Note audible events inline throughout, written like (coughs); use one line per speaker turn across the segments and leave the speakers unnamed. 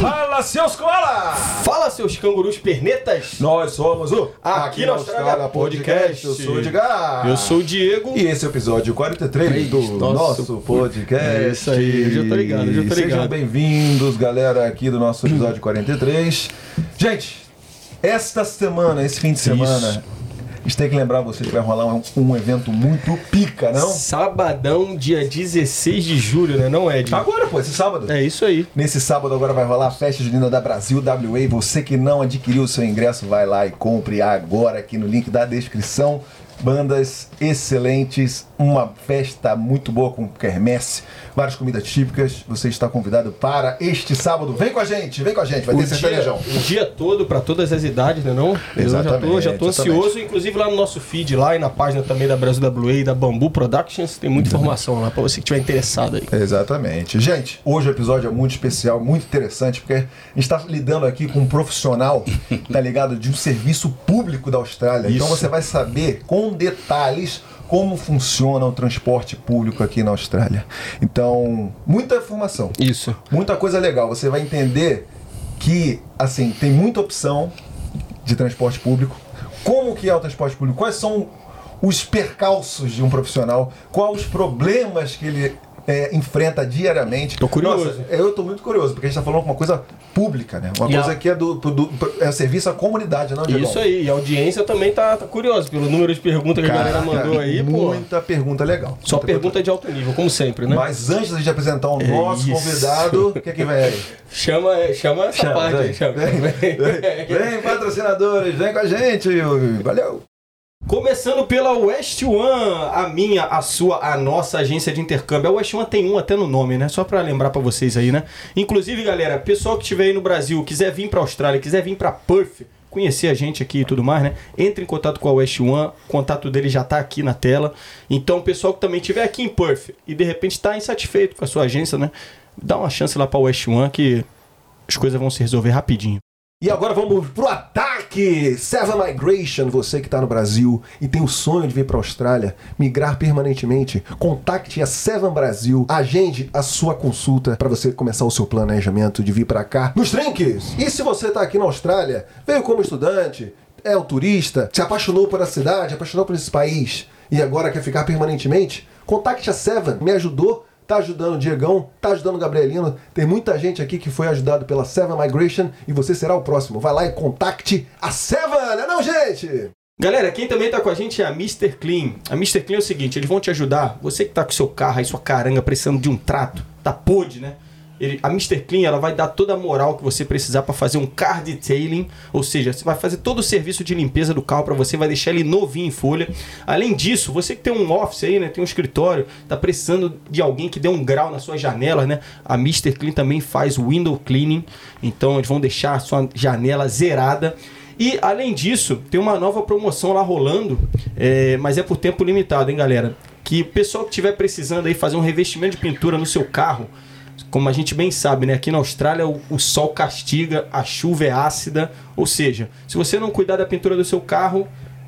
Fala, seus koala!
Fala, seus cangurus pernetas!
Nós somos o
Aqui na Austrália Podcast.
Eu sou o Edgar.
Eu sou o Diego.
E esse é o episódio 43 do
Nosso-
nosso podcast.
É isso aí, eu já tô ligado, eu já tô
Sejam
ligado.
bem-vindos, galera, aqui do nosso episódio 43. Gente, esta semana, esse fim de semana, a gente tem que lembrar vocês que vai rolar um, um evento muito pica, não?
Sabadão, dia 16 de julho, né? Não é, Diego?
Agora, pô, esse sábado.
É isso aí.
Nesse sábado agora vai rolar a festa junina da Brasil WA. Você que não adquiriu o seu ingresso, vai lá e compre agora aqui no link da descrição. Bandas excelentes, uma festa muito boa com quermesse, várias comidas típicas. Você está convidado para este sábado. Vem com a gente, vem com a gente, vai
O
ter
dia,
sertanejão.
o dia todo, pra todas as idades, né? Não? Eu já tô, já tô
Exatamente,
ansioso. Inclusive lá no nosso feed, lá e na página também da Brasil WA e da Bambu Productions, tem muita informação lá pra você que estiver interessado aí.
Exatamente. Gente, hoje o episódio é muito especial, muito interessante, porque a gente está lidando aqui com um profissional, tá ligado? De um serviço público da Austrália. Então
Isso.
você vai saber com detalhes como funciona o transporte público aqui na Austrália. Então, muita informação.
Isso.
Muita coisa legal. Você vai entender que, assim, tem muita opção de transporte público. Como que é o transporte público? Quais são os percalços de um profissional? Quais os problemas que ele é, enfrenta diariamente?
Tô curioso.
Nossa, eu tô muito curioso, porque a gente tá falando uma coisa pública, né? Uma
E
coisa
a-
que é do, do- é serviço à comunidade, não, Diegão?
Isso aí. E a audiência também tá, tá curiosa pelo número de perguntas que a galera mandou aí, pô.
Muita pergunta legal.
Só
Muita
pergunta de alto nível, como sempre, né?
Mas antes de apresentar o
É
nosso
isso.
convidado, o que é que vem aí?
Chama, chama essa parte aí, chama.
Vem, vem, vem, patrocinadores, vem com a gente. Valeu.
Começando pela West One, a minha, a sua, a nossa agência de intercâmbio. A West One tem um até no nome, né? Só pra lembrar pra vocês aí, né? Inclusive, galera, pessoal que estiver aí no Brasil, quiser vir pra Austrália, quiser vir pra Perth, conhecer a gente aqui e tudo mais, né? Entre em contato com a West One, o contato dele já tá aqui na tela. Então, pessoal que também estiver aqui em Perth e de repente tá insatisfeito com a sua agência, né? Dá uma chance lá pra West One que as coisas vão se resolver rapidinho.
E agora vamos pro ataque! Seven Migration, você que está no Brasil e tem o sonho de vir para a Austrália, migrar permanentemente, contacte a Seven Brasil, agende a sua consulta para você começar o seu planejamento de vir para cá nos trinques. E se você está aqui na Austrália, veio como estudante, é um turista, se apaixonou por a cidade, apaixonou por esse país e agora quer ficar permanentemente, contacte a Seven, me ajudou tá ajudando o Diegão, tá ajudando o Gabrielino. Tem muita gente aqui que foi ajudado pela Seven Migration e você será o próximo. Vai lá e contacte a Seven, né não, gente?
Galera, quem também tá com a gente é a Mr. Clean. A Mr. Clean é o seguinte, eles vão te ajudar. Você que tá com seu carro aí, sua caranga, precisando de um trato, tá podre, né? Ele- a Mr. Clean ela vai dar toda a moral que você precisar para fazer um car detailing, ou seja, você vai fazer todo o serviço de limpeza do carro para você, vai deixar ele novinho em folha. Além disso, você que tem um office aí, né, tem um escritório, tá precisando de alguém que dê um grau nas suas janelas, né? A Mr. Clean também faz window cleaning, então eles vão deixar a sua janela zerada. E além disso, tem uma nova promoção lá rolando, é, mas é por tempo limitado, hein, galera? Que o pessoal que estiver precisando aí fazer um revestimento de pintura no seu carro, como a gente bem sabe, né? Aqui na Austrália o, o sol castiga, a chuva é ácida, ou seja, se você não cuidar da pintura do seu carro,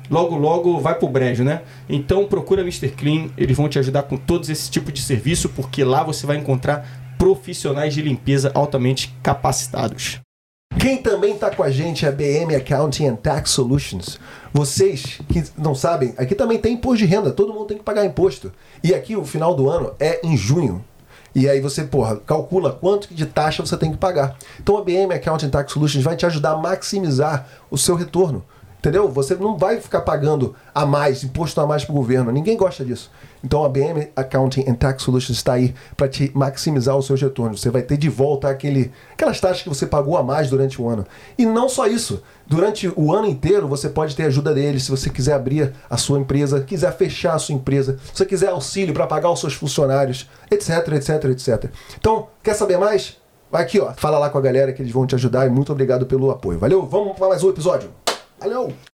logo logo vai pro brejo, né? Então procura Mr. Clean, eles vão te ajudar com todos esse tipo de serviço, porque lá você vai encontrar profissionais de limpeza altamente capacitados.
Quem também tá com a gente é a BM Accounting and Tax Solutions. Vocês que não sabem, aqui também tem imposto de renda, todo mundo tem que pagar imposto. E aqui o final do ano é em junho. E aí você, porra, calcula quanto de taxa você tem que pagar. Então a BM Accounting Tax Solutions vai te ajudar a maximizar o seu retorno. Entendeu? Você não vai ficar pagando a mais, imposto a mais para o governo. Ninguém gosta disso. Então a BM Accounting and Tax Solutions está aí para te maximizar os seus retornos. Você vai ter de volta aquele, aquelas taxas que você pagou a mais durante o ano. E não só isso. Durante o ano inteiro você pode ter ajuda deles se você quiser abrir a sua empresa, quiser fechar a sua empresa, se você quiser auxílio para pagar os seus funcionários, etc, etc, etc. Então, quer saber mais? Vai aqui, ó. Fala lá com a galera que eles vão te ajudar e muito obrigado pelo apoio. Valeu? Vamos para mais um episódio. Valeu!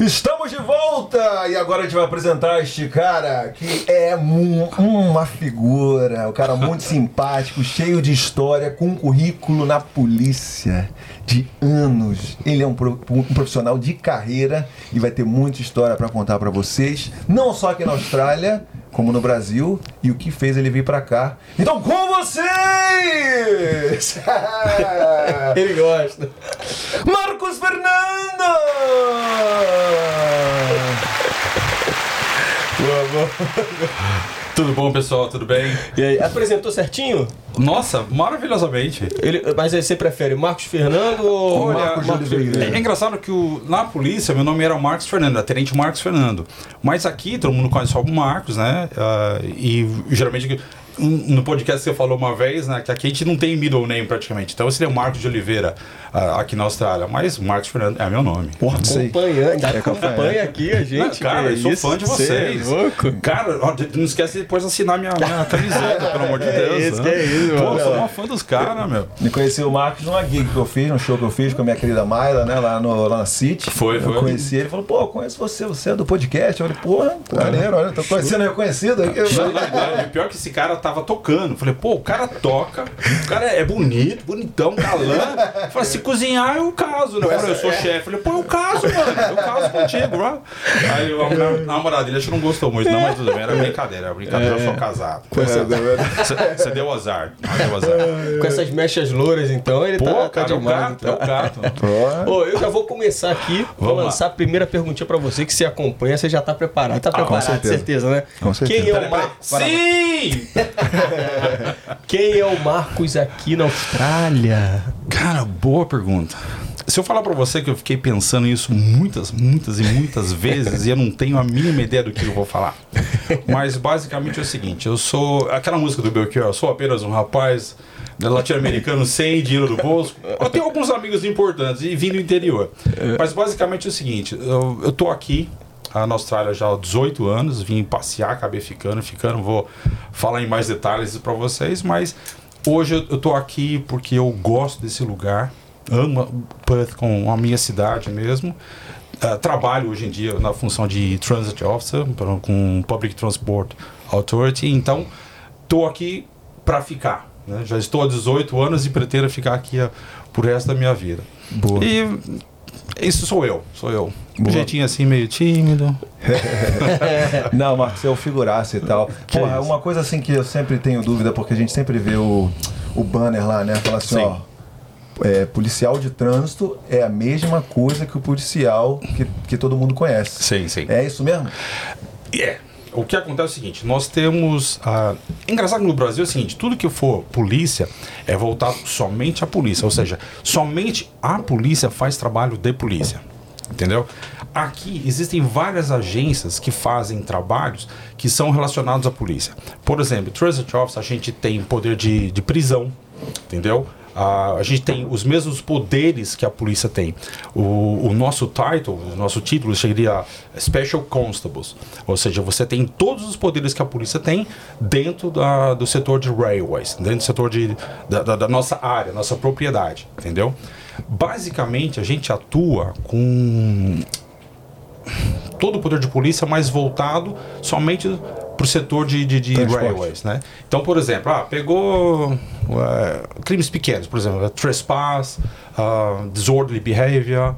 Estamos de volta! E agora a gente vai apresentar este cara que é mu- uma figura, um cara muito (laughs) simpático, cheio de história, com um currículo na polícia de anos. Ele é um, pro- um profissional de carreira e vai ter muita história para contar para vocês, não só aqui na Austrália, como no Brasil e o que fez ele vir pra cá. Então, com vocês! (laughs)
Ele gosta.
Marcos Fernando!
Tudo bom, pessoal? Tudo bem?
E aí, apresentou certinho?
Nossa, maravilhosamente.
Ele, mas aí você prefere Marcos Fernando ou
Olha,
Marcos,
Marcos Oliveira.
É, é engraçado que o, na polícia meu nome era Marcos Fernando, era Tenente Marcos Fernando. Mas aqui todo mundo conhece só o Marcos, né? Ah, e geralmente no podcast que você falou uma vez, né? Que aqui a gente não tem middle name praticamente. Então seria o Marcos de Oliveira ah, aqui na Austrália. Mas Marcos Fernando é meu nome.
Porra, não sei.
Acompanha, ainda
É, acompanha.
aqui a gente.
Não, cara, eu sou
isso?
fã de
Cê
vocês.
É louco.
Cara, ó, não esquece de depois assinar minha, minha camiseta, pelo amor de (laughs)
É
Deus.
isso,
né?
que é isso,
Pô,
mano.
eu sou uma fã dos caras, meu.
Me conheci o Marcos numa gig que eu fiz, num show que eu fiz com a minha querida Mayla, né? Lá, no, lá na City.
Foi,
eu
foi.
conheci ele, ele falou, pô, eu conheço você, você é do podcast. Eu falei, porra, maneiro, olha, tô conhecendo reconhecido aqui.
Pior que esse cara tava tocando. Falei, pô, o cara toca, o cara é bonito, bonitão, galã. Falei, se cozinhar, eu caso, né? Eu falei, eu sou chefe. Falei, pô, eu caso, mano. Eu caso contigo, bro. Aí a namorada dele acho que não gostou muito, não, mas tudo bem, era brincadeira, era brincadeira, eu sou casado. Você deu azar. Deu azar.
Com essas mechas louras, então, ele
Pô,
tá, tá
cara, é o
demais.
gato, é o
então.
gato.
Porra.
Ô, eu já vou começar aqui, vou
Vamos lá.
lançar a primeira perguntinha pra você, que se acompanha, você já tá preparado. Tá preparado,
certeza.
certeza, né?
Com certeza.
Quem é o. Marcos?
Sim! (laughs)
Quem é o Marcos aqui na Austrália?
Cara, boa pergunta. Se eu falar pra você que eu fiquei pensando nisso muitas, muitas e muitas (laughs) vezes e eu não tenho a mínima ideia do que eu vou falar. Mas basicamente é o seguinte, eu sou aquela música do Belchior, eu sou apenas um rapaz latino-americano sem dinheiro no bolso. Eu tenho alguns amigos importantes e vim do interior. Mas basicamente é o seguinte, eu, eu tô aqui na Austrália já há 18 anos, vim passear, acabei ficando, ficando, vou falar em mais detalhes para vocês, mas hoje eu, tô aqui porque eu gosto desse lugar, amo Perth com a minha cidade mesmo. Ah, trabalho hoje em dia na função de Transit Officer pra- com Public Transport Authority, então tô aqui para ficar. né? Já estou há 18 anos e pretendo ficar aqui ah, por resto da minha vida.
Boa.
E isso sou eu, sou eu. Um jeitinho assim, meio tímido. (laughs)
Não, Marcos, é o figuraça e tal.
Que
Porra,
isso?
uma coisa assim que eu sempre tenho dúvida, porque a gente sempre vê o, o banner lá, né? Fala assim,
Sim.
ó. é, policial de trânsito é a mesma coisa que o policial que, que todo mundo conhece.
Sim, sim.
É isso mesmo?
É. O que acontece é o seguinte, nós temos. ah, engraçado que no Brasil é o seguinte, tudo que for polícia é voltado somente à polícia. Ou seja, somente a polícia faz trabalho de polícia. Entendeu? Aqui existem várias agências que fazem trabalhos que são relacionados à polícia. Por exemplo, Transit Office, a gente tem poder de, de prisão, entendeu? Ah, a gente tem os mesmos poderes que a polícia tem. O, o nosso title, o nosso título seria Special Constables. Ou seja, você tem todos os poderes que a polícia tem dentro da, do setor de railways, dentro do setor de, da, da- da nossa área, nossa propriedade, entendeu? Basicamente, a gente atua com todo o poder de polícia, mas voltado somente para o setor de, de, de railways, né? Então, por exemplo, ah, pegou eh, crimes pequenos, por exemplo, trespass, ah, disorderly behavior,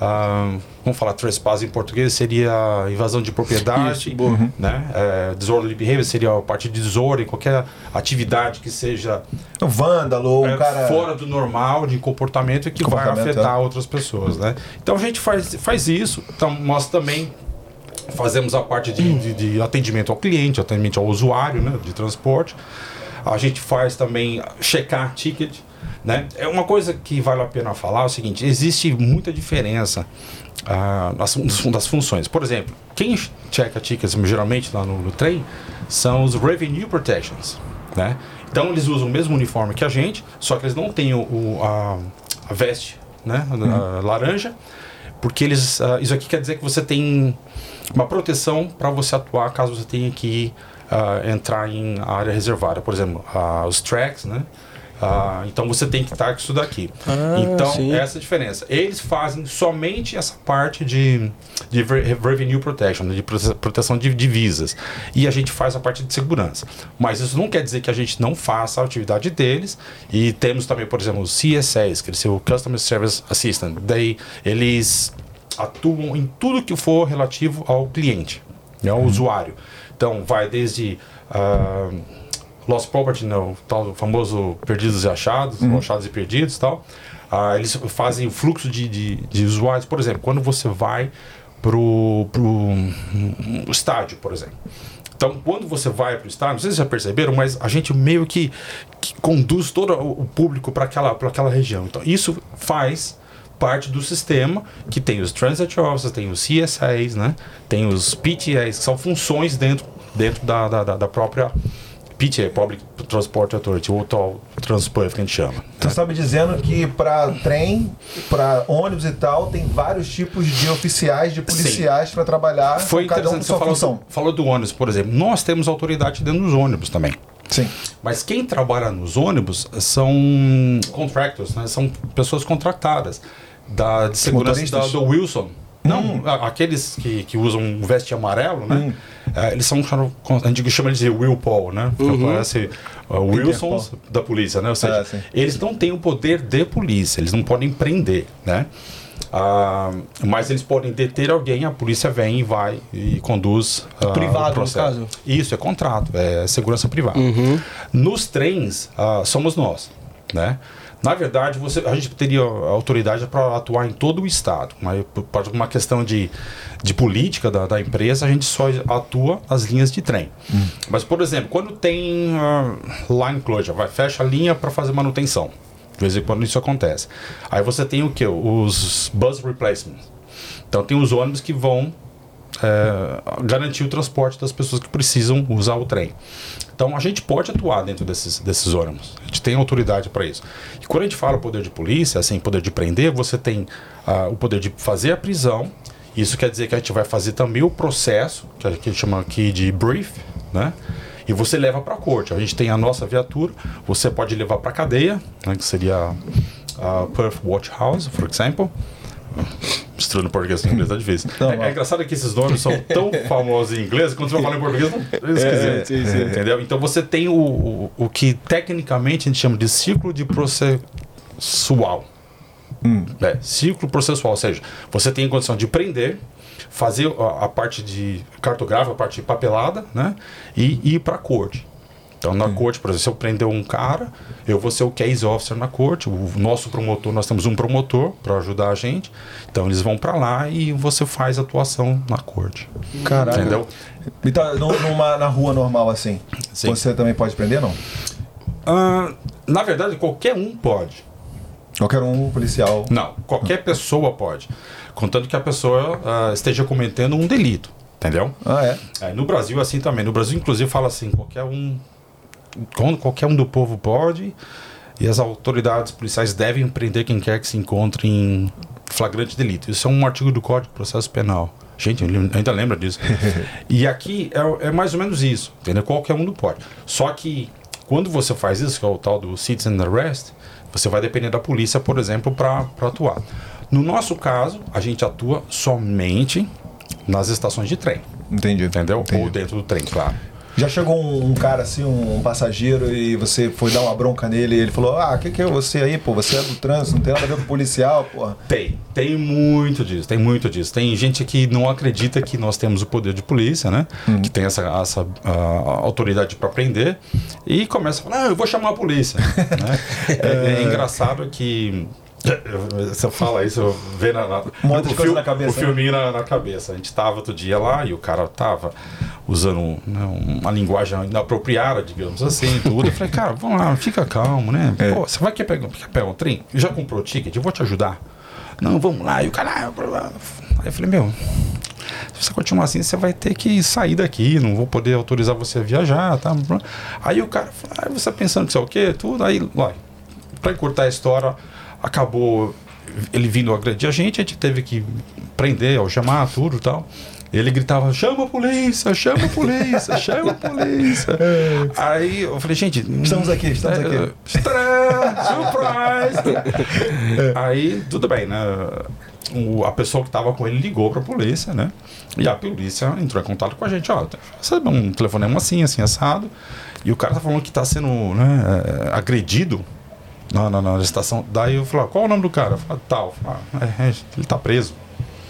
ah, vamos falar trespass em português, seria invasão de propriedade,
Isso, boa.
né? Eh, disorderly behavior seria a parte de desordem, qualquer atividade que seja
Um vândalo ou um
é,
cara.
fora do normal de comportamento e que vai
Comportamento,
afetar
é.
outras pessoas, né? Então a gente faz, faz isso, então nós também fazemos a parte de, de- de atendimento ao cliente, atendimento ao usuário, né, de transporte. A gente faz também checar ticket, né? É uma coisa que vale a pena falar é o seguinte: existe muita diferença ah, das funções. Por exemplo, quem checa tickets geralmente lá no, no trem são os revenue protections, né? Então eles usam o mesmo uniforme que a gente, só que eles não têm o, o- a, a veste, né, a laranja, porque eles ah, isso aqui quer dizer que você tem uma proteção para você atuar caso você tenha que ah, entrar em área reservada, por exemplo, ah, os tracks, né? Ah, então você tem que estar com isso daqui.
Ah,
então,
sim.
essa é a diferença. Eles fazem somente essa parte de, de re- revenue protection, né, de prote- proteção de divisas. E a gente faz a parte de segurança. Mas isso não quer dizer que a gente não faça a atividade deles. E temos também, por exemplo, os CSAs, que é o Customer Service Assistant. Daí eles atuam em tudo que for relativo ao cliente, né, ao usuário. Então, vai desde ah, lost property, não, tal famoso perdidos e achados, ou achados e perdidos, tal. Ah, eles fazem o fluxo de, de, de usuários, por exemplo, quando você vai pro, pro um, estádio, por exemplo. Então, quando você vai para o estádio, não sei se vocês já perceberam, mas a gente meio que, que conduz todo o o público para aquela, pra aquela região. Então, isso faz parte do sistema que tem os Transit Officers, tem os CSAs, né? tem os PTAs, que são funções dentro, dentro da, da, da- própria PTA, Public Transport Authority, ou tal Transport que a gente chama.
Tu está me dizendo que para trem, para ônibus e tal, tem vários tipos de oficiais, de policiais para trabalhar
Foi
cada um
interessante,
sua
você falou falou do ônibus, por exemplo. Nós temos autoridade dentro dos ônibus também.
Sim.
Mas quem trabalha nos ônibus são contractors, né? são pessoas contratadas da, de segurança da, do Wilson. Não, a- aqueles que, que usam veste amarelo, né? É, eles são, a gente chama eles de Will Paul, né? Porque Parece uh, Wilsons da polícia, né? Ou seja,
Ah,
eles não têm o poder de polícia, eles não podem prender, né? Ah, mas eles podem deter alguém, a polícia vem e vai e conduz ah,
Privado,
o
no
processo.
caso?
Isso, é contrato, é segurança privada. Nos trens, ah, somos nós, né? Na verdade, você, a gente teria autoridade para atuar em todo o estado, mas por uma questão de, de política da, da empresa, a gente só atua nas linhas de trem. Mas, por exemplo, quando tem ah, line closure, vai, fecha a linha para fazer manutenção. De vez em quando isso acontece. Aí você tem o que? Os bus replacements. Então tem os ônibus que vão é, garantir o transporte das pessoas que precisam usar o trem. Então a gente pode atuar dentro desses, desses ônibus. A gente tem autoridade para isso. E quando a gente fala poder de polícia, assim, poder de prender, você tem ah, o poder de fazer a prisão. Isso quer dizer que a gente vai fazer também o processo, que a gente chama aqui de brief, né? E você leva para a corte. A gente tem a nossa viatura, você pode levar para a cadeia, né, que seria a Perth Watch House, por exemplo. Misturando português e inglês tá difícil.
Não,
é, é engraçado que esses nomes são tão (laughs) famosos em inglês, quando você vai falar em português, não é esquisito.
sim, sim.
Entendeu? Então você tem o, o, o que tecnicamente a gente chama de ciclo de processual. É, ciclo processual, ou seja, você tem a condição de prender, fazer a, a parte de cartográfica, a parte papelada, né? E ir para a corte. Então, na corte, por exemplo, se eu prender um cara, eu vou ser o case officer na corte. O nosso promotor, nós temos um promotor para ajudar a gente. Então, eles vão para lá e você faz atuação na corte.
Caralho.
Entendeu?
Então, nu- numa, na rua normal assim,
Sim.
você também pode prender, não?
Ah, na verdade, qualquer um pode.
Qualquer um policial.
Não, qualquer pessoa pode. Contanto que a pessoa ah, esteja cometendo um delito. Entendeu?
Ah, é?
É, no Brasil, assim também. No Brasil, inclusive, fala assim: qualquer um. Quando Qualquer um do povo pode. E as autoridades policiais devem prender quem quer que se encontre em flagrante delito. Isso é um artigo do Código de Processo Penal. Gente, ainda lembra disso. (laughs) e aqui é, é mais ou menos isso, entendeu? Qualquer um do pode. Só que quando você faz isso, que é o tal do citizen arrest, você vai depender da polícia, por exemplo, para atuar. No nosso caso, a gente atua somente nas estações de trem,
Entendi.
entendeu?
Entendi.
Ou dentro do trem, claro.
Já chegou um, um cara assim, um passageiro, e você foi dar uma bronca nele e ele falou: Ah, o que, que é você aí, pô? Você é do trânsito, não tem nada a ver com policial, porra.
Tem, tem muito disso, tem muito disso. Tem gente que não acredita que nós temos o poder de polícia, né? Que tem essa, essa ah, autoridade para prender e começa a falar, ah, eu vou chamar a polícia. (laughs) né? é, é engraçado que (laughs) você fala isso, vê na, na,
Um monte de coisa
fil-
na cabeça,
O filminho na, na cabeça. A gente tava outro dia lá e o cara tava usando né, uma linguagem inapropriada, digamos assim, tudo. Eu falei, cara, vamos lá, fica calmo, né?
É.
Pô, você vai querer pegar, quer pegar um trem? Já comprou o ticket? Eu vou te ajudar. Não, vamos lá. E o cara. ah. Aí eu falei, meu, se você continuar assim, você vai ter que sair daqui, não vou poder autorizar você a viajar, tá? Aí o cara, falou, ah, você pensando que sei o quê, tudo, aí, vai. Pra encurtar a história, acabou ele vindo agredir a gente, a gente teve que prender, algemar, tudo e tal. Ele gritava, chama a polícia, chama a polícia, (laughs) chama a polícia. Aí eu falei, gente...
Estamos aqui, estamos
é,
aqui.
Tcharam, (laughs) Surprise! Aí, tudo bem, né? O- a pessoa que estava com ele ligou para a polícia, né? E a polícia entrou em contato com a gente, ó, sabe um telefonema assim, assim, assado. E o cara tá falando que tá sendo né, é, agredido na, na, na estação. Daí eu falei, ah, qual o nome do cara? Eu falei, tal. Ah, é, é, ele tá preso.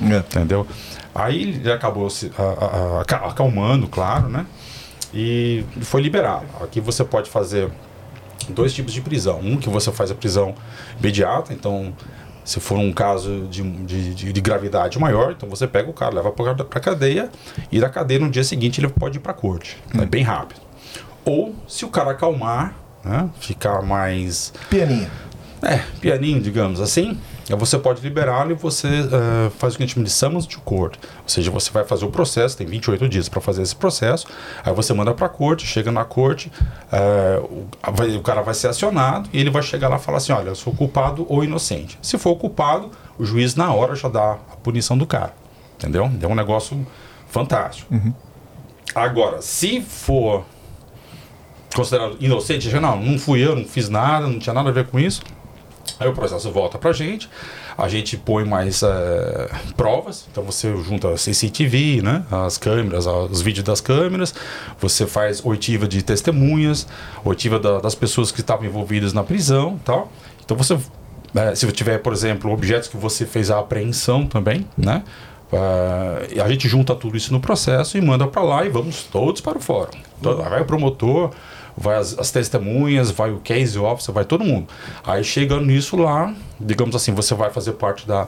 É.
Entendeu? Aí ele acabou se a- a- a- aca- acalmando, claro, né? E foi liberado. Aqui você pode fazer dois tipos de prisão. Um que você faz a prisão imediata, então se for um caso de, de, de- de gravidade maior, então você pega o cara, leva para cadeia e da cadeia no dia seguinte ele pode ir para corte. É bem rápido. Ou se o cara acalmar, né, ficar mais
Pianinha.
é, pianinho, digamos assim. Aí você pode liberá-lo e você eh, faz o que a gente chama de summons to court. Ou seja, você vai fazer o processo, tem 28 dias para fazer esse processo. Aí você manda para a corte, chega na corte, eh, o, o cara vai ser acionado e ele vai chegar lá e falar assim: olha, eu sou culpado ou inocente. Se for culpado, o juiz na hora já dá a punição do cara. Entendeu? É um negócio fantástico. Agora, se for considerado inocente, já não, não fui eu, não fiz nada, não tinha nada a ver com isso. Aí o processo volta pra gente, a gente põe mais eh, provas, então você junta CCTV, né, as câmeras, os vídeos das câmeras, você faz oitiva de testemunhas, oitiva da- das pessoas que estavam envolvidas na prisão tal. Então você, eh, se tiver, por exemplo, objetos que você fez a apreensão também, né, eh, a gente junta tudo isso no processo e manda pra lá e vamos todos para o fórum. Então, vai o promotor, vai as, as testemunhas, vai o case officer, vai todo mundo. Aí chegando nisso lá, digamos assim, você vai fazer parte da,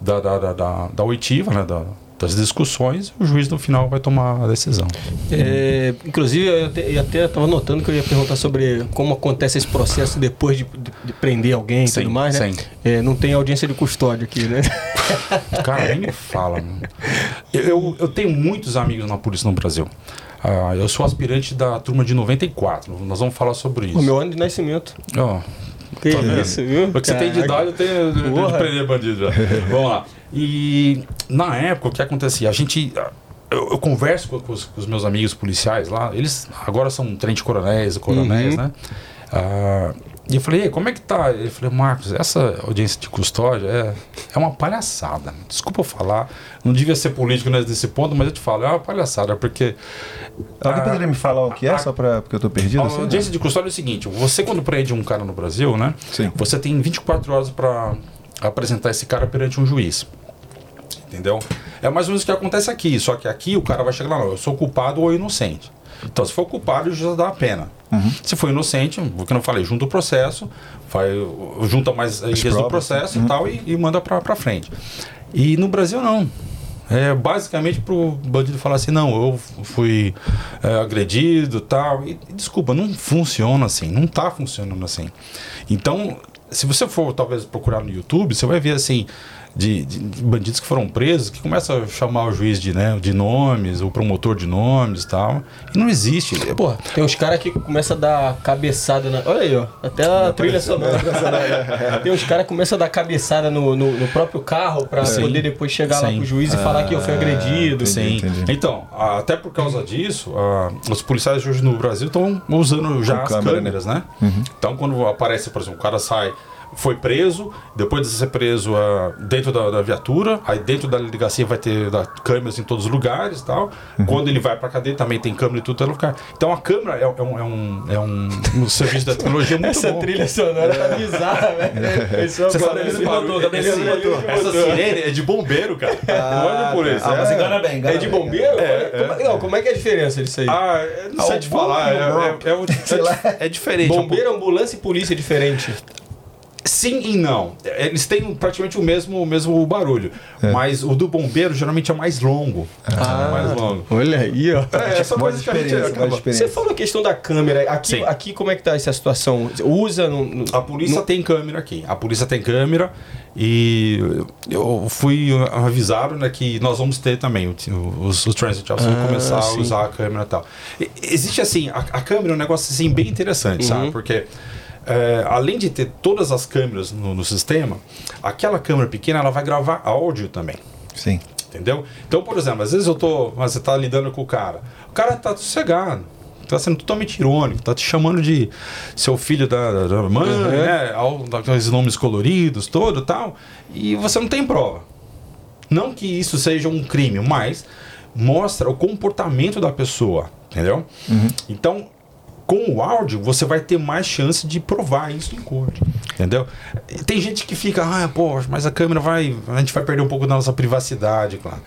da, da, da, da, da oitiva, né, da, das discussões, e o juiz no final vai tomar a decisão.
É, inclusive, eu até, eu até estava notando que eu ia perguntar sobre como acontece esse processo depois de, de- de prender alguém e
Sim,
tudo mais, né? É, não tem audiência de custódia aqui, né? (laughs)
Cara, nem me fala. mano. Eu, eu, eu tenho muitos amigos na polícia no Brasil. Ah, eu sou aspirante da turma de 94. Nós vamos falar sobre isso.
O meu ano de nascimento.
Ó,
Que
Tá
isso, viu?
Porque você tem de idade, eu tenho de- prender bandido já. (laughs) Vamos lá. E na época, o que acontecia? A gente. Eu, eu converso com, com os, com os meus amigos policiais lá, eles agora são tenente coronéis, coronéis,
Uhum.
né? Ah, e eu falei, "E aí, como é que tá? Ele falou, Marcos, essa audiência de custódia é, é uma palhaçada. Desculpa eu falar, não devia ser político nesse ponto, mas eu te falo, é uma palhaçada, porque.
Alguém
ah,
poderia me falar o que é,
a-
só pra, porque eu tô perdido?
a
assim?
audiência de custódia é o seguinte: você, quando prende um cara no Brasil, né?
Sim.
Você tem 24 horas para apresentar esse cara perante um juiz. Entendeu? É mais ou menos o que acontece aqui. Só que aqui o cara vai chegar lá, não, eu sou culpado ou inocente. Então, se for culpado, o juiz dá a pena. Se for inocente, o que eu não falei, junta o processo, vai, junta mais dias do
provas,
processo e tal e, e manda pra, pra frente. E no Brasil, não. É basicamente pro bandido falar assim, não, eu fui é, agredido e tal. E, desculpa, não funciona assim, não tá funcionando assim. Então, se você for talvez procurar no YouTube, você vai ver assim. De, de- bandidos que foram presos, que começa a chamar o juiz de, né, de nomes, o promotor de nomes e tal. E não existe.
Pô, tem uns caras que começam a dar cabeçada na. Olha aí, ó. Até a trilha sonora. (laughs) tem uns caras que começam a dar cabeçada no, no, no próprio carro pra
Sim.
poder depois chegar lá
Sim.
pro juiz e falar que eu fui agredido.
Sim.
entendi.
Então, até por causa disso, a- os policiais hoje no Brasil estão usando já
Com
as
câmera,
câmeras, né? Então, quando aparece, por exemplo, o cara sai, foi preso, depois de ser preso ah, dentro da, da viatura, aí dentro da delegacia vai ter da, câmeras em todos os lugares e tal. Quando ele vai pra cadeia, também tem câmera e tudo todo lugar. Então, a câmera é, é um, é, um, é um, um serviço da tecnologia muito
Essa
bom.
trilha sonora tá bizarra, velho.
Você
ele
esse
botou,
barulho?
cadê ele
Esse-
botou?
Essa sirene é de bombeiro, cara. não é de polícia.
Ah, mas
é-
engana bem, engana
É de bombeiro? Como- Não, como é que é a diferença disso aí?
Ah, não sei
Ah,
te falar. É, é, é, é, é diferente.
Bombeiro, ambulância e polícia é diferente.
Sim e não. Eles têm praticamente o mesmo, o mesmo barulho. Mas o do bombeiro geralmente é mais longo. é mais longo.
Olha aí, ó.
É, coisa
de
que a gente acaba...
Você falou a questão da câmera. Aqui,
Sim.
aqui como é que tá essa situação? Usa no, no-
A polícia tem câmera aqui. A polícia tem câmera e eu fui avisado né, que nós vamos ter também os, os transit officers vão
Ah,
começar
sim.
a usar a câmera e tal. E- existe assim, a, a câmera é um negócio assim bem interessante,
Uhum.
sabe? Porque é, além de ter todas as câmeras no, no sistema, aquela câmera pequena ela vai gravar áudio também.
Sim.
Entendeu? Então, por exemplo, às vezes eu tô. Você tá lidando com o cara. O cara tá sossegado. Tá sendo totalmente irônico, tá te chamando de seu filho da, da- mãe,
Uhum.
né? Aqueles nomes coloridos, todo tal. E você não tem prova. Não que isso seja um crime, mas mostra o comportamento da pessoa, entendeu? Então, com o áudio, você vai ter mais chance de provar isso em corte. Entendeu? E Tem gente que fica, ah, pô, mas a câmera vai. A gente vai perder um pouco da nossa privacidade, claro.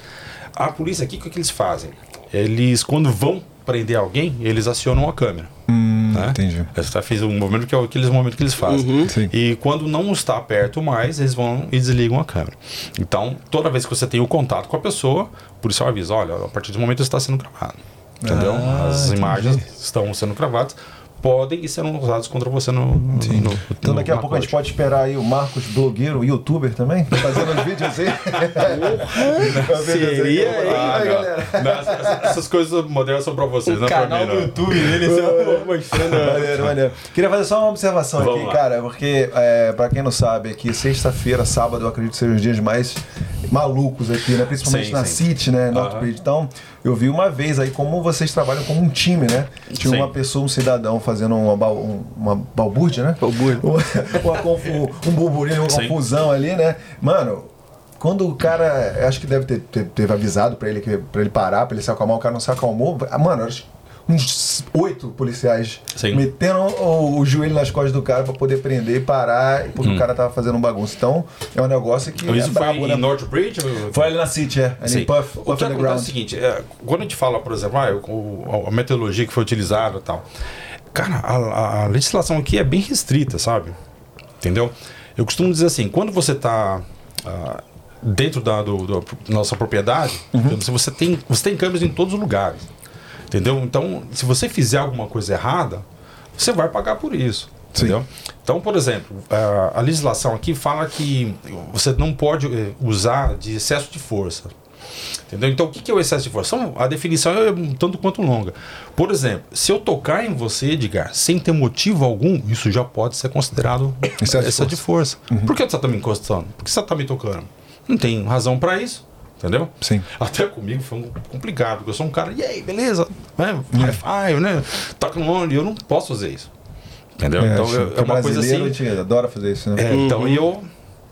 A polícia aqui, o que, que eles fazem? Eles, quando vão prender alguém, eles acionam a câmera.
Hum,
né?
entendi.
Você tá- fez um movimento que é aqueles momentos que eles fazem.
Sim.
E quando não está perto mais, eles vão e desligam a câmera. Então, toda vez que você tem o contato com a pessoa, o policial avisa: olha, a partir do momento está sendo gravado. Entendeu?
Ah,
As
entendi.
imagens estão sendo gravadas, podem e serão usadas contra você no. no- no-
Então daqui a
na
pouco a gente pode esperar aí o Marcos, blogueiro, youtuber também, fazendo os vídeos assim. (laughs)
Seria, hein?
Ah,
Aí,
não.
galera.
Não, essas, essas coisas modernas são pra vocês, não é pra
canal
mim,
no
não.
YouTube dele (laughs) mostrando.
Maneiro, maneiro. Queria fazer só uma observação
Vamos
aqui,
lá.
cara, porque, é, pra quem não sabe, aqui, sexta-feira, sábado, eu acredito que sejam os dias mais malucos aqui, né? Principalmente
Sim,
na
sim.
City, né? North. Bridge. Então, eu vi uma vez aí como vocês trabalham como um time, né? Tinha
Sim.
uma pessoa, um cidadão, fazendo uma, um- uma balbúrdia, né?
Balbúrdia. (laughs)
um burburinho, uma
Sim.
confusão ali, né? Mano, quando o cara, acho que deve ter, ter, avisado pra ele, que, pra ele parar, pra ele se acalmar, o cara não se acalmou. Mano, acho que uns oito policiais
Sim.
metendo o, o joelho nas costas do cara pra poder prender e parar, porque o cara tava fazendo um bagunça. Então, é um negócio que
Hum. Isso
é
foi
brabo,
em
né?
North Bridge?
Foi ali na City, é. Ali
Sim.
em Puff,
o
Puff
que acontece é o seguinte, é, quando a gente fala, por exemplo, ah, o- o- a metodologia que foi utilizada e tal, cara, a, a legislação aqui é bem restrita, sabe? Entendeu? Eu costumo dizer assim, quando você está dentro da do, do- nossa propriedade,
Uhum.
você tem você tem câmeras em todos os lugares, entendeu? Então, se você fizer alguma coisa errada, você vai pagar por isso.
Sim.
Entendeu? Então, por exemplo, a, legislação aqui fala que você não pode eh, usar de excesso de força. Entendeu? Então, o que é o excesso de força? A definição é um tanto quanto longa. Por exemplo, se eu tocar em você, Edgar, sem ter motivo algum, isso já pode ser considerado
Excesso de
excesso de força. Por que você está me encostando? Por que você está me tocando? Não tem razão para isso. Entendeu?
Sim.
Até comigo foi um complicado, porque eu sou um cara, e aí, beleza? Né? High five, né? Toca no onde? Eu não posso fazer isso. Entendeu?
É,
então eu- é uma coisa assim.
Adora fazer isso, né?
É, Então, e eu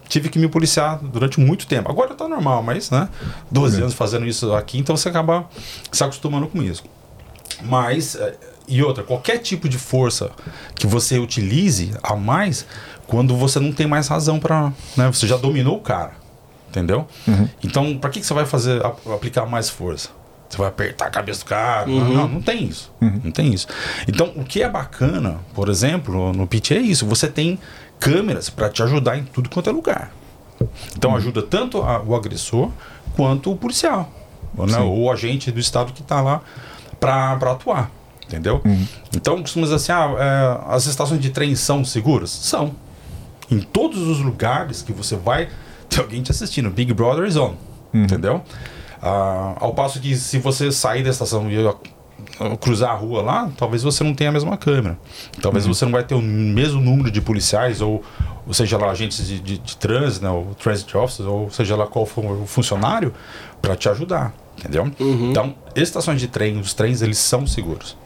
tive que me policiar durante muito tempo. Agora tá normal, mas, né? 12
É.
anos fazendo isso aqui, então você acaba se acostumando com isso. Mas, é, e outra, qualquer tipo de força que você utilize a mais, quando você não tem mais razão para, né? Você já dominou o cara, entendeu?
Uhum.
Então, para que, que você vai fazer, ap- aplicar mais força? Você vai apertar a cabeça do cara? Não, Não, não tem isso. Não tem isso. Então, o que é bacana, por exemplo, no pitch é isso. Você tem câmeras para te ajudar em tudo quanto é lugar. Então, ajuda tanto a- o agressor quanto o policial. Né? Ou o agente do estado que está lá para atuar. Entendeu? Então, costuma dizer assim: ah, é, as estações de trem são seguras? São. Em todos os lugares que você vai, tem alguém te assistindo. Big Brother is on. Entendeu? Ah, ao passo que se você sair da estação e cruzar a rua lá, talvez você não tenha a mesma câmera. Talvez você não vai ter o mesmo número de policiais, ou, ou seja lá, agentes de, de, de trânsito, né, ou transit officers, ou seja lá qual for o funcionário, para te ajudar. Entendeu? Então, estações de trem, os trens, eles são seguros.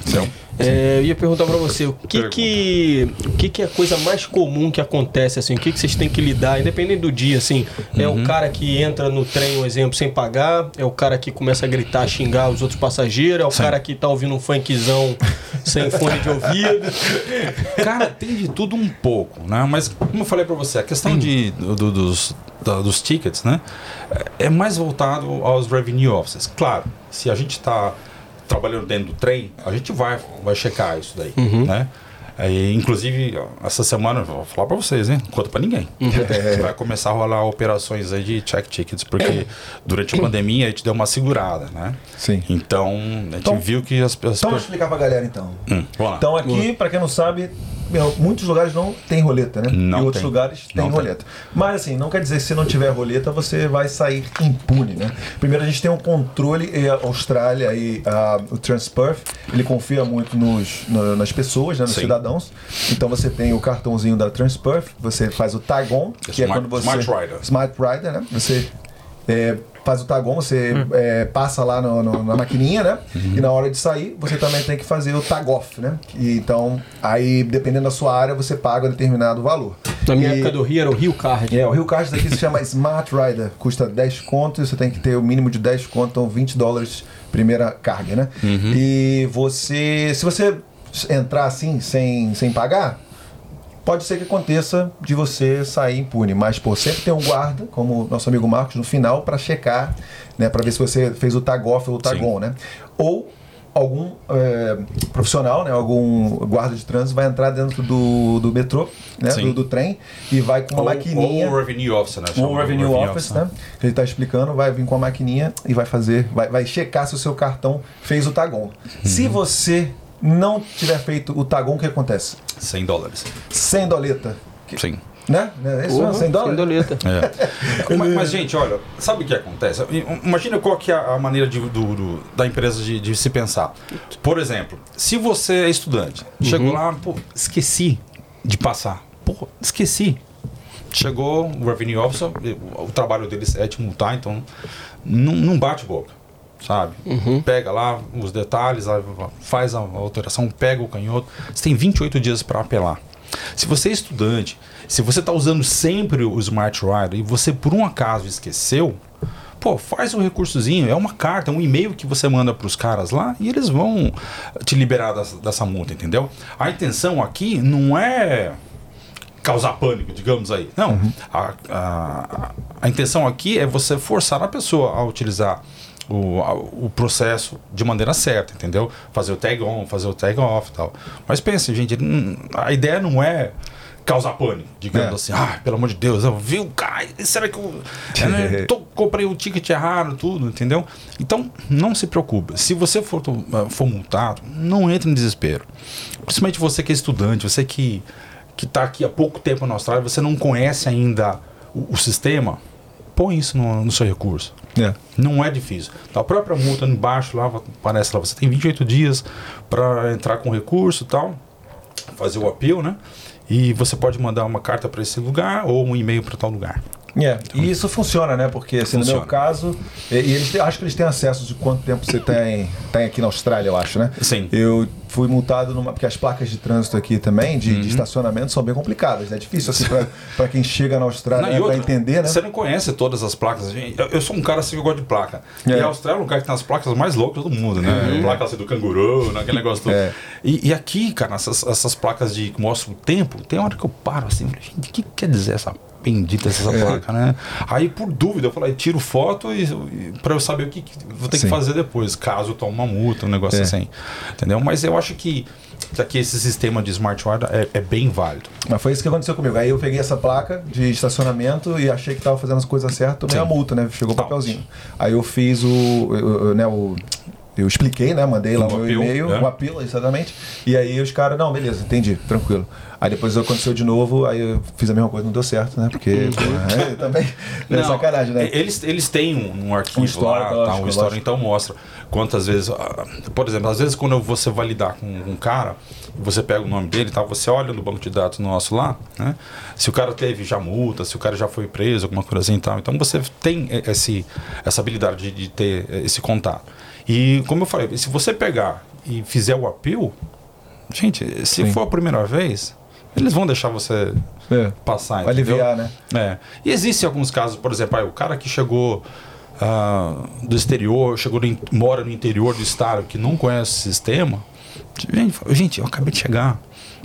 Entendeu?
É, eu ia perguntar pra você, o que que, o que que é a coisa mais comum que acontece, assim? O que que vocês têm que lidar, independente do dia, assim? É
Uhum.
o cara que entra no trem, um exemplo, sem pagar? É o cara que começa a gritar, xingar os outros passageiros? É o
Sim.
cara que tá ouvindo um funkzão sem fone de ouvido? (laughs)
Cara, tem de tudo um pouco, né? Mas, como eu falei pra você, a questão de, do- do- dos, da- dos tickets, né? É mais voltado aos revenue officers. Claro, se a gente tá trabalhando dentro do trem, a gente vai, vai checar isso daí, né? Aí, inclusive, essa semana, vou falar pra vocês, hein? Não conta pra ninguém. (laughs) Vai começar a rolar operações aí de check tickets, porque durante a pandemia a gente deu uma segurada, né?
Sim.
Então, a gente
Então-
viu que as pessoas...
Então, vou explicar pra galera então.
Hum.
Então aqui, pra quem não sabe, meu, muitos lugares não tem roleta, né?
Não
e outros
tem.
lugares tem
Não tem.
roleta. Mas assim, não quer dizer que se não tiver roleta, você vai sair impune, né? Primeiro a gente tem um controle, e a Austrália e a- o Transperth, ele confia muito nos, na- nas pessoas, né? nos
Sim.
cidadãos. Então você tem o cartãozinho da Transperth, você faz o tag on, que é
Smart-
quando você...
Smart Rider.
Smart Rider, né? Você é, faz o tagon, você
Hum.
é, passa lá no- no- na maquininha, né?
Uhum.
E na hora de sair, você também tem que fazer o tag off, né? E, então, aí, dependendo da sua área, você paga um determinado valor.
Na minha
E-
época do Rio era o Rio Card.
é, o Rio Card daqui se chama Smart Rider, custa 10 contos, você tem que ter o mínimo de 10 contos, então 20 dólares primeira carga, né? E você, se você entrar assim, sem, sem pagar, pode ser que aconteça de você sair impune, mas pô, sempre tem um guarda, como o nosso amigo Marcos, no final, para checar, né, para ver se você fez o tag off ou o tag
Sim.
on, né? Ou algum é, profissional, né, algum guarda de trânsito vai entrar dentro do, do metrô, né, do, do trem e vai com uma
Ou,
maquininha
ou o Revenue Officer, né?
o
Chama
Revenue Office,
Officer.
né? Que ele está explicando, vai vir com a maquininha e vai fazer, vai, vai checar se o seu cartão fez o tagon. Se você não tiver feito o tagon, o que acontece?
100 dólares.
100 doleta. Que-
Sim.
Né? né? Isso, é 100 dólares?
sem doleta.
É. (laughs) mas, mas, gente, olha, sabe o que acontece? Imagina qual que é a maneira de- do- do- da empresa de, de se pensar. Por exemplo, se você é estudante, chegou lá, pô, esqueci de passar. Pô, esqueci. Chegou o Revenue Officer, o trabalho deles é te multar, então não, não bate boca. Sabe? Pega lá os detalhes, faz a alteração, pega o canhoto. Você tem 28 dias para apelar. Se você é estudante, se você está usando sempre o Smart Rider e você por um acaso esqueceu, pô, faz um recursozinho, é uma carta, é um e-mail que você manda para os caras lá e eles vão te liberar dessa, dessa multa, entendeu? A intenção aqui não é causar pânico, digamos aí. Não. A, a, a intenção aqui é você forçar a pessoa a utilizar o, o processo de maneira certa, entendeu? Fazer o tag on, fazer o tag off e tal. Mas pense, gente, a ideia não é causar pânico, digamos
É.
assim, ah, pelo amor de Deus, eu vi o cara, será que eu é, né, (laughs) tô- comprei o ticket errado, tudo, entendeu? Então, não se preocupe. Se você for, to- for multado, não entre em desespero. Principalmente você que é estudante, você que que está aqui há pouco tempo na Austrália, você não conhece ainda o, o sistema, põe isso no, no seu recurso.
É.
Não é difícil. A própria multa embaixo lá, aparece lá, você tem 28 dias para entrar com recurso e tal, fazer o appeal, né? E você pode mandar uma carta para esse lugar ou um e-mail para tal lugar.
É, e isso funciona, né? Porque assim, no meu
Funciona.
caso, e, e eles acho que eles têm acesso de quanto tempo você tem, tem aqui na Austrália, eu acho, né?
Sim.
Eu fui multado numa. Porque as placas de trânsito aqui também, de,
Uhum.
de estacionamento, são bem complicadas. É difícil assim pra, pra quem chega na Austrália
Não,
né, entender, né?
Você não conhece todas as placas. Eu, eu sou um cara assim que eu gosto de placa.
É.
E a Austrália é um lugar que tem as placas mais loucas do mundo, né? Placa assim do canguru, né? aquele negócio todo.
É.
E, e aqui, cara, essas, essas placas de que mostram o tempo, tem hora que eu paro assim, o que quer dizer essa bendita essa
É.
placa, né? Aí, por dúvida, eu falei, tiro foto e, e para eu saber o que, que vou ter
Sim.
que fazer depois, caso tome uma multa, um negócio
É.
assim. Entendeu? Mas eu acho que, que aqui esse sistema de smart Rider é, é bem válido.
Mas foi isso que aconteceu comigo. Aí eu peguei essa placa de estacionamento e achei que tava fazendo as coisas certas, tomei
Sim.
a multa, né? Chegou o papelzinho. Aí eu fiz o. né, o eu expliquei, né? Mandei lá
O
o meu e-mail,
né?
o apelo, exatamente. E aí os caras, não, beleza, entendi, tranquilo. Aí depois aconteceu de novo, aí eu fiz a mesma coisa, não deu certo, né? Porque pô, é, também (laughs) é
Não,
sacanagem, né?
Eles, eles têm um, um arquivo
Um histórico,
lá, tá,
lógico,
um histórico,
lógico.
então mostra quantas vezes. ah, Por exemplo, às vezes quando você vai lidar com um cara, você pega o nome dele e tal, você olha no banco de dados nosso lá, né? Se o cara teve já multa, se o cara já foi preso, alguma coisa assim e tal. Então você tem esse, essa habilidade de, de ter esse contato. E como eu falei, se você pegar e fizer o appeal, gente, se
Sim.
for a primeira vez, eles vão deixar você
É.
passar. entendeu?
Aliviar, né?
É. E existem alguns casos, por exemplo, aí, o cara que chegou ah, do exterior, chegou no mora no interior do estado, que não conhece o sistema. Gente, eu acabei de chegar.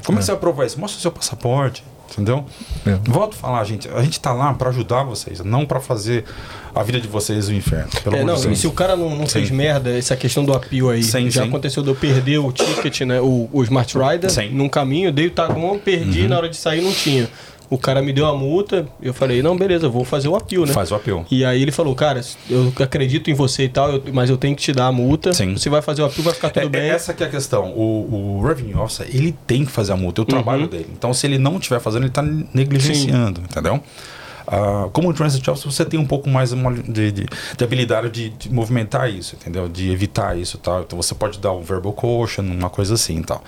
Como é que você vai provar isso? Mostra o seu passaporte. Entendeu?
É.
Volto a falar, gente. A gente tá lá para ajudar vocês, não para fazer a vida de vocês o inferno. Pelo
É, não,
de
se o cara não, não fez
Sim.
merda, essa questão do apio aí,
Sim,
já
sim.
aconteceu de eu perder o ticket, né? O, o Smart Rider
Sim. Uhum.
num caminho, dei o tagão, perdi, na hora de sair não tinha. O cara me deu a multa, eu falei, não, beleza, vou fazer o apio, né?
Faz o apelo.
E aí ele falou, cara, eu acredito em você e tal, eu- mas eu tenho que te dar a multa.
Sim.
Você vai fazer o apio, vai ficar tudo
É,
bem.
Essa que é a questão. O, o Revenue Officer, ele tem que fazer a multa, é o
Uhum.
trabalho dele. Então, se ele não estiver fazendo, ele está negligenciando, entendeu? Ah, como o Transit Officer, você tem um pouco mais de, de- de habilidade de, de movimentar isso, entendeu? De evitar isso e tal. Então, você pode dar um verbal caution, uma coisa assim e tal.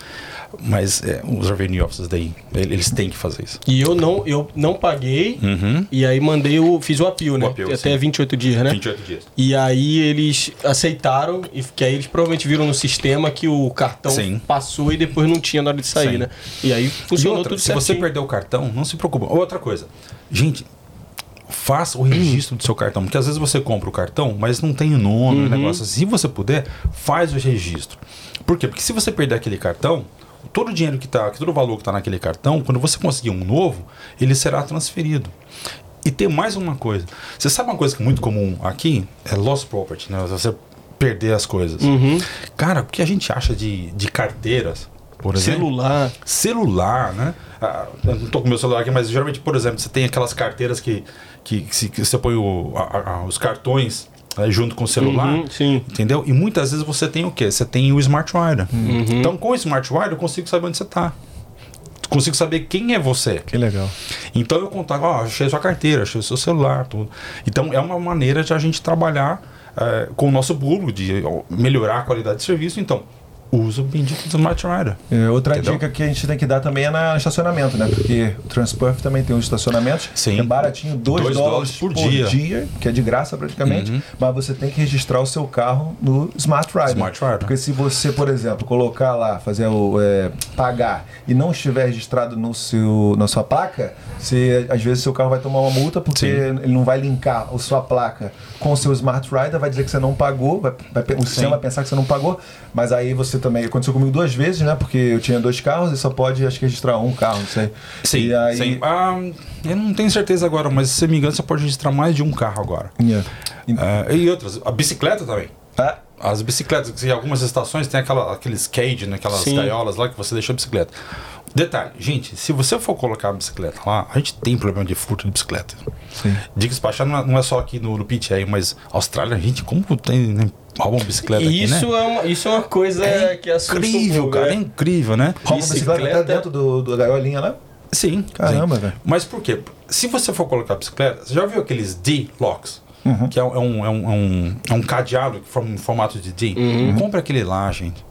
Mas é, os Revenue Officers daí, ele- eles têm que fazer isso.
E eu não, eu não paguei,
Uhum.
e aí mandei o. Fiz o apio, né?
O appeal,
Até
sim.
28 dias, né?
28 dias.
E aí eles aceitaram, e que aí eles provavelmente viram no sistema que o cartão
Sim.
passou e depois não tinha na hora de sair,
Sim.
né? E aí
E
funcionou
outra,
tudo
se
certinho.
você perder o cartão, não se preocupe. Outra coisa, gente, faça o registro do seu cartão, porque às vezes você compra o cartão, mas não tem o nome, o negócio. assim. Se você puder, faz o registro. Por quê? Porque se você perder aquele cartão, todo o dinheiro que tá, todo o valor que está naquele cartão, quando você conseguir um novo, ele será transferido. E tem mais uma coisa. Você sabe uma coisa que é muito comum aqui? É lost property, né? Você perder as coisas. Cara, o que a gente acha de, de carteiras, por exemplo?
Celular.
celular, né? Ah, eu não tô com meu celular aqui, mas geralmente, por exemplo, você tem aquelas carteiras que, que, que você põe o- a- a- os cartões né, junto com o celular.
Uhum, sim.
Entendeu? E muitas vezes você tem o quê? Você tem o Smart Rider.
Uhum.
Então, com o Smart Rider, eu consigo saber onde você tá. Consigo saber quem é você.
Que legal.
Então eu contava, ó, achei sua carteira, achei o seu celular, tudo. Então é uma maneira de a gente trabalhar eh, com o nosso público, de melhorar a qualidade de serviço. Então, usa o bendito do Smart Rider.
É, outra
Entendeu?
dica que a gente tem que dar também é na estacionamento, né? Porque o Transperf também tem uns estacionamentos
Sim.
é baratinho, 2
Dois
dólares,
dólares
por,
por
dia.
dia.
que é de graça praticamente,
Uhum.
mas você tem que registrar o seu carro no Smart Rider.
Smart Rider.
Porque se você, por exemplo, colocar lá, fazer o é, pagar e não estiver registrado no seu, na sua placa, você, às vezes seu carro vai tomar uma multa porque
Sim.
ele não vai linkar a sua placa com o seu Smart Rider, vai dizer que você não pagou, vai, vai- o sistema vai pensar que você não pagou, mas aí você também aconteceu comigo duas vezes, né? Porque eu tinha dois carros e só pode, acho que, registrar um carro, não sei.
Sim,
E aí,
sim. Ah, eu não tenho certeza agora, mas se me engano, você pode registrar mais de um carro agora.
Yeah. E-
Ah, e outras, a bicicleta também.
Ah,
As bicicletas, que em algumas estações tem aquela, aqueles cage, né, aquelas
Sim.
gaiolas lá que você deixa a bicicleta. Detalhe, gente, se você for colocar a bicicleta lá, a gente tem problema de furto de bicicleta.
sim.
Diga-se não é, não é só aqui no, no PTA, mas Austrália, gente, como tem, né, roubam bicicleta
E
aqui,
isso,
né?
é uma, isso é uma coisa que assusta um
incrível,
pouco,
cara,
né?
é incrível, né?
Rouba a bicicleta até dentro do, do gaiolinha lá?
Sim.
Caramba,
sim.
velho.
Mas por quê? Se você for colocar bicicleta, você já viu aqueles D-locks? Que é um, é, um, é, um, é um- é um cadeado que forma em formato de D. Compra aquele lá, gente.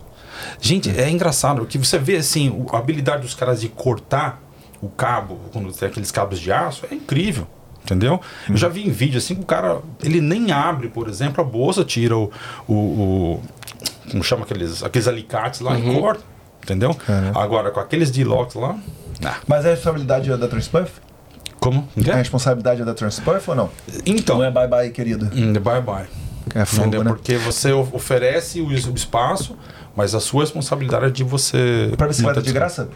Gente, é engraçado que você vê assim, a habilidade dos caras de cortar o cabo, quando tem aqueles cabos de aço, é incrível. Entendeu? Eu já vi em vídeo assim que o cara, ele nem abre, por exemplo, a bolsa, tira o. o, o- como chama aqueles, aqueles alicates lá e corta. Entendeu?
Caramba.
Agora, com aqueles D-locks lá. Nah.
Mas a responsabilidade é da Transperf?
Como?
A responsabilidade é da Transperf ou não?
Então,
Não é bye bye, querido.
hum, bye bye.
É fogo,
Entendeu?
né?
Porque você oferece o, espaço, mas a sua responsabilidade é de você.
Pra bicicleta
manter
de graça?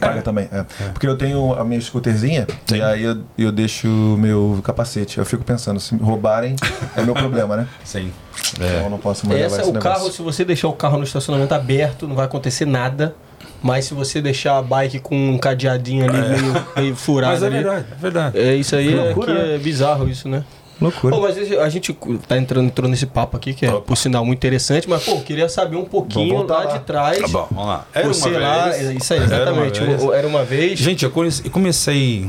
Paga também, é. Porque eu tenho a minha scooterzinha
Sim.
e aí eu, eu deixo o meu capacete. Eu fico pensando, se me roubarem, é meu problema, né?
Sim.
Então
É.
eu não posso mais levar
Essa,
esse
o
negócio.
carro, se você deixar o carro no estacionamento aberto, não vai acontecer nada. Mas se você deixar a bike com um cadeadinho ali meio, meio furado
Mas é
ali,
verdade, é verdade.
É isso aí,
Que
é,
loucura, né?
é bizarro isso, né?
Loucura.
Pô, mas a gente tá entrando, entrou nesse papo aqui, que é,
Opa.
por sinal, muito interessante, mas, pô, queria saber um pouquinho lá,
lá.
de trás.
Tá bom, vamos lá. Era
você
uma
lá,
vez.
é isso aí,
Era uma
exatamente.
vez.
o- o- Era uma vez.
Gente, eu comecei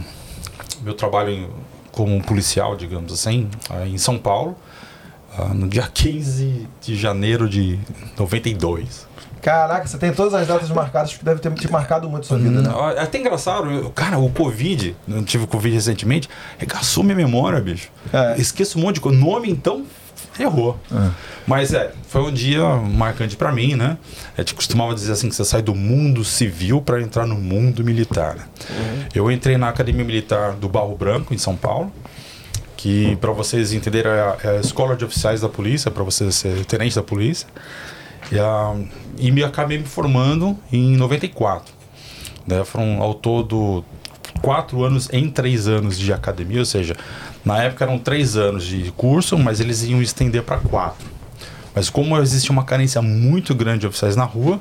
meu trabalho em- como policial, digamos assim, em São Paulo, ah, no dia (laughs) 15 de janeiro de 92.
Caraca, você tem todas as datas (laughs) marcadas que deve ter te marcado muito sua vida, né?
É até engraçado, cara, o Covid, eu tive Covid recentemente, regaçou minha memória, bicho.
É.
Esqueço um monte de coisa. Nome, então, errou. Mas é, foi um dia marcante pra mim, né? A gente costumava dizer assim que você sai do mundo civil pra entrar no mundo militar. né? Eu entrei na Academia Militar do Barro Branco, em São Paulo, que pra vocês entenderem é a, é a escola de oficiais da polícia, pra você ser tenente da polícia. E, a, e me acabei me formando em 94. Né? Foram ao todo quatro anos em três anos de academia, ou seja, na época eram três anos de curso, mas eles iam estender para quatro. Mas como existia uma carência muito grande de oficiais na rua,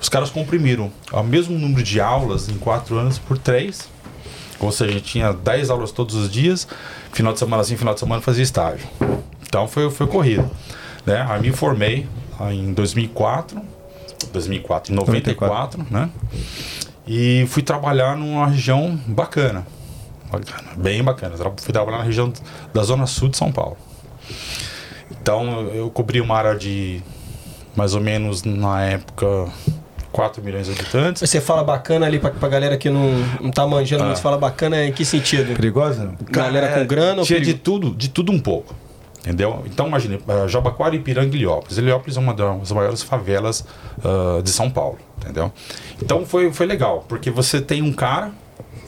os caras comprimiram o mesmo número de aulas em quatro anos por três. Ou seja, a gente tinha 10 aulas todos os dias, final de semana sim, final de semana fazia estágio. Então foi, foi corrido. Né? Aí me formei em 2004, 2004, em 94, né? E fui trabalhar numa região bacana. Bacana, bem bacana. Fui trabalhar na região da zona sul de São Paulo. Então eu cobri uma área de mais ou menos na época 4 milhões de habitantes.
Você fala bacana ali pra, pra galera que não, não tá manjando, mas fala bacana em que sentido?
Perigosa?
Galera com grana ou
Tinha de
perigo?
tudo, de tudo um pouco. Entendeu? Então imagine, uh, Jabaquara, Ipiranga e Heliópolis. Heliópolis é uma das maiores favelas ah, de São Paulo. Entendeu? Então foi, foi legal, porque você tem um cara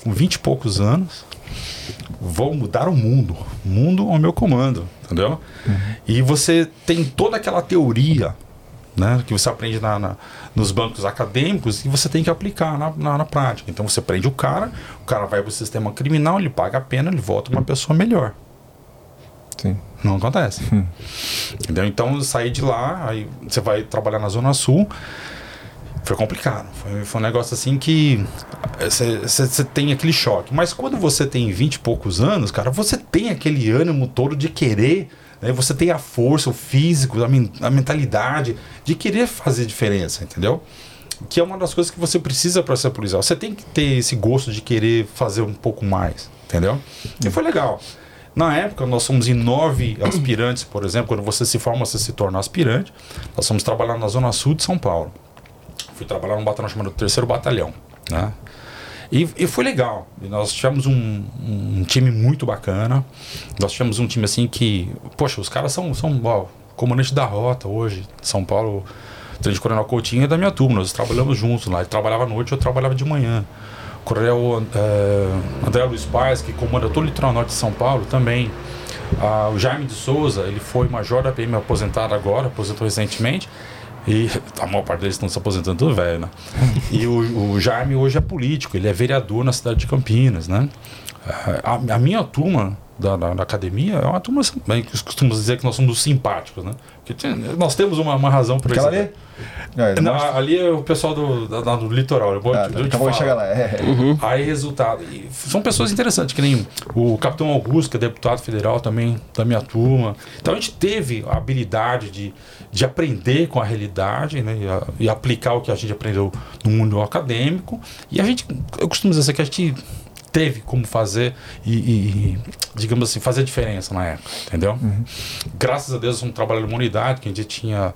com 20 e poucos anos, vou mudar o mundo. Mundo ao meu comando, entendeu? E você tem toda aquela teoria né? Que você aprende na, na- nos bancos acadêmicos e você tem que aplicar na, na, na prática. Então você prende o cara, o cara vai para o sistema criminal, ele paga a pena, ele volta uma pessoa melhor.
Sim.
Não acontece. Entendeu? Então eu saí de lá, aí você vai trabalhar na Zona Sul. Foi complicado. Foi, foi um negócio assim que eh, você você tem aquele choque. Mas quando você tem 20 e poucos anos, cara, você tem aquele ânimo todo de querer. Né? Você tem a força, o físico, a, men- a mentalidade de querer fazer diferença, entendeu? Que é uma das coisas que você precisa para ser policial. Você tem que ter esse gosto de querer fazer um pouco mais, entendeu? E foi legal. Na época, nós somos em nove aspirantes, por exemplo. Quando você se forma, você se torna aspirante. Nós fomos trabalhar na Zona Sul de São Paulo. Fui trabalhar num batalhão chamado Terceiro Batalhão, né? E, e foi legal. E nós tivemos um, um time muito bacana. Nós tivemos um time assim que, poxa, os caras são, são ó, comandante da rota hoje, São Paulo. Tenente Coronel Coutinho é da minha turma, nós trabalhamos juntos lá. Ele trabalhava à noite, eu trabalhava de manhã. Coronel eh, André Luiz Paz, que comanda todo o litoral norte de São Paulo, também. Ah, o Jaime de Souza, ele foi major da PM aposentado agora, aposentou recentemente. E (laughs) a maior parte deles estão se aposentando tudo velho, né? E o, o Jaime hoje é político, ele é vereador na cidade de Campinas, né? A, a minha turma da, da, da academia é uma turma, assim, bem, que costumamos dizer que nós somos os simpáticos, né? Porque tem- nós temos uma, uma razão para isso.
Aquela ali? É,
Não,
mostra-
ali é o pessoal do, da- da- do litoral. Eu vou,
Ah,
eu
tá, a pouco
falo.
chegar lá. É.
Aí, resultado. e são pessoas interessantes, que nem o Capitão Augusto, que é deputado federal também da minha turma. Então a gente teve a habilidade de, de aprender com a realidade né, e, a- e aplicar o que a gente aprendeu no mundo acadêmico. E a gente, eu costumo dizer assim, que a gente teve como fazer e, e, digamos assim, fazer diferença na época, entendeu? Graças a Deus, um trabalho de unidade que a gente tinha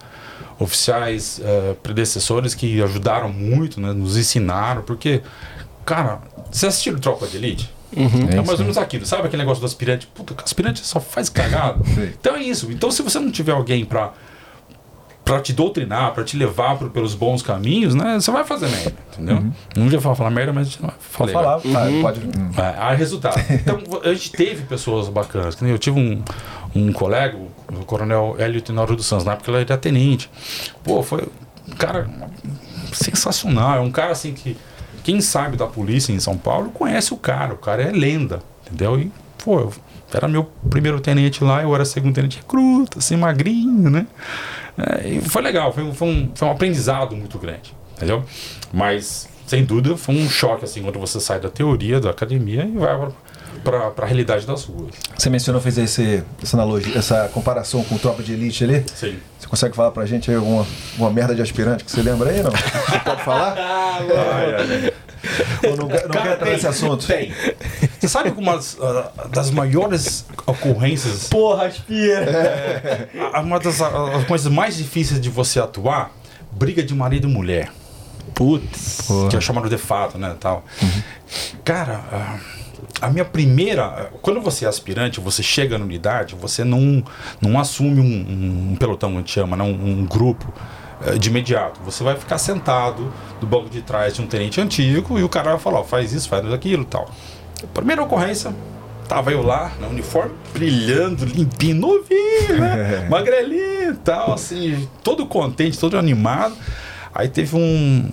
oficiais eh, predecessores que ajudaram muito, né, nos ensinaram, porque, cara, você assistiu Tropa de Elite? É mais ou menos aquilo, sabe aquele negócio do aspirante? Puta, aspirante só faz cagada.
Sim.
então é isso. Então, se você não tiver alguém pra, pra te doutrinar, pra te levar pro- pelos bons caminhos, né, você vai fazer merda, entendeu? Não devia falar, falar merda, mas falei.
Falar,
vai.
tá, pode. hum.
É, aí resultado. (laughs) Então a gente teve pessoas bacanas. Eu tive um, um colega, o coronel Hélio Tenório dos Santos, na época ele era tenente. Pô, foi um cara sensacional. É um cara assim que quem sabe da polícia em São Paulo conhece o cara. O cara é lenda, entendeu? E, pô, eu era meu primeiro tenente lá, eu era segundo tenente recruta, assim, magrinho, né? É, e foi legal, foi, um- foi um, foi um aprendizado muito grande, entendeu? Mas, sem dúvida, foi um choque, assim, quando você sai da teoria, da academia e vai para a realidade das ruas.
Você mencionou, fez esse, essa analogia, essa comparação com tropa de elite ali.
Sim.
Você consegue falar pra gente aí alguma, alguma merda de aspirante que você lembra aí, não? Você (laughs) pode falar? Ou não, não quer entrar nesse assunto?
Tem. Você sabe que uma das, ah, das maiores ocorrências
Porra, aspira.
A- Uma das as coisas mais difíceis de você atuar, briga de marido e mulher,
Putz.
que é chamado de fato, né, tal. Cara, a- a minha primeira, quando você é aspirante, você chega na unidade, você não não assume um, um pelotão, a gente chama, né, um, um grupo eh, de imediato. Você vai ficar sentado do banco de trás de um tenente antigo e o cara vai falar, ó, faz isso, faz aquilo, tal. Primeira ocorrência, Tava eu lá, no uniforme, brilhando, limpinho, novinho, né? (laughs) Magrelinho e tal, assim, todo contente, todo animado. Aí teve um.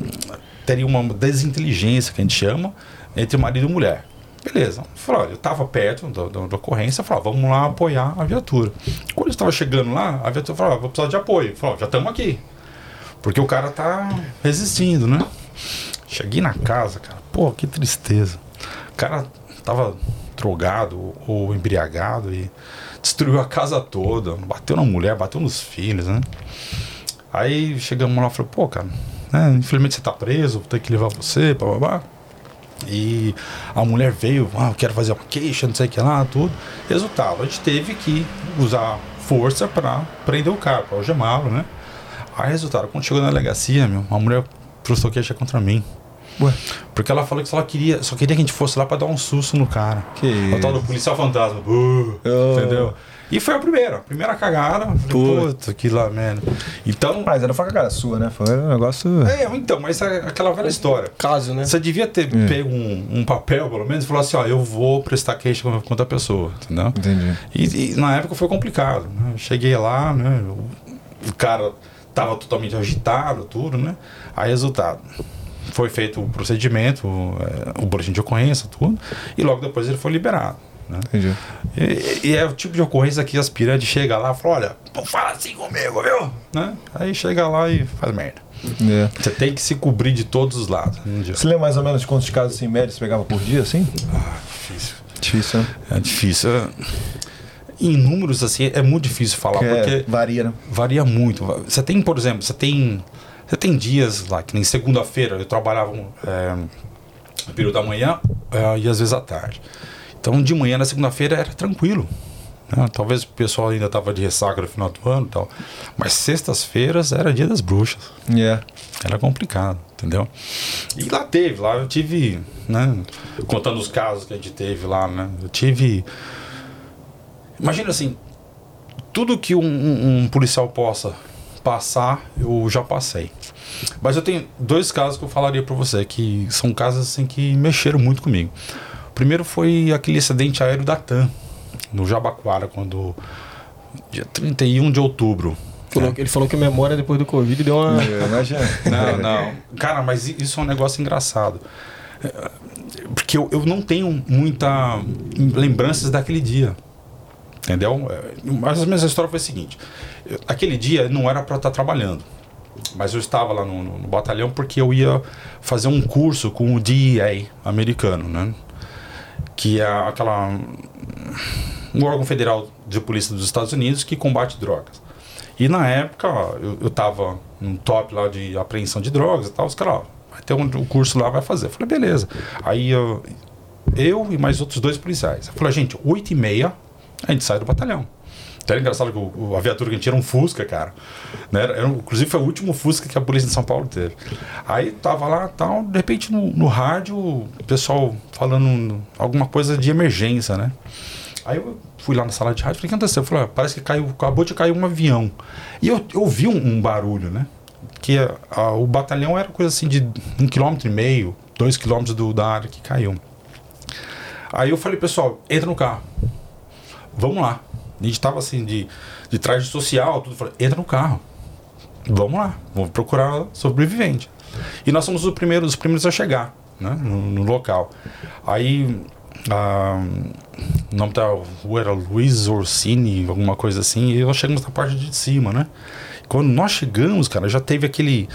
Teria uma desinteligência, que a gente chama, entre marido e mulher. Beleza. Falei, olha, eu tava perto da, ocorrência, falei, ó, vamos lá apoiar a viatura. Quando eu estava chegando lá, a viatura falou, vou precisar de apoio. Falei, ó, já estamos aqui. Porque o cara tá resistindo, né? Cheguei na casa, cara, pô, que tristeza. Cara tava drogado ou embriagado e destruiu a casa toda, bateu na mulher, bateu nos filhos, né? Aí chegamos lá e falei, pô, cara, né, infelizmente você tá preso, vou ter que levar você, babá. E a mulher veio, ah, eu quero fazer uma queixa, não sei o que lá, tudo. Resultado, a gente teve que usar força pra prender o cara, pra algemá-lo, né? Aí, resultado, quando chegou na delegacia, meu, a mulher trouxe queixa contra mim.
Ué?
Porque ela falou que só queria, só queria que a gente fosse lá pra dar um susto no cara.
Que
O tal do policial fantasma. Uh,
Oh.
Entendeu? E foi a primeira, a primeira cagada. Puta, que lá, merda. Então.
Mas não foi com a cara sua, né? Foi um negócio.
É, então, mas é aquela velha história.
Caso, né?
Você devia ter
É.
pego um, um papel, pelo menos, e falar assim: ó, eu vou prestar queixa contra a pessoa, entendeu?
Entendi.
E, e na época foi complicado. Né? Cheguei lá, né? O cara tava totalmente agitado, tudo, né? Aí, resultado. Foi feito o procedimento, é, o boletim de ocorrência, tudo, e logo depois ele foi liberado. Né?
Entendi.
E, e é o tipo de ocorrência que aspirante chega lá e fala, olha, não fala assim comigo, viu? Né? Aí chega lá e faz merda.
É.
Você tem que se cobrir de todos os lados.
Você lembra mais ou menos quantos casos assim, médios você pegava por dia, assim?
Ah, difícil.
Difícil, né?
É difícil. Em números, assim, é muito difícil falar,
porque varia, né?
varia muito. Você tem, por exemplo, você tem. Você tem dias lá, que nem segunda-feira eu trabalhava é, no período da manhã é, e às vezes à tarde. Então de manhã na segunda-feira era tranquilo. né? Talvez o pessoal ainda estava de ressaca no final do ano e tal. Mas sextas-feiras era dia das bruxas.
É.
Era complicado, entendeu? E lá teve, lá eu tive, né? Contando os casos que a gente teve lá, né? Eu tive. Imagina assim, tudo que um, um- um policial possa passar, eu já passei. Mas eu tenho dois casos que eu falaria pra você, que são casos assim que mexeram muito comigo. O primeiro foi aquele acidente aéreo da TAM, no Jabaquara, quando. Dia 31 de outubro.
Falou- Ele falou que a memória depois do Covid deu uma.
É. (laughs)
Não, não. Cara, mas isso é um negócio engraçado. É, Porque eu, eu não tenho muita lembranças daquele dia. Entendeu? É, Mas a minha história foi a seguinte: aquele dia não era para estar trabalhando. Mas eu estava lá no, no- no batalhão porque eu ia fazer um curso com o DEA americano, né? Que é aquela. um órgão federal de polícia dos Estados Unidos que combate drogas. E na época eu, eu tava num top lá de apreensão de drogas e tal, os caras, vai ter um, o curso lá, vai fazer. Eu falei, beleza. Aí eu, eu e mais outros dois policiais. Eu falei, gente, 8 e meia a gente sai do batalhão. Era engraçado que o, a viatura que a gente tinha era um Fusca, cara. Né? Era, inclusive foi o último Fusca que a polícia de São Paulo teve. Aí tava lá tal, de repente no, no rádio, o pessoal falando alguma coisa de emergência, né? Aí eu fui lá na sala de rádio e falei, o que aconteceu? Eu falei, "Ah, parece que caiu, acabou de cair um avião. E eu, eu ouvi um, um barulho, né? Que a- a- o batalhão era coisa assim de um quilômetro e meio, dois quilômetros do, da área que caiu. Aí eu falei, pessoal, entra no carro. Vamos lá. A gente tava assim de, de traje social, tudo. Falei, entra no carro. Vamos lá, vamos procurar sobrevivente. E nós somos os primeiros, os primeiros a chegar né, no, no local. Aí ah, o nome da rua era Luiz Orsini, alguma coisa assim, e nós chegamos na parte de cima, né? Quando nós chegamos, cara, já teve aquele,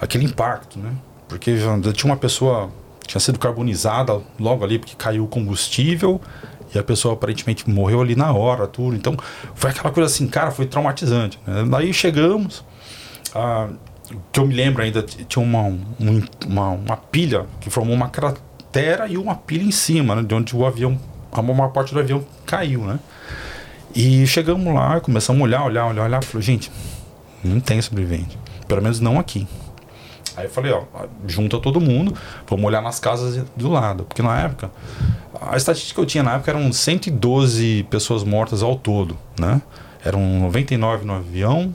aquele impacto, né? Porque já, tinha uma pessoa tinha sido carbonizada logo ali, porque caiu o combustível, e a pessoa aparentemente morreu ali na hora, tudo. Então, foi aquela coisa assim, cara, foi traumatizante. Né? Daí chegamos, ah, que eu me lembro ainda, tinha uma, um- uma, uma pilha que formou uma cratera e uma pilha em cima, né, de onde o avião, a maior parte do avião caiu, né? E chegamos lá, começamos a olhar, olhar, olhar, olhar, falou, gente, não tem sobrevivente, pelo menos não aqui. Aí eu falei, ó, junta todo mundo, vamos olhar nas casas do lado, porque na época, a estatística que eu tinha na época eram 112 pessoas mortas ao todo, né? Eram 99 no avião,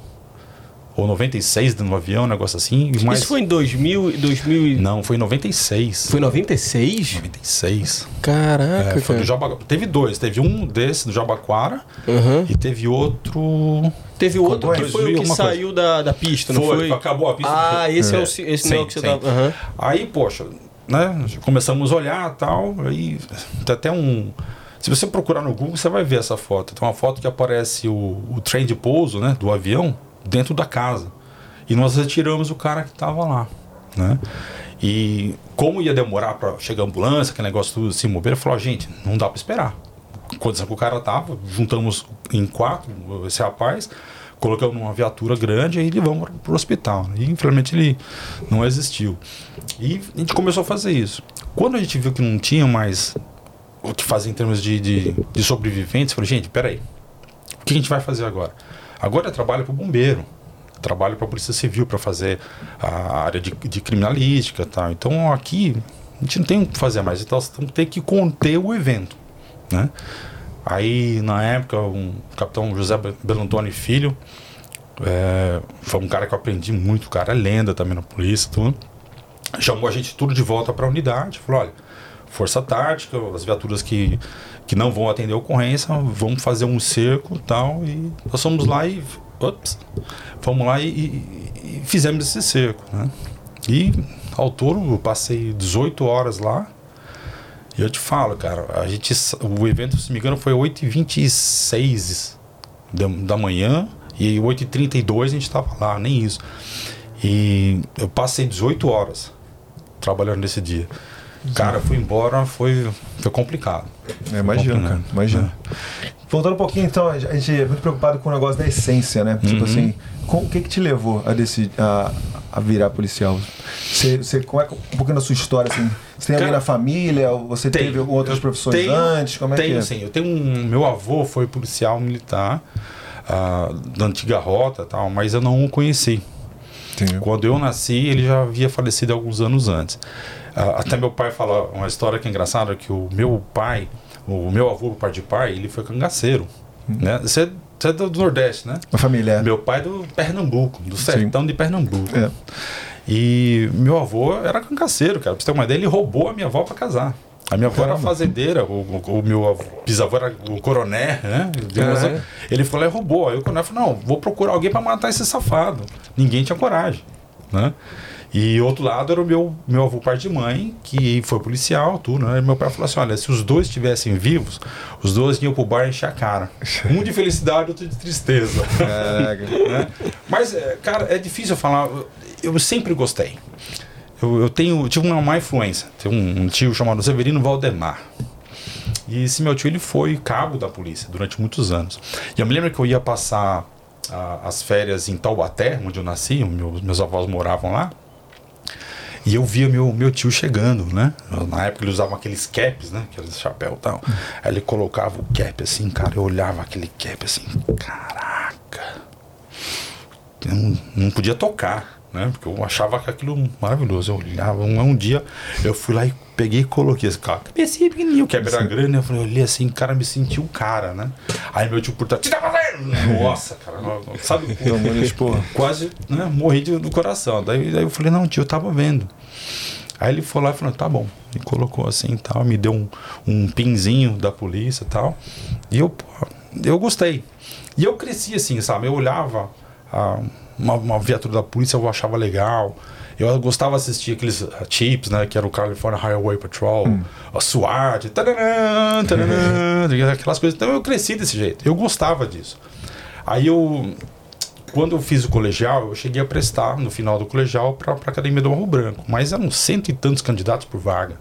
ou 96 no avião, um negócio assim. e mais...
Isso foi em 2000, 2000 e-
Não, foi em 96.
Foi em 96?
96.
Caraca,
É, foi do
cara.
Jaba... Teve dois. Teve um desse do Jabaquara
Aham.
e teve outro.
Teve outro que foi o que saiu da, da pista, não foi?
acabou a pista.
Ah, esse é,
É.
o esse
Sim,
não é o que você tava. Aham.
Aí, poxa, né? Começamos a olhar tal. Aí tem até um. Se você procurar no Google, você vai ver essa foto. Tem uma foto que aparece o, o trem de pouso, né? Do avião dentro da casa. E nós retiramos o cara que estava lá, né? E como ia demorar para chegar a ambulância, aquele negócio tudo se mover, ele falou: gente, não dá para esperar. Que o cara tava, juntamos em quatro esse rapaz, colocamos numa viatura grande e levamos para o hospital. E infelizmente ele não existiu. E a gente começou a fazer isso. Quando a gente viu que não tinha mais o que fazer em termos de, de, de sobreviventes, falei, gente, peraí, o que a gente vai fazer agora? Agora é trabalho para o bombeiro, trabalho para a Polícia Civil para fazer a área de, de criminalística tal. Então aqui a gente não tem o que fazer mais, então temos que ter que conter o evento, né? Aí na época um capitão José Belantoni Filho é, foi um cara que eu aprendi muito, o cara é lenda também na polícia, tudo. Chamou a gente tudo de volta para a unidade, falou, olha, força tática, as viaturas que, que não vão atender a ocorrência, vamos fazer um cerco tal. E nós fomos lá e Ops. Fomos lá e, e- e fizemos esse cerco, né? E ao todo eu passei 18 horas lá. E eu te falo, cara, a gente, o evento, se me engano, foi 8h26 da, da manhã e 8h32 a gente estava lá, nem isso. E eu passei 18 horas trabalhando nesse dia. Cara, eu fui embora, foi, foi complicado.
É, imagina,
Complicado.
cara, imagina. Voltando um pouquinho, então, a gente é muito preocupado com o negócio da essência, né? Tipo assim, com- o que que te levou a decidir, a, a virar policial? Você, você, como é um pouquinho da sua história, assim? Você tem alguém na família? Ou você teve outras profissões
tenho-
antes? Como é
tenho,
que é?
sim. Eu tenho um. Meu avô foi policial militar ah, da antiga rota tal, mas eu não o conheci.
Entendi.
Quando eu nasci, ele já havia falecido alguns anos antes. Ah, até meu pai fala uma história que é engraçada, que o meu pai, o meu avô, por parte de pai, ele foi cangaceiro. Né? Você é, você é do Nordeste, né?
Uma família. é.
Meu pai é do Pernambuco, do sertão de Pernambuco.
É.
E meu avô era cangaceiro, cara. Pra você ter uma ideia, ele roubou a minha avó pra casar. A minha avó era
Caramba.
fazendeira, o, o- o meu avô- bisavô era o coroné, né?
Caralho.
Ele falou, ele roubou. Aí o coroné falou, não, vou procurar alguém pra matar esse safado. Ninguém tinha coragem, né? E outro lado era o meu, meu avô parte de mãe, que foi policial, tudo, né? E meu pai falou assim, olha, se os dois estivessem vivos, os dois iam pro bar encher a cara. (laughs) Um de felicidade, outro de tristeza
Caraca. (laughs)
né? Mas, é, cara, é difícil falar. Eu, sempre gostei. Eu, eu tenho, tive uma má influência. Tem um, um tio chamado Severino Valdemar. E esse meu tio ele foi cabo da polícia durante muitos anos. E eu me lembro que eu ia passar as férias em Taubaté, onde eu nasci, meus, meus avós moravam lá. E eu via meu, meu tio chegando, né? Na época ele usava aqueles caps, né? Aqueles chapéu e tal. Aí ele colocava o cap assim, cara, eu olhava aquele cap assim, caraca. Eu não, não podia tocar, né? Porque eu achava que aquilo maravilhoso. Eu olhava, um, um dia eu fui lá e peguei e coloquei esse cara. Cabecinha pequenininho, era grande, né? Eu falei, eu olhei assim, cara, me senti o cara, né? Aí meu tio por trás, "O que tá fazendo? Nossa, cara, sabe?
Tomou de esporra.
quase né, morri de- do coração. Daí, daí eu falei, não, tio, eu tava vendo. Aí ele foi lá e falou, tá bom. E colocou assim e tal, me deu um, um pinzinho da polícia e tal. E eu, eu gostei. E eu cresci assim, sabe? Eu olhava ah, uma, uma viatura da polícia, eu achava legal. Eu gostava de assistir aqueles chips, né? Que era o California Highway Patrol, a SWAT, taranã, taranã, (laughs) (laughs) aquelas coisas. Então eu cresci desse jeito. Eu gostava disso. Aí eu, quando eu fiz o colegial, eu cheguei a prestar no final do colegial para a Academia do Morro Branco, mas eram cento e tantos candidatos por vaga.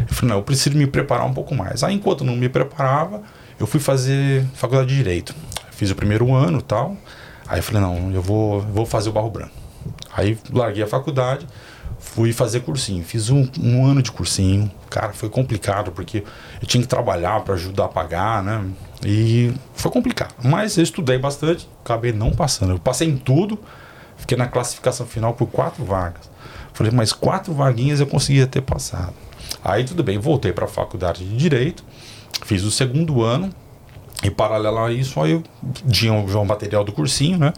Eu falei, não, eu preciso me preparar um pouco mais. Aí, enquanto não me preparava, eu fui fazer faculdade de Direito. Fiz o primeiro ano tal. Aí eu falei, não, eu vou, vou fazer o Barro Branco. Aí larguei a faculdade, fui fazer cursinho. Fiz um, um ano de cursinho. Cara, foi complicado, porque eu tinha que trabalhar para ajudar a pagar, né? E foi complicado. Mas eu estudei bastante, acabei não passando. Eu passei em tudo, fiquei na classificação final por quatro vagas. Falei, mas quatro vaguinhas eu conseguia ter passado. Aí tudo bem, voltei para a faculdade de Direito, fiz o segundo ano, e paralelo a isso, aí eu tinha o já o material do cursinho, né?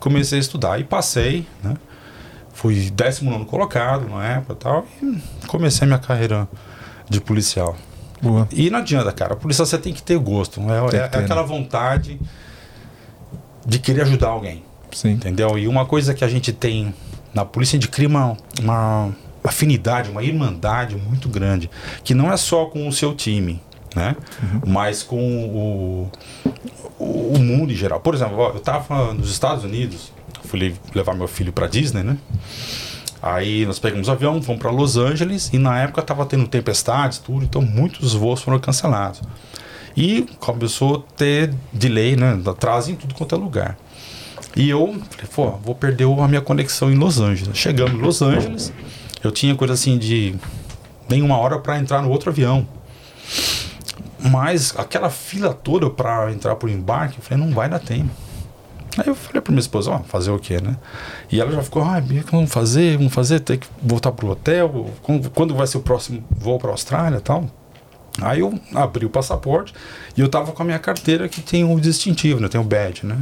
Comecei a estudar e passei, né? Fui 19 colocado na época e tal, e comecei minha carreira de policial.
Boa.
E não adianta, cara. Policial você tem que ter gosto. É,
que
é
ter, né?
aquela vontade de querer ajudar alguém.
Sim.
Entendeu? E uma coisa que a gente tem na polícia, a gente cria uma, uma afinidade, uma irmandade muito grande, que não é só com o seu time, né? Mas com o, o, o mundo em geral. Por exemplo, eu estava nos Estados Unidos, fui le- levar meu filho para Disney, né? Aí nós pegamos avião, fomos para Los Angeles e na época estava tendo tempestades, tudo, então muitos voos foram cancelados. E começou a ter delay, né? Atraso em tudo quanto é lugar. E eu falei, pô, vou perder a minha conexão em Los Angeles. Chegamos em Los Angeles, eu tinha coisa assim de nem uma hora para entrar no outro avião. Mas aquela fila toda para entrar por embarque, eu falei, não vai dar tempo. Aí eu falei pra minha esposa, ó, fazer o quê, né? E ela já ficou, ah, o que vamos fazer? Vamos fazer? Tem que voltar pro hotel? Quando- vai ser o próximo voo pra Austrália e tal? Aí eu abri o passaporte e eu tava com a minha carteira que tem o distintivo, né? Tem o badge, né?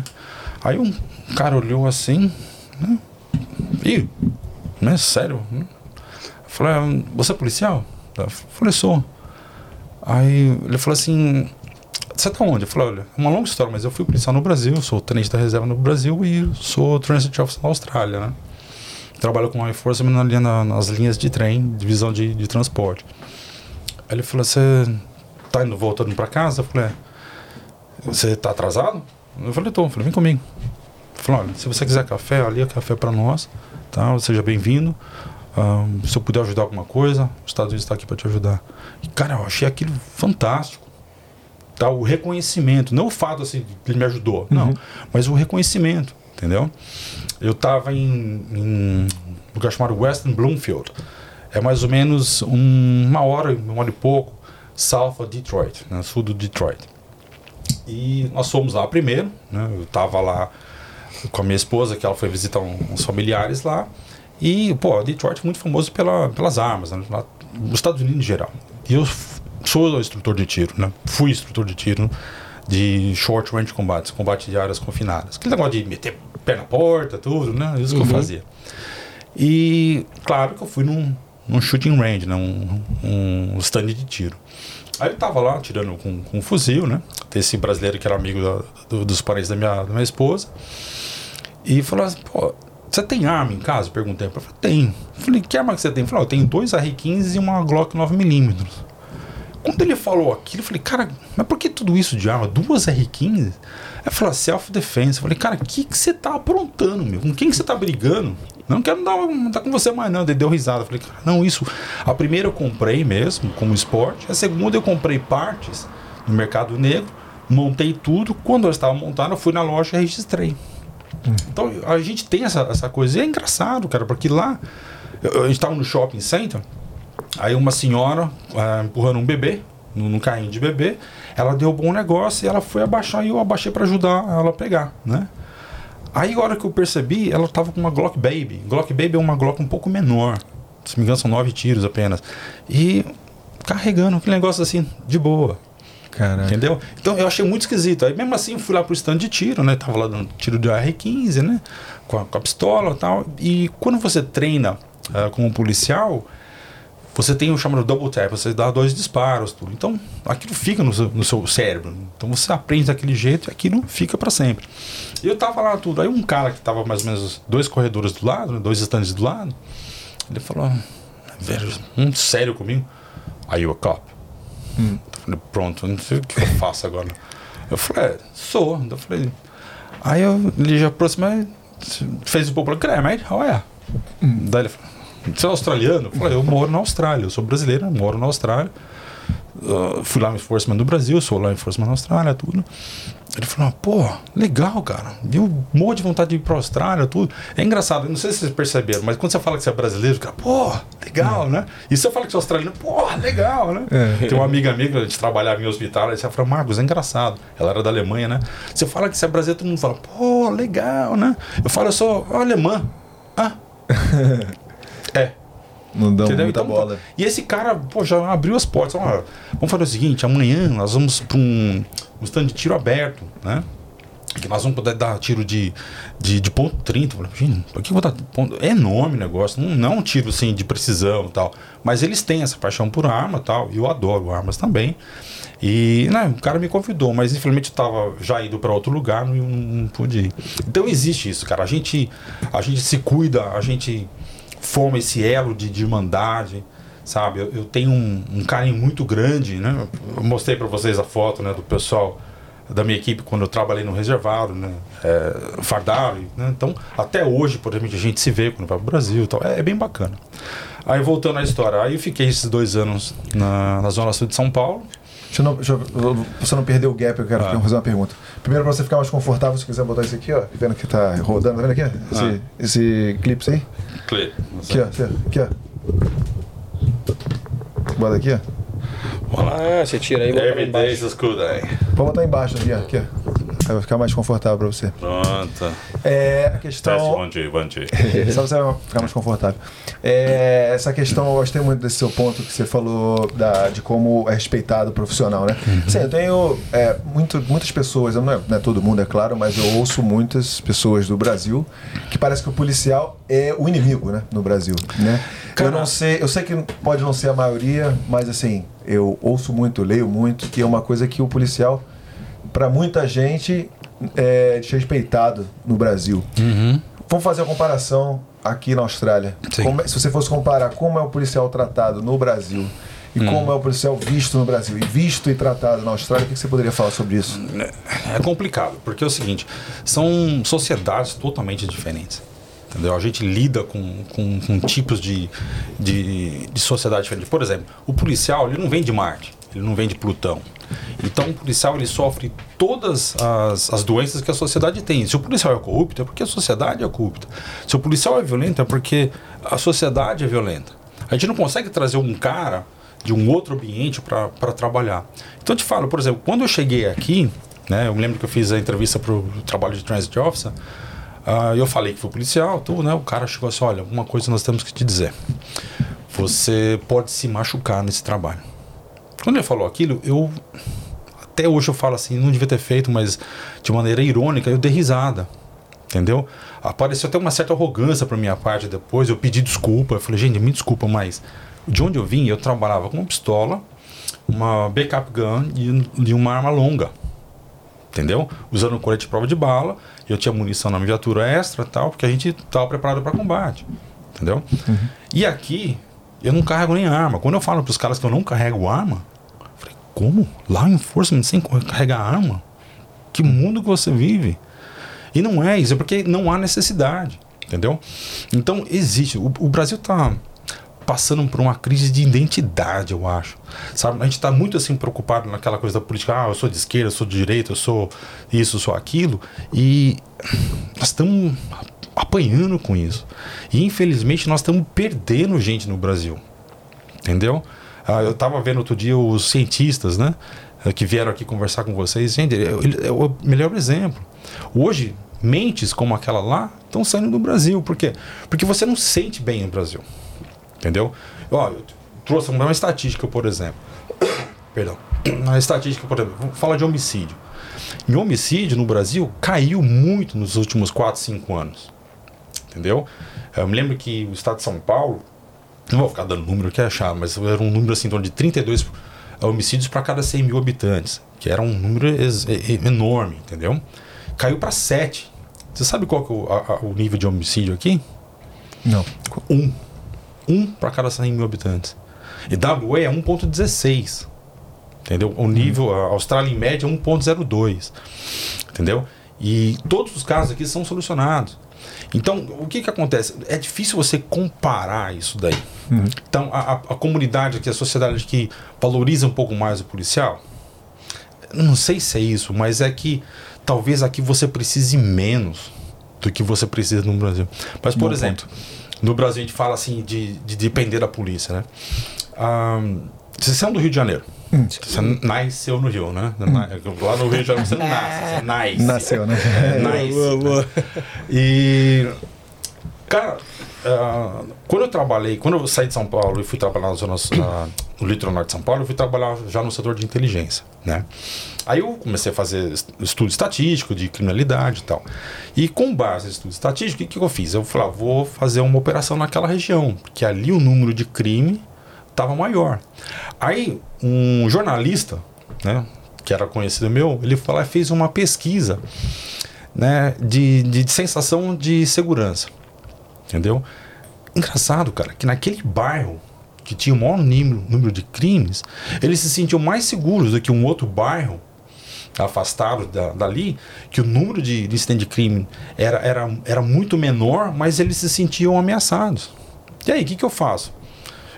Aí um cara olhou assim, né? Ih, né? Sério? né? Falei, ah, você é policial? Eu falei, sou. Aí ele falou assim, você tá onde? Eu falei, olha, é uma longa história, mas eu fui policial no Brasil, sou tenente da reserva no Brasil e sou transit officer na Austrália, né? Trabalho com law enforcement na na- nas linhas de trem, divisão de, de transporte. Aí ele falou, você tá indo, voltando pra casa? Eu falei, é. Você tá atrasado? Eu falei, tô. Eu falei, vem comigo. Ele falou, olha, se você quiser café, ali é café pra nós, tá? Seja bem-vindo. Se eu puder ajudar alguma coisa, os Estados Unidos está aqui para te ajudar. E, cara, eu achei aquilo fantástico. Tá? O reconhecimento, não o fato assim que ele me ajudou, não, mas o reconhecimento, entendeu? Eu estava em, em um lugar chamado Western Bloomfield. É mais ou menos um- uma hora, uma hora e pouco, south of Detroit, né, sul do Detroit. E nós fomos lá primeiro, né? Eu estava lá com a minha esposa, que ela foi visitar um- uns familiares lá. E, pô, Detroit é muito famoso pela, pelas armas, né? Nos Estados Unidos em geral. E eu sou instrutor de tiro, né? Fui instrutor de tiro de short range combates, combate de áreas confinadas. Aquele negócio de meter pé na porta, tudo, né? Isso que eu fazia. E, claro que eu fui num, num shooting range, né? Um, um stand de tiro. Aí eu tava lá tirando com, com um fuzil, né? Esse brasileiro que era amigo da- do- dos parentes da minha, da minha esposa. E falou assim, pô, você tem arma em casa? Perguntei pra ele. Tem. Falei, que arma que você tem? Ele falou, eu tenho dois R15 e uma Glock 9mm. Quando ele falou aquilo, eu falei, cara, mas por que tudo isso de arma? Duas R15? Aí falou, self-defense. Eu falei, cara, o que que você tá aprontando, meu? Com quem que você tá brigando? Não quero dar, não tá com você mais não. Ele deu risada. Eu falei, cara, não, isso. A primeira eu comprei mesmo, como esporte. A segunda eu comprei partes no mercado negro, montei tudo. Quando eu estava montando, eu fui na loja e registrei. Então a gente tem essa, essa coisa. E é engraçado, cara, porque lá a gente estava no shopping center, aí uma senhora ah, empurrando um bebê, no, no carrinho de bebê, ela deu bom negócio e ela foi abaixar e eu abaixei para ajudar ela a pegar, né? Aí a hora que eu percebi, ela tava com uma Glock Baby. Glock Baby é uma Glock um pouco menor. Se me engano, são nove tiros apenas. E carregando aquele negócio assim, de boa.
Caralho.
Entendeu? Então eu achei muito esquisito. Aí mesmo assim eu fui lá pro stand de tiro, né? Tava lá dando tiro de AR-15, né? Com a, com a pistola e tal. E quando você treina ah, como policial, você tem o chamado double tap, você dá dois disparos, tudo. Então aquilo fica no seu, no seu cérebro. Então você aprende daquele jeito e aquilo fica para sempre. E eu tava lá tudo. Aí um cara que tava mais ou menos dois corredores do lado, né? dois stands do lado, ele falou, velho, muito sério comigo. Are you a cop? Falei, pronto, não sei o que eu faço agora. Eu falei, é, sou. Eu falei, aí eu, ele já aproximou, fez um pouco, falou, "Crê, mate, how are you?" Daí ele falou, você é australiano? Eu falei, eu moro na Austrália, eu sou brasileiro, eu moro na Austrália. Uh, fui lá no enforcement do Brasil, sou lá no enforcement na Austrália, tudo. Ele falou, pô, legal, cara. Eu morro de vontade de ir pra Austrália, tudo. É engraçado, eu não sei se vocês perceberam, mas quando você fala que você é brasileiro, fica, pô, legal, né? E se você fala que você é australiano, pô, legal, né?
É.
Tem uma amiga minha que a gente trabalhava em hospital, ela falou, Marcos, é engraçado. Ela era da Alemanha, né? Você fala que você é brasileiro, todo mundo fala, pô, legal, né? Eu falo, eu sou alemã. Ah. (laughs) é.
Não dão
Entendeu?
muita
Então,
bola.
E esse cara, pô, já abriu as portas. Ó, vamos fazer o seguinte: amanhã nós vamos para um, um stand de tiro aberto, né? Que nós vamos poder dar tiro de, de, de ponto 30. Eu falei, gente, por que eu vou dar ponto? É enorme o negócio, não, não é um tiro assim de precisão e tal. Mas eles têm essa paixão por arma e tal. E eu adoro armas também. E né, o cara me convidou, mas infelizmente eu tava já indo para outro lugar, não, não pude ir. Então existe isso, cara. A gente, a gente se cuida, a gente forma esse elo de, de irmandade, sabe? Eu, eu tenho um, um carinho muito grande, né? Eu mostrei para vocês a foto, né, do pessoal da minha equipe quando eu trabalhei no reservado, né? É, fardado, né? Então, até hoje, por exemplo, a gente se vê quando vai pro Brasil e tal. É, é bem bacana. Aí, voltando à história, aí eu fiquei esses dois anos na, na Zona Sul de São Paulo.
Deixa eu não, deixa eu- você não perder o gap, eu quero
Ah.
fazer uma pergunta. Primeiro, pra você ficar mais confortável, se quiser botar isso aqui, ó. Vendo que tá rodando? Tá vendo aqui? Esse,
Ah.
esse clipe aí?
Cle.
Aqui, ó. Aqui, ó. Bota aqui, ó.
Ah, você tira aí e bota lá embaixo.
Pode botar embaixo aqui, ó. Aqui, ó. Aí vai ficar mais confortável pra você.
Pronto.
É, a questão.
G, one G.
Só você vai ficar mais confortável. É, essa questão, eu gostei muito desse seu ponto que você falou da, de como é respeitado o profissional, né? Sim, eu tenho é, muito, muitas pessoas, não é, não é todo mundo, é claro, mas eu ouço muitas pessoas do Brasil que parece que o policial é o inimigo, né? No Brasil, né? Eu não sei, eu sei que pode não ser a maioria, mas assim, eu ouço muito, leio muito, que é uma coisa que o policial para muita gente, é desrespeitado no Brasil. Vamos fazer a comparação aqui na Austrália. Como é- se você fosse comparar como é o policial tratado no Brasil e como é o policial visto no Brasil e visto e tratado na Austrália, o que que você poderia falar sobre isso?
É complicado, porque é o seguinte, são sociedades totalmente diferentes. Entendeu? A gente lida com, com, com tipos de, de, de sociedade diferentes. Por exemplo, o policial ele não vem de Marte, ele não vem de Plutão. Então o policial ele sofre todas as, as doenças que a sociedade tem. Se o policial é corrupto, é porque a sociedade é corrupta. Se o policial é violento, é porque a sociedade é violenta. A gente não consegue trazer um cara de um outro ambiente para trabalhar. Então eu te falo, por exemplo, quando eu cheguei aqui, né, eu me lembro que eu fiz a entrevista para o trabalho de Transit Officer, ah, eu falei que fui policial, tudo, né? O cara chegou assim, olha, uma coisa nós temos que te dizer. Você pode se machucar nesse trabalho. Quando ele falou aquilo, eu até hoje eu falo assim, não devia ter feito, mas de maneira irônica, eu dei risada. Entendeu? Apareceu até uma certa arrogância para minha parte depois. Eu pedi desculpa. Eu falei, gente, me desculpa, mas de onde eu vim, eu trabalhava com uma pistola, uma backup gun e, e uma arma longa. Entendeu? Usando colete de prova de bala. Eu tinha munição na minha viatura extra e tal, porque a gente estava preparado para combate. Entendeu? E aqui, eu não carrego nem arma. Quando eu falo para os caras que eu não carrego arma, eu falei, como? Lá em Enforcement sem carregar arma? Que mundo que você vive? E não é isso, é porque não há necessidade, entendeu? Então existe. O, o Brasil está passando por uma crise de identidade, eu acho. Sabe? A gente está muito assim preocupado naquela coisa da política. Ah, eu sou de esquerda, eu sou de direita, eu sou isso, eu sou aquilo. E nós estamos apanhando com isso. E infelizmente nós estamos perdendo gente no Brasil. Entendeu? Ah, eu estava vendo outro dia os cientistas, né? eh, Que vieram aqui conversar com vocês. Gente, é o melhor exemplo. Hoje, mentes como aquela lá estão saindo do Brasil. Por quê? Porque você não sente bem no Brasil. Entendeu? Ó, eu trouxe uma estatística, por exemplo. (coughs) Perdão. Uma estatística, por exemplo, vamos falar de homicídio. Em homicídio no Brasil caiu muito nos últimos 4, 5 anos. Entendeu? Eu me lembro que o estado de São Paulo, não vou ficar dando número que é achar, mas era um número assim, em torno de 32 homicídios para cada 100 mil habitantes, que era um número enorme, entendeu? Caiu para 7. Você sabe qual que é o, a- a- o nível de homicídio aqui?
Não.
Um. Um para cada 100 mil habitantes. E WA é 1,16. Entendeu? O nível, a Austrália em média é 1,02. Entendeu? E todos os casos aqui são solucionados. Então, o que, que acontece? É difícil você comparar isso daí. Então, a, a, comunidade aqui, a sociedade que valoriza um pouco mais o policial, não sei se é isso, mas é que talvez aqui você precise menos do que você precisa no Brasil. Mas, por
Bom
exemplo, no Brasil a gente fala assim de, de depender da polícia, né? Ah, vocês são do Rio de Janeiro. Você nasceu no Rio, né? Lá no Rio de Janeiro você não nasce, você nasce.
Nasceu, né?
É, nice. E, cara, ah, quando eu trabalhei, quando eu saí de São Paulo e fui trabalhar na zona, no litoral norte de São Paulo, eu fui trabalhar já no setor de inteligência, né? Aí eu comecei a fazer est- estudo estatístico de criminalidade e tal. E com base em estudo estatístico, o que, que eu fiz? Eu falei, ah, vou fazer uma operação naquela região, porque ali o número de crime estava maior. Aí um jornalista, né, que era conhecido meu, ele falou, fez uma pesquisa né, de, de sensação de segurança. Entendeu? Engraçado, cara, que naquele bairro que tinha o maior número, número de crimes, eles se sentiam mais seguros do que um outro bairro afastado da, dali, que o número de, de incidente de crime era, era, era muito menor, mas eles se sentiam ameaçados. E aí, o que, que eu faço?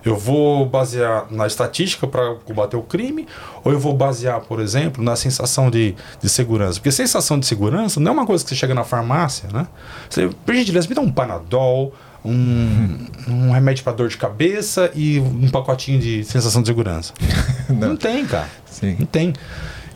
Eu vou basear na estatística para combater o crime, ou eu vou basear, por exemplo, na sensação de, de segurança? Porque sensação de segurança não é uma coisa que você chega na farmácia, né? Você, por gentileza, me dá um panadol, um, um remédio para dor de cabeça e um pacotinho de sensação de segurança. (laughs)
Não.
Não tem, cara.
Sim.
Não tem.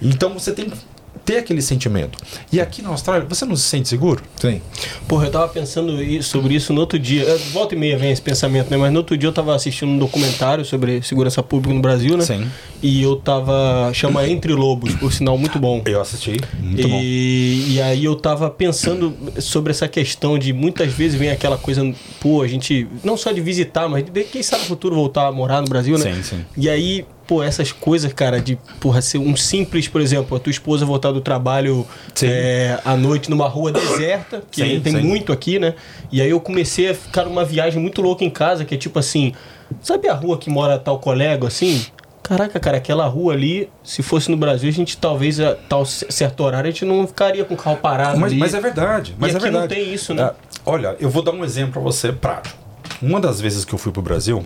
Então você tem que ter aquele sentimento. E aqui na Austrália, você não se sente seguro?
Sim.
Porra, eu tava pensando sobre isso no outro dia. Volta e meia vem esse pensamento, né? Mas no outro dia eu tava assistindo um documentário sobre segurança pública no Brasil, né?
Sim.
E eu tava. chama Entre Lobos, por sinal muito bom.
Eu assisti. Muito bom.
e, e aí eu tava pensando sobre essa questão de muitas vezes vem aquela coisa, pô, a gente não só de visitar, mas de quem sabe no futuro voltar a morar no Brasil, né?
Sim, sim.
E aí pô, essas coisas, cara, de, porra, ser um simples, por exemplo, a tua esposa voltar do trabalho é, à noite numa rua (coughs) deserta, que
Sim,
tem
sim.
muito aqui, né? E aí eu comecei a ficar numa viagem muito louca em casa, que é tipo assim, sabe a rua que mora tal colega, assim? Caraca, cara, aquela rua ali, se fosse no Brasil, a gente talvez a tal certo horário a gente não ficaria com o carro parado
Mas,
ali.
mas é verdade. Mas
E
é
aqui não
verdade.
tem isso, né?
Ah, olha, eu vou dar um exemplo pra você prático. Uma das vezes que eu fui pro Brasil,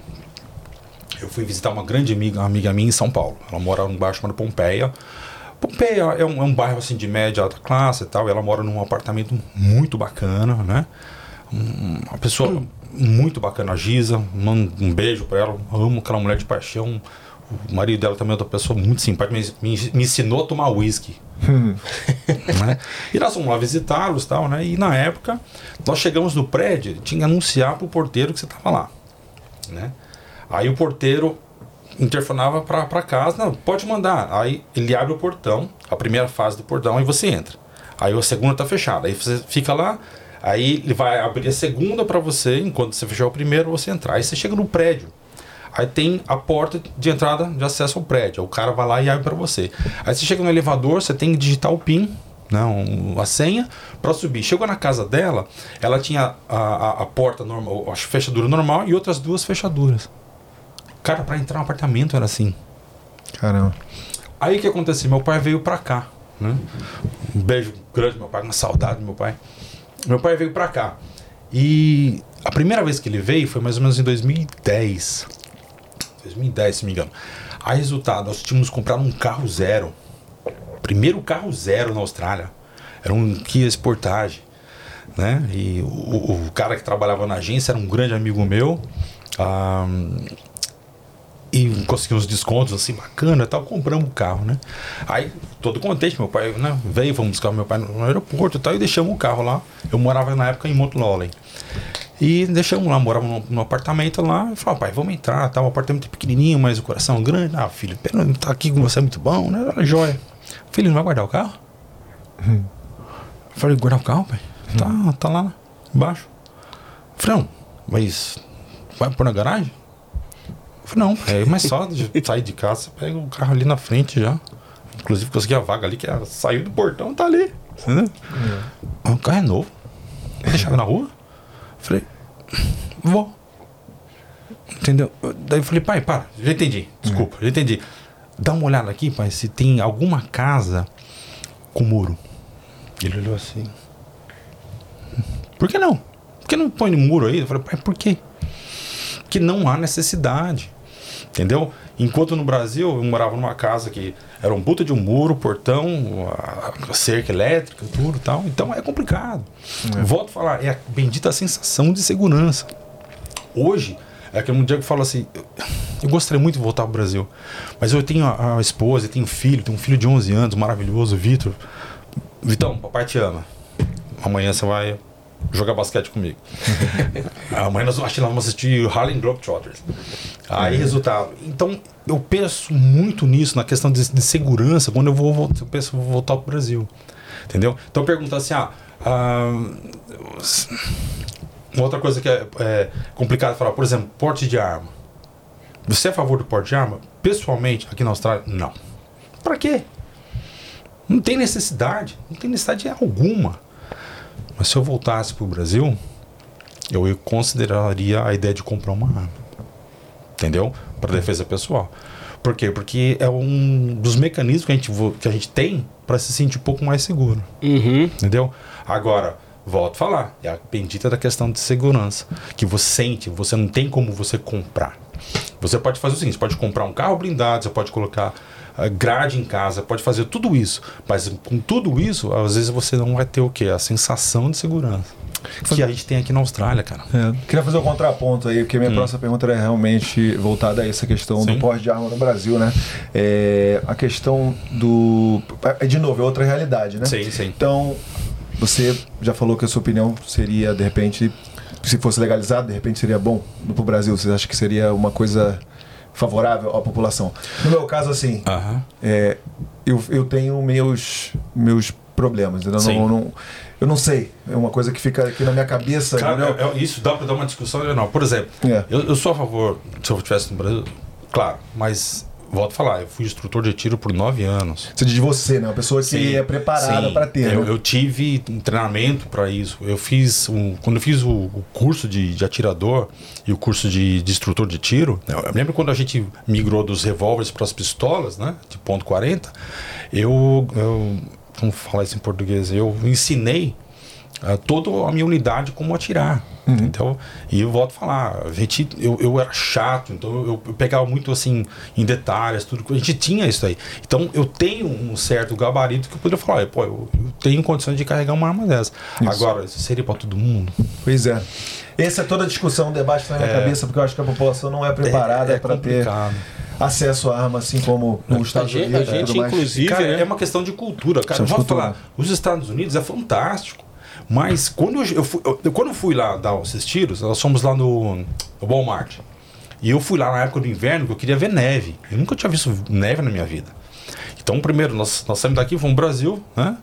eu fui visitar uma grande amiga, uma amiga minha em São Paulo. Ela mora num bairro chamado Pompeia. Pompeia é um, é um bairro assim de média alta classe e tal. E ela mora num apartamento muito bacana, né? Um- Uma pessoa muito bacana, a Giza. Um, um beijo pra ela. Amo aquela mulher de paixão. O marido dela também é outra pessoa muito simpática. Me, me, me ensinou a tomar uísque (laughs) né? E nós fomos lá visitá-los e tal, né? E na época, nós chegamos no prédio, tinha que anunciar pro porteiro que você tava lá, né? Aí o porteiro interfonava pra casa, não, pode mandar. Aí ele abre o portão, a primeira fase do portão, e você entra. Aí a segunda tá fechada, aí você fica lá, aí ele vai abrir a segunda pra você, enquanto você fechar o primeiro, você entrar. Aí você chega no prédio. Aí tem a porta de entrada de acesso ao prédio. O cara vai lá e abre para você. Aí você chega no elevador, você tem que digitar o PIN, não, a senha, para subir. Chegou na casa dela, ela tinha a, a, a porta normal, a fechadura normal e outras duas fechaduras. Cara, para entrar no apartamento era assim.
Caramba.
Aí o que aconteceu? Meu pai veio pra cá, né? Um beijo grande, meu pai, uma saudade do meu pai. Meu pai veio pra cá. E a primeira vez que ele veio foi mais ou menos em 2010. 2010, se me engano. Aí, resultado, nós tínhamos comprado um carro zero. Primeiro carro zero na Austrália. Era um Kia Sportage. Né? E o, o cara que trabalhava na agência era um grande amigo meu. Ah, e consegui uns descontos assim bacana tal, compramos o carro, né? Aí, todo contente, meu pai né, veio, fomos buscar meu pai no, no aeroporto e tal, e deixamos o carro lá. Eu morava na época em Montlolen. E deixamos lá, morava no, no apartamento lá, e falou, pai, vamos entrar, tal, o apartamento é pequenininho, mas o coração é grande. Ah, filho, pena tá aqui com você é muito bom, né? Era joia. Filho, não vai guardar o carro? Eu falei, guardar o carro, pai? Tá, tá lá embaixo. Eu falei, não, mas vai pôr na garagem? Eu falei, não, é mais só de sair de casa, pega o carro ali na frente já. Inclusive consegui a vaga ali, que era, saiu do portão, tá ali. Entendeu? Ah, O carro é novo. Deixar na rua? Falei, vou. Entendeu? Daí eu falei, pai, para, já entendi. Desculpa, já entendi. Dá uma olhada aqui, pai, se tem alguma casa com muro. Ele olhou assim. Por que não? Por que não põe muro aí? Eu falei, pai, por quê? Porque não há necessidade. Entendeu? Enquanto no Brasil eu morava numa casa que era um puta de um muro, portão, cerca elétrica, tudo e tal. Então é complicado. Volto a falar, é a bendita sensação de segurança. Hoje, é aquele dia que eu falo assim, eu, eu gostaria muito de voltar pro Brasil, mas eu tenho a, a esposa, eu tenho um filho, tenho um filho de 11 anos, maravilhoso, Vitor. Vitão, papai te ama. Amanhã você vai jogar basquete comigo. (laughs) Amanhã nós, acho que nós vamos assistir Harlem Globetrotters. Aí, resultado. Então, eu penso muito nisso, na questão de, de segurança, quando eu vou voltar, eu penso, vou voltar pro Brasil. Entendeu? Então, eu pergunto assim, ah, ah, uma outra coisa que é, é complicado falar, por exemplo, porte de arma. Você é a favor do porte de arma? Pessoalmente, aqui na Austrália, não. Pra quê? Não tem necessidade. Não tem necessidade alguma. Mas se eu voltasse pro Brasil, eu consideraria a ideia de comprar uma arma. Entendeu? Para defesa pessoal. Por quê? Porque é um dos mecanismos que a gente, que a gente tem para se sentir um pouco mais seguro.
Uhum.
Entendeu? Agora, volto a falar, é a bendita da questão de segurança. Que você sente, você não tem como você comprar. Você pode fazer o seguinte: você pode comprar um carro blindado, você pode colocar grade em casa, pode fazer tudo isso. Mas com tudo isso, às vezes você não vai ter o quê? A sensação de segurança. Que a gente tem aqui na Austrália, cara.
É, queria fazer um contraponto aí, porque minha próxima pergunta era realmente voltada a essa questão
Sim.
do porte de arma no Brasil, né? É, a questão do. é, De novo, é outra realidade, né?
Sim, sim.
Então, você já falou que a sua opinião seria, de repente, se fosse legalizado, de repente seria bom para o Brasil. Você acha que seria uma coisa favorável à população? No meu caso, assim, é, eu, eu tenho meus, meus problemas. Eu não, não- eu não sei. É uma coisa que fica aqui na minha cabeça.
Cara, é- é- isso dá para dar uma discussão legal. Por exemplo,
É.
eu, eu sou a favor, se eu estivesse no Brasil, claro, mas volto a falar, eu fui instrutor de tiro por nove anos.
Você diz você, né? Uma pessoa que
Sim,
é preparada para ter.
Eu,
né?
eu tive um treinamento para isso. Eu fiz um, quando eu fiz o, o curso de, de atirador e o curso de, de instrutor de tiro. né, Eu lembro quando a gente migrou dos revólveres para as pistolas, né? De ponto 40. Eu, eu como falar isso em português? Eu ensinei ah, toda a minha unidade como atirar. Então, e eu volto a falar, a gente, eu, eu era chato, então eu, eu pegava muito assim em detalhes, tudo. A gente tinha isso aí. Então eu tenho um certo gabarito que eu poderia falar, pô, eu, eu tenho condições de carregar uma arma dessa. Agora, isso seria para todo mundo?
Pois é. Essa é toda a discussão, o debate está na minha
É.
cabeça, porque eu acho que a população não é preparada
É- é
para ter acesso à arma, assim como nos Estados
gente-
Unidos.
a gente, inclusive,
Cara,
né?
é uma questão de cultura, cara. Vamos falar, os Estados Unidos é fantástico. Mas quando eu, fui, eu- quando eu fui lá dar esses tiros, nós fomos lá no, no Walmart. E eu fui lá na época do inverno, que eu queria ver neve. Eu nunca tinha visto neve na minha vida. Então, primeiro, nós, nós saímos daqui, fomos pro Brasil, né?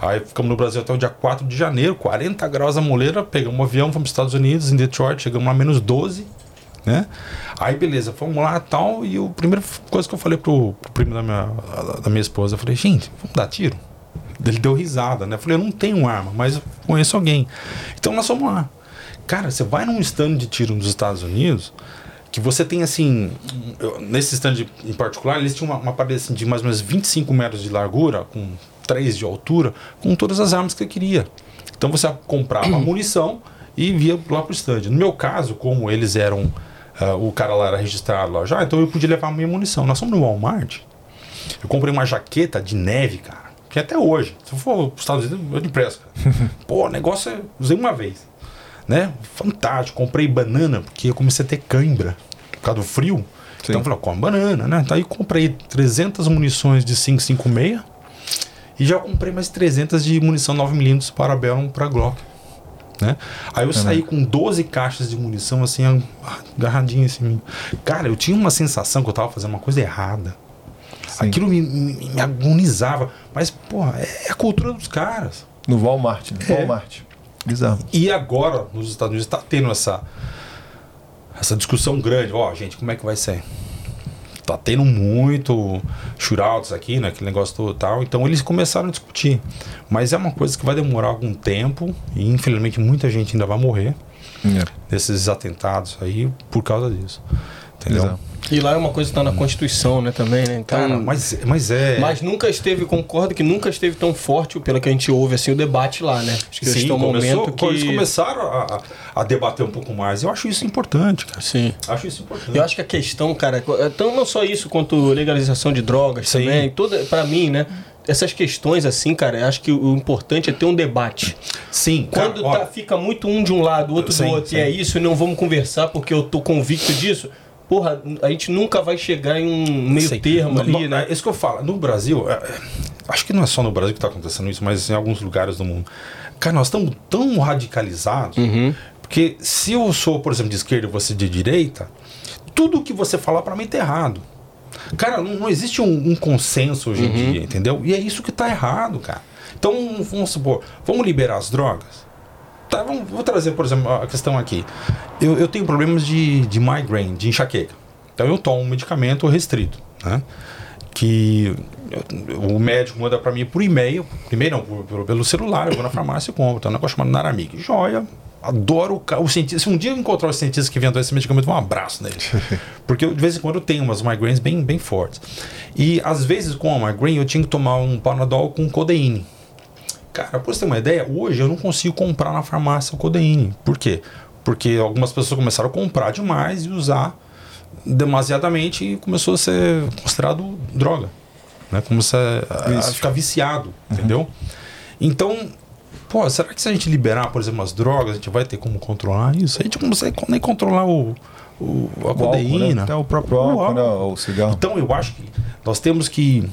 Aí ficamos no Brasil até o dia 4 de janeiro, 40 graus a moleira, pegamos um avião, fomos para os Estados Unidos, em Detroit, chegamos lá menos 12, né? Aí beleza, fomos lá tal, e a primeira coisa que eu falei pro, pro primo da minha, da minha esposa, eu falei, gente, vamos dar tiro? Ele deu risada, né? Eu falei, eu não tenho arma, mas eu conheço alguém. Então nós fomos lá. Cara, você vai num stand de tiro nos Estados Unidos, que você tem assim, eu- nesse stand em particular, eles tinham uma, uma parede assim, de mais ou menos 25 metros de largura, com 3 de altura, com todas as armas que você queria. Então você comprava a munição e via lá pro stand. No meu caso, como eles eram, ah, o cara lá era registrado lá já, então eu podia levar a minha munição. Nós fomos no Walmart, eu comprei uma jaqueta de neve, cara. Que até hoje, se eu for para os Estados Unidos, eu te empresto. (laughs) Pô, o negócio é. Usei uma vez. Né? Fantástico. Comprei banana, porque eu comecei a ter cãibra por causa do frio. Então eu falei, come banana, né? Daí comprei 300 munições de 556 e já comprei mais 300 de munição 9mm para Bellum para Glock. Né? Aí eu saí com 12 caixas de munição assim, agarradinho assim. em mim. Cara, eu tinha uma sensação que eu tava fazendo uma coisa errada. Aquilo me, me- me agonizava. Mas, porra, é a cultura dos caras.
No Walmart, né?
É.
Walmart. Bizarro.
E agora, nos Estados Unidos, está tendo essa, essa discussão grande. Ó, gente, como é que vai ser? Tá tendo muito shootouts aqui, né? Aquele negócio todo tal. Então eles começaram a discutir. Mas é uma coisa que vai demorar algum tempo. E infelizmente muita gente ainda vai morrer
É.
desses atentados aí por causa disso. Entendeu?
Exato.
E lá é uma coisa que tá na Constituição, né, também, né? Então,
Cara, mas, mas é.
Mas nunca esteve, concordo que nunca esteve tão forte, pelo que a gente ouve, assim, o debate lá, né? Acho que
Sim,
é um
começou,
momento que...
eles começaram a, a- debater um pouco mais. Eu acho isso importante, cara.
Sim.
Acho isso importante.
Eu acho que a questão, cara, então não só isso quanto legalização de drogas
Sim.
também, toda, para mim, né? Essas questões assim, cara, acho que o importante é ter um debate.
Sim, cara,
Quando
ó,
tá, fica muito um de um lado, outro
Sim,
do outro,
sim.
e é isso, e não vamos conversar porque eu tô convicto disso. Porra, a gente nunca vai chegar em um meio
Sim.
termo
No-
ali,
no-
né?
É isso que eu falo. No Brasil, é, acho que não é só no Brasil que está acontecendo isso, mas em alguns lugares do mundo. Cara, nós estamos tão radicalizados.
Uhum.
Porque se eu sou, por exemplo, de esquerda e você de direita, tudo que você falar para mim tá errado. Cara, não, não existe um, um consenso hoje em dia, entendeu? E é isso que tá errado, cara. Então, vamos supor, vamos liberar as drogas? Tá, vamos, vou trazer, por exemplo, a questão aqui. Eu, eu tenho problemas de, de migraine, de enxaqueca. Então eu tomo um medicamento restrito, né? Que o médico manda para mim por e-mail, e-mail não, por- pelo, pelo celular, eu vou na farmácia e compro. Tem um negócio chamado Naramig. Joia, adoro o, o cientista. Se um dia eu encontrar o cientista que inventou esse medicamento, eu vou um abraço nele. (laughs) Porque eu, de vez em quando eu tenho umas migraines bem, bem fortes. E às vezes com a migraine eu tinha que tomar um Panadol com codeína. Cara, pra você ter uma ideia, hoje eu não consigo comprar na farmácia o codeína. Por quê? Porque algumas pessoas começaram a comprar demais e usar demasiadamente e começou a ser considerado droga. Né? Começou a, a ficar viciado, entendeu? Então, pô, será que se a gente liberar, por exemplo, as drogas, a gente vai ter como controlar isso? A gente não consegue nem controlar o, o- a
O álcool,
codeína.
né? Até o próprio álcool, né? O cigarro.
Então eu acho que nós temos que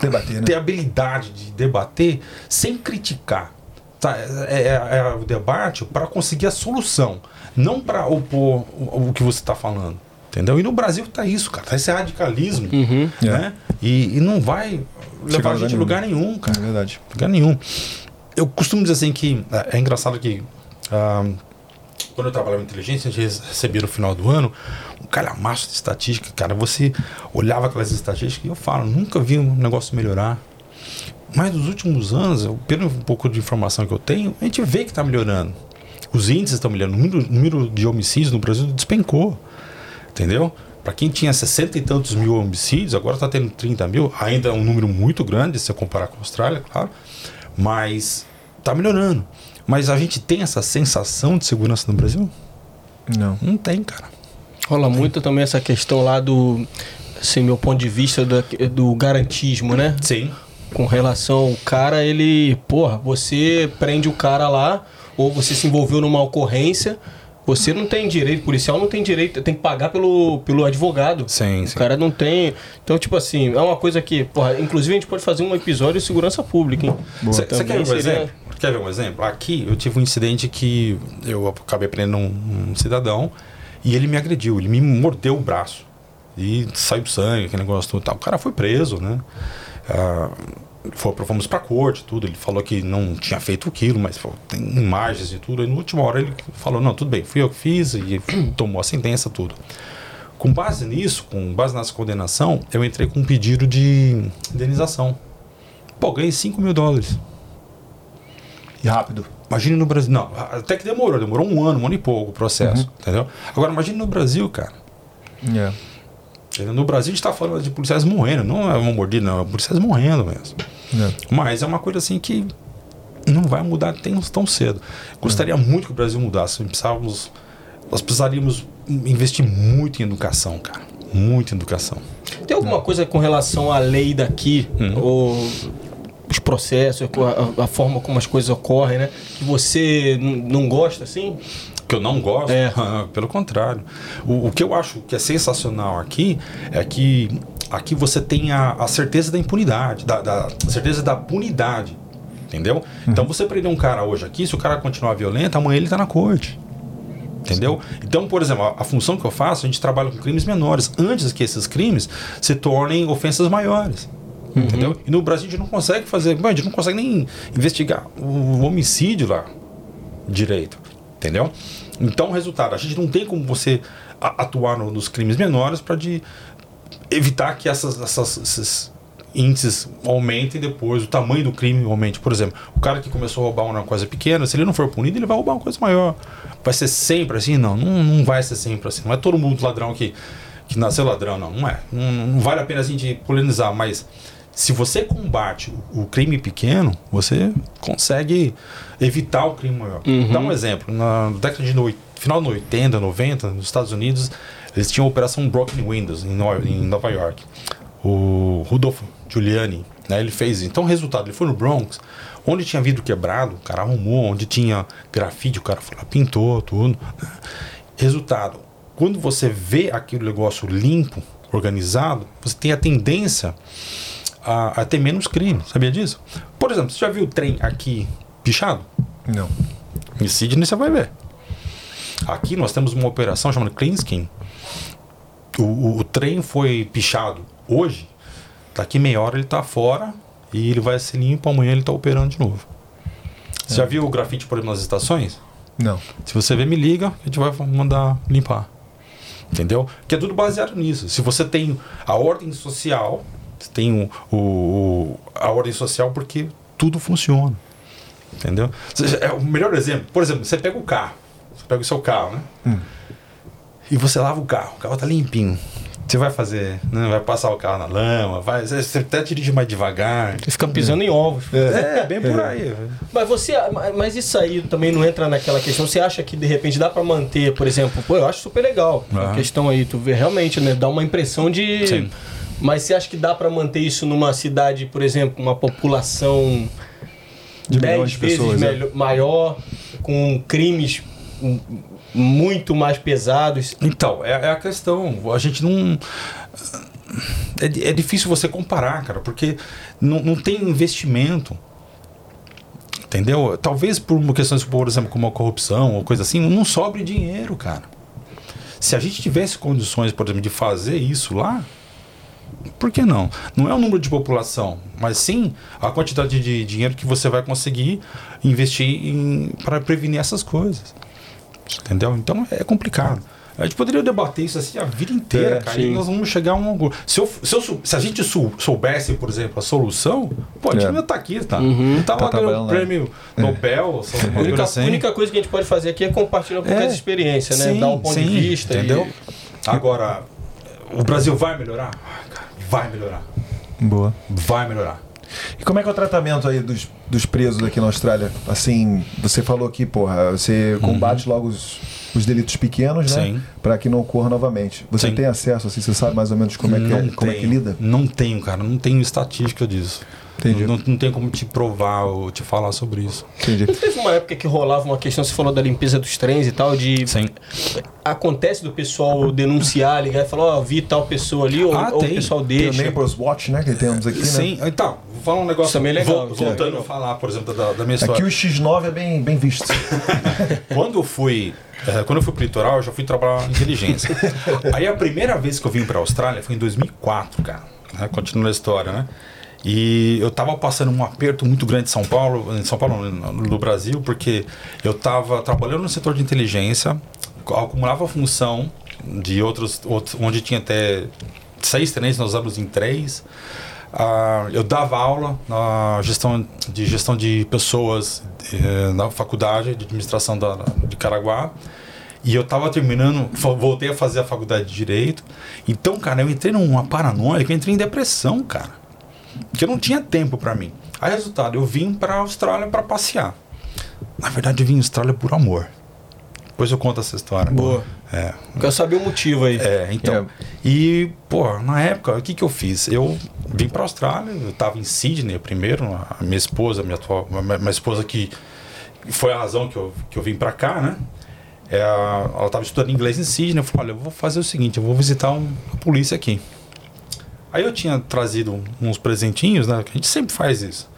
Debater, né?
ter habilidade de debater sem criticar. Tá? É, é- é o debate para conseguir a solução, não para opor o, o que você está falando. Entendeu? E no Brasil tá isso, cara. Tá esse radicalismo. Né? E, e não vai levar a
lugar
gente a lugar nenhum,
É
cara.
verdade.
Lugar nenhum. Eu costumo dizer assim que é, é engraçado que ah, quando eu trabalhava em inteligência, a gente recebia no final do ano um calhamaço de estatística. Cara, você olhava aquelas estatísticas e eu falo, nunca vi um negócio melhorar. Mas nos últimos anos, eu, pelo pouco de informação que eu tenho, a gente vê que está melhorando. Os índices estão melhorando. O número, número de homicídios no Brasil despencou. Entendeu? Para quem tinha 60 e tantos mil homicídios, agora está tendo 30 mil. Ainda é um número muito grande se você comparar com a Austrália, claro. Mas está melhorando. Mas a gente tem essa sensação de segurança no Brasil?
Não.
Não tem, cara.
Rola muito também essa questão lá do, assim, meu ponto de vista do, do garantismo, né?
Sim.
Com relação ao cara, ele, porra, você prende o cara lá, ou você se envolveu numa ocorrência, você não tem direito, policial não tem direito, tem que pagar pelo, pelo advogado.
Sim,
O
sim.
cara não tem. Então, tipo assim, é uma coisa que, porra, inclusive a gente pode fazer um episódio de segurança pública, hein?
Você quer um exemplo? Quer ver um exemplo? Aqui eu tive um incidente que eu acabei prendendo um, um cidadão e ele me agrediu, ele me mordeu o braço. E saiu sangue, aquele negócio todo e tal. O cara foi preso, né? Ah, foi, fomos pra corte, tudo. Ele falou que não tinha feito aquilo, mas tem imagens e tudo. E na última hora ele falou: Não, tudo bem, fui eu que fiz. E (clears throat) tomou a sentença, tudo. Com base nisso, com base nessa condenação, eu entrei com um pedido de indenização. Pô, ganhei 5 mil dólares.
E rápido.
Imagine no Brasil. Não, até que demorou, demorou um ano, um ano e pouco o processo, entendeu? Agora, imagine no Brasil, cara.
É.
No Brasil a gente tá falando de policiais morrendo, não é uma mordida, não, é policiais morrendo mesmo.
É.
Mas é uma coisa assim que não vai mudar tão, tão cedo. Gostaria muito que o Brasil mudasse. Precisávamos, nós precisaríamos investir muito em educação, cara. Muito em educação.
Tem alguma coisa com relação à lei daqui,
Hum.
ou os processos, a, a forma como as coisas ocorrem, né? Que você não gosta, assim?
que eu não gosto,
É. (laughs)
pelo contrário. O, o que eu acho que é sensacional aqui é que aqui você tem a, a certeza da impunidade, da, da a certeza da punidade. Entendeu? Então você prender um cara hoje aqui, se o cara continuar violento, amanhã ele tá na corte. Entendeu? Então, por exemplo, a, a função que eu faço, a gente trabalha com crimes menores, antes que esses crimes se tornem ofensas maiores. Entendeu? E no Brasil a gente não consegue fazer, a gente não consegue nem investigar o homicídio lá direito. Entendeu? Então, resultado, a gente não tem como você atuar no- nos crimes menores para evitar que essas, essas- esses índices aumentem depois, o tamanho do crime aumente. Por exemplo, o cara que começou a roubar uma coisa pequena, se ele não for punido, ele vai roubar uma coisa maior. Vai ser sempre assim? Não, não, não vai ser sempre assim. Não é todo mundo ladrão que, que nasceu ladrão, não. Não é. Não, não vale a pena a gente polemizar, mas se você combate o, crime pequeno, você consegue evitar o crime maior. Dá um exemplo. Na década de no, final dos 80, 90, nos Estados Unidos, eles tinham a Operação Broken Windows em, Nova- em Nova York. O Rudolfo Giuliani, né, ele fez. Então, o resultado, ele foi no Bronx, onde tinha vidro quebrado, o cara arrumou, onde tinha grafite, o cara foi lá, pintou tudo. né. Resultado, quando você vê aquele negócio limpo, organizado, você tem a tendência a, a ter menos crime. Sabia disso? Por exemplo, você já viu o trem aqui pichado?
Não.
Em Sydney você vai ver. Aqui nós temos uma operação chamada Clean Skin. O, o- o trem foi pichado hoje, daqui meia hora ele está fora e ele vai ser limpo, amanhã ele está operando de novo. Você já viu o grafite, por exemplo, nas estações?
Não.
Se você ver, me liga, a gente vai mandar limpar. Entendeu? Que é tudo baseado nisso. Se você tem a ordem social, tem o, o- o- a ordem social porque tudo funciona. Entendeu? Seja, É o melhor exemplo. Por exemplo, você pega o carro. Você pega o seu carro, né? E você lava o carro. O carro tá limpinho. Você vai fazer, né? vai passar o carro na lama, vai, você até dirige mais devagar.
Você fica pisando em ovos.
É, bem por aí.
Mas você, mas isso aí também não entra naquela questão. Você acha que de repente dá pra manter, por exemplo, pô, eu acho super legal a
Aham.
questão aí, tu vê realmente, né, dá uma impressão de
Sim.
Mas você acha que dá pra manter isso numa cidade, por exemplo, uma população
De
10
milhões de
vezes
pessoas, é.
melhor- maior, com crimes muito mais pesados?
Então, é, é a questão. A gente não. É, é difícil você comparar, cara, porque não, não tem investimento. Entendeu? Talvez por uma questão, por exemplo, como a corrupção ou coisa assim, não sobre dinheiro, cara. Se a gente tivesse condições, por exemplo, de fazer isso lá, por que não? Não é o número de população, mas sim a quantidade de dinheiro que você vai conseguir investir para prevenir essas coisas. Entendeu? Então é complicado. A gente poderia debater isso assim a vida inteira,
É,
cara.
sim.
E nós vamos chegar a um. Se, eu, se, eu se a gente sou- soubesse, por exemplo, a solução, pô, a gente
É.
não estar aqui, tá? Não tava
Tá
lá ganhando
lá.
prêmio Nobel, (laughs) só uma
A única,
assim.
única coisa que a gente pode fazer aqui é compartilhar um pouco
É.
essa experiência, né?
Sim,
Dar um ponto
sim,
de vista.
Entendeu?
E...
Agora, o Brasil vai melhorar? Vai melhorar.
Boa.
Vai melhorar.
E como é que é o tratamento aí dos, dos presos aqui na Austrália? Assim, você falou aqui, porra, você combate logo os, os delitos pequenos, né?
Uhum. Sim.
Pra que não ocorra novamente. Você
Sim.
tem acesso, assim, você sabe mais ou menos como é que, é, como é que lida?
Não tenho, cara. Não tenho estatística disso.
Entendi.
Não, não tem como te provar ou te falar sobre isso.
Entendi.
Não teve uma época que rolava uma questão, você falou da limpeza dos trens e tal, de.
Sim.
Acontece do pessoal denunciar, ligar e falar, ó, vi tal pessoa ali, ou,
Ah,
ou o pessoal
Tem o
deixa.
Neighbors Watch, né? Que temos aqui, né?
Sim, então, vou falar um negócio.
Isso também é legal, é
voltando
legal.
a falar, por exemplo, da, da minha história.
Aqui o X9 é bem, bem visto. (laughs)
Quando eu fui. eh, quando eu fui pro litoral, eu já fui trabalhar inteligência. (laughs) Aí a primeira vez que eu vim pra Austrália foi em 2004, cara. Né? Continua a história, né? E eu tava passando um aperto muito grande em São Paulo, em São Paulo, no, Brasil, porque eu tava trabalhando no setor de inteligência, acumulava função de outros, outros onde tinha até seis tenentes, nós usamos em três. Ah, eu dava aula na gestão de gestão de pessoas eh, na faculdade de administração da, de Caraguá. E eu tava terminando, vo- voltei a fazer a faculdade de direito. Então, cara, eu entrei numa paranoia, eu entrei em depressão, cara. Porque eu não tinha tempo pra mim. Aí, resultado, eu vim pra Austrália pra passear. Na verdade, eu vim à Austrália por amor. Depois eu conto essa história.
Boa.
É,
Quero saber o motivo aí.
é, então. E, pô, na época, o que que eu fiz? Eu vim pra Austrália, eu tava em Sydney primeiro, a minha esposa, minha, atual, minha, minha esposa que foi a razão que eu, que eu vim pra cá, né? É, ela tava estudando inglês em Sydney, eu falei, olha, eu vou fazer o seguinte, eu vou visitar um, a polícia aqui. Aí eu tinha trazido uns presentinhos, né? Que a gente sempre faz isso.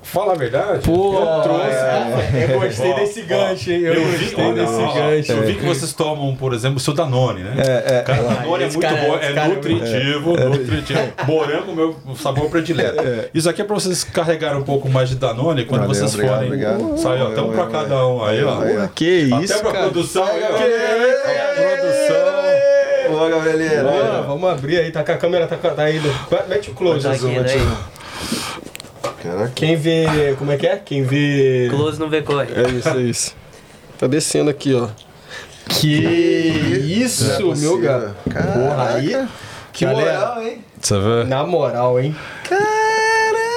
Fala a verdade.
Pô,
eu trouxe.
eu gostei
Ó,
desse gancho, hein? Eu,
Eu vi,
gostei
olha,
desse
ó,
gancho.
eu vi que vocês tomam, por exemplo, o seu Danone, né?
É, é.
Cara, Danone é muito
cara-
bom, é
cara é
nutritivo, nutritivo. (laughs) Morango, meu sabor predileto. Isso aqui é pra vocês carregarem um pouco mais de Danone quando
Valeu,
vocês
obrigado,
forem.
obrigado.
Sai, ó, até um pra
Valeu,
cada um aí, ó.
Que
Até
isso,
pra
cara.
produção.
Que Boa,
vamos abrir aí, tá com a câmera, tá, tá aí. Mete o close,
Tá
Azul, mete o-
Caraca.
Quem vê. Como é que é? Quem vê.
Close não vê corre.
É isso, é isso. Tá descendo aqui, ó. Que isso,
é
meu gato. Porra, aí. Que
Galera.
moral,
hein?
Na moral, hein?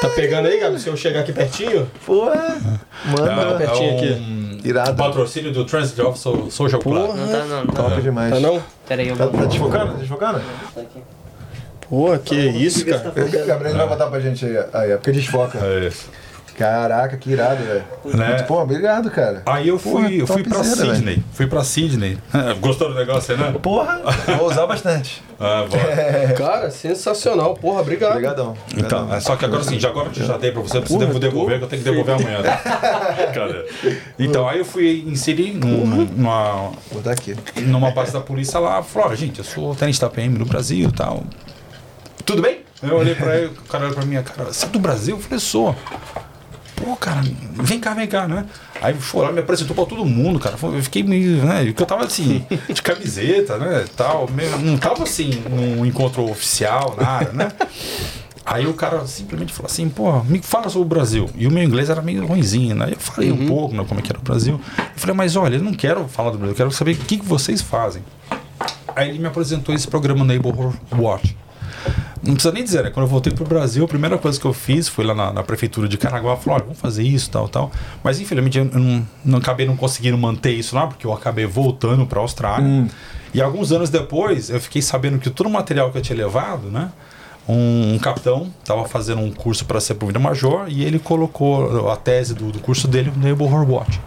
Tá pegando aí, Gabi? Se eu chegar aqui pertinho?
Porra. Manda.
pertinho aqui.
um
Irado.
patrocínio do Transit Office Social Club.
Não tá não, não tá.
Top demais.
Tá não?
Pera aí, eu
Tá,
vou.
tá desfocando? Tá desfocando?
Porra, que isso, cara.
O Gabriel vai botar pra gente aí, aí, é porque desfoca.
É isso.
Caraca, que irado, velho.
Né?
Muito bom, obrigado, cara.
Aí eu
Porra,
fui, eu fui pra Sydney. Fui pra Sydney. (laughs) Gostou do negócio, né?
Porra, (laughs) vou usar bastante.
Ah, bora. (laughs)
Cara, sensacional. Porra, obrigado.
Obrigadão.
Então, é só que agora sim, já agora que eu já dei pra você, eu preciso
Porra,
devolver, que eu tenho que devolver amanhã. Cadê? Então, aí eu fui inserir num- numa,
Vou botar aqui.
numa base da polícia lá, falou, ó, gente, eu sou tenente da PM no Brasil e tal. Tudo bem? Eu olhei pra ele, o cara olhou pra mim, cara, você é do Brasil? Eu falei, sou. Pô, cara, vem cá, vem cá, né? Aí foi lá, me apresentou pra todo mundo, cara. Eu fiquei meio, né? Porque eu tava assim, (laughs) de camiseta, né? Tal, meio, não tava assim, num encontro oficial, nada, né? Aí o cara simplesmente falou assim, pô, me fala sobre o Brasil. E o meu inglês era meio ruimzinho, né? Eu falei um pouco, né, como é que era o Brasil. Eu falei, mas olha, eu não quero falar do Brasil, eu quero saber o que, que vocês fazem. Aí ele me apresentou esse programa Neighborhood Watch. Não precisa nem dizer, né? Quando eu voltei pro Brasil, a primeira coisa que eu fiz foi lá na, na prefeitura de Caraguá, falou, olha, vamos fazer isso, tal, tal. Mas infelizmente eu não, não acabei não conseguindo manter isso lá, porque eu acabei voltando pra Austrália. E alguns anos depois, eu fiquei sabendo que todo o material que eu tinha levado, né? Um, um capitão estava fazendo um curso para ser promovido major e ele colocou a tese do, do curso dele no Neighborhood Watch.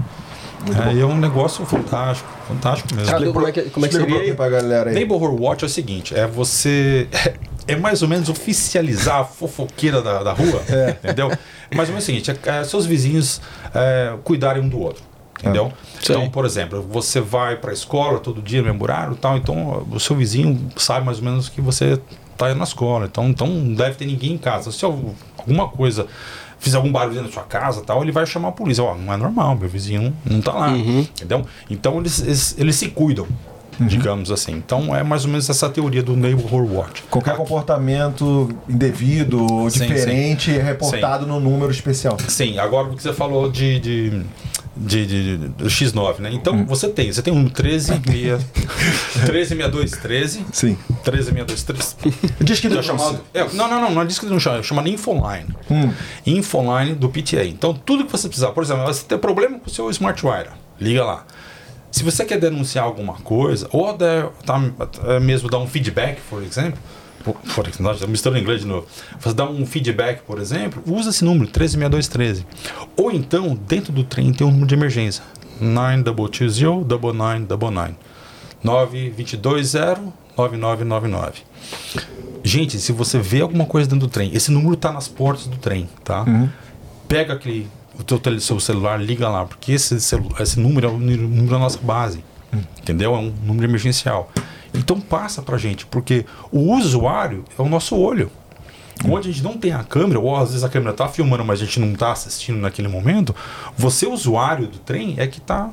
Aí é um negócio fantástico, fantástico mesmo.
Ah, como é que, como é que seria aí?
pra galera aí.
Neighborhood Watch é o seguinte, é você... (laughs) É mais ou menos oficializar a fofoqueira da, da rua, entendeu? É mais ou menos o seguinte, é, é seus vizinhos é, cuidarem um do outro, entendeu? Então,
Sei.
por exemplo, você vai para a escola todo dia e tal, então o seu vizinho sabe mais ou menos que você está indo na escola, então, então não deve ter ninguém em casa. Se alguma coisa fizer algum barulho dentro da sua casa tal, ele vai chamar a polícia. Ó, não é normal, meu vizinho não, não tá lá. Entendeu? Então eles, eles, eles se cuidam, digamos assim. Então é mais ou menos essa teoria do Neighborhood Watch.
Qualquer comportamento indevido
Sim,
diferente é reportado no número especial.
Sim, agora o que você falou de. de de, de- de- do X9, né? Então você tem, você tem um 13, 136213, (laughs)
Sim.
136213. (laughs)
Diz que
É chamado, é, não, não, não, não é disso que não chama, chama Infoline. Infoline do PTA. Então, tudo que você precisar, por exemplo, você tem problema com o seu smartwire, liga lá. Se você quer denunciar alguma coisa, ou até, tá, até mesmo dar um feedback, por exemplo, por, nós misturando inglês de novo. Você dá um feedback, por exemplo, usa esse número, 136213. Ou então, dentro do trem tem um número de emergência. 9220-9999. 9220-9999. Gente, se você vê alguma coisa dentro do trem, esse número tá nas portas do trem, tá? Pega aquele, o teu tele- seu celular, liga lá, porque esse, esse número é o número da nossa base, entendeu? É um número emergencial. Então passa pra gente, porque o usuário é o nosso olho. Onde a gente não tem a câmera, ou às vezes a câmera tá filmando, mas a gente não tá assistindo naquele momento, você, usuário do trem, é que tá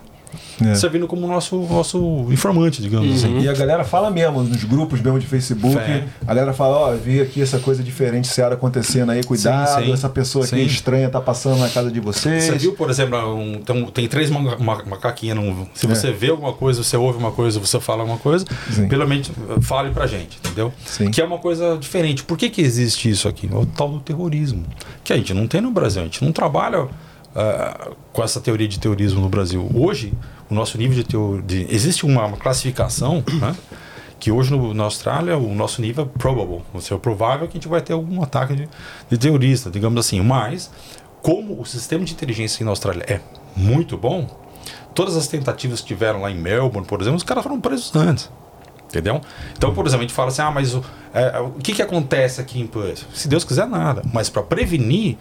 É.
servindo como nosso, nosso informante, digamos assim.
E a galera fala mesmo, nos grupos mesmo de Facebook,
É.
a galera fala, ó, vi aqui essa coisa diferente, Seara acontecendo aí, cuidado,
Sim, sim.
essa pessoa aqui
Sim.
estranha tá passando na casa de vocês.
Você viu, por exemplo, um, tem, tem três ma- ma- macaquinhas. num- se
É.
você vê alguma coisa, você ouve uma coisa, você fala uma coisa,
Sim.
pelo menos eh, fale pra gente, entendeu?
Sim.
Que é uma coisa diferente. Por que, que existe isso aqui? É o tal do terrorismo. Que a gente não tem no Brasil. A gente não trabalha ah, com essa teoria de terrorismo no Brasil. Hoje, o nosso nível de teoria. Existe uma, uma classificação, né? Que hoje no, na Austrália o nosso nível é probable. Ou seja, é provável que a gente vai ter algum ataque de, de terrorista, digamos assim. Mas, como o sistema de inteligência na Austrália é muito bom, todas as tentativas que tiveram lá em Melbourne, por exemplo, os caras foram presos antes. Entendeu? Então, por exemplo, a gente fala assim: ah, mas o, é, o que, que acontece aqui em Perth? Se Deus quiser, nada. Mas para prevenir,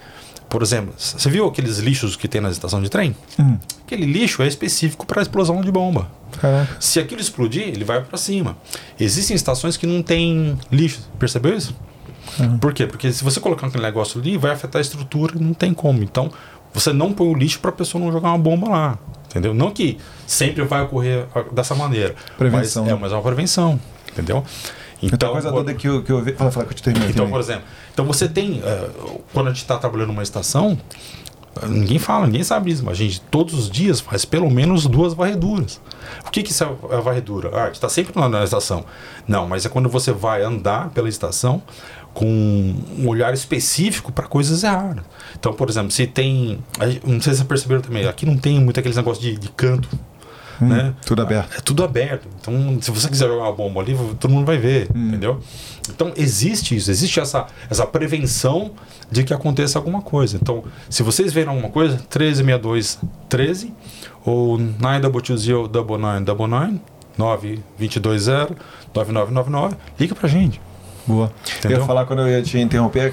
por exemplo, você viu aqueles lixos que tem na estação de trem? Aquele lixo é específico para explosão de bomba.
Caraca.
Se aquilo explodir, ele vai para cima. Existem estações que não tem lixo, percebeu isso? Por quê? Porque se você colocar aquele negócio ali, vai afetar a estrutura e não tem como. Então, você não põe o lixo para a pessoa não jogar uma bomba lá. Entendeu? Não que sempre vai ocorrer dessa maneira.
Prevenção,
Mas é,
né?
mas é uma prevenção. Entendeu?
Então, coisa
por-
toda que eu, que eu vi. Fala, fala que eu te termino.
então, por exemplo, então você tem. eh, quando a gente está trabalhando numa estação, eh, ninguém fala, ninguém sabe isso, mas a gente todos os dias faz pelo menos duas varreduras. O que, que isso é a varredura? Ah, a gente está sempre lá na estação. Não, mas é quando você vai andar pela estação com um olhar específico para coisas erradas. Então, por exemplo, se tem. Não sei se vocês perceberam também, aqui não tem muito aqueles negócios de, de canto. Né?
tudo aberto.
É tudo aberto. Então, se você quiser jogar uma bomba ali, todo mundo vai ver, entendeu? Então, existe isso, existe essa, essa prevenção de que aconteça alguma coisa. Então, se vocês verem alguma coisa, 136213 ou 9220999 9220 9999, liga pra gente.
Boa.
Entendeu?
Eu ia falar quando eu ia te interromper,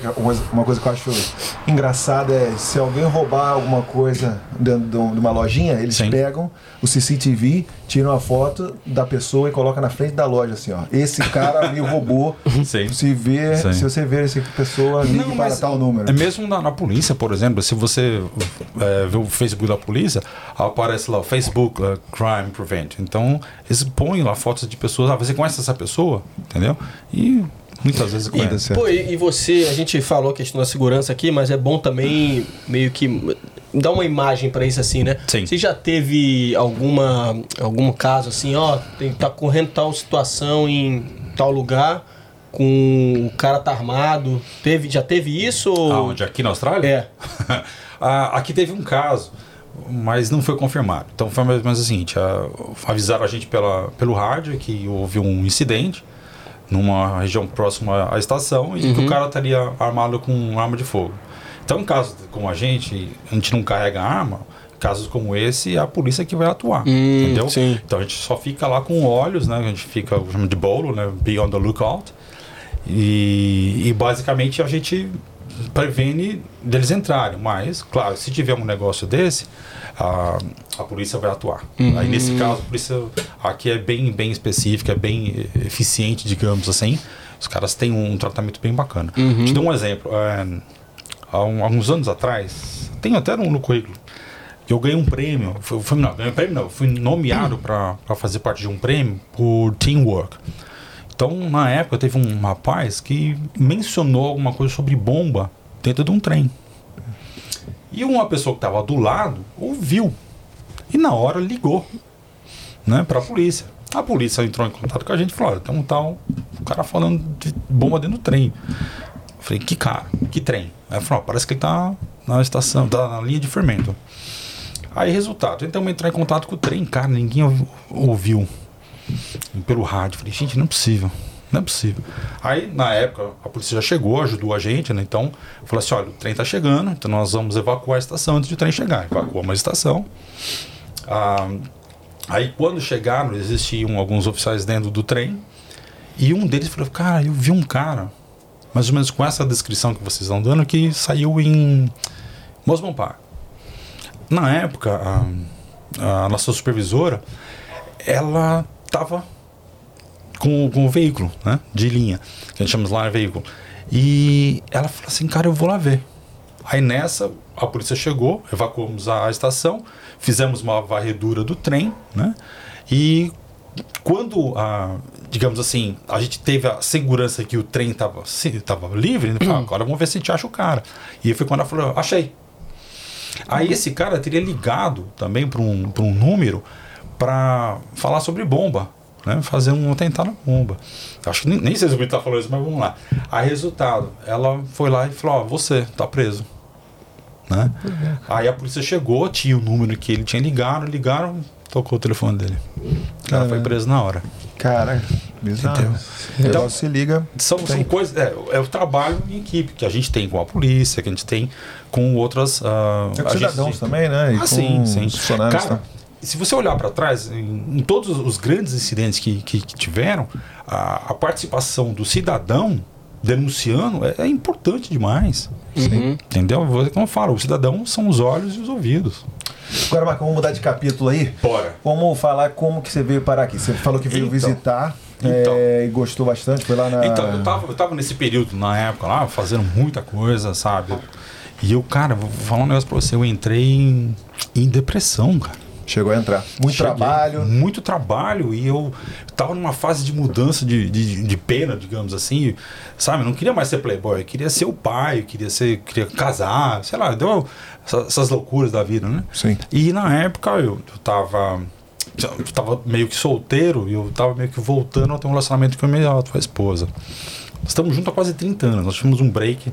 uma coisa- que eu acho engraçada é se alguém roubar alguma coisa dentro de um- uma lojinha, eles
Sim.
pegam o CCTV, tiram a foto da pessoa e colocam na frente da loja, assim, ó. Esse cara me roubou. (laughs)
Sim.
Se ver,
Sim.
se você ver essa pessoa, ligue
Não,
para tal número.
É mesmo na, na polícia, por exemplo, se você é, vê o Facebook da polícia, aparece lá o Facebook uh, Crime Prevent. Então, eles põem lá fotos de pessoas. Ah, você conhece essa pessoa? Entendeu? E muitas vezes
dar
conhece.
certo.
Pô, e, e você, a gente falou a questão da segurança aqui, mas é bom também meio que dar uma imagem pra isso assim, né?
Sim.
Você já teve alguma algum caso assim, ó, tem, tá correndo tal situação em tal lugar, com o cara tá armado, teve, já teve isso? ou-
Aonde? Aqui na Austrália?
É. (laughs)
Ah, aqui teve um caso, mas não foi confirmado. Então foi mais ou menos o seguinte: ah, avisaram a gente pela, pelo rádio que houve um incidente numa região próxima à estação e que o cara estaria armado com arma de fogo. Então, em casos como a gente, a gente não carrega arma, casos como esse, é a polícia que vai atuar,
Hum,
entendeu?
sim.
Então a gente só fica lá com olhos, né? A gente fica, chama de bolo, né? Be on the lookout. E, e basicamente a gente prevene deles entrarem. Mas, claro, se tiver um negócio desse, a, a polícia vai atuar. Aí nesse caso, a polícia aqui é bem, bem específica, é bem eficiente, digamos assim. Os caras têm um tratamento bem bacana. Te dou um exemplo. é, há um- alguns anos atrás, tenho até no, no currículo, que eu ganhei um prêmio. Fui, fui- não, ganhei um prêmio não, fui nomeado para fazer parte de um prêmio por teamwork. Então, na época, teve um rapaz que mencionou alguma coisa sobre bomba dentro de um trem. E uma pessoa que estava do lado ouviu. E na hora ligou né, para a polícia. A polícia entrou em contato com a gente e falou: olha, tem um tal um cara falando de bomba dentro do trem. Eu falei: que cara? Que trem? Aí falou: parece que ele tá na estação, tá na linha de fermento. Aí, resultado, tentamos entrar em contato com o trem, cara, ninguém ouv- ouviu pelo rádio. Falei, gente, não é possível. Não é possível. Aí, na época, a polícia já chegou, ajudou a gente, né? Então, falou assim: olha, o trem tá chegando, então nós vamos evacuar a estação antes do trem chegar. Evacuamos a estação. Ah, aí, quando chegaram, existiam alguns oficiais dentro do trem. E um deles falou: cara, eu vi um cara, mais ou menos com essa descrição que vocês estão dando, que saiu em Mosman Park. Na época, a, a nossa supervisora, ela estava com, com o veículo, né? De linha, que a gente chama de line veículo. E ela falou assim, cara, eu vou lá ver. Aí nessa, a polícia chegou, evacuamos a, a estação, fizemos uma varredura do trem, né? E quando, a, digamos assim, a gente teve a segurança que o trem estava tava livre, né? Falei, agora vamos ver se a gente acha o cara. E foi quando ela falou, achei. Aí esse cara teria ligado também para um, pra um número para falar sobre bomba, né? Fazer um atentado na bomba. Acho que nem, nem sei se o Brito tá falando isso, mas vamos lá. Aí, resultado, ela foi lá e falou: Ó, você tá preso. Né? Aí a polícia chegou, tinha o número que ele tinha ligado, ligaram, tocou o telefone dele. O cara foi preso na hora.
Cara, bizarro. Então,
Então-
se liga.
São, são coisas. É, é o trabalho em equipe que a gente tem com a polícia, que a gente tem com outras. ah,
É com cidadãos também, né? E
Ah, sim, sim. Cara,
tá?
Se você olhar para trás, em, em todos os grandes incidentes que, que, que tiveram, a, a participação do cidadão denunciando é, é importante demais. Entendeu? Você- Como eu falo, o cidadão são os olhos e os ouvidos.
Agora, Marco, vamos mudar de capítulo aí.
Bora.
Vamos falar como que você veio parar aqui. Você falou que veio
Então.
visitar
Então.
é, e gostou bastante. Foi lá na.
Então, eu tava, eu tava nesse período, na época lá, fazendo muita coisa, sabe? E eu, cara, vou falar um negócio pra você, eu entrei em, em depressão, cara.
Chegou a entrar. Muito
Cheguei,
trabalho.
Muito trabalho e eu tava numa fase de mudança de, de, de pena, digamos assim. Sabe? Eu não queria mais ser playboy, eu queria ser o pai, eu queria ser, queria casar, sei lá, deu essa- essas loucuras da vida, né?
Sim.
E na época eu, eu tava. Eu tava meio que solteiro e eu tava meio que voltando a ter um relacionamento com a minha atual esposa. Estamos juntos há quase 30 anos. Nós tivemos um break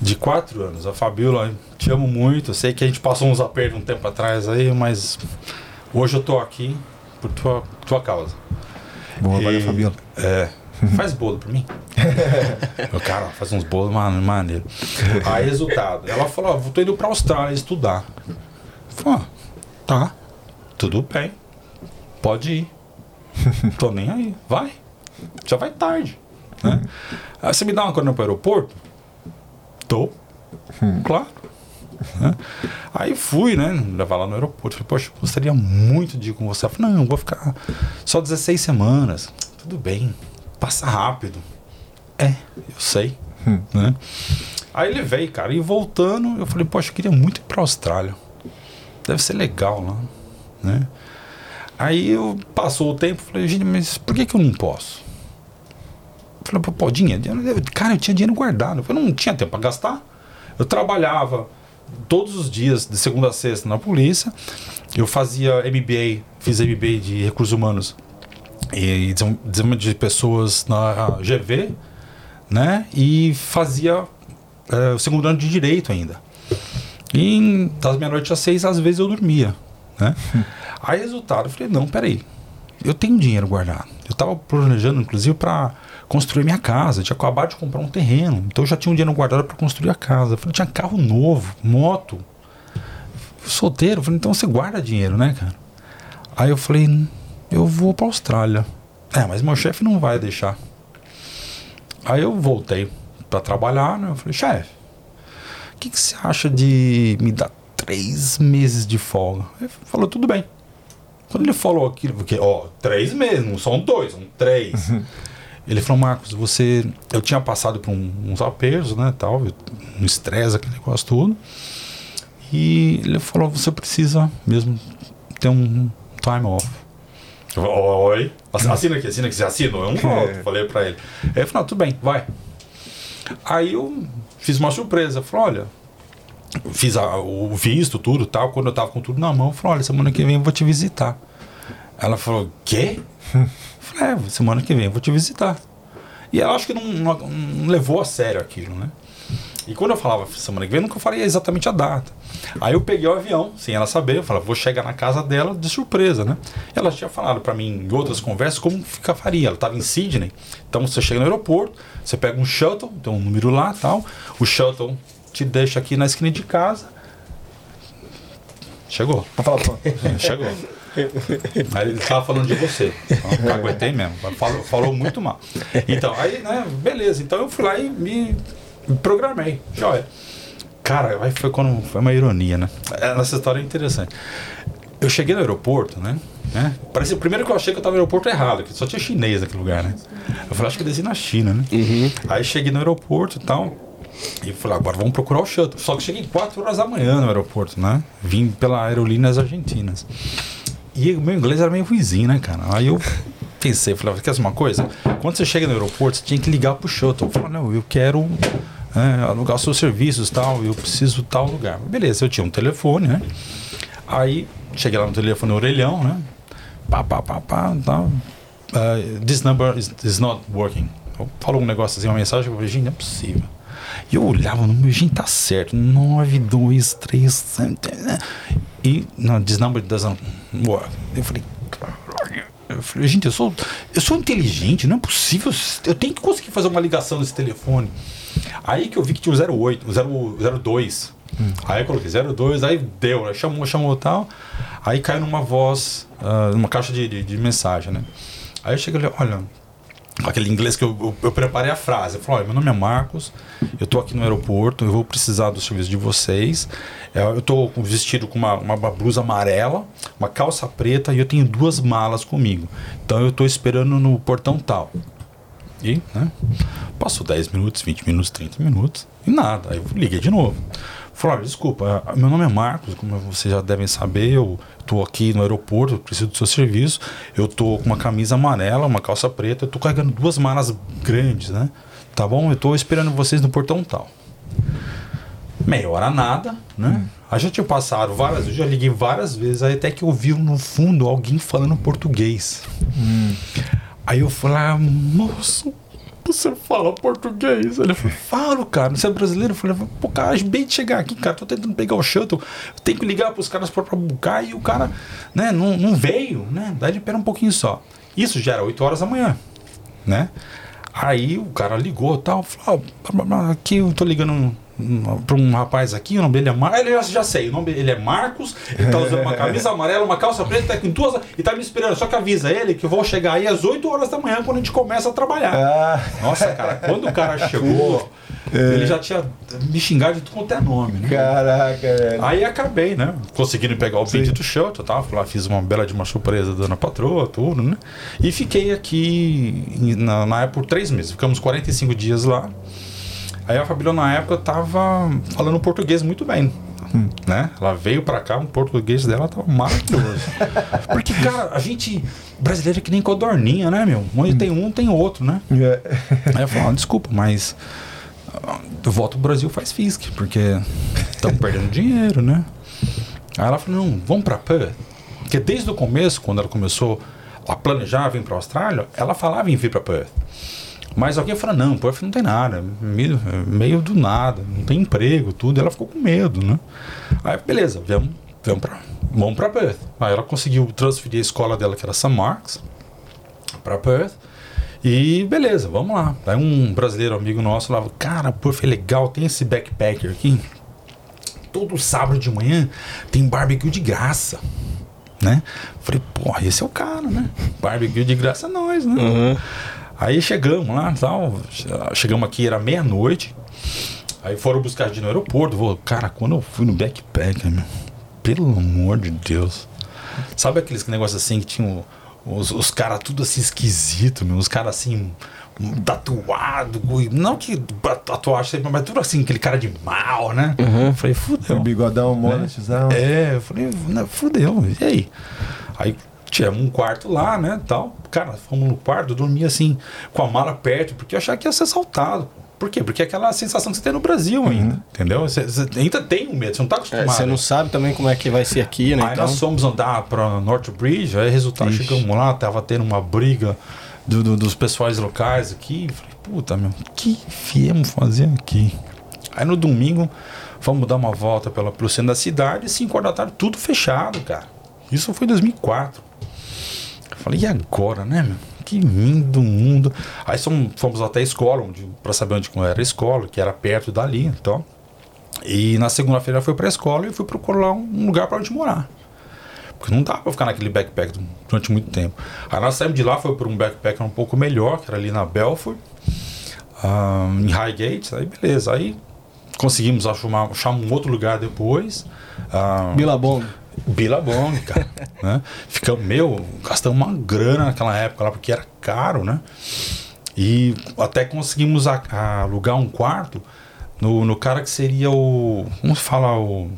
de 4 anos. A Fabiola, te amo muito. Eu sei que a gente passou uns apertos um tempo atrás aí, mas hoje eu tô aqui por tua, tua causa.
Boa, valeu, Fabiola.
É. Faz bolo pra mim. (laughs) Meu cara, faz uns bolos man- maneiro. Aí, resultado. Ela falou: Ó, tô indo pra Austrália estudar. Falei: "Ah, tá, tudo bem. Pode ir. (laughs) Tô nem aí. Vai. Já vai tarde. Né? Aí você me dá uma corona pro aeroporto? Tô. Claro. Né? Aí fui, né? Levar lá no aeroporto. Falei, poxa, gostaria muito de ir com você. Ela falou, não, eu vou ficar só 16 semanas. Tudo bem, passa rápido. É, eu sei. Né? Aí ele veio, cara, e voltando, eu falei, poxa, eu queria muito ir pra Austrália. Deve ser legal lá. Né? Aí eu passou o tempo, falei, gente, mas por que, que eu não posso? Falei, pô, dinheiro, cara, eu tinha dinheiro guardado. Eu não tinha tempo para gastar. Eu trabalhava todos os dias, de segunda a sexta, na polícia. Eu fazia MBA, fiz MBA de recursos humanos e desenvolvimento de pessoas na GV, né? E fazia é, o segundo ano de direito ainda. E das meia-noite às seis, às vezes eu dormia, né? Aí, resultado, eu falei, não, peraí, eu tenho dinheiro guardado. Eu estava planejando, inclusive, para construir minha casa. Tinha acabado de comprar um terreno. Então eu já tinha um dinheiro guardado para construir a casa. Eu falei, tinha carro novo, moto. Solteiro. Eu falei, então você guarda dinheiro, né, cara? Aí eu falei, eu vou para Austrália. É, mas meu chefe não vai deixar. Aí eu voltei para trabalhar, né? Eu falei, chefe, o que, que você acha de me dar três meses de folga? Ele falou, tudo bem. Quando ele falou aquilo, porque, ó, três meses, não são dois, são três. Ele falou, Marcos, você. Eu tinha passado por um- uns apertos, né? Tal, um estresse, aquele negócio todo. E ele falou, você precisa mesmo ter um time off. Oi. Assi- Assina aqui, assina aqui. Você assina? Eu não volto. Falei pra ele. Ele falou, tudo bem, vai. Aí eu fiz uma surpresa. Falei, olha, fiz a- o visto, tudo tal. Quando eu tava com tudo na mão, falei, olha, semana que vem eu vou te visitar. Ela falou, quê? Falei, é, semana que vem eu vou te visitar. E ela acho que não, não- não levou a sério aquilo, né? E quando eu falava semana que vem, eu nunca falei exatamente a data. Aí eu peguei o avião, sem ela saber, eu falei, vou chegar na casa dela de surpresa, né? Ela tinha falado pra mim em outras conversas como fica faria. Ela estava em Sydney, então você chega no aeroporto, você pega um shuttle, tem um número lá tal, o shuttle te deixa aqui na esquina de casa. Chegou.
Fala.
Chegou. Aí ele tava falando de você. Então, aguentei mesmo. Falou, falou muito mal. Então, aí, né, beleza. Então eu fui lá e me programei. Olha. Cara, aí foi quando. Foi uma ironia, né? Essa história é interessante. Eu cheguei no aeroporto, né? né? Parece primeiro que eu achei que eu tava no aeroporto errado, que só tinha chinês naquele lugar, né? Eu falei, acho que eu desci na China, né? Aí cheguei no aeroporto e tal. E falei, agora vamos procurar o shuttle. Só que cheguei 4 horas da manhã no aeroporto, né? Vim pela Aerolíneas Argentinas. E o meu inglês era meio ruizinho, né, cara? Aí eu pensei, falei, quer uma coisa? Quando você chega no aeroporto, você tinha que ligar pro shuttle. Falei, não, eu quero é, alugar seus serviços tal, eu preciso tal lugar. Beleza, eu tinha um telefone, né? Aí cheguei lá no telefone orelhão, né? Pá, pá, pá, pá, tal. Uh, this number is, is not working. Eu falo um negócio assim, uma mensagem, eu falei, gente, não é possível. E eu olhava no meu, gente, tá certo. 9, 2, 3, né? E, não, this number doesn't work. Eu falei, caralho. Eu falei, gente, eu sou, eu sou inteligente, não é possível. Eu tenho que conseguir fazer uma ligação nesse telefone. Aí que eu vi que tinha o 08, o 02. Aí eu coloquei 02, aí deu, né? chamou, chamou tal. Aí caiu numa voz, ah, numa caixa de, de, de mensagem, né? Aí eu cheguei e olha, aquele inglês que eu, eu, eu preparei a frase. Eu falei, meu nome é Marcos, eu tô aqui no aeroporto, eu vou precisar do serviço de vocês. É, Eu tô vestido com uma, uma blusa amarela, uma calça preta e eu tenho duas malas comigo. Então eu tô esperando no portão tal. E, né? Passou 10 minutos, 20 minutos, 30 minutos e nada. Aí eu liguei de novo. Olha, desculpa, ah, meu nome é Marcos, como vocês já devem saber, eu tô aqui no aeroporto, eu preciso do seu serviço. Eu tô com uma camisa amarela, uma calça preta, eu tô carregando duas malas grandes, né? Tá bom? Eu tô esperando vocês no portão tal. Meia hora nada, né? Aí já tinha passado várias vezes, já liguei várias vezes, aí até que eu ouvi no fundo alguém falando português. Aí eu falei, ah, moço, você fala português? Ele falou, falo, cara, você é brasileiro? Eu falei, pô, cara, acabei de chegar aqui, cara, tô tentando pegar o shuttle, tenho que ligar pros caras pra, buscar e o cara, né, não, não veio, né? Daí ele espera um pouquinho só. Isso já era 8 horas da manhã, né? Aí o cara ligou e tal, falou, blá, aqui eu tô ligando pra um rapaz aqui, o nome dele é Marcos, ele já, já sei, o nome dele é Marcos, ele tá usando uma (laughs) camisa amarela, uma calça preta, tá com duas, e tá me esperando, só que avisa ele que eu vou chegar aí às 8 horas da manhã quando a gente começa a trabalhar.
Ah,
Nossa, cara, quando o cara (laughs) chegou, ele já tinha me xingado de tudo quanto é nome, né?
caraca, velho.
Aí acabei, né? Conseguindo pegar o bendito shuttle, tá? Fui lá, fiz uma bela de uma surpresa dando a patroa, tudo, né? E fiquei aqui na, na época por três meses. Ficamos 45 dias lá. Aí a Fabíola na época tava falando português muito bem. Né? Ela veio pra cá, o português dela tava maravilhoso. (laughs) Porque, cara, a gente brasileiro é que nem codorninha, né, meu? Onde tem um, tem outro, né?
É.
Aí eu falei, ah, desculpa, mas ah, eu volto pro Brasil faz FISC, porque estamos perdendo dinheiro, né? Aí ela falou, não, vamos pra Perth. Porque desde o começo, quando ela começou a planejar vir pra Austrália, ela falava em vir pra Perth. Mas alguém falou, não, Perth não tem nada, meio, meio do nada, não tem emprego, tudo. Ela ficou com medo, né? Aí, beleza, vamos, vamos, pra, vamos pra Perth. Aí ela conseguiu transferir a escola dela, que era St. Mark's, pra Perth. E beleza, vamos lá. Aí um brasileiro amigo nosso falava, cara, Perth é legal, tem esse backpacker aqui. Todo sábado de manhã tem barbecue de graça. Né? Falei, porra, esse é o cara, né? Barbecue de graça é nós, né? Aí chegamos lá, tal, chegamos aqui, era meia-noite. Aí foram buscar gente no aeroporto. Vou, cara, quando eu fui no backpacker, meu, pelo amor de Deus. Sabe aqueles negócios assim que tinham os, os caras tudo assim esquisito, meu, os caras assim, tatuado, não que tatuagem sempre, mas tudo assim, aquele cara de mal, né?
Uhum.
Falei,
O
fudeu.
bigodão, monetizão.
É, eu falei, né, fudeu, e aí? Aí tínhamos um quarto lá, né, tal. Cara, fomos no quarto, eu dormia assim, com a mala perto, porque eu achava que ia ser assaltado. Por quê? Porque é aquela sensação que você tem no Brasil ainda, entendeu? Você, você ainda tem um medo, você não tá
É,
acostumado.
você não sabe também como é que vai ser aqui, né?
Aí
Então,
nós fomos andar pra North Bridge, aí resultado,
Ixi.
chegamos lá, tava tendo uma briga do- do- dos pessoais locais aqui. Falei, puta, meu, o que viemos fazer aqui? Aí no domingo, fomos dar uma volta pela, pro centro da cidade, 5 horas da tarde, tudo fechado, cara. Isso foi em 2004. Falei, e agora, né, meu? Que lindo mundo. Aí fomos, até a escola, pra saber onde era a escola, que era perto dali, então. E na segunda-feira foi pra escola e fui procurar um um lugar pra onde morar. Porque não dá pra ficar naquele backpack durante muito tempo. Aí nós saímos de lá, foi por um backpack um pouco melhor, que era ali na Belfort, ah, em Highgate, aí beleza. Aí conseguimos achar, um outro lugar depois. ah,
Bilabong.
Billabong, cara. (laughs) né? Ficamos, meu, gastamos uma grana naquela época lá, porque era caro, né? E até conseguimos a- a alugar um quarto no, no cara que seria o. Como se fala o.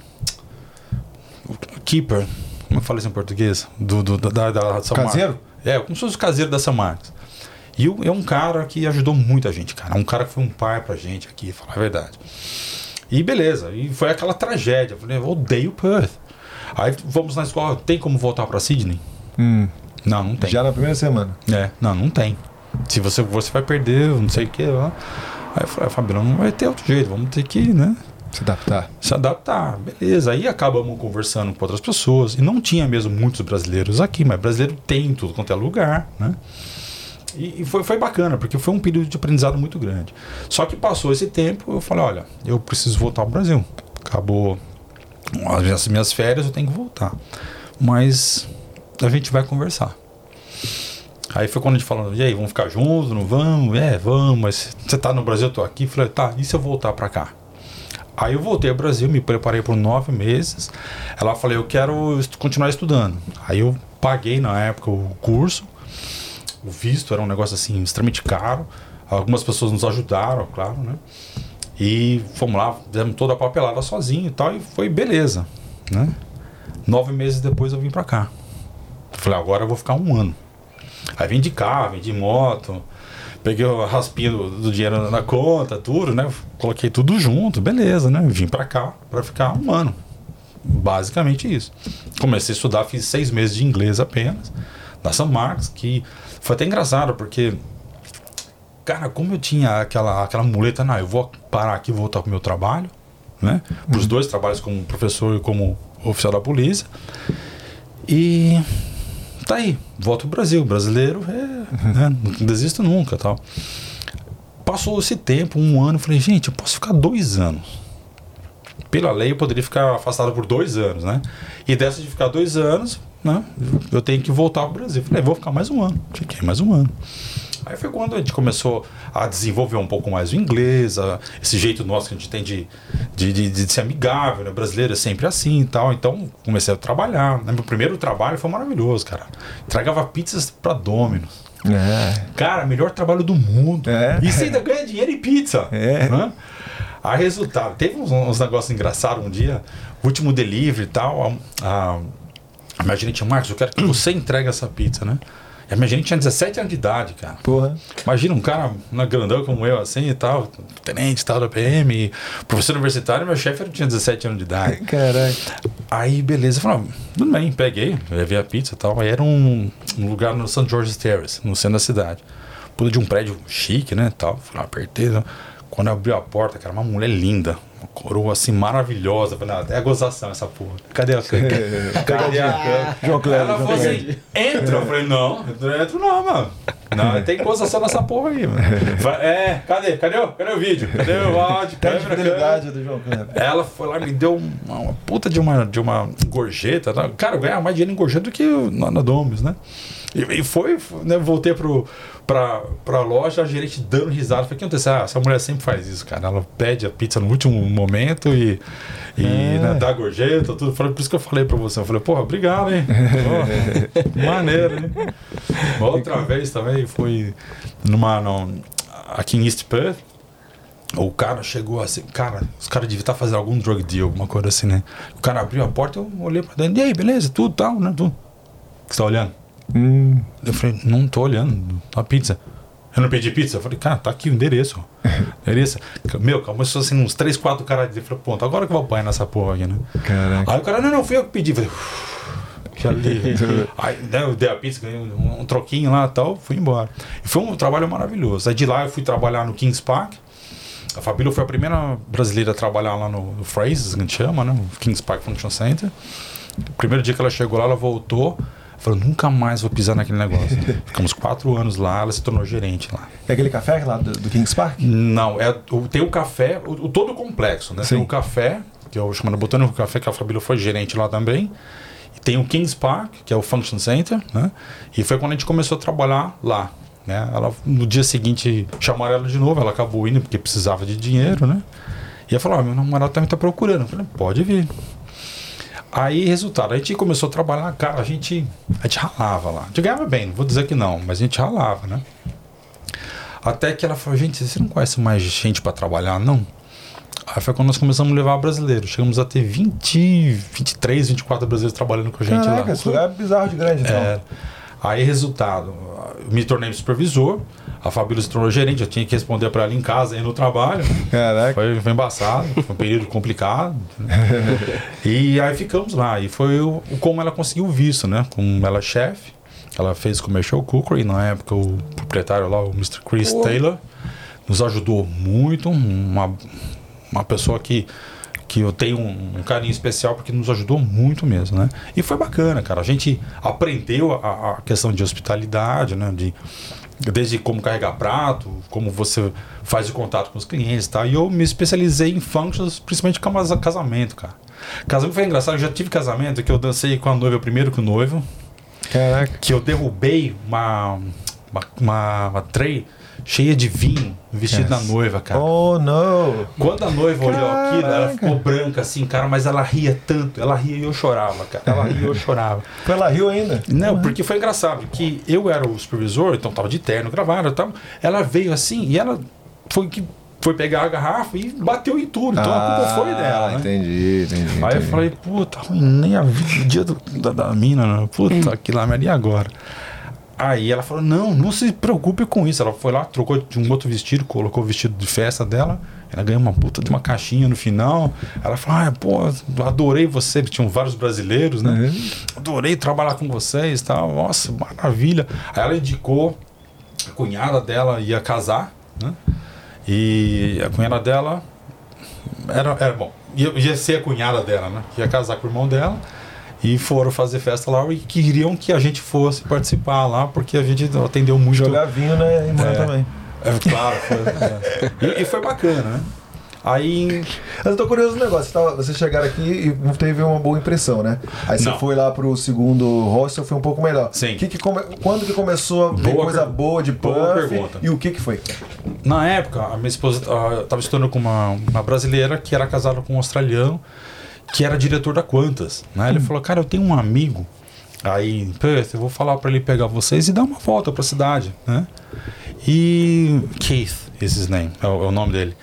o keeper. Como é que fala isso em português? Do, do, da, da, da São Marcos.
Caseiro?
É, como se fosse o caseiro da São Marcos. E o- é um cara que ajudou muita gente, cara. Um cara que foi um pai pra gente aqui, falar a verdade. E beleza, e foi aquela tragédia. Eu falei, eu odeio Perth. Aí vamos na escola, tem como voltar pra Sydney?
Hum,
Não, não tem.
já na primeira semana.
É, não, não tem. Se você você vai perder, não sei o que lá. Aí eu falei, Fabiano, não vai ter outro jeito, vamos ter que, né?
Se adaptar.
se adaptar, beleza. Aí acabamos conversando com outras pessoas. E não tinha mesmo muitos brasileiros aqui, mas brasileiro tem em tudo quanto é lugar, né? E, e foi, foi bacana, porque foi um período de aprendizado muito grande. Só que passou esse tempo, eu falei, olha, eu preciso voltar ao Brasil. Acabou as minhas, férias, eu tenho que voltar. Mas a gente vai conversar. Aí foi quando a gente falou, e aí, vamos ficar juntos, não vamos? É, vamos, mas você tá no Brasil, eu tô aqui. Falei, tá, e se eu voltar pra cá? Aí eu voltei ao Brasil, me preparei por nove meses. Ela falou, eu quero continuar estudando. Aí eu paguei na época o curso. O visto era um negócio assim extremamente caro. Algumas pessoas nos ajudaram, claro, né? E fomos lá, fizemos toda a papelada sozinho e tal, e foi beleza, né? Nove meses depois eu vim pra cá. Falei, agora eu vou ficar um ano. Aí vim de carro, vim de moto, peguei a raspinha do, do dinheiro na conta, tudo, né? Coloquei tudo junto, beleza, né? Vim pra cá pra ficar um ano. Basicamente isso. Comecei a estudar, fiz seis meses de inglês apenas, na São Marcos, que foi até engraçado, porque, cara, como eu tinha aquela, aquela muleta, não, eu vou parar aqui e voltar pro meu trabalho, né? Para os dois trabalhos como professor e como oficial da polícia. E tá aí, volto pro Brasil. Brasileiro é, né, não desisto nunca tal. Passou esse tempo, um ano, falei, gente, eu posso ficar dois anos. Pela lei eu poderia ficar afastado por dois anos, né? E dessa de ficar dois anos, né? Eu tenho que voltar pro Brasil. Falei, vou ficar mais um ano. Fiquei mais um ano. Aí foi quando a gente começou a desenvolver um pouco mais o inglês, a- esse jeito nosso que a gente tem de, de, de, de ser amigável, né? Brasileiro é sempre assim e tal. Então comecei a trabalhar. né? Meu primeiro trabalho foi maravilhoso, cara. Entregava pizzas pra Domino's.
É.
Cara, melhor trabalho do mundo.
É.
E você ainda ganha dinheiro em pizza.
É.
Né? A resultado, teve uns, uns negócios engraçados um dia, último delivery e tal. A, a, a minha gerente, Marcos, eu quero que você entregue essa pizza, né? E a minha gerente tinha 17 anos de idade, cara.
Porra.
Imagina um cara na grandão como eu, assim e tal, tenente e tal da PM, professor universitário, meu chefe tinha 17 anos de idade. (laughs)
Caralho.
Aí, beleza, ah, tudo bem, peguei, levei a pizza e tal. Aí era um, um lugar no St. George's Terrace, no centro da cidade. Puta de um prédio chique, né, tal. Falei, ah, apertei. né? Quando eu abri a porta, cara, uma mulher linda. Uma coroa assim maravilhosa. Falei, ah, é gozação essa porra. Cadê a? (laughs) Cadê a?
João Cleber.
Ela falou assim, entra. Eu falei, não, não entro não, mano. Não, tem gozação nessa porra aí, mano. É, cadê? Cadê o, cadê o vídeo? Cadê o áudio?
Tem a fidelidade do João Cleber.
Ela foi lá e me deu uma, uma puta de uma, de uma gorjeta. tá? Cara, eu ganhava mais dinheiro em gorjeta do que na, na Domus, né? E, e foi, né, voltei pro, pra, pra loja, a gerente dando risada. Falei, o que aconteceu? Ah, essa mulher sempre faz isso, cara. Ela pede a pizza no último momento e, e
É.
né, dá gorjeta, tudo. Falei, por isso que eu falei pra você. Eu falei, porra, obrigado, hein? Pô, maneiro, hein? Uma outra vez também foi numa. num- aqui em East Perth. O cara chegou assim, cara, os caras deviam estar fazendo algum drug deal, alguma coisa assim, né? O cara abriu a porta, eu olhei pra dentro, e aí, beleza, tudo tal, né? Tudo. O que você tá olhando?
Hum,
Eu falei, não tô olhando, a pizza. Eu não pedi pizza? Eu falei, cara, tá aqui o endereço. (laughs) endereço. Meu, começou assim uns 3, 4 caras. Eu falei, pronto, agora que eu vou apanhar nessa porra aqui, né?
caraca.
Aí o cara, não, não, fui eu que pedi. Eu falei, "Uf, que alívio. (laughs) Aí né, eu dei a pizza, ganhei um, um troquinho lá e tal, fui embora. E foi um trabalho maravilhoso. Aí de lá eu fui trabalhar no Kings Park. A Fabíola foi a primeira brasileira a trabalhar lá no, no Phrases, que a gente chama, né? O Kings Park Function Center. O primeiro dia que ela chegou lá, ela voltou. Falou, nunca mais vou pisar naquele negócio. (laughs) Ficamos quatro anos lá, ela se tornou gerente lá.
É aquele café lá do, do Kings Park?
Não, é, o- tem o café, o, o todo o complexo, né?
Sim.
Tem o café, que é o chamado Botânico Café, que a Fabíola foi gerente lá também. E tem o Kings Park, que é o Function Center, né? E foi quando a gente começou a trabalhar lá. Né? Ela, no dia seguinte, chamaram ela de novo, ela acabou indo porque precisava de dinheiro, né? E ela falou, ah, meu namorado também tá procurando. Eu falei, pode vir. Aí, resultado, a gente começou a trabalhar, cara, a gente, a gente ralava lá. A gente ganhava bem, não vou dizer que não, mas a gente ralava, né? Até que ela falou, gente, você não conhece mais gente para trabalhar, não? Aí foi quando nós começamos a levar brasileiros. Chegamos a ter 20, 23, 24 brasileiros trabalhando com a gente
Caraca,
lá.
lugar é bizarro de grande, então.
É, aí, resultado, eu me tornei supervisor, a Fabíola se tornou gerente, eu tinha que responder para ela em casa e no trabalho.
Caraca.
Foi, foi embaçado, foi um período complicado. né? (laughs) e aí ficamos lá. E foi o, o como ela conseguiu o visto, né? Como ela é chefe, ela fez commercial cookery. Na época, o proprietário lá, o Mr. Chris Taylor, nos ajudou muito. Uma, uma pessoa que, que eu tenho um, um carinho especial porque nos ajudou muito mesmo, né? E foi bacana, cara. A gente aprendeu a, a questão de hospitalidade, né? De, desde como carregar prato, como você faz o contato com os clientes e tal. E eu me especializei em functions, principalmente com casamento, cara. Casamento foi engraçado, eu já tive casamento que eu dancei com a noiva primeiro que o noivo,
Caraca.
que eu derrubei uma, uma, uma, uma tray cheia de vinho vestido
Yes.
da noiva, cara.
Oh, não.
Quando a noiva olhou aquilo, ela
Caraca.
ficou branca assim, cara, mas ela ria tanto, ela ria e eu chorava, cara. Ela ria e eu chorava. (laughs)
Lá, Rio ainda?
Não, porque foi engraçado, que eu era o supervisor, então tava de terno, gravado e tal. Ela veio assim e ela foi que foi pegar a garrafa e bateu em tudo. Então a culpa foi dela, né?
Ah, Entendi, entendi.
Aí eu
entendi.
falei, puta, arruinei a vida, o dia do, da, da mina, né? puta, que lá, e agora? Aí ela falou, não, não se preocupe com isso. Ela foi lá, trocou de um outro vestido, colocou o vestido de festa dela. Ela ganhou uma puta de uma caixinha no final. Ela falou, ah, pô, adorei você. Tinham vários brasileiros, né?
Uhum.
Adorei trabalhar com vocês e tal. Nossa, maravilha. Aí ela indicou, a cunhada dela ia casar, né? E a cunhada dela era, era bom, ia, ia ser a cunhada dela, né? Que ia casar com o irmão dela. E foram fazer festa lá e queriam que a gente fosse participar lá, porque a gente atendeu muito.
Jogar vinho, né? E
É.
também.
É, claro, foi, é. E, e foi bacana, né? Aí.
Mas eu tô curioso no negócio. Você tava- Vocês chegaram aqui e teve uma boa impressão, né? Aí você
Não.
foi lá pro segundo hostel, foi um pouco melhor.
Sim.
Que que come- Quando que começou a ver
Boa
coisa
per-
boa de
boa
puff?
pergunta.
E o que que foi?
Na época, a minha esposa ah, tava estudando com uma, uma brasileira que era casada com um australiano, que era diretor da Quantas. Né? Ele falou, cara, eu tenho um amigo aí em Perth, eu vou falar para ele pegar vocês e dar uma volta para a cidade. Né? E Keith his name, é o, é o nome dele.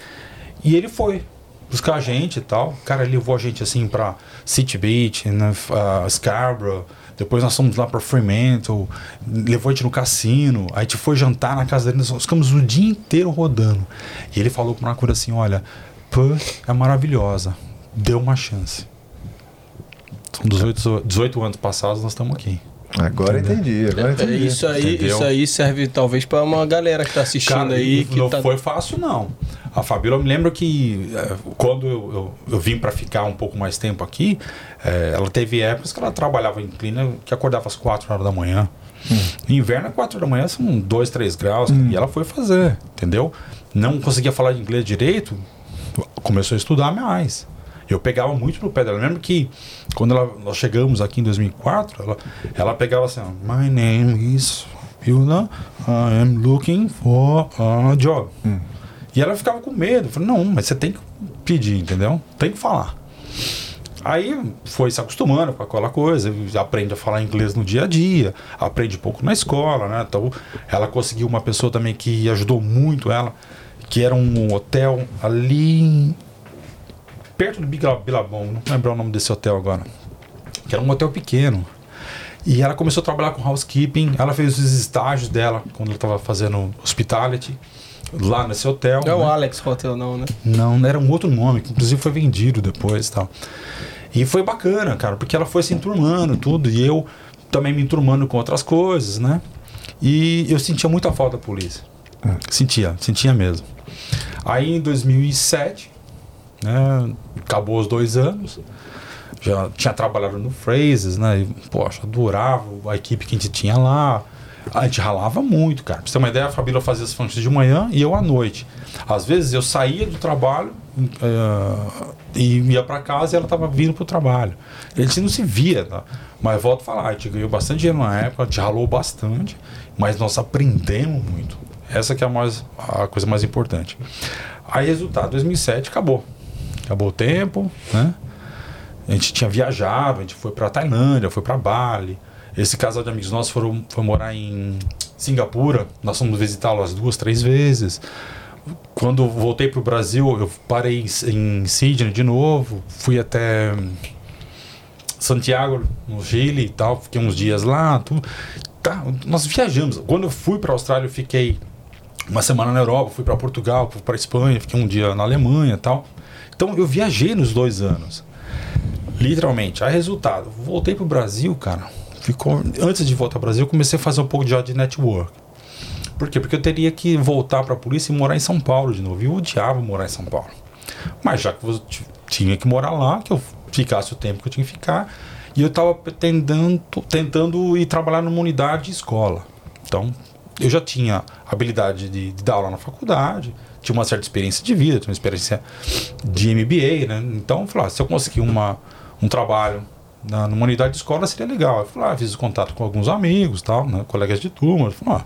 E ele foi buscar a gente e tal. Cara, ele levou a gente assim para City Beach, né, ah, Scarborough. Depois nós fomos lá para Fremantle, levou a gente no cassino. Aí a gente foi jantar na casa dele, nós ficamos o dia inteiro rodando. E ele falou para uma coisa assim: olha, Perth é maravilhosa, dê uma chance. São 18, 18 anos passados, nós estamos aqui.
Agora entendi, agora
É,
entendi.
isso, aí,
Entendeu?
isso aí serve talvez pra uma galera que tá assistindo
Cara,
aí. Que
não
tá...
foi fácil, não. A Fabíola, eu me lembro que eh, quando eu, eu, eu vim para ficar um pouco mais tempo aqui, eh, ela teve épocas que ela trabalhava em clínica que acordava às 4 horas da manhã. Inverno, 4 da manhã, são 2, 3 graus. E ela foi fazer, entendeu? Não conseguia falar inglês direito, começou a estudar mais. Eu pegava muito no pé dela. Lembro que quando ela, nós chegamos aqui em 2004, ela, ela pegava assim: My name is Hilda, I am looking for a job. E ela ficava com medo. Eu falei: Não, mas você tem que pedir, entendeu? Tem que falar. Aí foi se acostumando com aquela coisa, aprende a falar inglês no dia a dia, aprende pouco na escola, né? Então ela conseguiu uma pessoa também que ajudou muito ela, que era um hotel ali em- perto do Bila- Bilabong, não lembro o nome desse hotel agora, que era um hotel pequeno. E ela começou a trabalhar com housekeeping, ela fez os estágios dela quando ela estava fazendo hospitality lá nesse hotel.
Não é o
né?
Alex Hotel, não, né?
Não, era um outro nome, que inclusive foi vendido depois e tal. E foi bacana, cara, porque ela foi se enturmando tudo, e eu também me enturmando com outras coisas, né? E eu sentia muita falta da polícia. Sentia, sentia mesmo. Aí em 2007, né, acabou os dois anos, já tinha trabalhado no Phrases, né? E, poxa, adorava a equipe que a gente tinha lá. A gente ralava muito, cara. Pra você ter uma ideia, a Fabíola fazia as funções de manhã e eu à noite. Às vezes eu saía do trabalho eh, e ia pra casa e ela tava vindo pro trabalho. A gente não se via, tá? Mas volto a falar, a gente ganhou bastante dinheiro na época, a gente ralou bastante, mas nós aprendemos muito. Essa que é a, mais, a coisa mais importante. Aí, resultado, 2007 acabou. Acabou o tempo, né? A gente tinha viajado, a gente foi pra Tailândia, foi pra Bali. Esse casal de amigos nossos foram, foi morar em Singapura. Nós fomos visitá-lo as duas, três vezes. Quando voltei pro Brasil, eu parei em, em Sydney de novo. Fui até Santiago, no Chile e tal. Fiquei uns dias lá. Tudo. Tá, nós viajamos. Quando eu fui pra Austrália, eu fiquei uma semana na Europa. Fui pra Portugal, fui pra Espanha. Fiquei um dia na Alemanha e tal. Então eu viajei nos dois anos. Literalmente. Aí, resultado, voltei pro Brasil, cara. Ficou, antes de voltar pro Brasil, eu comecei a fazer um pouco de, de network. Por quê? Porque eu teria que voltar pra polícia e morar em São Paulo de novo. E eu odiava morar em São Paulo. Mas já que eu tinha que morar lá, que eu ficasse o tempo que eu tinha que ficar, e eu estava tentando, tentando ir trabalhar numa unidade de escola. Então, eu já tinha habilidade de, de dar aula na faculdade, tinha uma certa experiência de vida, tinha uma experiência de MBA, né? Então, eu falei, ah, se eu conseguir uma, um trabalho na, numa unidade de escola, seria legal. Eu falei, ah, fiz contato com alguns amigos, tal, né? colegas de turma. Falei, ah,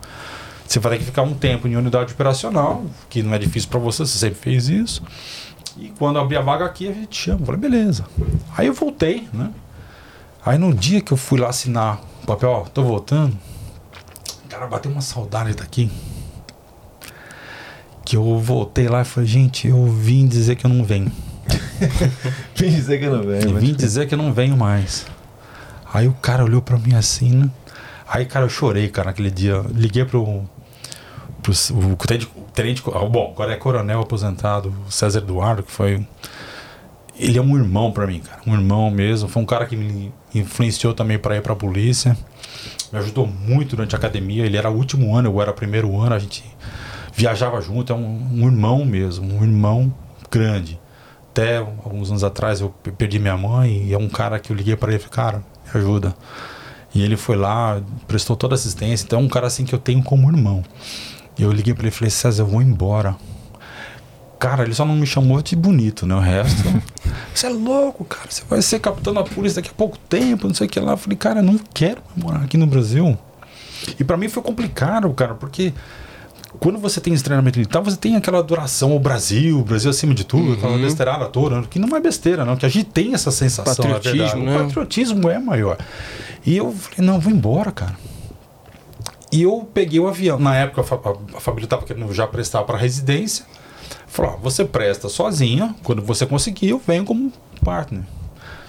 você vai ter que ficar um tempo em unidade operacional, que não é difícil para você, você sempre fez isso. E quando abrir a vaga aqui, a gente chama. Eu falei, beleza. Aí eu voltei, né? Aí no dia que eu fui lá assinar o papel, ó, tô voltando, cara, bateu uma saudade daqui. Que eu voltei lá e falei, gente, eu vim dizer que eu não venho. (laughs)
Vim dizer que não.
Eu
mas-
vim dizer que eu não venho mais. Aí o cara olhou pra mim assim, né? Aí, cara, eu chorei, cara, naquele dia. Liguei pro. pro o, tenente, tenente. ah, Bom, agora é coronel aposentado, o César Eduardo, que foi. Ele é um irmão pra mim, cara. Um irmão mesmo. Foi um cara que me influenciou também pra ir pra polícia. Me ajudou muito durante a academia. Ele era o último ano, eu era o primeiro ano. A gente viajava junto. É um, um irmão mesmo. Um irmão grande. Até alguns anos atrás eu pe- perdi minha mãe e é um cara que eu liguei para ele e falei, cara, me ajuda. E ele foi lá, prestou toda a assistência. Então é um cara assim que eu tenho como irmão. E eu liguei para ele e falei, César, eu vou embora. Cara, ele só não me chamou de bonito, né? O resto. (laughs) Você é louco, cara. Você vai ser capitão da polícia daqui a pouco tempo, não sei o que lá. Eu falei, cara, eu não quero morar aqui no Brasil. E para mim foi complicado, cara, porque quando você tem esse treinamento militar, você tem aquela adoração ao Brasil, o Brasil acima de tudo, aquela besteirada toda, né? que não é besteira, não, que a gente tem essa sensação, na
Patriotismo, né?
O patriotismo é maior. E eu falei, não, vou embora, cara. E eu peguei o avião. Na época, a, fa- a- a família estava querendo já prestar para residência. Falou: você presta sozinha, quando você conseguir, eu venho como partner.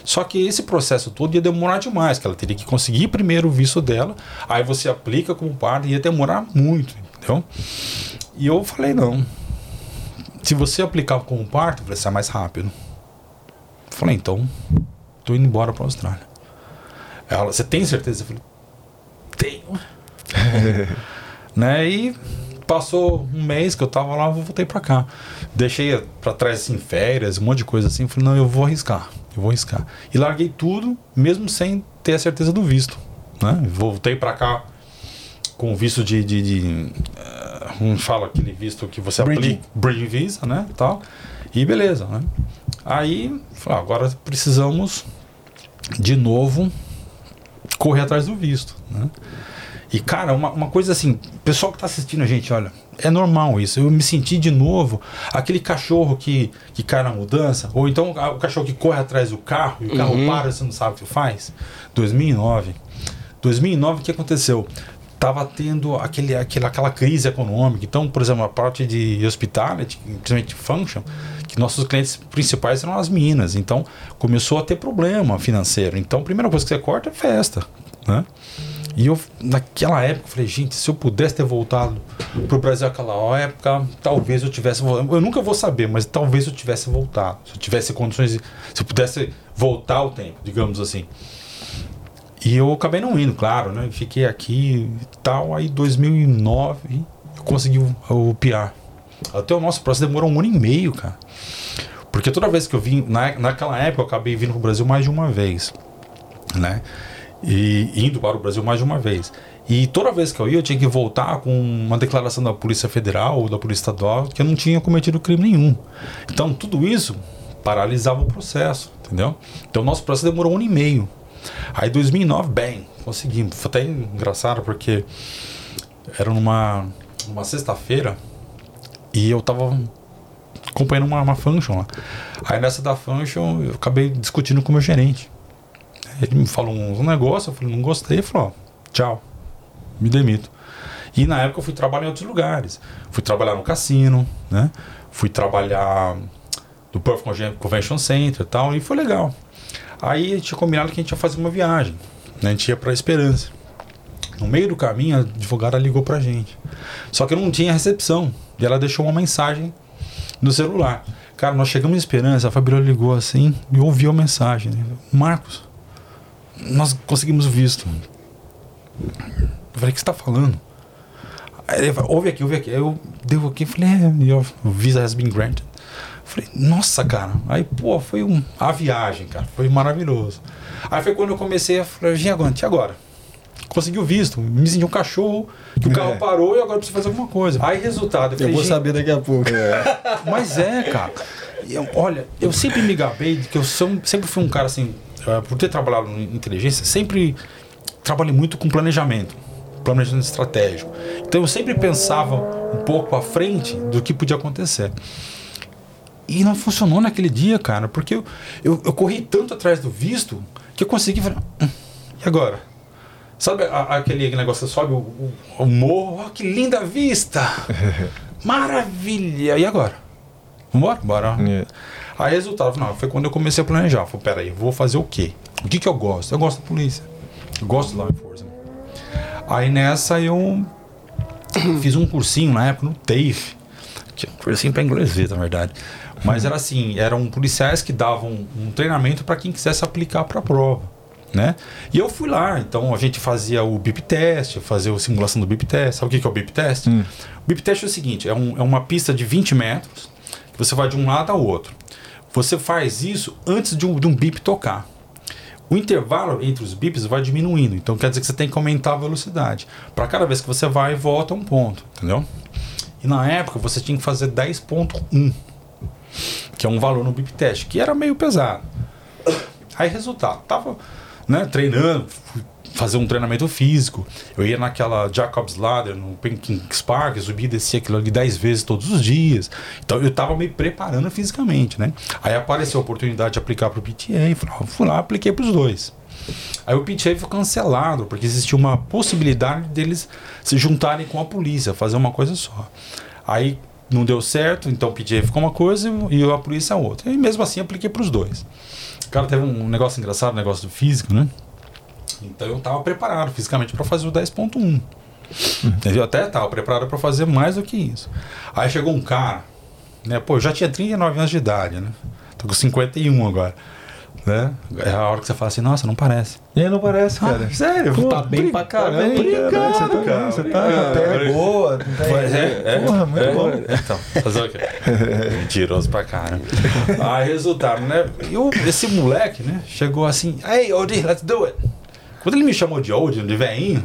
Só que esse processo todo ia demorar demais, que ela teria que conseguir primeiro o visto dela, aí você aplica como partner, ia demorar muito, entendeu? E eu falei: não. Se você aplicar como partner, vai ser mais rápido. Falei: então, tô indo embora para a Austrália. Ela, você tem certeza? Eu falei: tenho. (laughs) né? E passou um mês que eu tava lá, eu voltei pra cá. Deixei pra trás assim, férias, um monte de coisa assim. Falei, não, eu vou arriscar, eu vou arriscar. E larguei tudo, mesmo sem ter a certeza do visto. Né? Voltei pra cá com visto de. de, de como fala aquele visto que você
Bridging.
aplica? Bridge Visa, né? Tal. E beleza, né? Aí, ah, agora precisamos de novo correr atrás do visto, né? E, cara, uma, uma coisa assim, pessoal que tá assistindo a gente, olha, é normal isso. Eu me senti de novo aquele cachorro que, que cai na mudança, ou então o cachorro que corre atrás do carro e o carro
Uhum.
para e você não sabe o que faz. 2009. 2009, o que aconteceu? Tava tendo aquele, aquele, aquela crise econômica. Então, por exemplo, a parte de hospitality, principalmente function, que nossos clientes principais eram as minas. Então, começou a ter problema financeiro. Então, a primeira coisa que você corta é festa, né? E eu, naquela época, falei, gente, se eu pudesse ter voltado pro Brasil naquela época, talvez eu tivesse voltado. Eu nunca vou saber, mas talvez eu tivesse voltado. Se eu tivesse condições, se eu pudesse voltar ao tempo, digamos assim. E eu acabei não indo, claro, né? Fiquei aqui e tal. Aí, 2009, eu consegui o, o PR. Até o nosso processo demorou um ano e meio, cara. Porque toda vez que eu vim, na, naquela época, eu acabei vindo pro Brasil mais de uma vez, né? E indo para o Brasil mais de uma vez. E toda vez que eu ia, eu tinha que voltar com uma declaração da Polícia Federal ou da Polícia Estadual que eu não tinha cometido crime nenhum. Então, tudo isso paralisava o processo, entendeu? Então, o nosso processo demorou um ano e meio. Aí, 2009, bem, conseguimos. Foi até engraçado porque era numa, numa sexta-feira e eu tava acompanhando uma, uma function lá. Aí, nessa da function, eu acabei discutindo com o meu gerente. Ele me falou um negócio, eu falei, não gostei, ele falou, tchau, me demito. E na época eu fui trabalhar em outros lugares. Fui trabalhar no cassino, né? Fui trabalhar no Perth Conven- Convention Center e tal, e foi legal. Aí a gente tinha combinado que a gente ia fazer uma viagem, né? A gente ia pra Esperança. No meio do caminho, a advogada ligou pra gente. Só que não tinha recepção. E ela deixou uma mensagem no celular. Cara, nós chegamos em Esperança, a Fabiola ligou assim e ouviu a mensagem. né? Marcos, nós conseguimos o visto. Eu falei, o que você tá falando? Aí ele falou, ouve aqui, ouve aqui. Aí eu devo aqui e falei, é, your visa has been granted. Eu falei, nossa, cara. Aí, pô, foi um, a viagem, cara. Foi maravilhoso. Aí foi quando eu comecei a falar, Giagante, agora? Consegui o visto, me senti um cachorro, que o carro
É.
parou e agora eu preciso fazer alguma coisa. Aí, resultado, eu
Eu
falei,
vou
gente,
saber daqui a pouco.
mas é, cara. Eu- olha, eu sempre me gabei de que eu sou, sempre fui um cara assim, eh, por ter trabalhado em inteligência, sempre trabalhei muito com planejamento, planejamento estratégico. Então eu sempre pensava um pouco à frente do que podia acontecer. E não funcionou naquele dia, cara, porque eu, eu, eu corri tanto atrás do visto que eu consegui falar, "Hum, e agora? Sabe a- aquele negócio, você sobe o, o, o morro, oh, que linda vista! (laughs) Maravilha! E agora? Vambora? Bora.
É.
Aí resultado, não, foi quando eu comecei a planejar. Falei, peraí, vou fazer o quê? O que que eu gosto? Eu gosto da polícia. Eu gosto do law enforcement. Aí nessa eu (coughs) fiz um cursinho na época no TAFE. Que é um cursinho pra inglês na verdade. Mas era assim, eram policiais que davam um treinamento para quem quisesse aplicar para a prova. Né? E eu fui lá, então a gente fazia o BIP test, fazia a simulação do BIP test. Sabe o que que é o BIP test? O BIP test é o seguinte: é, um- é uma pista de 20 metros, que você vai de um lado ao outro. Você faz isso antes de um, de um bip tocar. O intervalo entre os bips vai diminuindo, então quer dizer que você tem que aumentar a velocidade. Para cada vez que você vai e volta um ponto, entendeu? E na época você tinha que fazer 10.1, que é um valor no bip test, que era meio pesado. Aí resultado, tava né, treinando, fazer um treinamento físico. Eu ia naquela Jacob's Ladder, no Kings Park, subia e descia aquilo ali 10 vezes todos os dias. Então eu tava me preparando fisicamente, né? Aí apareceu a oportunidade de aplicar pro PTA, e ah, fui lá, apliquei pros dois. Aí o PTA foi cancelado, porque existia uma possibilidade deles se juntarem com a polícia, fazer uma coisa só. Aí não deu certo, então o PTA ficou uma coisa e a polícia outra. E mesmo assim apliquei pros dois. Cara, teve um negócio engraçado, um negócio do físico, né? Então eu tava preparado fisicamente para fazer o 10.1. Entendeu? Até tava preparado para fazer mais do que isso. Aí chegou um cara, né? Pô, eu já tinha 39 anos de idade, né? Tô com 51 agora. Né? É a hora que você fala assim, nossa, não parece.
E aí não parece, cara.
Ah, sério?
Pô,
tá bem pra caramba.
Obrigado, você tá,
cara.
você tá com a pé boa. Tá
é, é.
Porra, muito
É,
bom.
Então, fazer o quê? (laughs) Mentiroso pra caramba. Aí, resultado, né? Eu, esse moleque, né? Chegou assim, hey, Odie, let's do it. Quando ele me chamou de Odie, de veinho,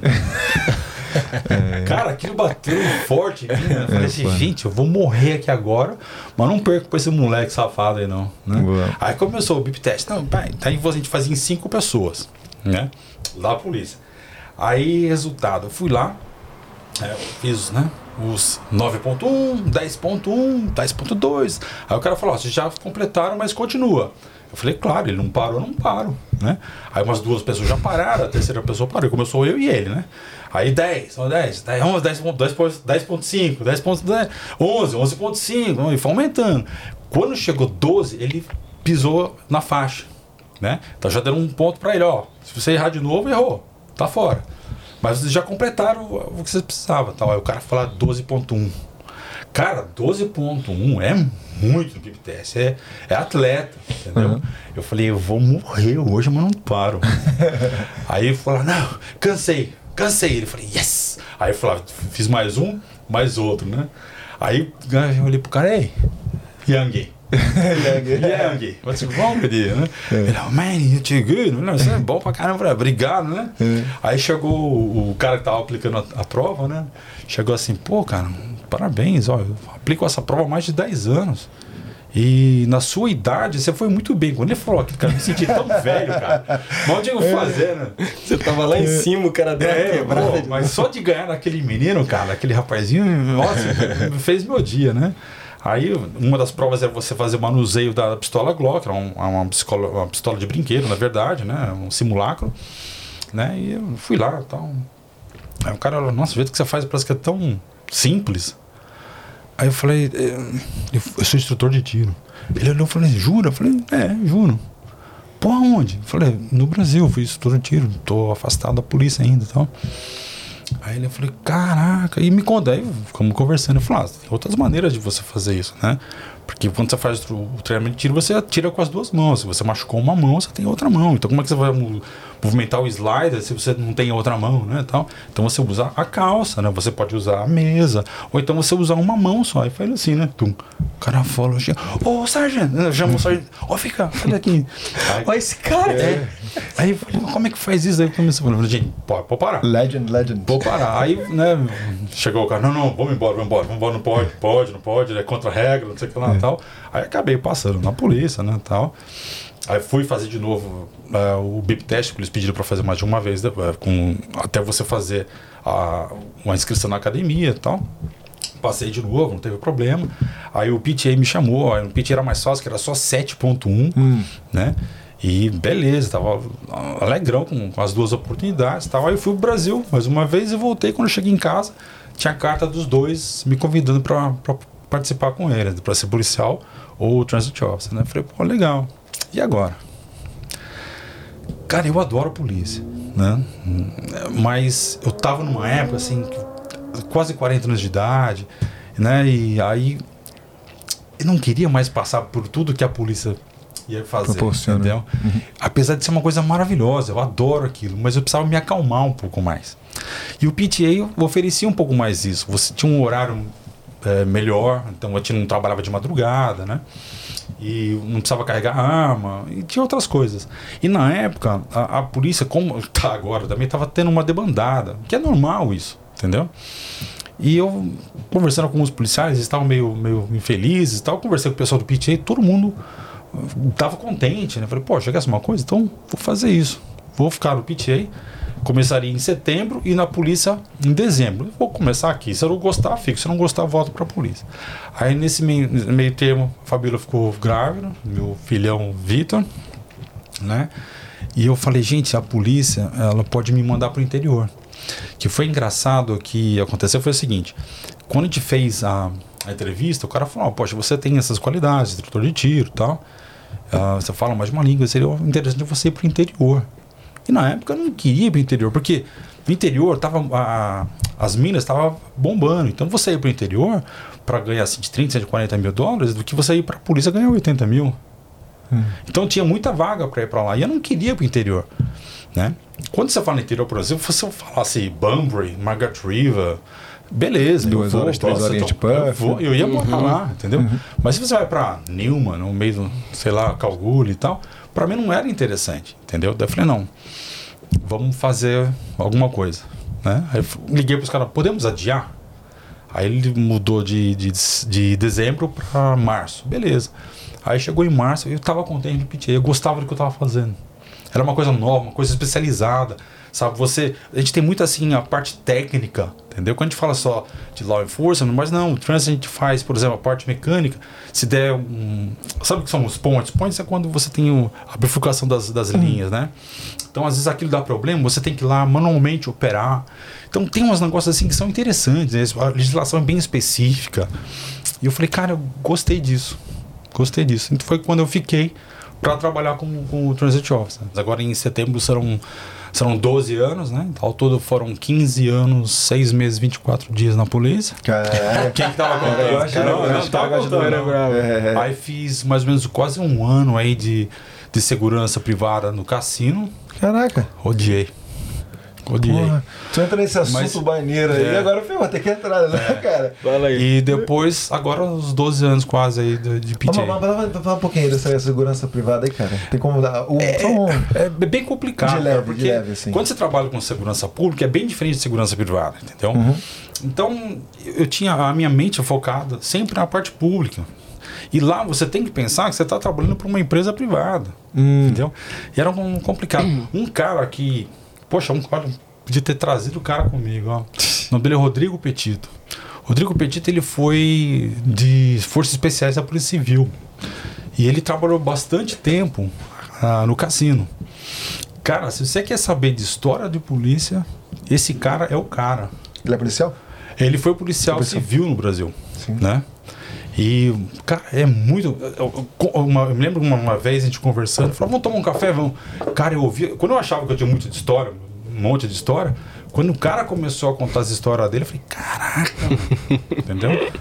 (laughs) Cara, aquilo bateu forte em mim, né? Eu falei
É,
assim, gente, eu vou morrer aqui agora, mas não perco pra esse moleque safado aí, não. Né?
Boa.
Aí começou o bip test. Não, pai, daí a gente fazia em cinco pessoas, né? Lá a polícia. Aí, resultado, eu fui lá, é, eu fiz, né? Os 9.1, 10.1, 10.2. Aí o cara falou, ó, vocês já completaram, mas continua. Eu falei, claro, ele não parou, eu não paro, né? Aí umas duas pessoas já pararam, a terceira pessoa parou, começou eu e ele, né? Aí 10, ó, 10, 10, 11, 10, 10.5, 10.10, 11, 11.5, e foi aumentando. Quando chegou 12, ele pisou na faixa, né? Então já deram um ponto pra ele, ó, se você errar de novo, errou, tá fora. Mas vocês já completaram o que vocês precisavam. Tal. Aí o cara fala 12.1. Cara, 12.1 é muito no Bip Test. É, é atleta, entendeu? Eu falei, eu vou morrer hoje, mas não paro. (laughs) Aí ele falou, não, cansei, cansei. Ele falou, yes! Aí eu falei, fiz mais um, mais outro, né? Aí eu olhei pro cara, ei, Yang. (laughs) Yang, what's wrong with you? Né? Ele, oh, man, you're too good. Não, Você é bom pra caramba. Falei, Obrigado, né? Aí chegou o, o cara que tava aplicando a, a prova, né? Chegou assim, pô, cara, parabéns, ó, eu aplico essa prova há mais de 10 anos. E na sua idade, você foi muito bem. Quando ele falou aquilo, cara, eu me senti tão (laughs) velho, cara. Mal digo fazer, né?
Você tava lá em cima, o cara deu uma
É,
quebrada.
pô, mas só de ganhar naquele menino, cara, aquele rapazinho, nossa, fez meu dia, né? Aí, uma das provas é você fazer o manuseio da pistola Glock, era um- uma, pistola, uma pistola de brinquedo, na verdade, né? Um simulacro, né? E eu fui lá e tal. Aí o cara falou, nossa, o jeito que você faz parece que é tão simples. Aí eu falei, "É, eu sou instrutor de tiro. Ele olhou e falou, jura? Eu falei, é, juro. Pô, aonde? Eu falei, no Brasil, fui instrutor de tiro, tô afastado da polícia ainda e tal. Aí ele falou, caraca, e me conta, aí ficamos conversando. Eu falei, ah, tem outras maneiras de você fazer isso, né? Porque quando você faz o treinamento de tiro, você atira com as duas mãos. Se você machucou uma mão, você tem outra mão. Então como é que você vai movimentar o slider se você não tem outra mão, né? Tal? Então você usa a calça, né? Você pode usar a mesa. Ou então você usa uma mão só. Aí faz assim, né? Tum. O cara falou, assim, ô sargento, chama o sargento, ó, fica, olha aqui.
Olha esse cara.
é. Aí eu falei, como é que faz isso? Aí eu comecei a falar, gente, pode, pode parar.
Legend, legend.
Vou parar. Aí, né, chegou o cara, não, não, vamos embora, vamos embora, vamos embora, não pode, pode, não pode, é contra a regra, não sei o que lá e tal. Aí acabei passando na polícia, né, tal. Aí fui fazer de novo eh, o BIP test, que eles pediram para fazer mais de uma vez, né, com, até você fazer a, uma inscrição na academia e tal. Passei de novo, não teve problema. Aí o PTA me chamou, aí o PTA era mais fácil, que era só 7.1, né? E beleza, tava alegrão com, com as duas oportunidades e tal. Aí eu fui pro Brasil mais uma vez e voltei. Quando eu cheguei em casa, tinha a carta dos dois me convidando para participar com eles, para ser policial ou transit officer, né? Falei, pô, legal. E agora? Cara, eu adoro a polícia, né? Mas eu tava numa época assim, quase 40 anos de idade, né? E aí eu não queria mais passar por tudo que a polícia ia fazer,
Proporciona.
entendeu? Apesar de ser uma coisa maravilhosa, eu adoro aquilo, mas eu precisava me acalmar um pouco mais. E o PTA oferecia um pouco mais isso. Você tinha um horário eh, melhor, então a gente não trabalhava de madrugada, né? E não precisava carregar arma, e tinha outras coisas. E na época, a, a polícia, como (laughs) tá agora, também estava tendo uma debandada, que é normal isso, entendeu? E eu, conversando com alguns policiais, eles estavam meio, meio infelizes e tal. Conversei com o pessoal do PTA, todo mundo estava contente, né? Falei, pô, chegasse uma coisa, então vou fazer isso. Vou ficar no PTA. Começaria em setembro e na polícia em dezembro. Vou começar aqui. Se eu não gostar, fico. Se eu não gostar, volto pra polícia. Aí nesse meio, meio termo, a Fabíola ficou grávida, meu filhão Vitor, né? E eu falei, gente, a polícia, ela pode me mandar pro interior. Que foi engraçado que aconteceu foi o seguinte: quando a gente fez a, a entrevista, o cara falou: oh, Poxa, você tem essas qualidades, instrutor de tiro e tal. ah, você fala mais uma língua, seria interessante você ir pro interior. E na época eu não queria ir pro interior, porque no interior tava, a- as minas estavam bombando. Então você ir pro interior para ganhar assim, de 30, 140 mil dólares, do que você ir pra polícia ganhar 80 mil. Então tinha muita vaga para ir para lá. E eu não queria ir pro interior. Né? Quando você fala interior, por exemplo, se eu falasse Bunbury, Margaret River, beleza.
Duas
eu vou,
horas, três horinhas de
então, eu,
puff.
vou, eu ia morar lá, entendeu? Mas se você vai para Newman, no meio do, sei lá, Calgary e tal, para mim não era interessante, entendeu? Daí eu falei, não, vamos fazer alguma coisa. Né? Aí liguei pros caras, podemos adiar? Aí ele mudou de, de, de dezembro para março. Beleza. Aí chegou em março, eu tava contente PTA, eu gostava do que eu tava fazendo. Era uma coisa nova, uma coisa especializada. Sabe, você. A gente tem muito assim a parte técnica, entendeu? Quando a gente fala só de law enforcement, mas não, o trans a gente faz, por exemplo, a parte mecânica. Se der um. Sabe o que são os points? Points é quando você tem o, a bifurcação das, das linhas, né? Então, às vezes aquilo dá problema, você tem que ir lá manualmente operar. Então, tem uns negócios assim que são interessantes, né? a legislação é bem específica. E eu falei, cara, eu gostei disso. Gostei disso. Então, foi quando eu fiquei para trabalhar com, com o Transit Office. Agora, em setembro, serão serão 12 anos, né? Ao todo foram 15 anos, 6 meses, 24 dias na polícia.
Cara,
Quem que tava contando?
eu acho-
Não,
eu
não
acho-
tava contando, não.
É, é.
Aí fiz mais ou menos quase um ano aí de, de segurança privada no cassino.
Caraca.
Odiei. Odiei.
Porra, tu entra nesse assunto
Mas-
maneiro aí,
É.
agora filho, vai ter que entrar, né, cara?
Fala aí.
E depois, agora os 12 anos quase aí de, de
Vamos,
PJ.
vamos falar um pouquinho dessa segurança privada aí, cara. Tem como dar. O, só um-
É bem complicado,
De leve,
cara,
de
porque
leve, assim.
quando você trabalha com segurança pública é bem diferente de segurança privada, entendeu?
Uhum.
Então, eu tinha a minha mente focada sempre na parte pública. E lá você tem que pensar que você está trabalhando para uma empresa privada,
Hum.
entendeu? E era um complicado. Um cara que, poxa, um cara podia ter trazido o cara comigo, ó. O nome dele é Rodrigo Petito. Rodrigo Petito ele foi de Forças Especiais da Polícia Civil. E ele trabalhou bastante tempo ah, no cassino. Cara, se você quer saber de história de polícia, esse cara é o cara.
Ele é policial?
Ele foi policial
Policial.
civil no Brasil,
Sim.
né? E, cara, é muito. Eu, uma- eu me lembro uma, uma vez a gente conversando, falou, vamos tomar um café, vamos. Cara, eu ouvia. Quando eu achava que eu tinha muito de história, um monte de história, quando o cara começou a contar as histórias dele, eu falei, caraca, mano." (laughs) entendeu?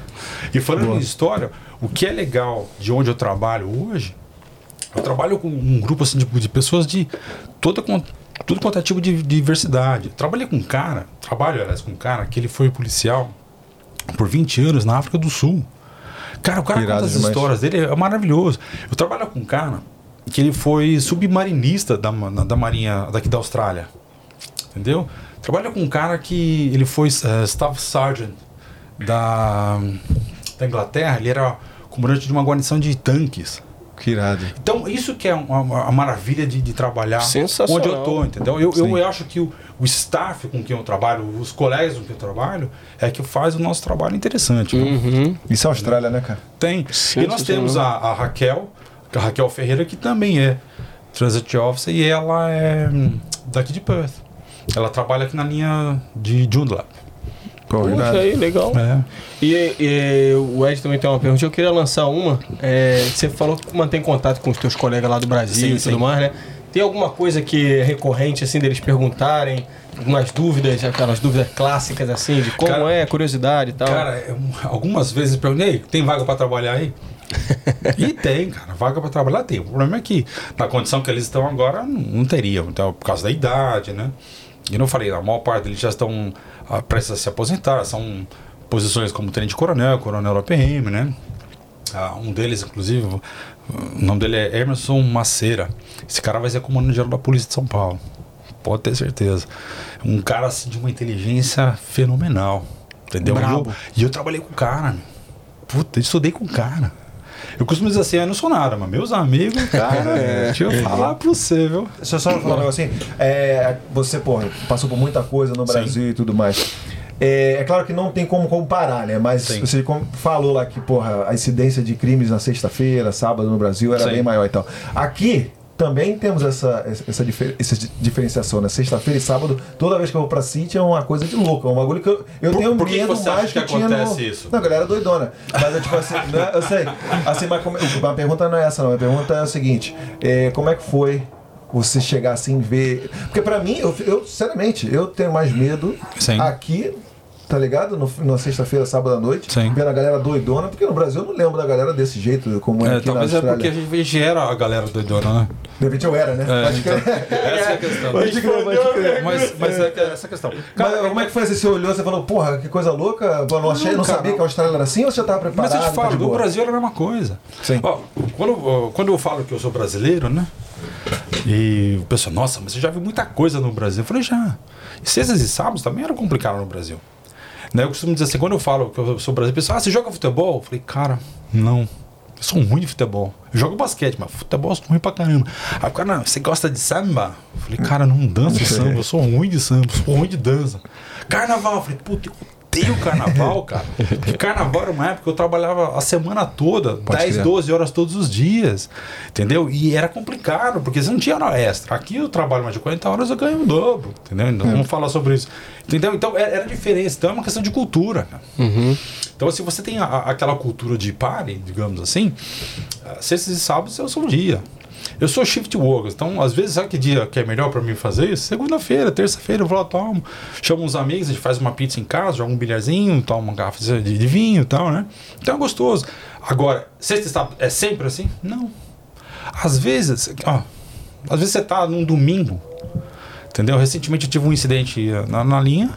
E falando em história, o que é legal de onde eu trabalho hoje, eu trabalho com um grupo assim, de, de pessoas de toda, tudo quanto é tipo de diversidade. Trabalhei com um cara, trabalho, aliás, com um cara que ele foi policial por 20 anos na África do Sul. Cara, o cara
Irado
conta as
demais.
histórias dele, é maravilhoso. Eu trabalho com um cara que ele foi submarinista da, da Marinha daqui da Austrália. Entendeu? Trabalho com um cara que ele foi eh, Staff Sergeant da, da Inglaterra, ele era comandante de uma guarnição de tanques.
Que irado.
Então, isso que é uma, uma maravilha de, de trabalhar onde eu tô, entendeu? Eu,
Sim.
eu acho que o, o staff com quem eu trabalho, os colegas com quem eu trabalho, é que faz o nosso trabalho interessante. viu?
Uhum.
Isso é Austrália, né, cara?
Tem. E nós temos a, a Raquel, a Raquel Ferreira, que também é Transit Officer, e ela é hum, daqui de Perth. Ela trabalha aqui na linha de Joondalup.
Puxa aí, legal.
É.
E, e o Ed também tem uma pergunta. Eu queria lançar uma. É, você falou que mantém contato com os teus colegas lá do Brasil
Sim,
e tudo
sim.
mais, né? Tem alguma coisa que é recorrente, assim, deles perguntarem? Algumas dúvidas, aquelas dúvidas clássicas, assim, de como
Cara-
é, curiosidade e tal?
Cara, é um- algumas vezes perguntei, tem vaga pra trabalhar aí? (laughs) e tem, cara, vaga pra trabalhar tem. O problema é que na condição que eles estão agora não, não teriam, então, por causa da idade, né? E não falei, a maior parte deles já estão ah, prestes a se aposentar, são posições como tenente coronel, coronel APM, né? Ah, um deles, inclusive, o nome dele é Emerson Maceira. Esse cara vai ser comandante geral da Polícia de São Paulo. Pode ter certeza. Um cara assim de uma inteligência fenomenal. Entendeu? E eu,
Brabo.
e eu trabalhei com o cara. Puta, eu estudei com o cara. Eu costumo dizer assim, eu não sou nada, mas meus amigos, cara, (laughs) deixa eu falar pra você, viu?
Deixa eu só falar um negocinho. É, você, porra, passou por muita coisa no
Sim.
Brasil e tudo mais. É, é claro que não tem como comparar, né? Mas
Sim.
você falou lá que, porra, a incidência de crimes na sexta-feira, sábado no Brasil era
Sim.
bem maior e tal. Aqui também temos essa, essa, difer- essa di- diferenciação, né? Sexta-feira e sábado, toda vez que eu vou pra City é uma coisa de louco. É um bagulho que eu, eu
Por-
tenho
por que
medo mais
que
que, tinha no...
acontece isso?
Não, a galera é doidona. Mas é tipo assim, né? eu sei. Assim, mas como, a pergunta não é essa, não. A pergunta é o seguinte: é, como é que foi você chegar assim e ver. Porque pra mim, eu, eu, sinceramente, eu tenho mais medo
Sim.
aqui. Tá ligado? No, na sexta-feira, sábado à noite,
Sim.
vendo a galera doidona, porque no Brasil eu não lembro da galera desse jeito, como é,
É,
aqui na
talvez é porque a gente era a galera doidona, né?
De repente eu era, né?
É, então,
crer.
essa é a questão.
Pode crer, pode crer.
Mas, mas é que- essa é a questão.
Mas como é que foi? assim? Você olhou, você falou, porra, que coisa louca, pô, não achei, não,
Não, cara,
sabia que a Austrália era assim ou você já tava preparado?
Mas eu te falo, no? Brasil era a mesma coisa.
Sim.
Ó, quando, quando eu falo que eu sou brasileiro, né? E o pessoal, nossa, mas você já viu muita coisa no Brasil. Eu falei, já. Sextas e sábados também era complicado no Brasil. Né, eu costumo dizer assim, quando eu falo que eu sou brasileiro, pessoal, ah, você joga futebol? Eu falei, cara, não. Eu sou ruim de futebol. Eu jogo basquete, mas futebol eu sou ruim pra caramba. Aí o cara, você gosta de samba? Eu falei, cara, não danço samba, eu sou ruim de samba, eu sou ruim de dança. Carnaval, eu falei, puta, eu odeio carnaval, cara. Porque carnaval era uma época que eu trabalhava a semana toda, 10,
crer.
12 horas todos os dias. Entendeu? E era complicado, porque você não tinha hora extra. Aqui eu trabalho mais de 40 horas, eu ganho o dobro. Entendeu? Então, Vamos falar sobre isso. Entendeu? Então era era diferença. Então é uma questão de cultura, cara. Então, se você tem a- a- aquela cultura de pare, digamos assim, ah, sextas e sábados é o seu dia. Eu sou shift worker, então às vezes sabe que dia que é melhor pra mim fazer isso? Segunda-feira, terça-feira eu vou lá, tomo, chamo uns amigos, a gente faz uma pizza em casa, joga um bilharzinho, toma uma garrafa de, de vinho e tal, né? Então é gostoso. Agora, sexta e sábado é sempre assim? Não. Às vezes, ó, às vezes você tá num domingo, Entendeu? Recentemente eu tive um incidente eh, na, na linha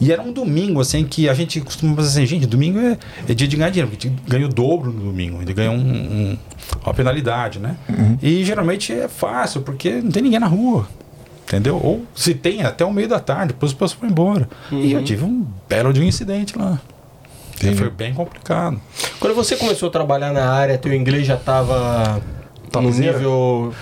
e era um domingo, assim, que a gente costuma fazer assim, gente, domingo é, é dia de ganhar dinheiro, porque a gente ganha o dobro no domingo, ele ganha um, um- uma penalidade, né? E geralmente é fácil, porque não tem ninguém na rua. Entendeu? Ou se tem até o meio da tarde, depois as pessoas vão embora. E eu tive um belo de um incidente lá. Foi bem complicado.
Quando você começou a trabalhar na área, teu inglês já tava no nível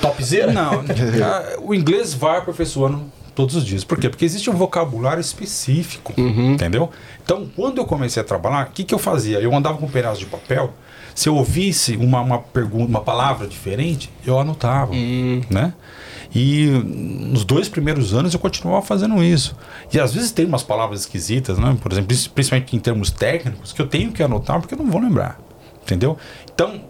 topzera?
Não, (laughs) o inglês vai aperfeiçoando todos os dias. Por quê? Porque existe um vocabulário específico, entendeu? Então, quando eu comecei a trabalhar, o que, que eu fazia? Eu andava com um pedaço de papel. Se eu ouvisse uma, uma pergunta, uma palavra diferente, eu anotava, né? E nos dois primeiros anos eu continuava fazendo isso. E às vezes tem umas palavras esquisitas, né? Por exemplo, principalmente em termos técnicos, que eu tenho que anotar porque eu não vou lembrar. Entendeu? Então,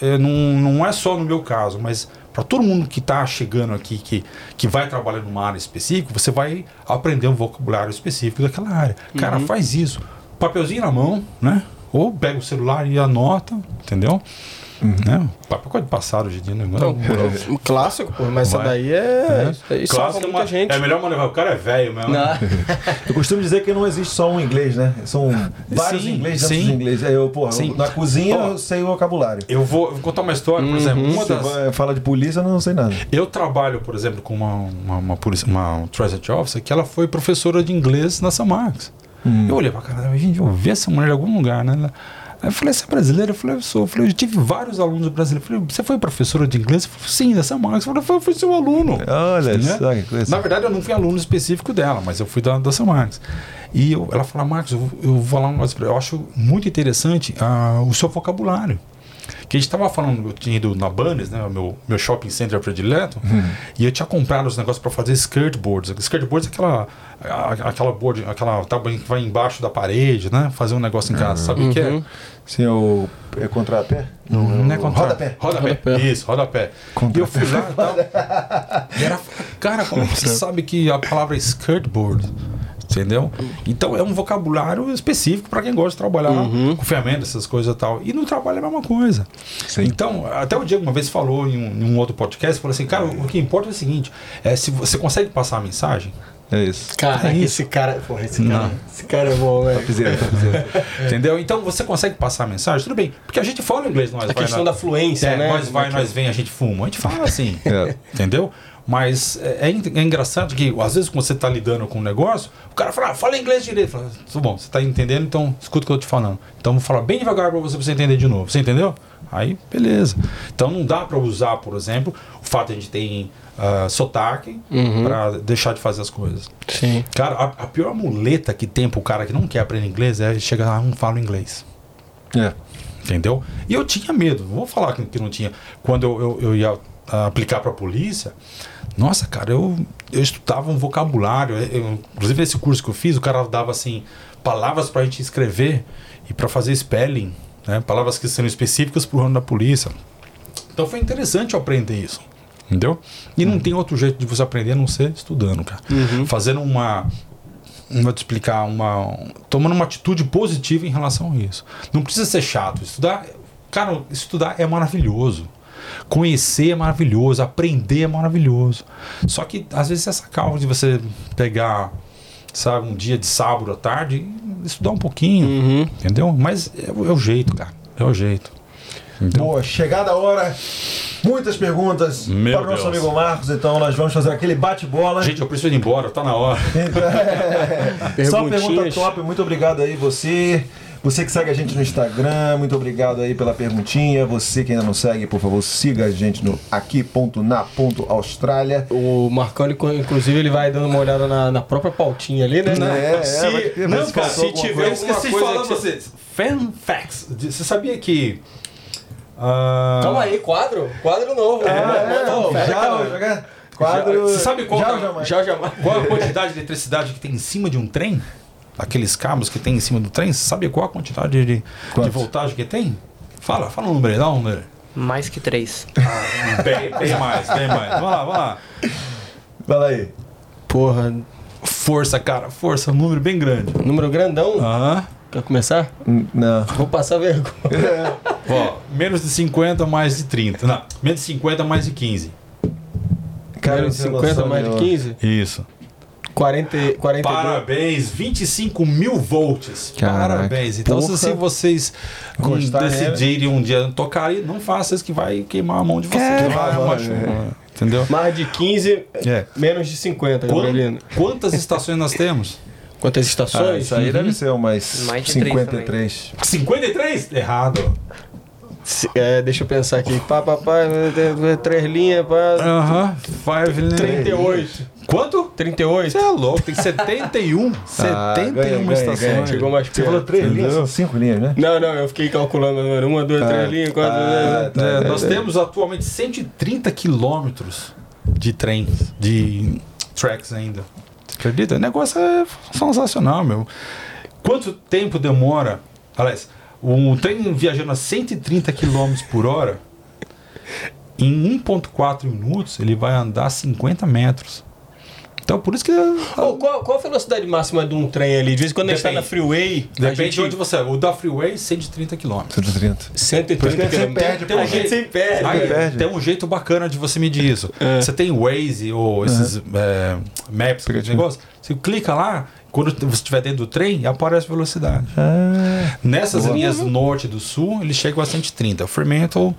é, não, não é só no meu caso, mas para todo mundo que está chegando aqui, que, que vai trabalhar numa área específica, você vai aprender um vocabulário específico daquela área. Cara, faz isso. Papelzinho na mão, né? Ou pega o celular e anota, entendeu? Né? Papel coisa de passado hoje em dia, né?
Então, pô, clássico, pô, mas essa daí é. Isso salva
Clássico é
muita
uma-
gente.
É melhor manejar. O cara é velho mesmo. né? (laughs)
Eu costumo dizer que não existe só um inglês, né? São vários
Sim,
inglês dentro
sim.
de inglês. Eu, porra,
Sim.
na cozinha
Ó.
eu sei o vocabulário.
Eu vou, eu vou contar uma história, por exemplo. Uma das,
vai- fala de polícia, eu não sei nada.
Eu trabalho, por exemplo, com uma, uma, uma, polícia, uma Transit Officer que ela foi professora de inglês na São Marcos. Eu olhei pra cara, gente, eu vi essa mulher em algum lugar, né? Ela- Aí eu falei, você é brasileira? Eu falei, eu sou. Eu falei, eu tive vários alunos brasileiros. Eu falei, você foi professora de inglês? Eu falei, sim, da São Marcos. Eu falei, foi, fui seu aluno.
Olha
Né?
só que coisa.
Na verdade, eu não fui aluno específico dela, mas eu fui da, da São Marcos. E eu- ela falou, Marcos, eu, eu vou falar um negócio pra Eu acho muito interessante ah, o seu vocabulário. Que a gente estava falando, eu tinha ido na Bunnies, né, o meu, meu shopping center predileto, e eu tinha comprado os negócios para fazer skirt boards. Skirt boards é aquela, aquela board, aquela tábua que vai embaixo da parede, né? Fazer um negócio em casa, sabe o que é?
Sim, é o é contrapé?
Não é contra...
Rodapé.
Rodapé.
Rodapé.
Isso, rodapé. E eu fui lá e tal. E era, cara, como você sabe que a palavra é skirtboard? Entendeu? Então é um vocabulário específico para quem gosta de trabalhar com ferramentas, essas coisas e tal. E no trabalho é a mesma coisa.
Sim.
Então, até o Diego uma vez falou em um, em um outro podcast, falou assim, cara, o que importa é o seguinte, é se você consegue passar a mensagem,
É isso.
Cara,
É isso.
esse cara. Porra, esse
Não.
cara. Esse cara é bom, velho.
Topzera, topzera. (laughs)
entendeu? Então você consegue passar a mensagem, tudo bem. Porque a gente fala inglês, nós
A
vai
questão
na-
da fluência,
É,
né?
nós vai,
é
nós vem, a gente fuma. A gente fala assim.
É.
Entendeu? Mas é, é é engraçado que, às vezes, quando você está lidando com um negócio, o cara fala, ah, fala inglês direito. Fala, tudo bom, você está entendendo, então escuta o que eu tô te falando. Então vou falar bem devagar para você, pra você entender de novo. Você entendeu? Aí, beleza. Então não dá para usar, por exemplo, o fato de a gente ter ah, sotaque para deixar de fazer as coisas.
Sim.
Cara, a, a pior muleta que tem pro cara que não quer aprender inglês é chegar lá, não fala inglês.
É.
Entendeu? E eu tinha medo, vou falar que, que não tinha. Quando eu, eu, eu ia ah, aplicar para a polícia, nossa, cara, eu, eu estudava um vocabulário. eu- inclusive, nesse curso que eu fiz, o cara dava assim, palavras para a gente escrever e para fazer spelling, né? palavras que são específicas para o ramo da polícia. Então foi interessante eu aprender isso. Entendeu? E não tem outro jeito de você aprender a não ser estudando, cara. Fazendo uma. Não vou te explicar, uma. Tomando uma atitude positiva em relação a isso. Não precisa ser chato. Estudar. Cara, estudar é maravilhoso. Conhecer é maravilhoso. Aprender é maravilhoso. Só que, às vezes, essa calma de você pegar, sabe, um dia de sábado à tarde e estudar um pouquinho. Entendeu? Mas é, o- é o jeito, cara. É o jeito. Entendeu?
Boa, chegada a hora Muitas perguntas
Meu
para o nosso
Deus.
amigo Marcos, então nós vamos fazer aquele bate-bola.
Gente, eu preciso ir embora, tá na hora. (laughs)
Só pergunta top, muito obrigado aí você. Você que segue a gente no Instagram, muito obrigado aí pela perguntinha. Você que ainda não segue, por favor, siga a gente no aqui.na.austrália.
O Marconi, inclusive, ele vai dando uma olhada na, na própria pautinha ali, né?
É, é,
se,
vai ter-
não,
mas
cara, se tiver alguma
esqueci de
coisa
falar
que
pra
você...
vocês. Fan facts. Você sabia que. ah,
Calma aí, quadro. Quadro novo.
É,
Não,
já,
já,
já, quadro.
Você sabe qual
já,
é-
jamais?
já, já.
Qual a quantidade de eletricidade que tem em cima de um trem? Aqueles cabos que tem em cima do trem, você sabe qual a quantidade de, de voltagem que tem? Fala, fala um número aí, dá um número.
Mais que três. (laughs)
Bem, bem mais, bem mais. Vamos lá, vamos lá.
Fala aí.
Porra,
Força, cara, força, um número bem grande.
número grandão.
Aham.
Quer começar?
Hum, Não.
Vou passar vergonha.
Ó, menos de 50, mais de 30. Não, menos de 50, mais de 15.
Cara,
Menos de
não tem
50
noção
mais de
nenhuma.
15?
Isso.
40, 42.
Parabéns, 25 mil volts.
Caraca.
Parabéns. Então, se-
Porra.
se vocês decidirem um dia tocar aí, não faça isso que vai queimar a mão de vocês.
Quer,
vai,
é.
Entendeu?
Mais de 15,
É.
menos de 50,
Quan-
Gabrielino.
Quantas estações nós temos?
Quantas
Ah,
estações?
isso aí deve ser umas
Mais de três
53.
53? Errado.
Se- é, deixa eu pensar aqui. Pá, pá, pá, é, é, três linhas, pá.
Aham. Five né?
38.
Quanto?
38.
Você é louco, tem 71. 71 (laughs)
ganha, ganha,
estações.
ganha.
Chegou mais
Você falou
perto.
três
Entendeu?
linhas? São cinco linhas, né?
Não, não, eu fiquei calculando número. Uma, duas,
Ah,
três linhas, quatro.
ah, tá.
É, nós temos atualmente 130 quilômetros de trem, de tracks ainda. Você acredita? O negócio é sensacional, meu. Quanto tempo demora? Aliás, um trem viajando a 130 km por hora, em 1,4 minutos, ele vai andar 50 metros. Então, por isso que.
Ô, qual, qual a velocidade máxima de um trem ali? De vez em quando a gente tá na
Depende.
freeway, a
Depende
gente...
de onde você é. O da Freeway, 130 km.
130.
130
Por isso que a gente
km.
perde,
Tem,
pô.
a gente perde.
Tem um jeito bacana de você medir isso.
É.
Você tem Waze ou esses é, maps, aquele
Aplicativo.
negócio. Você clica lá, quando você estiver dentro do trem, aparece velocidade.
Ah,
Nessas
Boa.
linhas do norte e do sul, eles chegam a 130. Fremantle,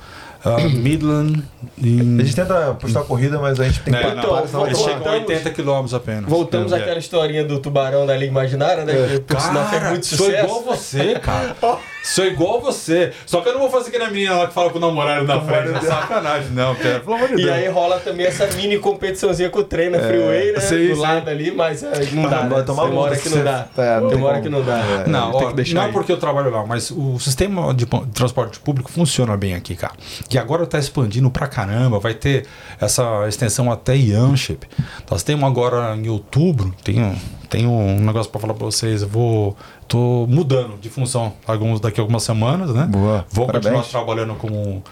ah, Midland e...
a gente tenta postar a corrida, mas a gente tem que
Não,
parar,
Então,
eles chegam a
voltamos-
80 km apenas.
Voltamos
É.
àquela historinha do tubarão da Liga Imaginária, né? Que por sinal fez
Cara,
muito
sou
sucesso.
igual você, cara. (laughs) sou igual você. Só que eu não vou fazer que na menina lá que fala com o namorado na frente. É sacanagem, não, cara. Pelo amor de
E
Deus.
aí rola também essa mini competiçãozinha com o trem na freeway, né?
sim,
do
sim.
lado ali, mas é, não dá.
Vai
Né?
tomar
Tem uma hora
multa
que não dá.
É,
Tem
tem
hora
como.
que não dá.
É.
Não,
tem
ó,
que deixar
não é
aí.
porque eu trabalho lá, mas o sistema de transporte público funciona bem aqui, cara. Que agora está expandindo pra caramba, vai ter essa extensão até Yanship. Nós temos agora em outubro, tenho, tenho um negócio para falar para vocês, eu vou tô mudando de função alguns daqui a algumas semanas, né?
Boa,
Vou
parabéns.
continuar trabalhando como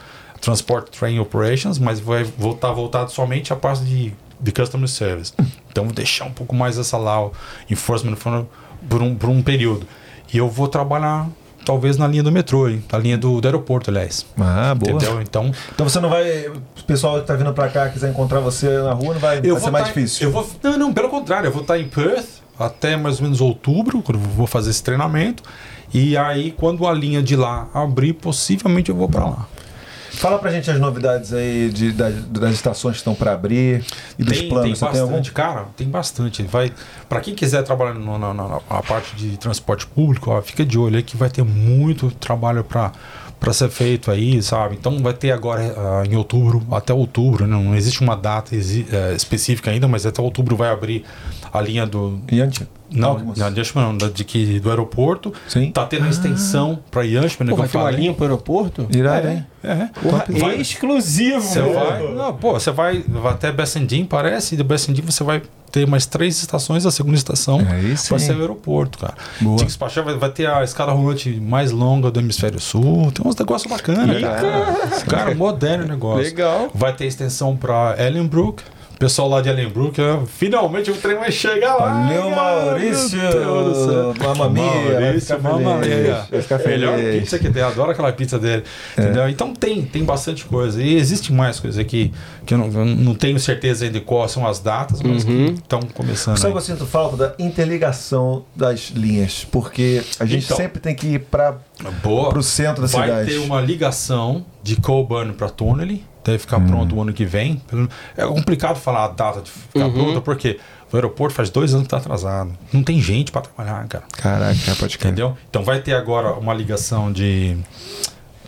Transport Train Operations, mas vai voltar voltado somente à parte de, de Customer Service. Então vou deixar um pouco mais essa lá, o Enforcement for- por um, por um período. E eu vou trabalhar talvez na linha do metrô, hein? na linha do, do aeroporto, aliás.
Ah, boa.
Entendeu? Então,
Então você não vai. O pessoal que tá vindo pra cá quiser encontrar você na rua, não vai, vai ser mais
tá-
difícil.
Eu vou, não, não, pelo contrário, eu vou estar em Perth até mais ou menos outubro, quando eu vou fazer esse treinamento. E aí, quando a linha de lá abrir, possivelmente eu vou para lá.
Fala pra gente as novidades aí de, das, das estações que estão pra abrir e dos
tem,
planos.
tem
você tem algum?
bastante, cara, tem bastante. Vai, para quem quiser trabalhar no- na, na- na parte de transporte público, ó, fica de olho aí que vai ter muito trabalho para para ser feito aí, sabe? Então vai ter agora ah, em outubro, até outubro, né? não existe uma data eh, específica ainda, mas até outubro vai abrir a linha do
Yantia?
Não, não, deixa eu não, de que do aeroporto.
Sim.
Tá tendo a extensão para Yanchman, né,
Pô, vai ter uma linha pro aeroporto?
Irado, hein?
É, é.
Porra,
Vai-
exclusivo,
Você
mano.
vai, não, pô, você vai, vai até Bessendim, parece, e do Bessendim você vai ter mais três estações, a segunda estação vai ser o aeroporto, cara.
Boa.
Tinha que despachar, vai, vai ter a escala rolante mais longa do hemisfério sul, tem uns negócios bacanas, cara. Cara, moderno o negócio.
Legal.
Vai ter extensão pra Ellenbrook. O pessoal lá de Ellenbrook, né, finalmente o trem vai chegar lá.
Valeu. Maurício!
Meu Deus do céu.
Mamma mia, vai
Maurício,
ficar
mamma
feliz.
mia.
Vai
Melhor pizza que tem, adoro aquela pizza dele. Entendeu? Então tem, tem bastante coisa. E existe mais coisa aqui que eu não, eu não tenho certeza ainda de quais são as datas, mas que estão começando. Aí.
que eu sinto falta da interligação das linhas? Porque a gente
Então.
sempre tem que ir para pro centro da
Vai
cidade.
ter uma ligação de Coburn para Tonelli deve ficar pronto o ano que vem. É complicado falar a data de ficar pronta, porque o aeroporto faz dois anos que está atrasado. Não tem gente para trabalhar, cara.
Caraca, pode crer.
Entendeu? Então vai ter agora uma ligação de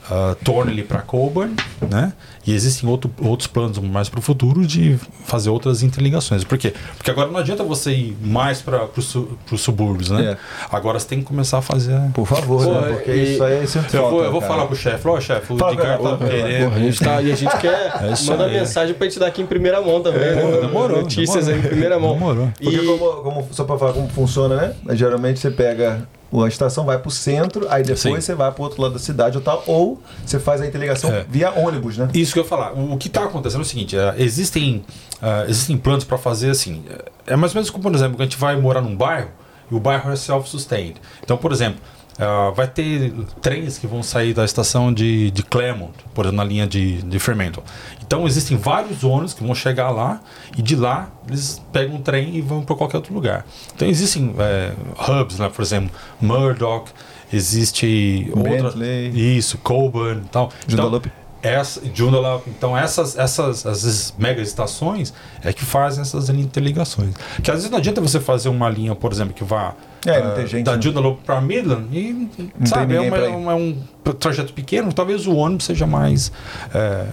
uh, Thornley para Coburn, né? E existem outro, outros planos mais para o futuro de fazer outras interligações. Por quê? Porque agora não adianta você ir mais para os subúrbios, né?
É.
Agora você tem que começar a fazer.
Por favor,
Pô,
né? Porque
e-
isso aí é essencial.
Eu vou, eu vou falar pro chefe, ó, chefe, o Edgar tá querendo.
Porra, a gente tá, e a gente (laughs) quer
É
mandar mensagem pra gente dar aqui em primeira mão também, né?
Pô, demorou,
Notícias
demorou.
aí em primeira mão.
Demorou.
Porque
E
como, como- só pra falar como funciona, né? Geralmente você pega a estação, vai pro centro, aí depois
Sim.
você vai pro outro lado da cidade ou tal, ou você faz a interligação
É.
via ônibus, né?
Isso que eu ia falar. O, que está acontecendo é o seguinte: é, existem, ah, existem planos para fazer assim. É, é mais ou menos como, por exemplo, que a gente vai morar num bairro e o bairro é self-sustained. Então, por exemplo, ah, vai ter trens que vão sair da estação de, de Claremont, por exemplo, na linha de, de Fermanagh. Então, existem vários ônibus que vão chegar lá e de lá eles pegam um trem e vão para qualquer outro lugar. Então, existem é, hubs, né? por exemplo, Murdoch, existe outra.
Bentley.
Isso, Coburn e tal. Então. Essa, Joondalup. então essas, essas as mega estações é que fazem essas interligações. Que às vezes não adianta você fazer uma linha, por exemplo, que vá
É, não gente,
da
né?
Joondalup para Midland e sabe, é,
ir.
uma- é um trajeto pequeno, talvez o ônibus seja mais é,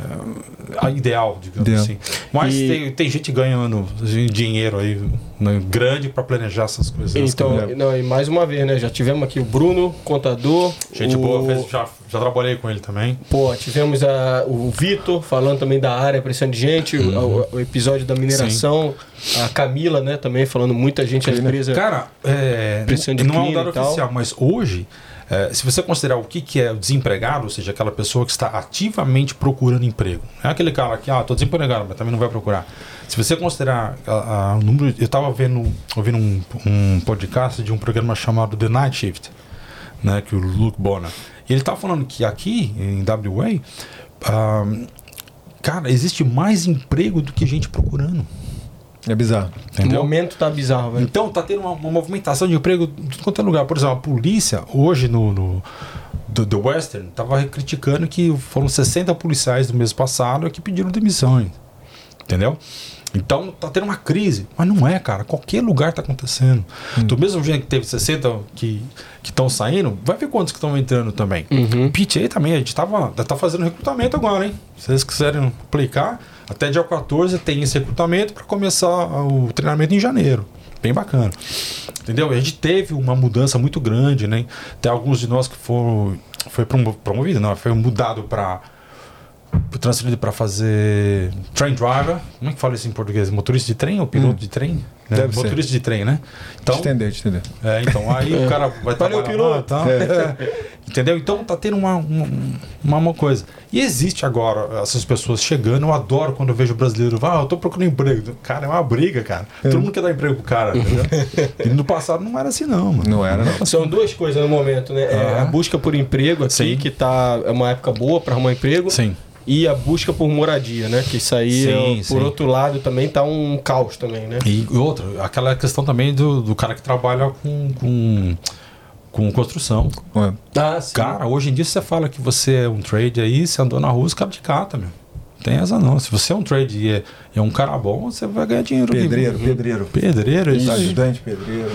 a ideal, digamos
Ideal.
assim. Mas
E-
tem, tem gente ganhando dinheiro aí né, grande para planejar essas coisas.
Então,
É.
não, e mais uma vez, né? Já tivemos aqui o Bruno, contador.
gente
o,
boa, fez- já, já trabalhei com ele também.
Pô, tivemos a, o Vitor falando também da área, precisando de gente.
Uhum.
O, o episódio da mineração. A Camila, né? Também falando muita gente, a empresa.
Cara, é,
Precisando de
não é um dado oficial, mas hoje, é, se você considerar o que, que é o desempregado, ou seja, aquela pessoa que está ativamente procurando emprego, é aquele cara que, ah, tô desempregado, mas também não vai procurar. Se você considerar a- a- o número. Eu estava vendo, ouvindo um, um podcast de um programa chamado The Night Shift, né, que o Luke Bonner. E ele estava falando que aqui, em WA, ah, cara, existe mais emprego do que gente procurando.
É bizarro.
o
Entendeu?
momento tá bizarro, velho.
Então tá tendo uma, uma movimentação de emprego em tudo quanto é lugar. Por exemplo, a polícia, hoje no, no do, do Western, tava criticando que foram 60 policiais do mês passado que pediram demissões. Entendeu? Então tá tendo uma crise. Mas não é, cara. Qualquer lugar tá acontecendo. Do mesmo jeito que teve 60 que estão saindo, vai ver quantos que estão entrando também.
Uhum.
PTA também, a gente tava, tá fazendo recrutamento agora, hein? Se vocês quiserem aplicar, até dia 14 tem esse recrutamento para começar o treinamento em janeiro. Bem bacana. Entendeu? A gente teve uma mudança muito grande, né? Tem alguns de nós que foram foi promo- promovido, não, foi mudado para transferido para fazer train driver. Como é que fala isso em português? Motorista de trem ou piloto de trem? Né?
Deve ser.
Motorista de trem, né? Então,
Te entender, te entender.
é, então, aí o cara vai
Valeu,
trabalhar
piloto.
lá, tá? É. (laughs) Entendeu? Então tá tendo uma, uma, uma coisa. E existe agora essas pessoas chegando. Eu adoro quando eu vejo o brasileiro. Ah, eu tô procurando emprego. Cara, é uma briga, cara. Todo mundo quer dar emprego pro cara, entendeu? (laughs) E no passado não era assim, não, mano.
Não era, não.
São duas coisas no momento, né? É
Ah.
a busca por emprego aqui,
Sim.
que tá é uma época boa para arrumar emprego.
Sim.
E a busca por moradia, né? Que isso aí,
Sim,
é,
sim.
por outro lado, também tá um caos também, né?
E outra, aquela questão também do, do cara que trabalha com, com, com construção.
Ué,
Ah, sim.
Cara, hoje em dia você fala que você é um trade aí, você andou na rua, os caras te catam, meu. Não tem essa não. Se você é um trade e é, é um cara bom, você vai ganhar dinheiro.
Pedreiro, pedreiro.
Pedreiro, é isso.
Ajudante, pedreiro.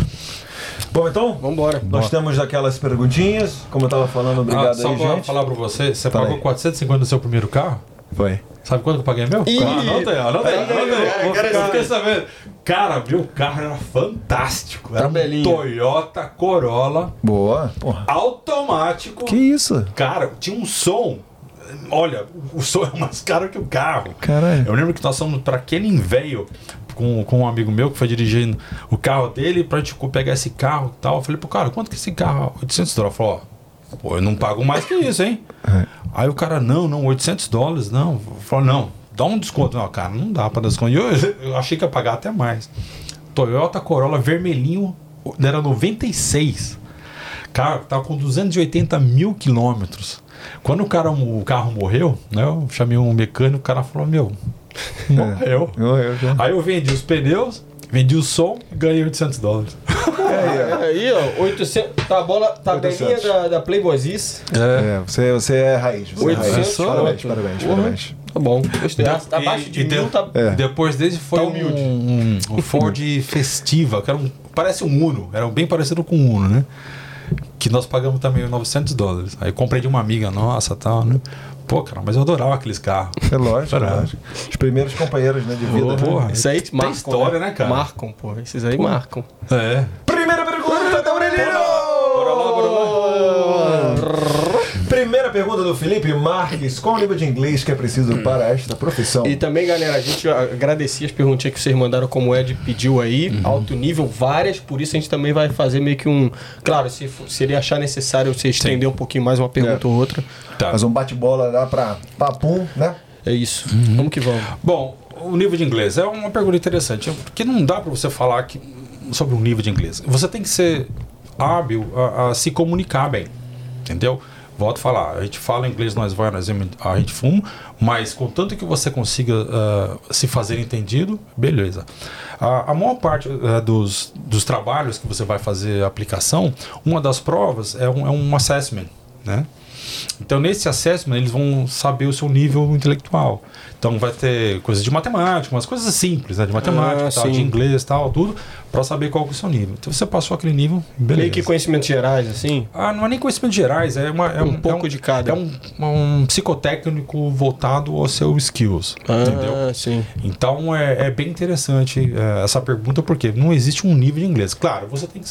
Bom, então,
Vambora.
nós temos aquelas perguntinhas. Como eu tava falando, obrigado
Ah, só
aí,
pra
gente.
falar pra você, você
Fala
pagou
aí.
450 no seu primeiro carro?
Foi.
Sabe quanto que eu paguei meu?
Ih!
Ah, anota aí, anota aí, anota aí.
eu
fiquei sabendo. Cara, meu carro era fantástico. Era um. Toyota Corolla
Boa. Porra.
automático.
Que isso?
Cara, tinha um som. Olha, o som é mais caro que o carro.
Caralho.
Eu lembro que nós fomos para Kenin Veio com, com um amigo meu que foi dirigindo o carro dele pra gente pegar esse carro e tal. Eu falei pro cara, quanto que esse carro? 800 dólares. Falou, ó, pô, eu não pago mais que isso, hein?
É.
Aí o cara, não, não, 800 dólares, não. Falou, não, dá um desconto. Não, cara, não dá pra dar desconto. Eu, eu achei que ia pagar até mais. Toyota Corolla vermelhinho, era 96. Cara, tava com 280 mil quilômetros. Quando o, cara, o carro morreu, né? Eu chamei um mecânico, o cara falou, meu, (laughs) morreu.
Eu, eu, já.
Aí eu vendi os pneus, vendi o som e ganhei 800 dólares.
É, aí, ó, 800. Tá a bola, tabelinha
800.
da, da Playboyzice.
É, você, você é raiz. Você é
800
raiz. Parabéns, parabéns,
Porra.
parabéns.
Tá bom, gostei.
Da-
Abaixo de
e
mil
de-
tá.
É.
Depois desse foi
Tá
um,
humilde.
um, um Ford Festiva, que era um, parece um Uno, era bem parecido com um Uno, né? Que nós pagamos também 900 dólares. Aí comprei de uma amiga nossa e tal, né? Pô, cara, mas eu adorava aqueles carros.
É lógico, é. Os primeiros companheiros né, de vida.
Porra.
Isso aí
Tem
marcam.
história, né, cara?
Marcam, pô. Esses aí marcam.
É.
Primeira pergunta da Aurelino!
Bora lá, bora lá.
Primeira pergunta do Felipe Marques. Qual o nível de inglês que é preciso para esta profissão?
E também, galera, a gente agradecia as perguntinhas que vocês mandaram, como o Ed pediu aí.
Uhum.
Alto nível, várias. Por isso a gente também vai fazer meio que um. Claro, se, se ele achar necessário você estender um pouquinho mais uma pergunta
É.
ou outra.
Tá.
Faz um bate-bola lá pra papum, né?
É isso.
Uhum.
Vamos que vamos.
Bom, o nível de inglês é uma pergunta interessante, porque não dá para você falar que, sobre um nível de inglês. Você tem que ser hábil a, a se comunicar bem, entendeu? Volto a falar, a gente fala inglês, nós vai, nós a gente fuma, mas contanto que você consiga ah, se fazer entendido, beleza. A, a maior parte ah, dos, dos trabalhos que você vai fazer aplicação, uma das provas é um, é um assessment, né? Então, nesse assessment, eles vão saber o seu nível intelectual. Então, vai ter coisas de matemática, umas coisas simples, né? De matemática,
Ah,
tal, de inglês tal, tudo, para saber qual que é o seu nível. Então, você passou aquele nível, beleza.
Meio que conhecimentos gerais, assim.
Ah, não é nem conhecimentos gerais, é, uma, é
Um
um,
pouco
é um-
de cada.
É um, um psicotécnico voltado ao seu skills, entendeu?
Ah, sim.
Então é, é bem interessante é, essa pergunta, porque não existe um nível de inglês. Claro, você tem que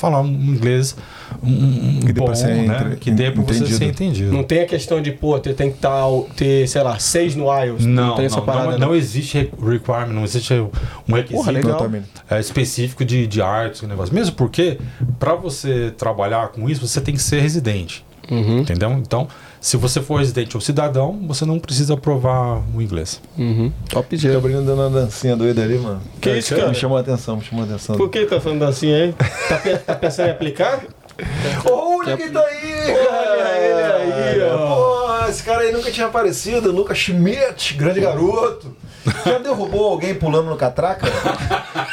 falar um inglês um, um
Que dê
bom,
ser
né? que dê pra você
entendido.
ser entendido.
Não tem a questão de, pô, você tem que tá, ter, sei lá, seis no IELTS.
Não,
tem essa
não,
parada.
não, não existe re- requirement, não existe um requisito
Porra, legal.
É, específico de, de artes, o negócio. Mesmo porque, para você trabalhar com isso, você tem que ser residente.
Uhum,
Entendeu? Então, se você for residente ou cidadão, você não precisa aprovar o inglês.
uhum.
O
Topzera.
Gabriel dando uma dancinha doida ali, mano.
Que isso, cara?
Me chamou a atenção, me chamou a atenção.
Por que tá falando assim aí? Tá, tá pensando em aplicar?
Olha quem tá aí, cara! Esse cara aí nunca tinha aparecido, Lucas Schmidt, grande garoto. Já (laughs) derrubou alguém pulando no catraca?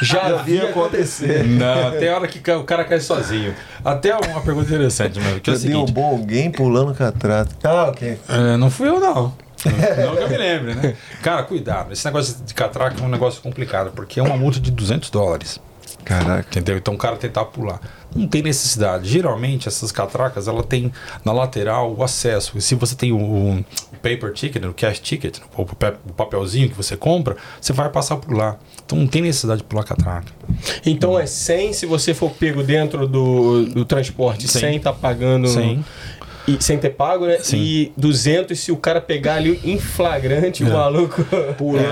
Já vi acontecer.
Não, tem hora que o cara cai sozinho. Até uma pergunta interessante, meu, que é
Já
seguinte.
derrubou alguém pulando no catraca. Ah, ok.
É, não fui eu, não. (laughs) Não que eu me lembre, né? Cara, cuidado. Esse negócio de catraca é um negócio complicado, porque é uma multa de 200 dólares.
Caraca.
Entendeu? Então o cara tentar pular. Não tem necessidade. Geralmente essas catracas, ela tem na lateral o acesso. E se você tem o, o paper ticket, o cash ticket, o, pa- o papelzinho que você compra, você vai passar por lá. Então não tem necessidade de pular catraca.
Então é 100 se você for pego dentro do, do transporte,
Sim.
100 tá pagando.
Sim.
E, sem ter pago, né?
Sim.
E 200 se o cara pegar ali em flagrante, o
É.
maluco.
Pulando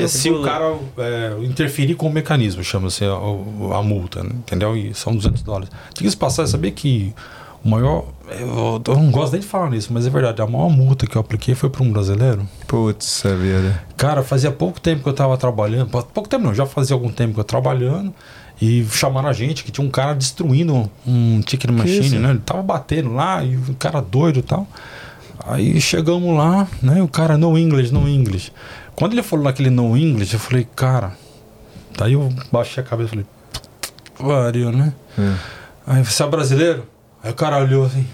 É, Se o cara é, interferir com o mecanismo, chama-se a, a multa, né? entendeu? E são 200 dólares. Diga-se passar, saber que o maior. Eu, eu não gosto nem de falar nisso, mas é verdade. A maior multa que eu apliquei foi para um brasileiro.
Putz, a vida.
Cara, fazia pouco tempo que eu tava trabalhando. pou- Pouco tempo não, já fazia algum tempo que eu trabalhando. E chamaram a gente que tinha um cara destruindo um ticket machine,
isso?
né? Ele tava batendo lá e o cara doido e tal. Aí chegamos lá, né? O cara no English, no English. Quando ele falou naquele no English, eu falei, cara. Daí eu baixei a cabeça e falei, pariu, né?
É.
Aí você é brasileiro? Aí o cara olhou assim.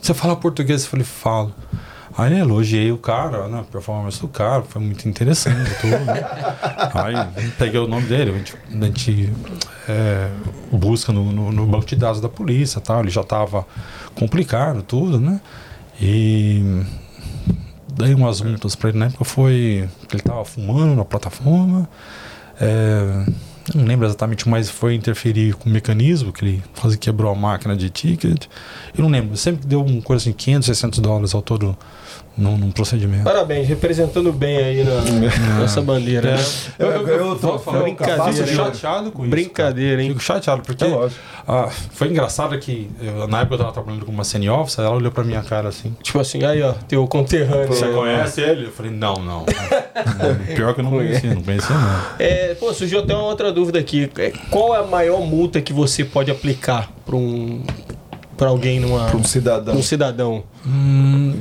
Você fala português? Eu falei, falo. Aí eu elogiei o cara, né? A performance do cara, foi muito interessante tudo. né? (laughs) Aí peguei o nome dele, a gente, a gente, é, busca no, no- no banco de dados da polícia tal. Ele já estava complicado, tudo, né? E dei umas multas pra ele na época foi que ele tava fumando na plataforma. É, não lembro exatamente, mas foi interferir com o mecanismo, que ele quase quebrou a máquina de ticket. Eu não lembro, sempre deu uma coisa assim, 500, 600 dólares ao todo num, num procedimento.
Parabéns, representando bem aí na, (laughs) nossa bandeira. né?
Eu, eu, eu tô
Vou falar,
brincadeira,
de-
chateado com isso.
Brincadeira,
cara.
hein?
Fico chateado, porque
É
ah, foi engraçado que eu, na época eu tava trabalhando com uma senior officer, ela olhou pra minha cara assim.
Tipo assim, aí ó, teu conterrâneo.
Você
aí.
conhece ele? Eu falei, não, não. (laughs) Pior que eu não conhecia, não conhecia não.
É, pô, surgiu até uma outra dúvida aqui. É, Qual é a maior multa que você pode aplicar para um para alguém numa
Pra um cidadão.
um cidadão?
Hum,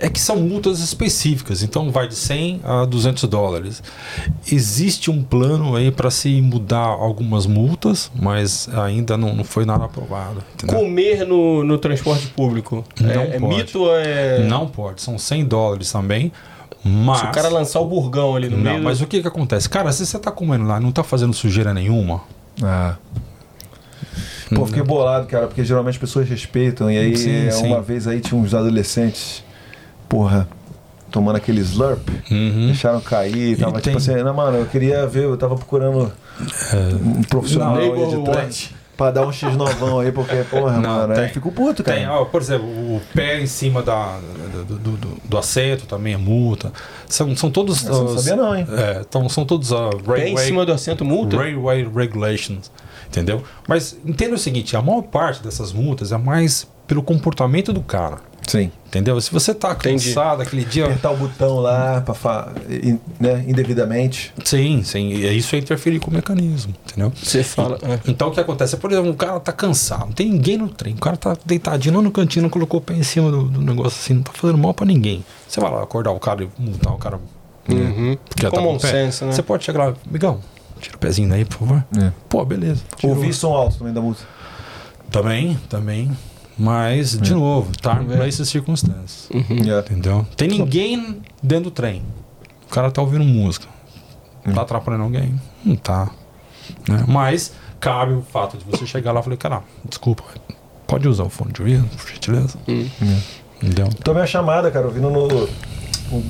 é que são multas específicas, então vai de 100 a 200 dólares. Existe um plano aí para se mudar algumas multas, mas ainda não, não foi nada aprovado. entendeu?
Comer no, no transporte público.
Não
é, é
pode.
mito ou é.
Não pode, são 100 dólares também. Mas.
Se o cara lançar o burgão ali no
não,
meio.
mas o que que acontece? Cara, se você tá comendo lá e não tá fazendo sujeira nenhuma,
Ah. Pô, fiquei bolado, cara, porque geralmente as pessoas respeitam. E aí,
Sim, sim.
uma vez aí tinha uns adolescentes, porra, tomando aquele slurp,
Uhum.
deixaram cair. Tava
tem-
tipo assim, não, mano, eu queria ver, eu tava procurando um profissional aí de trem pra dar um X novão aí, porque, porra,
Não,
mano, aí
tem.
eu fico puto, cara.
Tem, ó, por exemplo, o pé em cima da, do, do, do- do assento também é multa. São, são todos.
Eu não
os-
sabia não, hein?
É, então, são todos uh,
Pé em cima do assento multa?
Railway Regulations. Entendeu? Mas entenda o seguinte: a maior parte dessas multas é mais pelo comportamento do cara.
Sim.
Entendeu? Se você tá
Entendi.
cansado aquele dia.
Apertar o botão lá, pra fa... in- né, indevidamente.
Sim, sim. E isso é interferir com o mecanismo. Entendeu?
Você fala. é.
Então o que acontece? Por exemplo, o cara tá cansado, não tem ninguém no trem, o cara tá deitadinho lá no cantinho, não colocou o pé em cima do, do negócio assim, não tá fazendo mal pra ninguém. Você vai lá acordar o cara e multar o cara
Uhum.
porque já tá
Common
com o pé.
sense, né?
Você pode chegar lá, amigão, tira o pezinho daí, por favor.
É.
Pô, beleza. Tirou.
Ouvir som alto também da música.
Também, também. Mas, de novo, tá pra essas circunstâncias.
Uhum.
É.
Entendeu? Tem ninguém dentro do trem. O cara tá ouvindo música. Tá atrapalhando alguém? Não tá. Né? Mas cabe o fato de você chegar lá e falar, cara, desculpa, pode usar o fone de ouvido, por gentileza?
Hum.
Entendeu?
Tomei a chamada, cara, ouvindo no,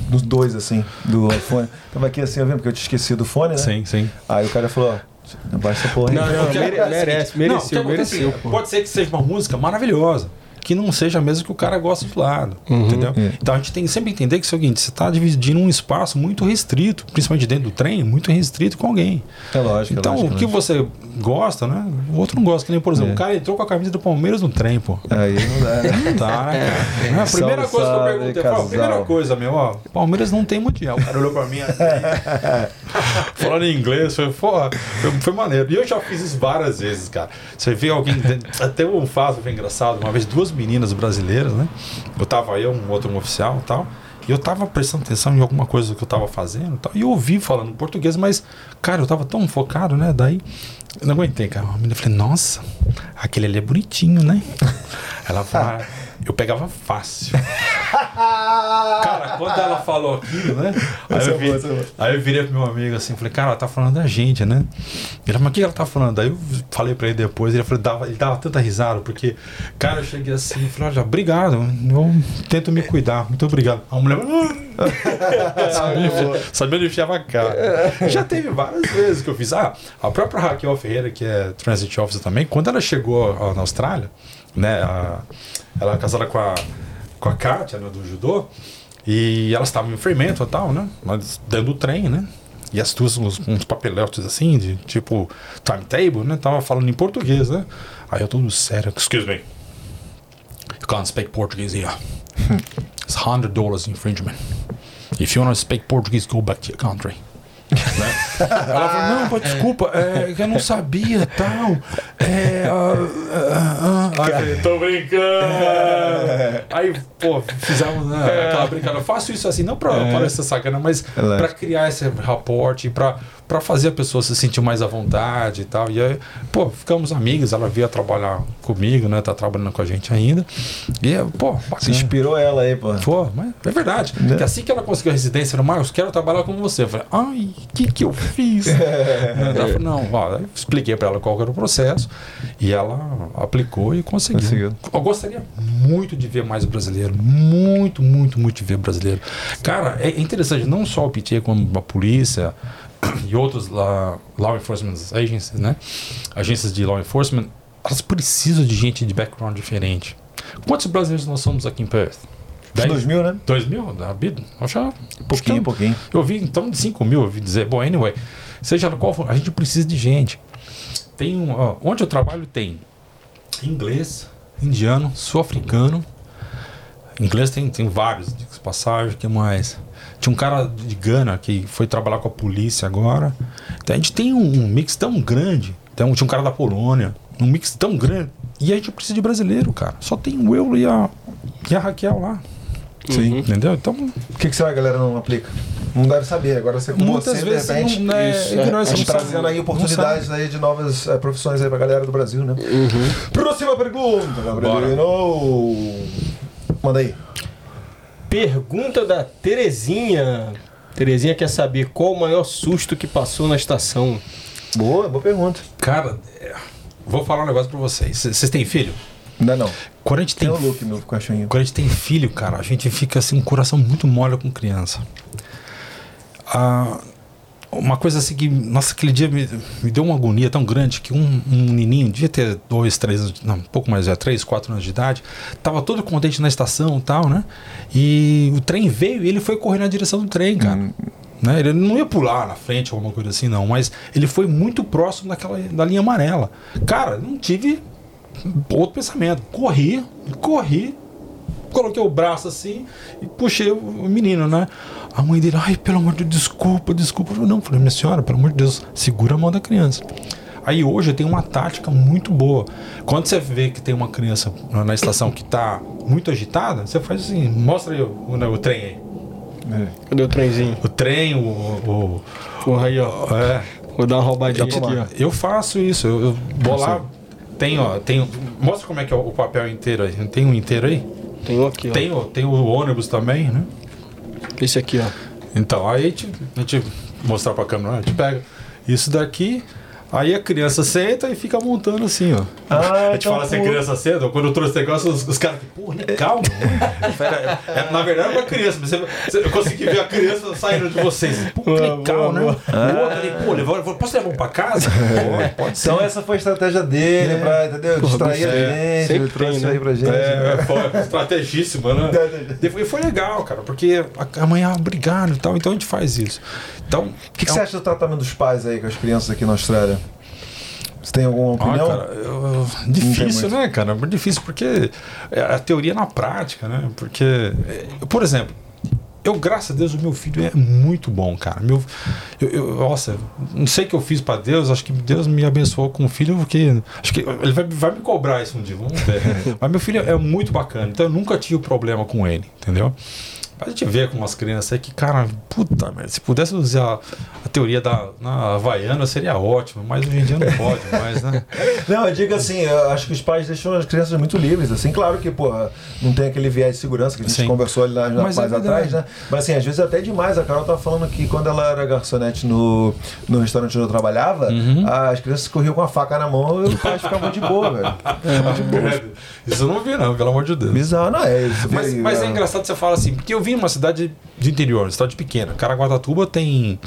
dos dois, assim, do (laughs) iPhone. Tava aqui assim, ouvindo, porque eu tinha esquecido o fone, né?
Sim, sim.
Aí o cara falou, ó, abaixa essa porra aí.
Não, não,
O que
mere-
acontece é o
merece,
não, o que
mereceu,
é
mereceu.
Pode ser que seja uma música maravilhosa, que não seja mesmo que o cara gosta do lado, entendeu?
É.
Então a gente tem que sempre entender que é o seguinte, você está dividindo um espaço muito restrito, principalmente dentro do trem, muito restrito com alguém.
É lógico,
Então
é lógico.
o que
é lógico.
você gosta, né? O outro não gosta, que nem, por exemplo,
É.
o cara entrou com a camisa do Palmeiras no trem, pô.
Aí não dá, né?
Não (laughs) tá, né? Não, A primeira
Salve,
coisa que eu perguntei, eu falei,
casal.
primeira coisa, meu, ó, Palmeiras não tem mundial. O cara olhou pra mim assim, (laughs) falando em inglês, foi, porra, foi, foi maneiro. E eu já fiz isso várias vezes, cara. Você vê alguém, até um fato foi engraçado, uma vez duas meninas brasileiras, né? Eu tava eu, um outro um oficial tal. E eu tava prestando atenção em alguma coisa que eu tava fazendo tal. E eu ouvi falando português, mas, cara, eu tava tão focado, né? Daí, eu não aguentei, cara. A menina falei, nossa, aquele ali é bonitinho, né? (laughs) Ela falou, eu pegava fácil. (laughs) Cara, quando ela falou aquilo, né? Aí eu,
é
vi-
é
aí eu virei pro meu amigo assim, falei, cara, ela tá falando da gente, né? Ele, mas o que ela tá falando? Aí eu falei pra ele depois, ele, falou, dava, ele dava tanta risada, porque, cara, eu cheguei assim, falei, olha, obrigado, eu tento me cuidar, muito obrigado. A mulher, "Ah." Sabia, sabia onde enfiava a cara. Já teve várias vezes que eu fiz. Ah, a própria Raquel Ferreira, que é Transit Officer também, quando ela chegou na Austrália, né, a- ela é casada com a, com a Kátia, né, do judô, e elas estavam em fermento e tal, né, mas dentro do trem, né, e as duas uns, uns assim, de tipo timetable, né, tava falando em português, né, aí eu todo sério, excuse me, you can't speak Portuguese here. It's hundred dollars infringement. If you want to speak Portuguese, go back to your country. Né? (laughs) Ela falou, não, pô, desculpa, é que eu não sabia tal. É. Aí eu falei, tô brincando. Aí, pô, fizemos né, aquela brincadeira. Eu faço isso assim, não pra parecer sacana, mas
É
pra criar esse raporte, pra, pra fazer a pessoa se sentir mais à vontade e tal. E aí, pô, ficamos amigos, ela veio trabalhar comigo, né? Tá trabalhando com a gente ainda. E, pô,
Se
bacana.
inspirou ela aí, pô.
Pô, mas é verdade.
Né?
Que assim que ela conseguiu a residência no Marcos, quero trabalhar com você. Eu falei, ai, o que que eu fiz? (laughs) Ela falou, não, ó, expliquei pra ela qual era o processo e ela aplicou e conseguiu.
Conseguiu.
Eu gostaria muito de ver mais brasileiro, muito, muito, muito de ver brasileiro. Cara, é interessante, não só o PT, como a polícia e outros lá, law enforcement agencies, né? Agências de law enforcement, elas precisam de gente de background diferente. Quantos brasileiros nós somos aqui em Perth?
Uns 2000, né?
2 mil? Da Bid? Acho
Pouquinho, pouquinho.
Eu vi então de 5 mil, eu ouvi dizer. Bom, anyway, seja qual for, a gente precisa de gente. Tem um, ó, onde eu trabalho tem inglês, indiano, sul-africano. Inglês tem, tem vários, de passagem, o que mais? Tinha um cara de Gana que foi trabalhar com a polícia agora. Então a gente tem um, um mix tão grande. Então, tinha um cara da Polônia, um mix tão grande. E a gente precisa de brasileiro, cara. Só tem o eu e a, e a Raquel lá.
Sim.
Entendeu? Então,
O que, que será que a galera não aplica? Não deve saber. Agora você com
muitas
você,
vezes
de repente,
não, né,
isso, é.
ignorância,
Estamos
não sabe-
trazendo aí oportunidades aí de novas eh, profissões aí pra galera do Brasil, né? Próxima pergunta, Gabrielino. Manda aí.
Pergunta da Terezinha. Terezinha quer saber qual o maior susto que passou na estação.
Boa, boa pergunta.
Cara, é, vou falar um negócio pra vocês. Vocês têm filho?
Ainda não.
Quando a gente
Tem
tem,
o look, meu cachorrinho.
quando a gente tem filho, cara, a gente fica assim, o coração muito mole com criança. Ah, uma coisa assim que, nossa, aquele dia me, me deu uma agonia tão grande que um, um menininho, devia ter dois, três anos, não, um pouco mais, é, três, quatro anos de idade, tava todo contente na estação e tal, né? E o trem veio e ele foi correr na direção do trem, cara. Né? Ele não ia pular na frente, alguma coisa assim, não, mas ele foi muito próximo daquela, da linha amarela. Cara, não tive outro pensamento. Corri, corri, coloquei o braço assim e puxei o menino, né? A mãe dele, ai, pelo amor de Deus, desculpa, desculpa. Eu falei, não, falei, minha senhora, pelo amor de Deus, segura a mão da criança. Aí hoje eu tenho uma tática muito boa. Quando você vê que tem uma criança na estação que está muito agitada, você faz assim, mostra aí o, o, o trem aí.
É.
Cadê o trenzinho?
O trem, o. o,
Porra aí, ó.
o é,
Vou dar uma roubadinha aqui, ó.
eu faço isso, eu, eu vou lá. Tem, ó, tem. Mostra como é que é o papel inteiro aí. Tem um inteiro aí?
Tem um aqui, ó.
Tem, o- tem o ônibus também, né?
Esse aqui, ó.
Então, aí a gente, a gente mostrar pra câmera, né? a gente pega isso daqui, aí a criança senta e fica montando assim, ó.
Ah,
a gente
então,
fala assim, a
pô.
criança senta, quando eu trouxe esse negócio, os, os caras, pô, legal, mano. Pera, é, na verdade, é uma criança, mas você, você- eu consegui ver a criança saindo de vocês. Pô, legal,
boa,
né? O outro ali, pô, levou, levou- posso levar um pra casa? (laughs) Pode, pode ser.
Então essa foi a estratégia dele pra, entendeu? Distrair a
gostei.
gente, ele
Sempre
trouxe aí
né?
pra gente.
É, foi (laughs) estrategíssima, né? E foi, foi legal, cara, porque a, a mãe ah, obrigado e tal, então a gente faz isso. Então,
O que, que você acha do tratamento dos pais aí com as crianças aqui na Austrália? Você tem alguma
Ah,
opinião?
cara, eu- difícil, né, cara? Muito difícil, porque é a teoria na prática, né? Porque, é, por exemplo, eu, graças a Deus, o meu filho é muito bom, cara. Meu, eu, eu- nossa, não sei o que eu fiz pra Deus, acho que Deus me abençoou com um filho, porque acho que ele vai, vai me cobrar isso um dia, vamos ver. (laughs) Mas meu filho é muito bacana, então eu nunca tive problema com ele, entendeu? A gente vê com as crianças aí que, cara, puta merda, se pudesse usar a teoria da na Havaiana seria ótimo, mas hoje em dia não pode (laughs) mais, né?
Não, eu digo assim, eu acho que os pais deixam as crianças muito livres, assim, claro que, porra, não tem aquele viés de segurança que a gente
Sim.
conversou ali na, na
Mas é
mais
verdade.
atrás, né? Mas assim, às vezes é até demais. A Carol tava falando que quando ela era garçonete no, no restaurante onde eu trabalhava,
Uhum.
as crianças corriam com a faca na mão e os pais ficavam de boa, velho.
de boa. (laughs) Isso eu não vi, não, pelo amor de Deus.
Bizarro, não é isso.
Mas, mas é
ah,
engraçado você falar assim, porque eu vim numa cidade de interior, uma cidade pequena. Caraguatatuba tem,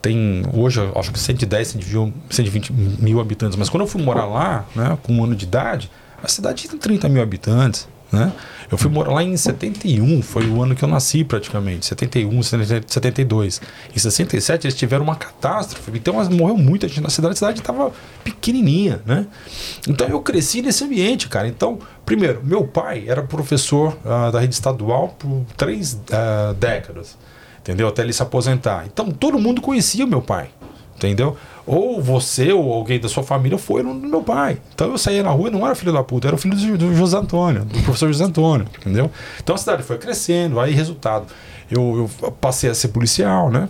tem hoje, acho que 110, 120, 120 mil habitantes. Mas quando eu fui morar lá, né, com um ano de idade, a cidade tem 30 mil habitantes. Né? Eu fui morar lá em 71, foi o ano que eu nasci praticamente, 71, 72. Em 67 eles tiveram uma catástrofe, então morreu muita gente na cidade, a cidade estava pequenininha, né? Então eu cresci nesse ambiente, cara. Então, primeiro, meu pai era professor ah, da rede estadual por três ah, décadas, entendeu? Até ele se aposentar. Então todo mundo conhecia meu pai, entendeu? Ou você ou alguém da sua família foi no meu pai. Então eu saía na rua e não era filho da puta, era o filho do, do José Antônio, do professor José Antônio, entendeu? Então a cidade foi crescendo, aí resultado. Eu, eu passei a ser policial, né?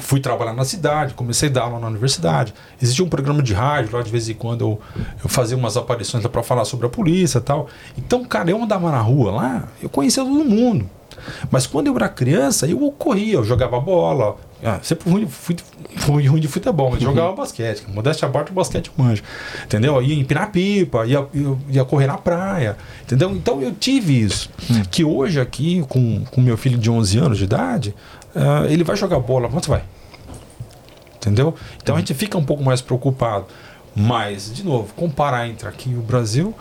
Fui trabalhar na cidade, comecei a dar aula na universidade. Existia um programa de rádio lá, de vez em quando eu, eu fazia umas aparições para falar sobre a polícia tal. Então, cara, eu andava na rua lá, eu conhecia todo mundo. Mas quando eu era criança, eu corria, eu jogava bola. Ah, sempre fui, fui, fui ruim de futebol, mas (laughs) jogava basquete. Modéstia abaixo, basquete manjo. Entendeu? Eu ia empinar pipa, ia, ia, ia correr na praia. Entendeu? Então eu tive isso. Que hoje aqui, com, com meu filho de 11 anos de idade, ah, ele vai jogar bola. Quanto vai? Entendeu? Então a gente fica um pouco mais preocupado. Mas, de novo, comparar entre aqui e o Brasil,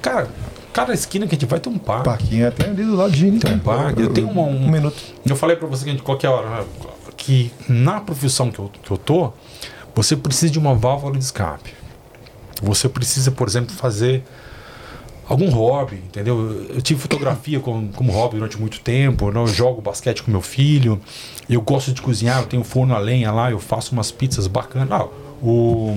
cara, cada esquina que a gente vai tem um parque.
Parquinho até ali do ladinho.
Tem um
cara.
parque. Eu tenho uma- um-
um minuto.
Eu falei pra você que a gente, qualquer hora, né, que na profissão que eu, que eu tô, você precisa de uma válvula de escape. Você precisa, por exemplo, fazer algum hobby, entendeu? Eu tive fotografia como, como hobby durante muito tempo, né? eu jogo basquete com meu filho, eu gosto de cozinhar, eu tenho forno a lenha lá, eu faço umas pizzas bacanas. Ah, o,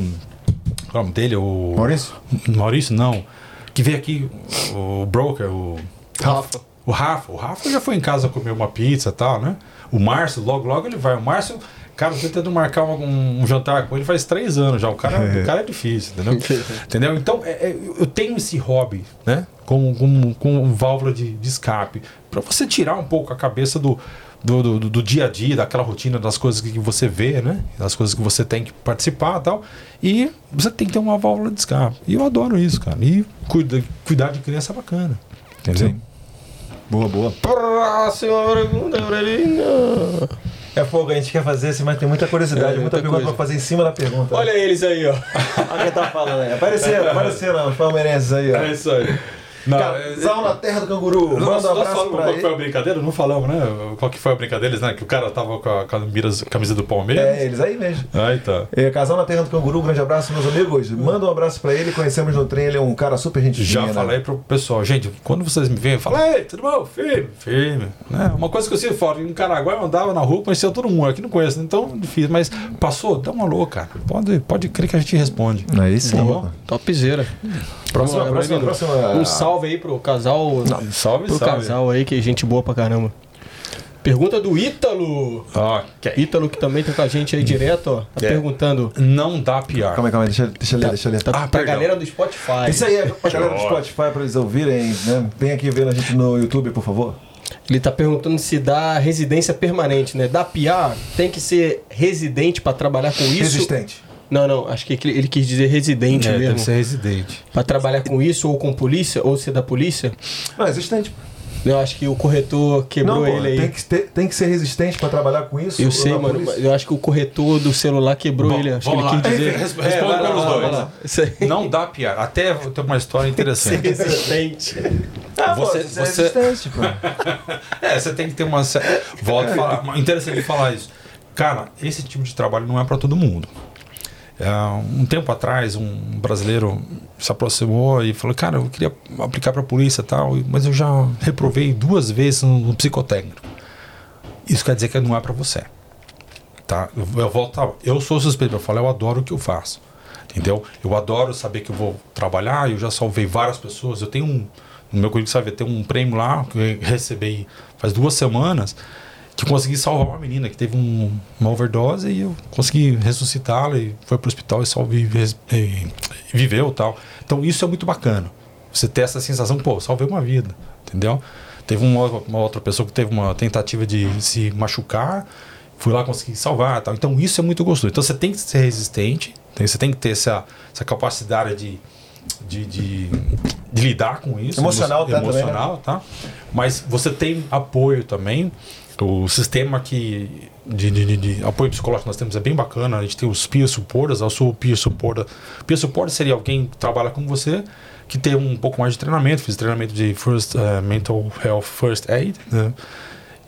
qual é o nome dele? O
Maurício?
Maurício, não. Que veio aqui, o broker, o
Rafa.
O Rafa, o Rafa já foi em casa comer uma pizza e tal, né? O Márcio, logo, logo ele vai. O Márcio, cara, eu tô tentando marcar um, um jantar com ele faz três anos já. O cara, o cara é difícil, entendeu? (laughs) entendeu? Então, é- é, eu tenho esse hobby, né? Com, com, com válvula de, de escape. Pra você tirar um pouco a cabeça do, do, do, do dia a dia, daquela rotina, das coisas que você vê, né? Das coisas que você tem que participar e tal. E você tem que ter uma válvula de escape. E eu adoro isso, cara. E cuida, cuidar de criança é bacana. Entendeu?
Sim. Boa, boa.
Próxima pergunta, Aurelino.
É fogo, a gente quer fazer assim, mas tem muita curiosidade,
É,
muita,
muita
pergunta
coisa.
pra fazer em cima da pergunta.
Olha eles aí, ó.
Olha quem tá falando aí. Apareceram, apareceram os palmeirenses aí, ó.
É isso aí. Não,
Casal na terra do canguru.
Nós,
Manda um
nós
abraço
falamos
pra
qual foi a brincadeira? Não falamos, né? Qual que foi a brincadeira, né? Que o cara tava com a, camisa do Palmeiras.
É, eles aí mesmo.
Aí tá.
É, casal na terra do canguru, um grande abraço, meus amigos. Manda um abraço pra ele, conhecemos no trem, ele é um cara super gente
Já
fina, né?
falei pro pessoal, gente, quando vocês me veem, fala, ei, tudo bom? Firme, firme. Né? Uma coisa que eu sinto fora, em Caraguá eu andava na rua, conhecia todo mundo, aqui não conheço, então difícil, mas passou, dá uma louca, cara. Pode, pode crer que a gente responde.
Aí sim.
Boa. Topzera.
Próxima, próxima, próxima.
Um salve aí pro casal.
Salve,
pro
salve.
casal aí, que é gente boa pra caramba. Pergunta do Ítalo.
Ok.
Ítalo que também tá com a gente aí direto, ó. Tá
É.
perguntando.
Não dá PR.
Calma aí, calma aí, deixa, deixa eu ler, deixa eu ler.
Tá
Ah,
pra
perdão.
galera do Spotify.
Isso aí é pra galera do. Spotify pra eles ouvirem, né? Vem aqui ver a gente no YouTube, por favor.
Ele tá perguntando se dá residência permanente, né? Da PR tem que ser residente pra trabalhar com isso?
Resistente.
Não, não, acho que ele ele quis dizer residente
É,
mesmo.
deve ser residente.
Pra trabalhar com isso ou com polícia, ou ser da polícia.
Não, resistente.
Eu acho que o corretor quebrou
Não, pô,
ele aí.
tem que, ter- tem que ser resistente pra trabalhar com isso.
Eu sei, mano.
polícia?
Eu acho que o corretor do celular quebrou
Bom,
ele. Acho que ele
lá.
quis dizer.
Res- responde
É, lá,
pelos
lá,
dois. Não dá PR. Até tem uma história
Ser
interessante.
resistente.
Ah, pô,
Você-
você, é
você-
resistente, pô. (laughs)
É, você tem que ter uma. Volto a falar. (laughs) Interessante falar isso. Cara, esse tipo de trabalho não é para todo mundo. É, um tempo atrás, um brasileiro se aproximou e falou: Cara, eu queria aplicar para a polícia e tal, mas eu já reprovei duas vezes no, psicotécnico. Isso quer dizer que não é para você. Tá? Eu, eu volto. a- Eu sou suspeito, eu falo, eu adoro o que eu faço. Entendeu? Eu adoro saber que eu vou trabalhar, eu já salvei várias pessoas. Eu tenho um. No meu currículo, sabe, tem um prêmio lá que eu recebi faz duas semanas que consegui salvar uma menina que teve um- uma overdose e eu consegui ressuscitá-la e foi pro hospital e salve, e, viveu e tal. Então isso é muito bacana. Você ter essa sensação, pô, salvei uma vida, entendeu? Teve uma, uma outra pessoa que teve uma tentativa de se machucar, fui lá conseguir salvar tal. Então isso é muito gostoso. Então você tem que ser resistente, tem- você tem que ter essa, essa capacidade de, de, de, de lidar com isso.
Emocional,
emo-
tá, também, né?
emocional, tá? Mas você tem apoio também. O sistema que de, de, de- apoio psicológico que nós temos é bem bacana. A gente tem os peer supporters. Eu sou peer supporter. Peer supporter seria alguém que trabalha com você, que tem um pouco mais de treinamento. Fiz treinamento de first, eh, Mental Health First Aid. Né?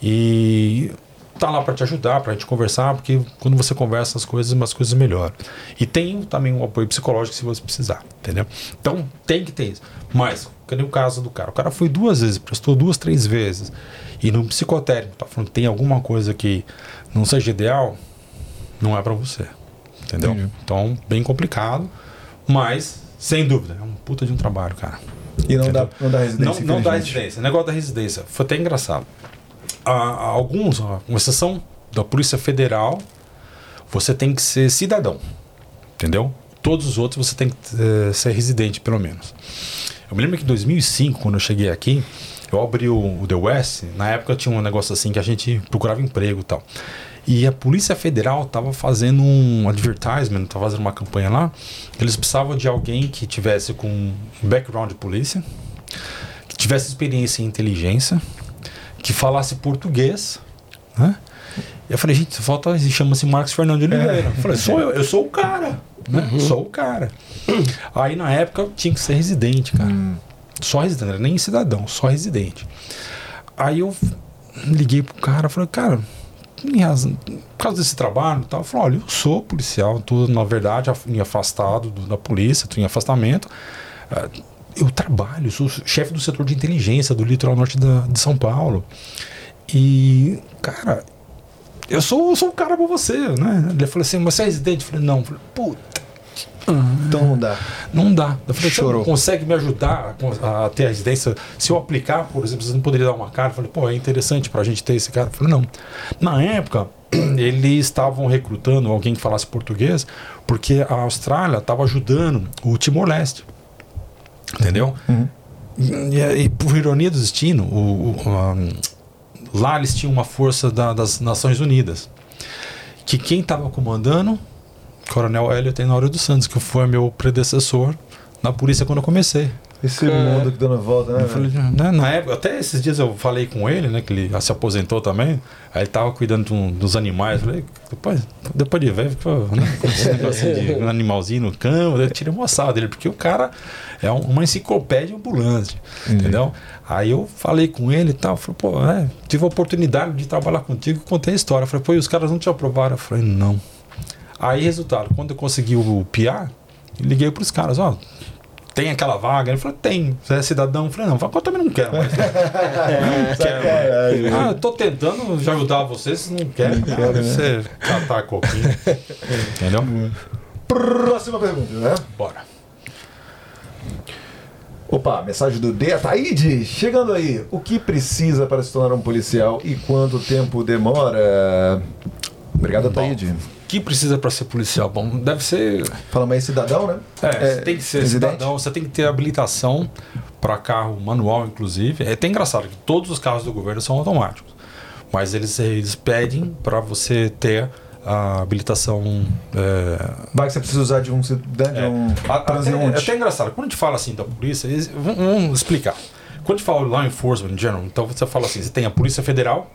E tá lá para te ajudar, para a gente conversar, porque quando você conversa as coisas, as coisas melhoram. E tem também um apoio psicológico se você precisar, entendeu? Então tem que ter isso. Mas, cadê o caso do cara? O cara foi duas vezes, prestou duas, três vezes. E no psicotécnico tá falando que tem alguma coisa que não seja ideal, não é para você. Entendeu?
Entendi.
Então, bem complicado, mas sem dúvida, é um puta de um trabalho, cara.
E não dá, não dá residência.
Não, não dá residência. O negócio da residência foi até engraçado. Alguns, com exceção da Polícia Federal, você tem que ser cidadão. Entendeu? Todos os outros você tem que eh, ser residente, pelo menos. Eu me lembro que em 2005, quando eu cheguei aqui, eu abri o, o The West. Na época tinha um negócio assim que a gente procurava emprego e tal. E a Polícia Federal estava fazendo um advertisement, estava fazendo uma campanha lá. Eles precisavam de alguém que tivesse com um background de polícia, que tivesse experiência em inteligência, que falasse português, né? E eu falei, gente, falta, chama-se Marcos Fernando de Oliveira. Eu falei, sou eu, eu sou o cara, né? Sou o cara. (clears throat) Aí na época eu tinha que ser residente, cara. Só residente, nem cidadão, só residente. Aí eu liguei pro cara, falei, cara, razão, por causa desse trabalho e tal, eu falei, olha, eu sou policial, tô, na verdade, em afastado do- da polícia, tô em afastamento. Ah, eu trabalho, sou chefe do setor de inteligência do litoral norte da, de São Paulo. E, cara, eu sou, sou um cara pra você, né? Ele falou assim, mas você é residente? Eu falei, não. Eu falei, puta.
Então não dá.
Não dá. Eu falei, você
Chorou.
não consegue me ajudar a, a ter a residência? Se eu aplicar, por exemplo, você não poderia dar uma cara? Eu falei, pô, é interessante pra gente ter esse cara. Eu falei, não. Na época, (clears throat) eles estavam recrutando alguém que falasse português, porque a Austrália estava ajudando o Timor-Leste. Entendeu? E, e por ironia do destino, o, o, um, lá eles tinham uma força da- das Nações Unidas. Que quem estava comandando, Coronel Hélio Tenório dos Santos, que foi meu predecessor na polícia quando eu comecei.
Esse mundo que dando volta, né?
Falei, né, na época, até esses dias eu falei com ele, né? Que ele se aposentou também. Aí ele tava cuidando um- dos animais. Falei, depois, depois de velho, ficou, né, com esse (laughs) negocinho de um animalzinho no campo. Eu tirei uma sala dele, porque o cara é um- uma enciclopédia ambulante. Entendeu? Aí eu falei com ele e tal. Falei, pô, é, tive a oportunidade de trabalhar contigo e contei a história. Falei, pô, e os caras não te aprovaram? Eu falei, não. Aí, resultado, quando eu consegui o PIA, liguei pros caras, ó, tem aquela vaga? Ele falou, tem. Você é cidadão? Eu falei, não, eu também não quero mais. (laughs) não quero mais. Ah, eu tô tentando já ajudar vocês, vocês não querem.
quero, né?
Você catar coquinho. (laughs) Entendeu?
Próxima pergunta, né?
Bora.
Opa, mensagem do D. Ataíde, chegando aí. O que precisa para se tornar um policial e quanto tempo demora? Obrigado, Ataíde.
O que precisa para ser policial? Bom, deve ser.
Fala mais cidadão, né?
É,
É,
você tem que ser
residente?
cidadão, você tem que ter habilitação para carro manual, inclusive. É até engraçado que todos os carros do governo são automáticos. Mas eles, eles pedem para você ter a habilitação. É,
Vai que você precisa usar de um cidadão, de
É.
um
Até, é até engraçado, quando a gente fala assim da polícia, eles- vamos, vamos explicar. Quando a gente fala law enforcement in general, então você fala assim, você tem a Polícia Federal,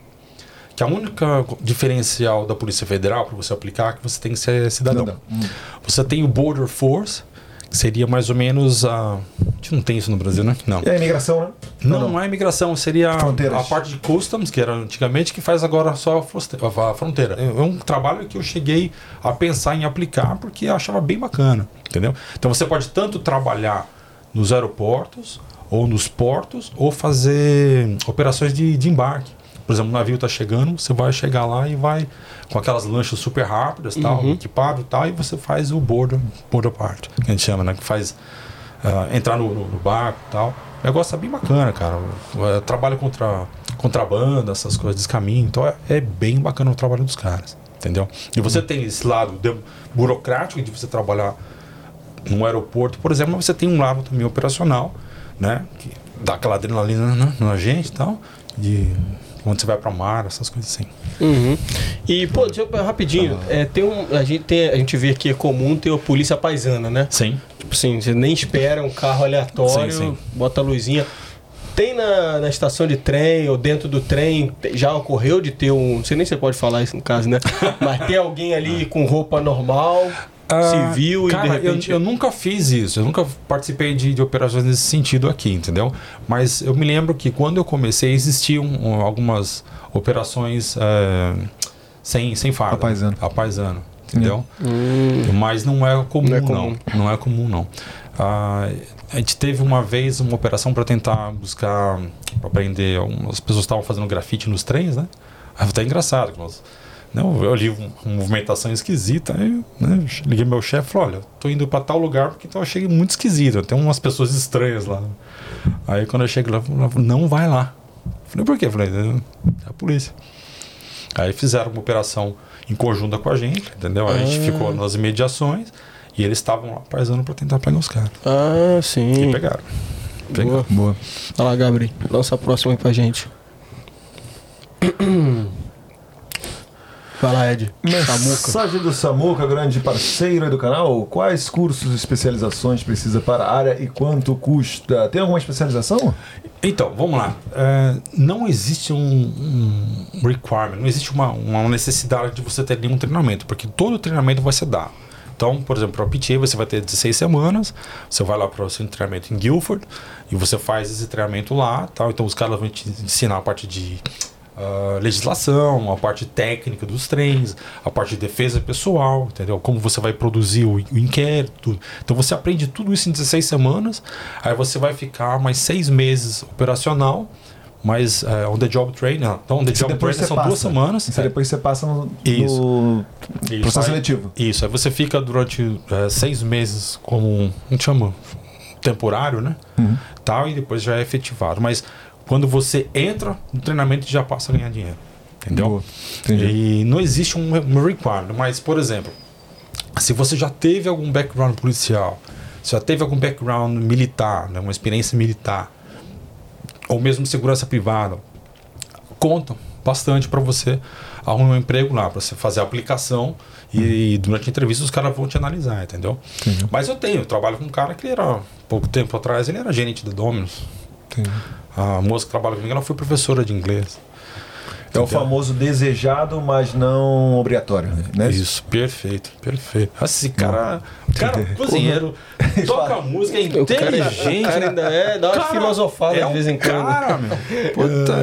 que a única diferencial da Polícia Federal para você aplicar é que você tem que ser cidadão.
Cidadão. Hum.
Você tem o Border Force, que seria mais ou menos a... A gente não tem isso no Brasil, né? Não.
E a imigração, né?
Não, não é imigração, seria
Fronteiras.
a parte de customs, que era antigamente, que faz agora só a a fronteira. É um trabalho que eu cheguei a pensar em aplicar porque eu achava bem bacana, entendeu? Então você pode tanto trabalhar nos aeroportos, ou nos portos, ou fazer operações de, de embarque. Por exemplo, o navio está chegando, você vai chegar lá e vai com aquelas lanchas super rápidas, tal, equipado e tal, e você faz o border, border part, que a gente chama, né? Que faz ah, entrar no, no- no barco e tal. O negócio é bem bacana, cara. Eu, trabalho contra contrabando, essas coisas, descaminho. Então é, é bem bacana o trabalho dos caras, entendeu? E você tem esse lado de- burocrático de você trabalhar num aeroporto, por exemplo, mas você tem um lado também operacional, né? Que dá aquela adrenalina na, na gente e tal. De quando você vai pra mar, essas coisas assim.
Uhum. E, pô, deixa eu, rapidinho, é, tem um, a, gente tem, a gente vê que é comum ter a polícia paisana, né?
Sim.
Tipo assim, você nem espera um carro aleatório,
Sim, sim.
bota a luzinha. Tem na, na estação de trem ou dentro do trem, já ocorreu de ter um. Não sei nem se você pode falar isso no caso, né? (laughs) Mas ter alguém ali com roupa normal, civil
Ah, Cara,
e de repente.
eu, eu nunca fiz isso, eu nunca participei de, de operações nesse sentido aqui, entendeu? Mas eu me lembro que quando eu comecei existiam um, algumas operações é, sem, sem farda.
A paisano.
A paisano, entendeu?
Hum,
Mas não é comum,
Não é
não.
comum.
Não é comum, não. Ah, a gente teve uma vez uma operação para tentar buscar, para prender algumas pessoas que estavam fazendo grafite nos trens, né? Até engraçado. que nós- não, eu li um- uma movimentação esquisita. Aí né, liguei meu chefe e falei: Olha, tô indo para tal lugar porque então eu achei muito esquisito. Tem umas pessoas estranhas lá. Aí quando eu chego lá, não vai lá. Falei, por quê? Falei, é a polícia. Aí fizeram uma operação em conjunta com a gente, entendeu? A gente
Ah.
ficou nas imediações e eles estavam lá paisando para tentar pegar os caras.
Ah,
E
sim.
pegaram.
Boa.
Boa.
Vai lá, Gabriel. Lança a próxima aí pra gente. (clears throat) Vai lá, Ed. Samuca.
Mensagem do Samuca, grande parceiro do canal. Quais cursos e especializações precisa para a área e quanto custa? Tem alguma especialização?
Então, vamos lá. É, não existe um, um requirement, não existe uma, uma necessidade de você ter nenhum treinamento, porque todo treinamento vai ser dado. Então, por exemplo, para o PTA você vai ter 16 semanas, você vai lá para o seu treinamento em Guilford e você faz esse treinamento lá, tal. então os caras vão te ensinar a parte de legislação, a parte técnica dos trens, a parte de defesa pessoal, entendeu? Como você vai produzir o, o inquérito. Então você aprende tudo isso em 16 semanas, aí você vai ficar mais seis meses operacional, Mas é, on the job training, não, on the job training são duas
passa.
semanas.
Isso
É.
depois você passa no,
Isso.
no
Isso,
processo
aí-
seletivo.
Isso, aí você fica durante é, seis meses como, um- como chama? Temporário, né?
Uhum.
Tal, e depois já é efetivado. Mas quando você entra no treinamento, já passa a ganhar dinheiro. Entendeu?
Boa.
E não existe um, um requirement, mas, por exemplo, se você já teve algum background policial, se já teve algum background militar, né, uma experiência militar, ou mesmo segurança privada, conta bastante para você arrumar um emprego lá, para você fazer a aplicação e, durante a entrevista os caras vão te analisar, entendeu?
Entendi.
Mas eu tenho, eu trabalho com um cara que era, pouco tempo atrás, ele era gerente da Dominus.
Entendi.
A moça que trabalha comigo, ela foi professora de inglês.
É o famoso desejado, mas não obrigatório, né?
Isso, perfeito, perfeito. Esse cara, (laughs) o cara é cozinheiro, toca música, é
cara,
inteligente,
cara
né?
ainda é, dá uma
Cara,
filosofada
é
de vez em
um
quando.
Cara, meu. (laughs) Puta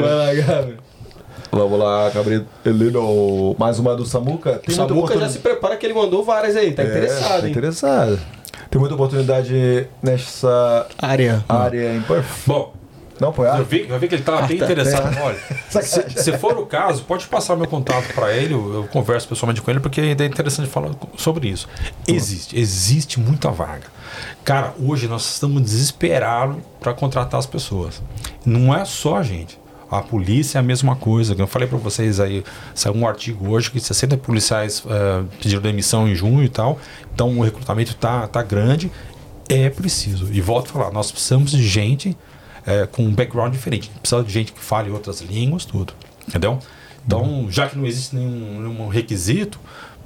Vai lá, Gabriel.
Vamos lá, Gabrielino. Mais uma do Samuca.
O
Tem
Samuca já se prepara que ele mandou várias aí, tá
É,
interessado,
tá
hein?
interessado. Tem muita oportunidade nessa
Área.
área em Perth.
Bom,
Não, foi
eu
área?
vi, eu vi que ele tava bem
tá.
interessado. Olha, (laughs) se, se for o caso, pode passar meu contato para ele, eu, eu converso pessoalmente com ele, porque ainda é interessante falar sobre isso. Existe, existe muita vaga. Cara, hoje nós estamos desesperados para contratar as pessoas. Não é só a gente. A polícia é a mesma coisa. Eu falei para vocês aí, saiu um artigo hoje que 60 policiais eh, pediram demissão em junho e tal. Então o recrutamento tá, tá grande. É preciso. E volto a falar, nós precisamos de gente eh, com um background diferente. Precisa de gente que fale outras línguas, tudo. Entendeu? Então, já que não existe nenhum, nenhum requisito,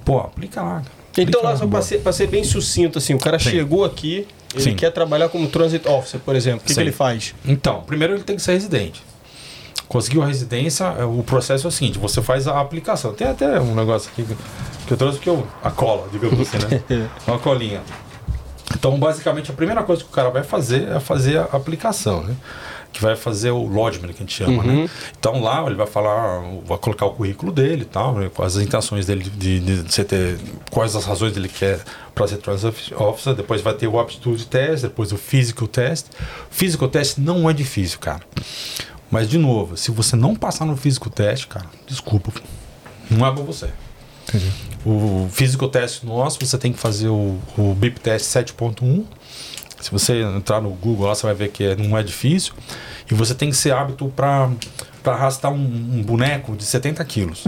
pô, aplica lá.
Então, lá, só pra ser, ser bem sucinto, assim, o cara
Sim.
chegou aqui, ele
Sim.
quer trabalhar como transit officer, por exemplo. O que, que ele faz?
Então, primeiro ele tem que ser residente. Conseguiu a residência, é, o processo é o seguinte: você faz a aplicação. Tem até um negócio aqui que- eu trouxe que eu. A cola, digamos assim, né? (laughs) Uma colinha. Então, basicamente, a primeira coisa que o cara vai fazer é fazer a aplicação, né? Que vai fazer o lodgement, que a gente chama,
Uhum.
né? Então, lá ele vai falar, vai colocar o currículo dele e tal, né? quais as intenções dele de, de, de ter, quais as razões ele quer para ser transit officer. Depois vai ter o aptitude test, depois o physical test. Physical test não é difícil, cara. Mas, de novo, se você não passar no physical test, cara, desculpa, não é pra você.
Entendi.
O physical test nosso, você tem que fazer o, o BIP test 7.1. Se você entrar no Google lá, você vai ver que é- não é difícil. E você tem que ser hábito para arrastar um, um boneco de 70 quilos.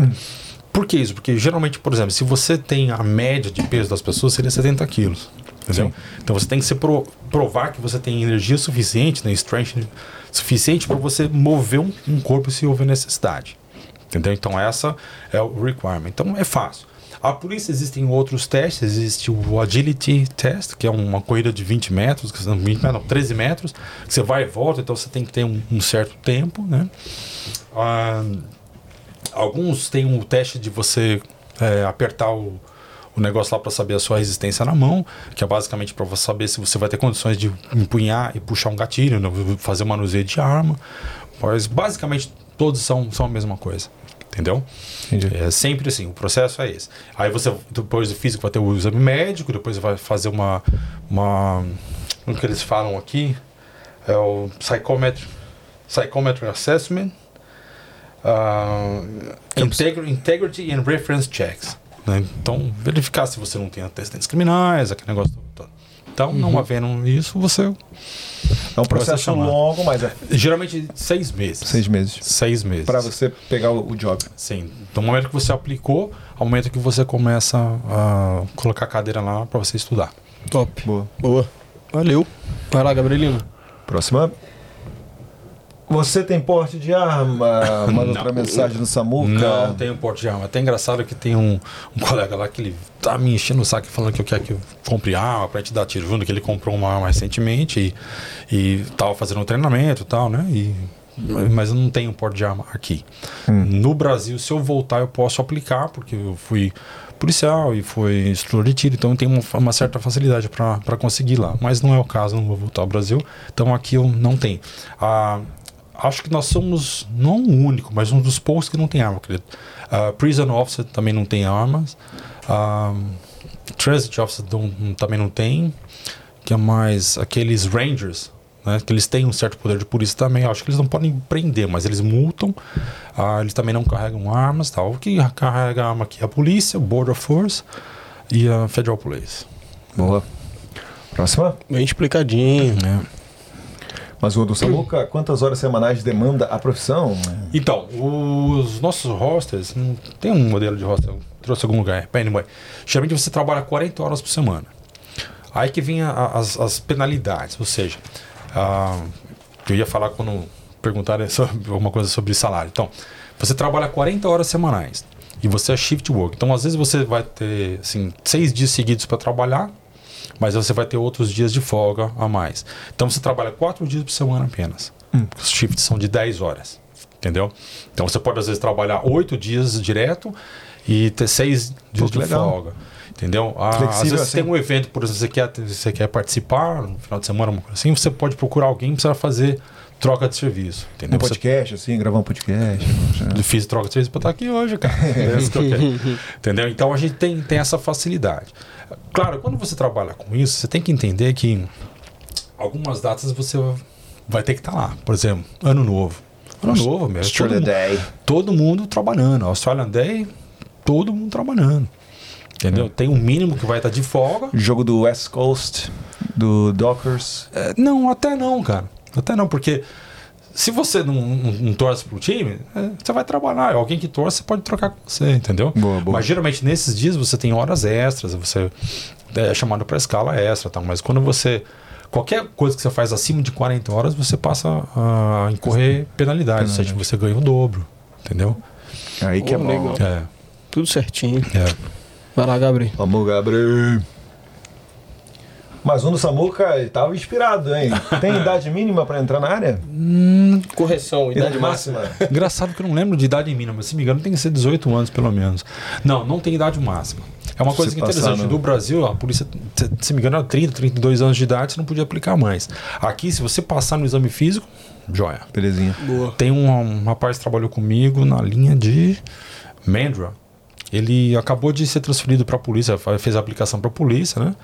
Por que isso? Porque geralmente, por exemplo, se você tem a média de peso das pessoas, seria 70 quilos. Entendeu? Então você tem que se pro- provar que você tem energia suficiente, né, strength suficiente para você mover um, um corpo se houver necessidade. Entendeu? Então essa é o requirement. Então é fácil. A polícia existem outros testes, existe o agility test, que é uma corrida de 20 metros, que são 20 metros, não, 13 metros, que você vai e volta, então você tem que ter um, um certo tempo, né? Ah, alguns têm o teste de você é, apertar o, o negócio lá para saber a sua resistência na mão, que é basicamente para você saber se você vai ter condições de empunhar e puxar um gatilho, né? fazer manuseio de arma. Mas basicamente todos são, são a mesma coisa. Entendeu?
Entendi.
É sempre assim, o processo é esse. Aí você, depois do físico, vai ter o exame médico, depois vai fazer uma. uma o que eles falam aqui é o psychometric, psychometric assessment, uh, integri- integrity and reference checks. Né? Então, verificar se você não tem antecedentes criminais, aquele negócio todo. Então, não havendo isso, você.
É um processo longo, mas é
Geralmente, seis meses.
seis meses.
Seis meses.
Pra você pegar o, o job.
Sim. Do momento que você aplicou, ao momento que você começa a colocar a cadeira lá para você estudar.
Top.
Boa.
Boa. Valeu. Vai lá, Gabrielino.
Próxima. Você tem porte de arma? (laughs) Manda outra mensagem no Samuca.
Não tem um porte de arma. É até engraçado que tem um, um colega lá que ele tá me enchendo o saco falando que eu quero que eu compre arma pra gente dar tiro junto, que ele comprou uma arma recentemente e, e tava fazendo um treinamento e tal, né? E, mas eu não tenho porte de arma aqui. No Brasil, se eu voltar, eu posso aplicar, porque eu fui policial e fui instrutor de tiro, então eu tenho uma, uma certa facilidade para conseguir lá. Mas não é o caso, não vou voltar ao Brasil. Então aqui eu não tenho. Ah, acho que nós somos, não o único, mas um dos poucos que não tem arma, acredito. Ah, prison Officer também não tem armas. Ah, Transit Officer não- também não tem. que é mais? Aqueles Rangers. né, que eles têm um certo poder de polícia também. Acho que eles não podem prender, mas eles multam. Ah, eles também não carregam armas, tal. O que carrega arma aqui é a polícia, o Border Force e a Federal Police.
Boa. Próxima.
Bem explicadinho.
né?
Mas o do Samuca, quantas horas semanais demanda a profissão?
Então, os nossos hostels, hum, tem um modelo de hostel, trouxe algum lugar. Anyway, geralmente você trabalha 40 horas por semana. Aí que vem as, as penalidades, ou seja, ah, eu ia falar quando perguntarem (laughs) sobre alguma coisa sobre salário. Então, você trabalha 40 horas semanais e você é shift work. Então, às vezes você vai ter assim, seis dias seguidos para trabalhar, mas você vai ter outros dias de folga a mais. Então, você trabalha quatro dias por semana apenas. Os shifts são de 10 horas. Entendeu? Então você pode às vezes trabalhar oito dias direto e ter seis dias de
legal.
folga. Entendeu? Ah, às vezes
assim.
tem um evento, por exemplo, você quer, você quer participar no final de semana, assim, você pode procurar alguém para fazer troca de serviço.
Um
Entendeu? Você
podcast, assim, gravar um podcast. (laughs)
eu fiz troca de serviço para estar aqui hoje, cara. (laughs) É. Entendeu? Então a gente tem, tem essa facilidade. Claro, quando você trabalha com isso, você tem que entender que algumas datas você vai ter que estar lá. Por exemplo, ano novo. Ano novo mesmo.
Australia
Todo,
Day.
todo mundo trabalhando. Australian Day, todo mundo trabalhando. Entendeu? Tem um mínimo que vai estar de folga.
Jogo do West Coast, do Dockers.
É, não, até não, cara. Até não, porque se você não, não, não torce pro time, é, você vai trabalhar. Alguém que torce pode trocar com você, entendeu?
Boa, boa.
Mas geralmente nesses dias você tem horas extras, você é chamado para escala extra, tá? mas quando você. Qualquer coisa que você faz acima de 40 horas, você passa a incorrer penalidade, ou seja, você ganha o dobro, entendeu?
Aí que é bom.
legal.
É,
Tudo certinho.
é.
Vai lá, Gabriel.
Vamos, Gabriel. Mas um do Samuca ele tava inspirado, hein? (laughs) Tem idade mínima pra entrar na área?
Correção,
Idade máxima? (laughs)
Engraçado que eu não lembro de idade mínima, mas se me engano tem que ser 18 anos pelo menos. Não, não tem idade máxima. É uma coisa
Se
que é interessante.
no-
No Brasil, a polícia, se, se me engano, era 30, 32 anos de idade, você não podia aplicar mais. Aqui, se você passar no exame físico, joia.
Belezinha.
Boa.
Tem um, um rapaz que trabalhou comigo na linha de Mandra. Ele acabou de ser transferido para a polícia, fez a aplicação para a polícia, né?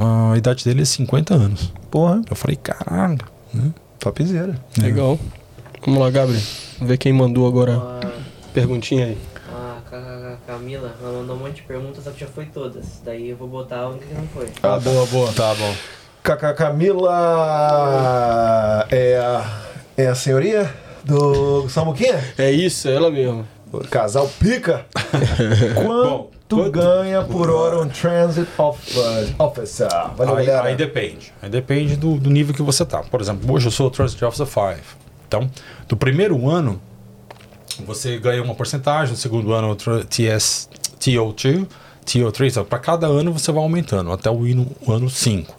A idade dele é 50 anos.
Porra,
Eu falei, caralho. Né?
topzera.
Legal. Vamos lá, Gabriel. Vamos ver quem mandou agora.
A,
Perguntinha aí.
a Ca- Ca- Camila, ela mandou um monte de perguntas, só que já foi todas. Daí eu vou botar a única que não foi.
Ah, boa, boa.
Tá bom.
Cacá Camila é a, é a senhoria do Samuquinha?
É isso, é ela mesmo.
O casal pica. (laughs) Quanto
quanto-
ganha por hora um transit of- officer? Valeu,
aí,
galera.
aí depende. Aí depende do, do nível que você tá. Por exemplo, hoje eu sou Trust Officer 5. Então, do primeiro ano, você ganha uma porcentagem, no segundo ano, TS, TO2, TO3. Então, para cada ano você vai aumentando, até o ano 5.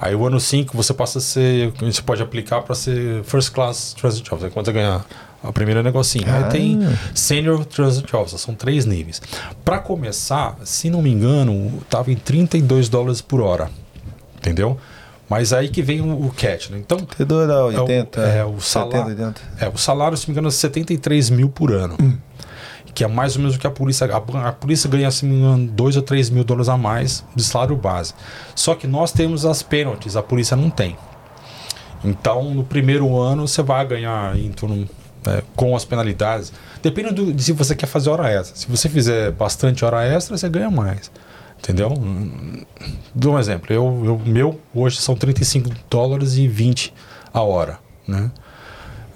Aí o ano 5 você passa a ser. Você pode aplicar para ser First Class Transit Officer. Quando você ganhar a primeira negocinho. Aí tem Senior Transit Officer, são três níveis. Para começar, se não me engano, tava em 32 dólares por hora. Entendeu? Mas aí que vem o, o catch, né? Então,
Te dou da
é o-
80,
é, o salário,
70, 80.
é, o salário, se não me engano, é 73 mil por ano. Que é mais ou menos o que a polícia. A, a polícia ganha, se não me engano, 2 ou 3 mil dólares a mais de salário base. Só que nós temos as penalties, a polícia não tem. Então, no primeiro ano, você vai ganhar em torno. É, com as penalidades. Depende do- de se você quer fazer hora extra. Se você fizer bastante hora extra, você ganha mais. Entendeu? Dou um exemplo. Eu, eu, meu hoje são 35 dólares e 20 a hora. Né?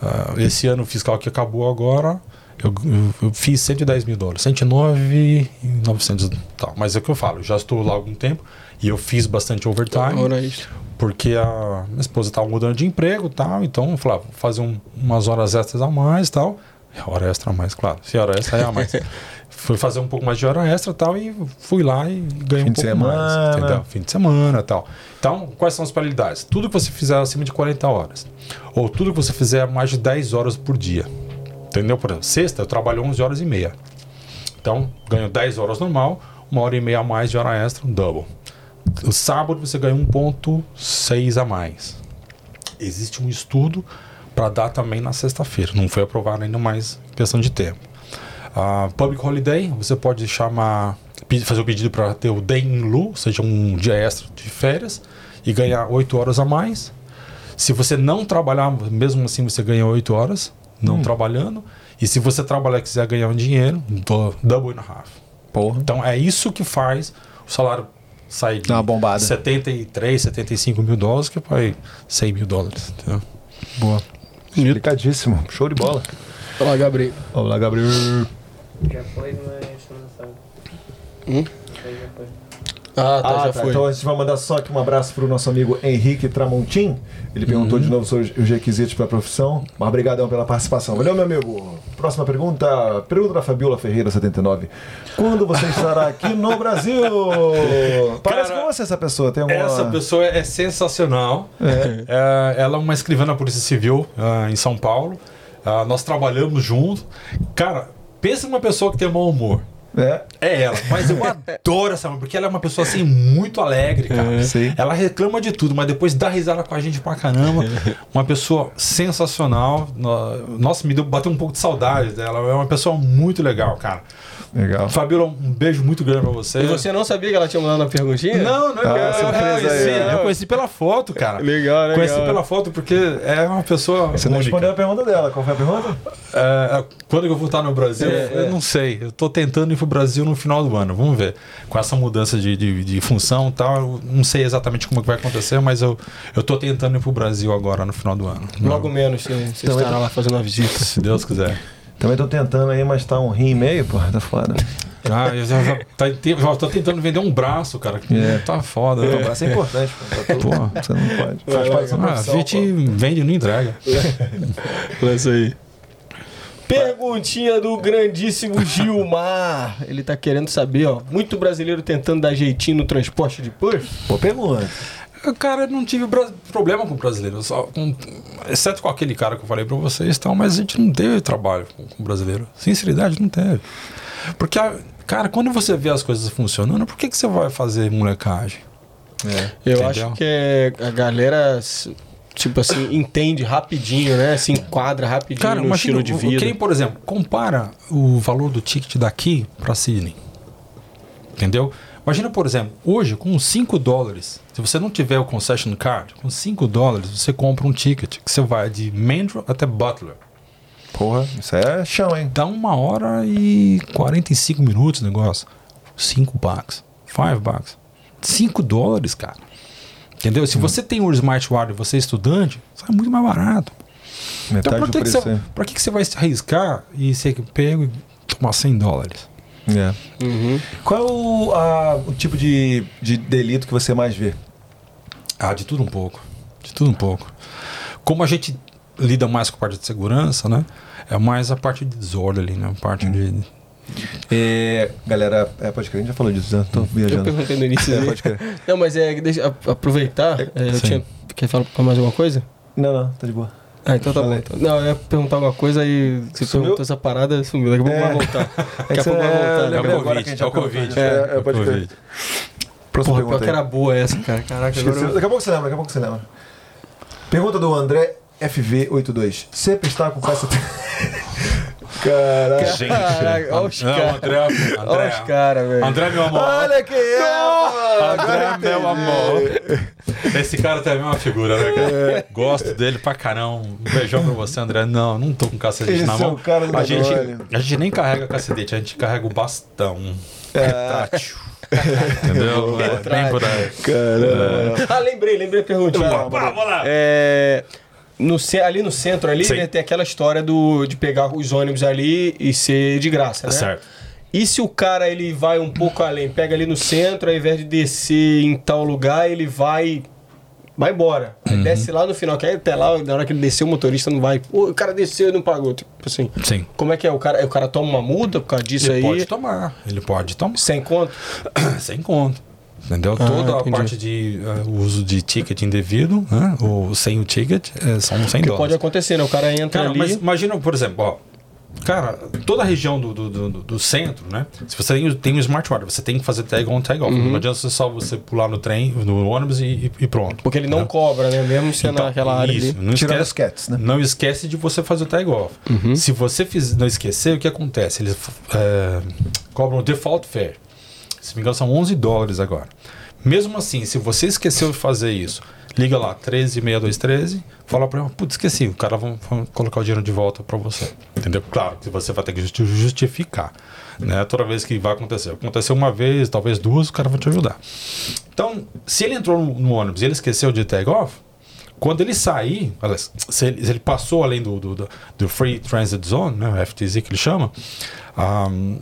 Ah, esse ano fiscal que acabou agora, eu, eu- eu fiz 110 mil dólares, 109,900 e tal. Mas é o que eu falo, já estou lá há algum tempo e eu fiz bastante overtime
Hora extra.
porque a minha esposa estava mudando de emprego e tal, então eu falava, vou fazer um- umas horas extras a mais e tal. Hora extra a mais, claro. Se hora extra é a mais. (laughs) fui fazer um pouco mais de hora extra e tal, e fui lá e ganhei
Fim
um
de
pouco
semana.
mais. Entendeu? Fim de semana e tal. Então, quais são as penalidades? Tudo que você fizer acima de 40 horas. Ou tudo que você fizer mais de 10 horas por dia. Entendeu? Por exemplo, sexta eu trabalho 11 horas e meia. Então, ganho 10 horas normal, uma hora e meia a mais de hora extra, um double. O sábado você ganha 1,6 a mais. Existe um estudo para dar também na sexta-feira. Não foi aprovado ainda mais questão de tempo. A public holiday, você pode chamar, fazer o pedido para ter o day in lieu, ou seja, um dia extra de férias, e ganhar 8 horas a mais. Se você não trabalhar, mesmo assim você ganha 8 horas, não
Hum.
trabalhando. E se você trabalhar e quiser ganhar um dinheiro, do- double and a half.
Porra.
Então é isso que faz o salário sair de
uma bombada.
73, 75 mil dólares que vai 100 mil dólares. Entendeu?
Boa. Explicadíssimo. Show de bola.
Olá, Gabriel.
Olá, Gabriel.
Já foi, mas não sabe.
Hum? Ah, tá,
Ah,
já
tá.
foi.
Então a gente vai mandar só aqui um abraço pro nosso amigo Henrique Tramontim. Ele perguntou de novo sobre os requisitos para a profissão. Mas obrigadão pela participação. Valeu, meu amigo. Próxima pergunta. Pergunta da Fabiola Ferreira, 79. Quando você estará aqui no Brasil? (laughs) Parece
Cara,
com você essa pessoa. Tem alguma...
Essa pessoa é sensacional. É, ela é uma escrivã na Polícia Civil ah, em São Paulo. Ah, nós trabalhamos junto. Cara, pensa numa pessoa que tem mau humor.
É.
É ela, mas eu adoro essa mulher, porque ela é uma pessoa assim muito alegre, cara.
Sim.
Ela reclama de tudo, mas depois dá risada com a gente pra caramba. (laughs) Uma pessoa sensacional. No- Nossa, me deu bateu um pouco de saudade dela. É uma pessoa muito legal, cara.
Legal.
Fabiola, um beijo muito grande pra você.
E você não sabia que ela tinha mandado uma perguntinha?
Não, não,
Ah,
eu, conheci,
aí,
eu conheci pela foto, cara.
Legal, legal.
Conheci pela foto porque é uma pessoa.
Você não respondeu a pergunta dela. Qual foi a pergunta?
É, quando eu vou estar no Brasil,
É,
eu não sei. Eu tô tentando ir pro Brasil no final do ano. Vamos ver. Com essa mudança de, de, de função e tal, eu não sei exatamente como que vai acontecer, mas eu, eu tô tentando ir pro Brasil agora no final do ano.
Logo menos, você, você
Também
estará lá fazendo uma visita.
Se Deus quiser.
Também tô tentando aí, mas tá um rim e meio, pô. Tá foda.
Ah, eu já, já, tá, já tô tentando vender um braço, cara. que
É.
Tá foda.
O
né?
braço é importante, pô. Tá tudo-
Pô.
Você não pode. Faz parte da
Ah, a
profissão,
gente
pô.
vende e não entrega. (laughs)
Lança aí. Perguntinha do grandíssimo Gilmar. Ele tá querendo saber, ó. Muito brasileiro tentando dar jeitinho no transporte de push.
Pô, pergunta.
Cara, eu não tive problema com brasileiro, só com- exceto com aquele cara que eu falei pra vocês, tal, mas a gente não teve trabalho com, com brasileiro. Sinceridade, não teve. Porque, a- cara, quando você vê as coisas funcionando, por que, que você vai fazer molecagem?
Eu
Entendeu?
acho que é, a galera, tipo assim, entende rapidinho, né? Se enquadra rapidinho
Cara,
no
imagina,
estilo de vida.
quem, por exemplo, compara o valor do ticket daqui pra Sydney. Entendeu? Imagina, por exemplo, hoje com 5 dólares, se você não tiver o concession card, com 5 dólares você compra um ticket que você vai de Mandrill até Butler.
Porra, isso é chão, hein?
Dá uma hora e 45 minutos o negócio. 5 bucks. 5 bucks. 5 dólares, cara. Entendeu? Se você tem um smartwatch e você é estudante, sai muito mais barato. Então,
Metade
pra
do
que, que, você, pra que, que você vai se arriscar e ser pego e tomar 100 dólares?
É.
Uhum.
Qual é o, a- o tipo de, de delito que você mais vê?
Ah, de tudo um pouco. De tudo um pouco. Como a gente lida mais com a parte de segurança, né? É mais a parte de desordem ali, né? A parte de.
É, galera, é, pode crer, a gente já falou disso, né? Tô
Eu
viajando.
perguntei no início. (laughs)
É,
aí.
pode crer.
Não, mas é, deixa aproveitar. é, eu
Sim.
tinha. Quer falar mais alguma coisa?
Não, não, tá de boa.
Ah, então tá bom.
Falei.
então. Não, eu ia perguntar alguma coisa e você
Sumiu?
perguntou essa parada, sumiu. Daqui a pouco
É.
vai voltar. Daqui a pouco vai voltar.
lembrei
É o
agora
Covid,
que a gente
é o Covid.
É, é, pode.
Covid.
Próxima
Porra, pior
pergunta
que era boa essa, cara. Caraca, agora.
Daqui a pouco você lembra, daqui a pouco você lembra. Pergunta do André FV82. Sempre está com peça. (laughs) Caraca.
Gente,
Caraca, olha os
não,
caras.
André,
Olha os caras, velho.
André, meu amor.
Olha quem é, mano.
André,
Agora
meu
entendi.
amor. Esse cara também é uma figura, né, cara? Gosto dele pra caramba. Um beijão pra você, André. Não, não tô com cacetete
Esse
na
é
mão.
o cara do
a, gente, a gente nem carrega cacetete, a gente carrega o bastão. Retrátil. Entendeu? É, bem por aí.
Caramba.
Ah, lembrei, lembrei a
lá, vamos lá.
É, no, ali no centro ali,
Sim.
né, tem aquela história do, de pegar os ônibus ali e ser de graça, né?
Certo.
E se o cara ele vai um pouco além, pega ali no centro, ao invés de descer em tal lugar, ele vai vai embora.
Uhum.
desce lá no final, que aí até lá, na hora que ele desceu, o motorista não vai. O cara desceu e não pagou. Tipo assim.
Sim.
Como é que é? O cara, o cara toma uma multa por causa disso
Ele
aí?
pode tomar. Ele pode tomar.
Sem conto? (coughs)
Sem conta. Entendeu?
Ah,
Toda a
entendi.
parte de eh, uso de ticket indevido, né? ou sem o ticket, eh, são 100
Que
dólares.
pode acontecer, né? O cara entra
Cara,
ali.
mas imagina, por exemplo, ó. Cara, toda a região do, do, do, do centro, né? Se você tem, tem um smartwatch, você tem que fazer tag on, tag off.
Uhum.
Não adianta só você pular no trem, no ônibus e, e- pronto.
Porque ele não
Entendeu?
cobra, né? Mesmo sendo
Então,
naquela área
isso,
ali.
Não
Tirando
esquece,
os cats, né?
não esquece de você fazer o tag off.
Uhum.
Se você fiz, não esquecer, o que acontece? Eles é, cobram o default fare. Se me engano, são 11 dólares agora. Mesmo assim, se você esqueceu de fazer isso, liga lá, 136213, fala pra ele, putz, esqueci, o cara vai colocar o dinheiro de volta pra você. Entendeu? Claro que você vai ter que justi- justificar, né? Toda vez que vai acontecer. Aconteceu uma vez, talvez duas, o cara vai te ajudar. Então, se ele entrou no, no ônibus e ele esqueceu de tag off, quando ele sair, se ele, se ele passou além do, do, do- Free Transit Zone, né, FTZ que ele chama, ahm,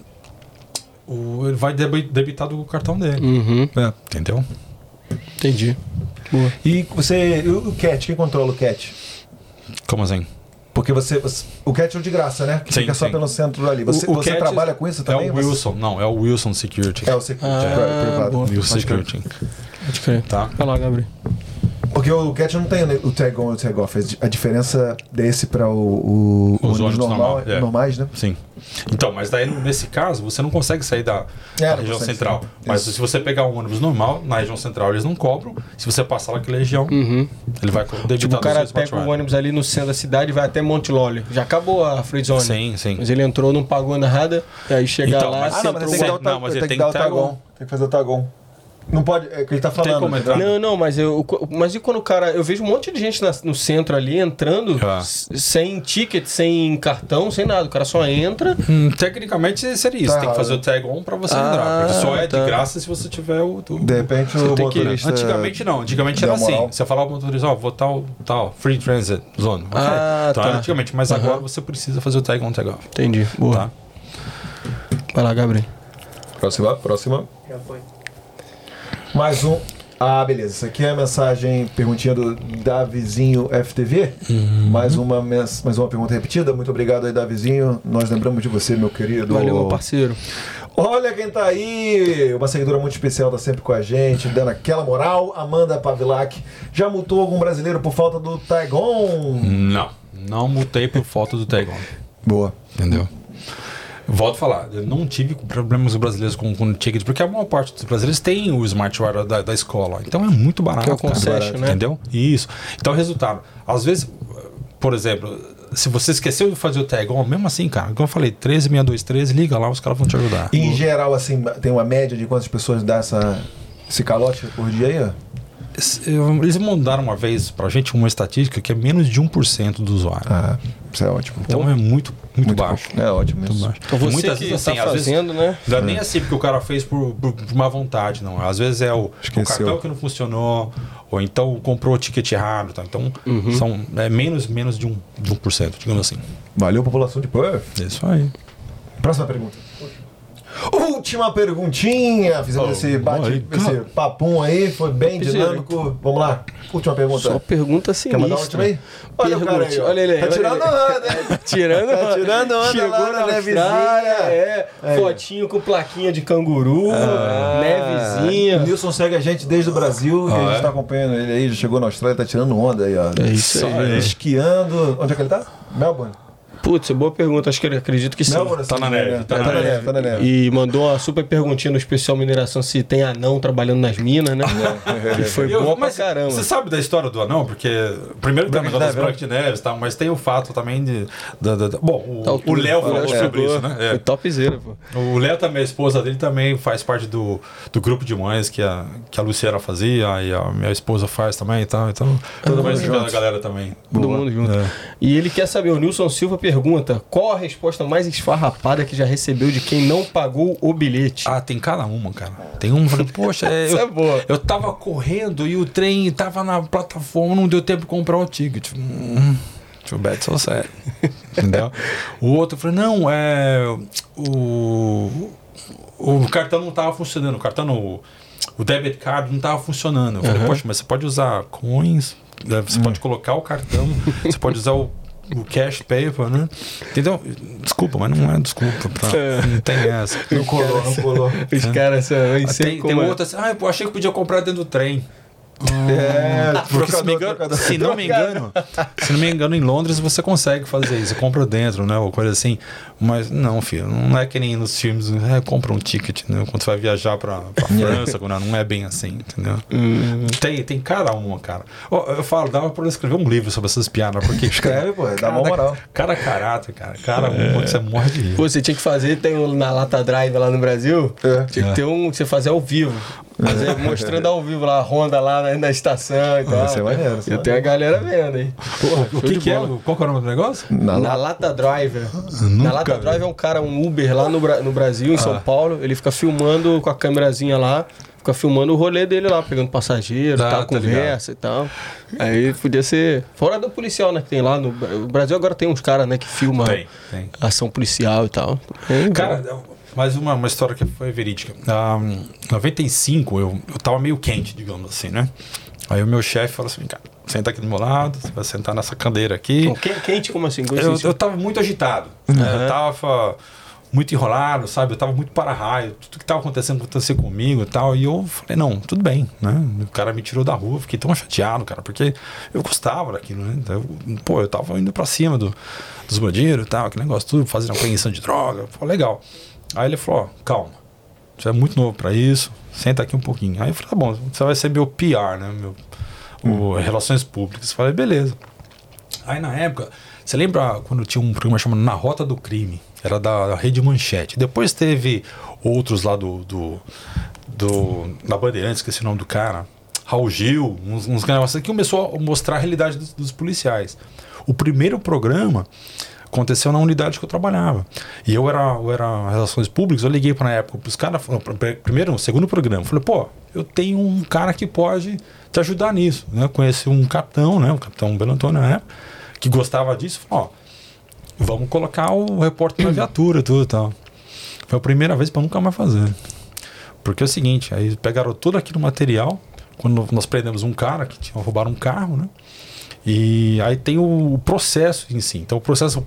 o- ele vai debi- debitar do cartão dele.
Uhum,
É.
Entendeu?
entendi. Boa.
E você. e O cat, quem controla o cat?
Como assim?
Porque você. você- o cat é de graça, né? Que
Sim,
fica só
sim.
pelo centro ali. Você,
O- o
você trabalha com isso também?
É o
Você-
Wilson, não, é o Wilson Security.
É o security
Ah,
privado.
boa.
Wilson
Pode crer.
Security.
Pode crer.
Tá.
Vai lá, Gabriel.
Porque o cat não tem o tag on e o tag off. A diferença desse para o, o
Os
ônibus normal,
normal, é.
normais, né?
Sim. Então, mas daí nesse caso você não consegue sair da,
É,
da região central.
sair.
Mas
Isso.
se você pegar um ônibus normal, na região central eles não cobram. Se você passar naquela região,
Uhum.
ele vai debitar
Tipo, o cara pega o ônibus ali no centro da cidade e vai até Monte Lólio. Já acabou a free zone.
Sim, sim.
Mas ele entrou, não pagou nada, e aí chega
Então,
lá,
mas-
Ah, não, mas tem que dar o,
Não, mas
tem
ele
que
tem
dar o
que
tag
tag
on. Tem que fazer o tag on. Não pode. É que ele tá falando.
como entrar.
Não, não, mas eu, mas e quando o cara. Eu vejo um monte de gente na- no centro ali entrando
Ah.
sem ticket, sem cartão, sem nada. O cara só entra.
Hum, tecnicamente seria isso.
Tá
tem que fazer o
errado.
tag on pra você
Ah,
entrar. Porque só é
tá.
de graça se você tiver o. o-
De repente
Você
o
tem que-
motorista.
Antigamente não, antigamente era
moral.
assim. Você falava pro motorista, ó, vou tal, tal, free transit zone. Ok.
Ah,
então,
tá.
era antigamente, mas
Aham.
agora você precisa fazer o tag on, tag off.
Entendi. Boa.
Tá?
Vai lá, Gabriel.
Próxima, próxima.
Já foi.
Mais um. Ah, beleza. Isso aqui é a mensagem, perguntinha do Davizinho FTV.
Uhum.
Mais, uma, mais uma pergunta repetida. Muito obrigado aí, Davizinho. Nós lembramos de você, meu querido.
Valeu, meu parceiro.
Olha quem tá aí! Uma seguidora muito especial, tá sempre com a gente, dando aquela moral. Amanda Pavilac. Já multou algum brasileiro por falta do Taigon?
Não, não mutei por falta do tag on.
Boa.
Entendeu? Volto a falar, eu não tive problemas brasileiros com, com ticket, porque a maior parte dos brasileiros tem o Smart Ride da, da escola. Então é muito barato.
Que é o concession, né?
Entendeu? Isso. Então, resultado. Às vezes, por exemplo, se você esqueceu de fazer o tag on, mesmo assim, cara, como eu falei, 13623, liga lá, os caras vão te ajudar.
E em geral, assim, tem uma média de quantas pessoas dá essa, esse calote por dia aí? ó?
Eles mandaram uma vez pra gente uma estatística que é menos de 1% do usuário.
Ah, isso é ótimo.
Então é muito, muito,
Muito
baixo.
pouco. É ótimo
Muito
isso.
baixo.
Então você
Muitas
que
vezes,
tá
assim, vezes-
fazendo, né?
Não é nem assim porque o cara fez por, por, por má vontade, não. Às vezes é o, o cartão que não funcionou, ou então comprou o ticket errado. Tá? Então são é, menos, menos de, um, de 1%, digamos assim.
Valeu, população de Perth.
É isso aí.
Próxima pergunta. Última perguntinha. Fizemos
Oh,
esse, bate, esse papum aí, foi bem dinâmico. Vamos lá. Última pergunta.
Só pergunta
Quer mandar uma última
sinistra.
aí? Olha o cara aí. Ó.
Olha ele aí.
Tá tirando onda. (laughs)
Tirando
Tá tirando onda
Chegou
lá
na
na nevezinha.
Austrália, é. Fotinho com plaquinha de canguru,
Ah.
nevezinha.
O Nilson segue a gente desde o Brasil e a gente
é?
tá acompanhando ele aí, já chegou na Austrália, tá tirando onda aí, ó.
É isso aí.
Esquiando. Onde é que ele tá? Melbourne.
Putz, boa pergunta. Acho que ele acredito que sim.
Melbourne,
Tá na neve,
Tá, na neve, tá na neve.
E mandou uma super perguntinha no especial mineração se tem anão trabalhando nas minas, né? que foi
Eu-
bom pra
mas
caramba.
Você sabe da história do anão? Porque primeiro tem o negócio das de Neves, tá? mas tem o fato também de. da- da- da- bom, o-
Tá,
o Léo falou sobre isso, né? É.
Foi topzera, pô.
O Léo também, a esposa dele, também faz parte do, do grupo de mães que a, que a Luciana fazia, e a minha esposa faz também e tal. Então, todo mundo
junto.
a galera também.
Todo
Boa.
mundo junto.
É.
E ele quer saber, o Nilson Silva pergunta: qual a resposta mais esfarrapada que já recebeu de quem não pagou o bilhete?
Ah, tem cada uma, cara. Tem um, falei, poxa, (laughs) é, eu,
é boa.
eu tava correndo e o trem tava na plataforma, não deu tempo de comprar o ticket. Hum, too bad, so sad. Entendeu? O outro falou, não, é. O, o cartão não tava funcionando. O cartão, não, o debit card não tava funcionando. Eu falei, poxa, mas você pode usar coins, né, você pode colocar o cartão, você pode usar o, o cash paper, né? Entendeu? Desculpa, mas não é desculpa. pra- não tem essa.
Não colou, não colou.
Os caras são.
Tem, tem
é.
outra assim, ah, eu achei que podia comprar dentro do trem.
É,
Porque se, me engano,
trocador.
se não me engano, se não me engano, em Londres você consegue fazer isso, você compra dentro, né? Ou coisa assim. Mas não, filho, não é que nem nos filmes, é, compra um ticket, né? Quando você vai viajar pra, pra (laughs) França, quando não é bem assim, entendeu? Tem, tem cada uma, cara. Eu falo, dava pra eu escrever um livro sobre essas piadas, porque. (laughs)
Escreve, pô, dá uma moral.
Cada caráter, cara. Uma que você morre de rir.
Pô, você tinha que fazer, tem um na Lata Drive lá no Brasil,
É.
tinha que ter um que você fazer ao vivo.
É (laughs) mostrando ao vivo lá a Honda lá na, na estação e tal.
Isso é maneiro. isso é
E tem a galera vendo, hein?
O que, que é? Qual que é o nome do negócio?
Na-
Na Lata Driver. Na
Nunca
Lata
vi.
Driver é um cara, um Uber lá no, no Brasil, em São Paulo. Ele fica filmando com a câmerazinha lá. Fica filmando o rolê dele lá, pegando passageiro,
Ah,
tal,
tá
conversa e tal. Aí podia ser. Fora do policial, né? Que tem lá no. O Brasil agora tem uns caras, né, que filmam
Tem, tem.
ação policial e tal. É,
Cara, mais uma, uma história que foi verídica. Ah, Em 95, eu, eu tava meio quente, digamos assim, né? Aí o meu chefe falou assim, cara, senta aqui do meu lado, você vai sentar nessa cadeira aqui.
Que- quente como assim?
Eu, eu tava muito agitado. né? Eu tava muito enrolado, sabe? Eu tava muito para-raio. Tudo que tava acontecendo acontecia comigo e tal. E eu falei, não, tudo bem, né? O cara me tirou da rua, fiquei tão chateado, cara, porque eu gostava daquilo, né? Então, eu- pô, eu tava indo pra cima do, dos bandidos e tal, aquele negócio tudo, fazendo apreensão de droga. Pô, legal. Aí ele falou, ó, calma. Você é muito novo pra isso, senta aqui um pouquinho. Aí eu falei, tá bom, você vai ser meu PR, né? Meu, o Relações Públicas. Eu falei, beleza. Aí na época, você lembra quando tinha um programa chamado Na Rota do Crime? Era da Rede Manchete. Depois teve outros lá do. do, do da Bandeirantes, esqueci o nome do cara. Raul Gil, uns, uns negócios que começou a mostrar a realidade dos, dos policiais. O primeiro programa aconteceu na unidade que eu trabalhava. E eu era, eu era Relações Públicas, eu liguei para na época os caras, primeiro, segundo programa, falei, pô, eu tenho um cara que pode te ajudar nisso. Né? Conheci um capitão, né? O capitão Belo Antônio na época, que gostava disso, falou, ó, vamos colocar o repórter na viatura, tudo e tal. Foi a primeira vez para nunca mais fazer. Porque é o seguinte, aí pegaram todo aquele material, quando nós prendemos um cara que tinha roubado um carro, né? E aí tem o processo em si. Então o processo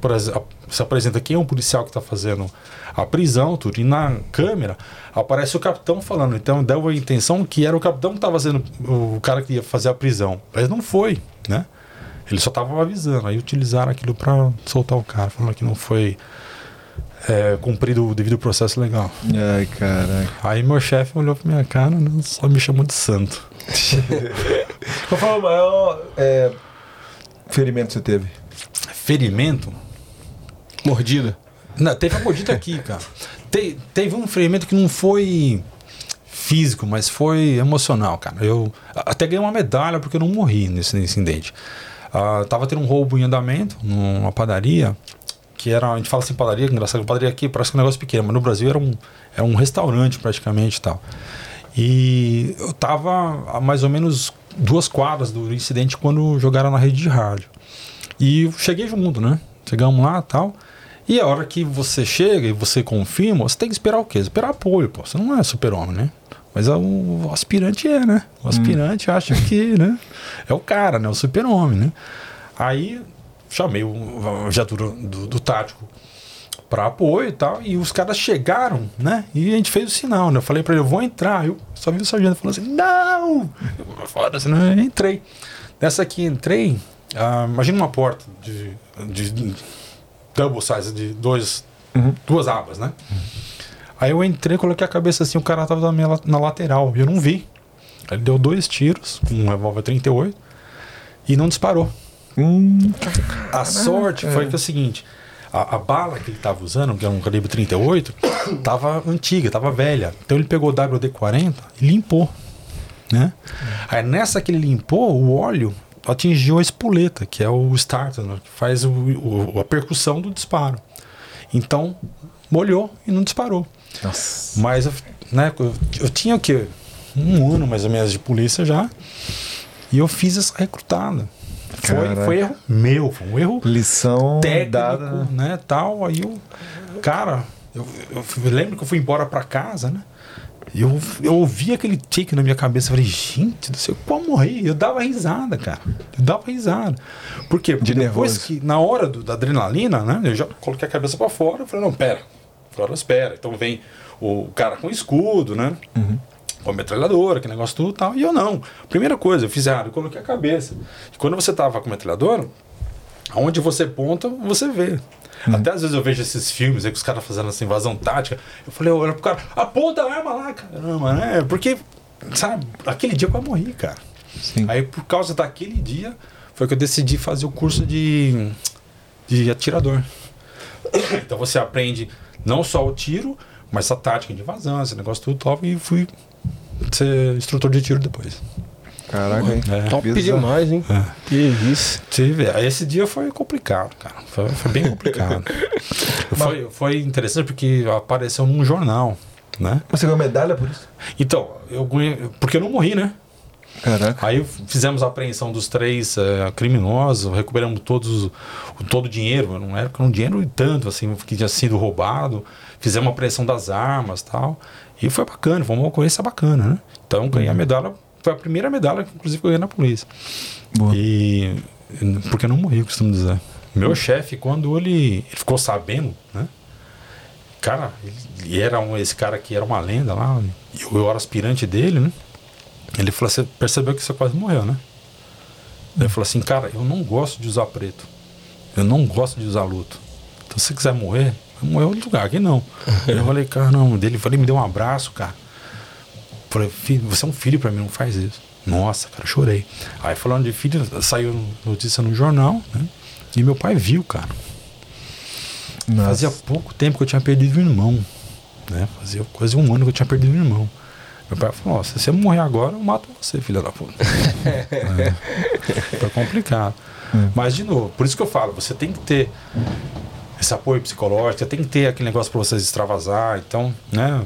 se apresenta quem é o policial que está fazendo a prisão, tudo. E na câmera aparece o capitão falando. Então deu a intenção que era o capitão que estava fazendo o cara que ia fazer a prisão. Mas não foi, né? Ele só estava avisando. Aí utilizaram aquilo para soltar o cara, falando que não foi é, cumprido o devido processo legal.
Ai, caraca.
Aí meu chefe olhou pra minha cara e só me chamou de santo.
Qual foi o maior é, ferimento você teve?
Ferimento?
Mordida.
Não, teve uma mordida aqui, cara. Te- teve um ferimento que não foi físico, mas foi emocional, cara. Eu até ganhei uma medalha porque eu não morri nesse incidente. Ah, tava tendo um roubo em andamento numa padaria, que era, a gente fala assim padaria, que engraçado, padaria aqui parece que é um negócio pequeno, mas no Brasil era um, era um restaurante praticamente e tal. E eu tava a mais ou menos duas quadras do incidente quando jogaram na rede de rádio. E cheguei junto, né? Chegamos lá e tal. E a hora que você chega e você confirma, você tem que esperar o quê? Esperar apoio, pô. Você não é super-homem, né? Mas é o, o aspirante é, né? O aspirante acha que, né? É o cara, né? O super-homem, né? Aí chamei o, a viatura do, do tático para apoio e tal. E os caras chegaram, né? E a gente fez o sinal, né? Eu falei para ele, eu vou entrar. Eu só vi o sargento falando assim, não! Foda-se, né? Eu entrei. Nessa aqui entrei, ah, imagina uma porta de, de, de double size, de dois, duas abas, né? Aí eu entrei, coloquei a cabeça assim, o cara tava na, minha na lateral, e eu não vi. Aí ele deu dois tiros, com um revólver 38, e não disparou.
Hum,
A sorte foi que é o seguinte: a, a bala que ele estava usando, que era um calibre 38, estava (coughs) antiga, estava velha. Então ele pegou o WD-40 e limpou. Né? Aí nessa que ele limpou, o óleo atingiu a espoleta, que é o starter, né? que faz o, o- a percussão do disparo. Então molhou e não disparou.
nossa.
Mas eu, né, eu, eu tinha o quê? Um ano mais ou menos de polícia já. E eu fiz essa recrutada. Foi, foi erro meu, foi um erro
Lição
técnico,
dada.
né, tal. Aí eu, cara, eu, eu, eu lembro que eu fui embora pra casa, né? Eu, eu ouvi aquele tique na minha cabeça. Falei, gente do céu, pô, morri. Eu dava risada, cara. Eu dava risada. Por quê? Porque
De
depois
nervoso.
que, na hora do- da adrenalina, né? Eu já coloquei a cabeça pra fora. Eu falei, não, pera. Agora espera. Então vem o cara com escudo, né? Com a metralhadora, que negócio tudo e tal. E eu não. Primeira coisa, eu fiz errado. Eu coloquei a cabeça. E quando você tava com a metralhadora, aonde você ponta, você vê. Até às vezes eu vejo esses filmes aí que os caras fazendo essa invasão tática. Eu falei, olha pro cara, aponta a arma lá, caramba, né? Porque, sabe, aquele dia eu quase morri, cara.
Sim.
Aí por causa daquele dia foi que eu decidi fazer o curso de, de atirador. Então você aprende não só o tiro, mas a tática de invasão, esse negócio tudo top, e fui ser instrutor de tiro depois.
Caraca, hein?
É.
Top
Bizarro.
demais, hein?
É.
Que isso.
Tive. Aí Esse dia foi complicado, cara. Foi, foi bem complicado. (laughs) foi, foi interessante porque apareceu num jornal, né?
Você ganhou medalha por isso?
Então, eu ganhei. Porque eu não morri, né?
Caraca.
Aí fizemos a apreensão dos três eh, criminosos, recuperamos todos, o, todo o dinheiro, não era um dinheiro e tanto assim que tinha sido roubado. Fizemos a apreensão das armas tal. E foi bacana, foi uma ocorrência bacana, né? Então ganhei a medalha, foi a primeira medalha que inclusive eu ganhei na polícia.
Boa.
E porque eu não morri, eu costumo dizer. Meu chefe, quando ele, ele ficou sabendo, né? Cara, ele, era um, esse cara que era uma lenda lá, eu, eu era aspirante dele, né? Ele falou assim, percebeu que você quase morreu, né? Daí Ele falou assim, cara, eu não gosto de usar preto. Eu não gosto de usar luto. Então se você quiser morrer, morrer em outro lugar, aqui não. (laughs) eu falei, cara, não, dele, falei, me deu um abraço, cara. Falei, filho, você é um filho pra mim, não faz isso. Nossa, cara, chorei. Aí falando de filho, saiu notícia no jornal, né? E meu pai viu, cara.
Nossa.
Fazia pouco tempo que eu tinha perdido um irmão. Né? Fazia quase um ano que eu tinha perdido um irmão. Meu pai falou, "Ó, se você morrer agora, eu mato você, filha da puta. (laughs) é. Foi complicado. Mas, de novo, por isso que eu falo, você tem que ter esse apoio psicológico, tem que ter aquele negócio pra vocês extravasar. Então, né?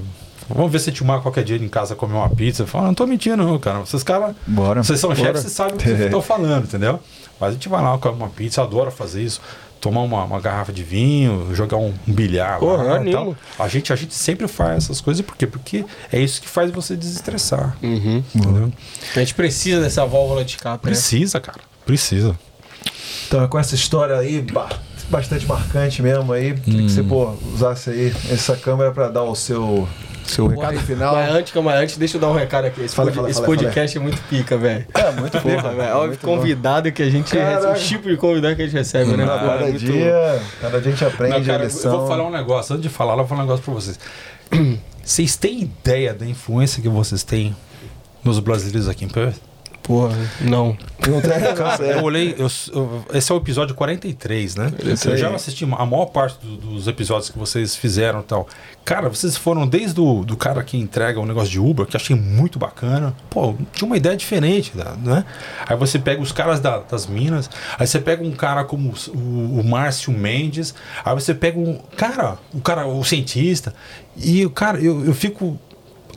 Vamos ver se te marca qualquer dia em casa comer uma pizza. Fala, não tô mentindo, não, cara. Vocês, cara,
Bora.
vocês são
Bora.
chefes, vocês sabem o que vocês estão (laughs) falando, entendeu? Mas a gente vai lá, come uma pizza, eu adoro fazer isso. Tomar uma, uma garrafa de vinho, jogar um, um bilhar
Porra,
lá. tal. A gente, a gente sempre faz essas coisas, por quê? Porque é isso que faz você desestressar.
Uhum.
Entendeu?
A gente precisa dessa válvula de escape, né?
Precisa, cara. Precisa.
Então, com essa história aí, ba- bastante marcante mesmo aí, queria que você, pô, usasse aí essa câmera pra dar o seu, seu recado final.
Mas antes, calma, antes, deixa eu dar um recado aqui. Esse,
Fala,
pod-
fala,
esse
fala,
podcast é muito pica, velho.
É, muito bom.
Porra, velho. Olha o convidado que a gente
Caraca.
recebe, o tipo de convidado que a gente recebe, né? É
Cada
muito-
dia, cada dia a gente aprende
Não, cara,
a
eu
lição.
vou falar um negócio. Antes de falar, eu vou falar um negócio pra vocês. (clears throat) Vocês têm ideia da influência que vocês têm nos brasileiros aqui em Perth?
Porra, não.
Não tem (laughs)
Eu olhei, eu- eu- esse é o episódio 43, né?
Isso
eu
aí.
já assisti a maior parte do- dos episódios que vocês fizeram e tal. Cara, vocês foram desde o do cara que entrega o negócio de Uber, que eu achei muito bacana. Pô, tinha uma ideia diferente, né? Aí você pega os caras da- das minas, aí você pega um cara como o, o Márcio Mendes, aí você pega um cara, o cara, o cientista, e o cara, eu, eu fico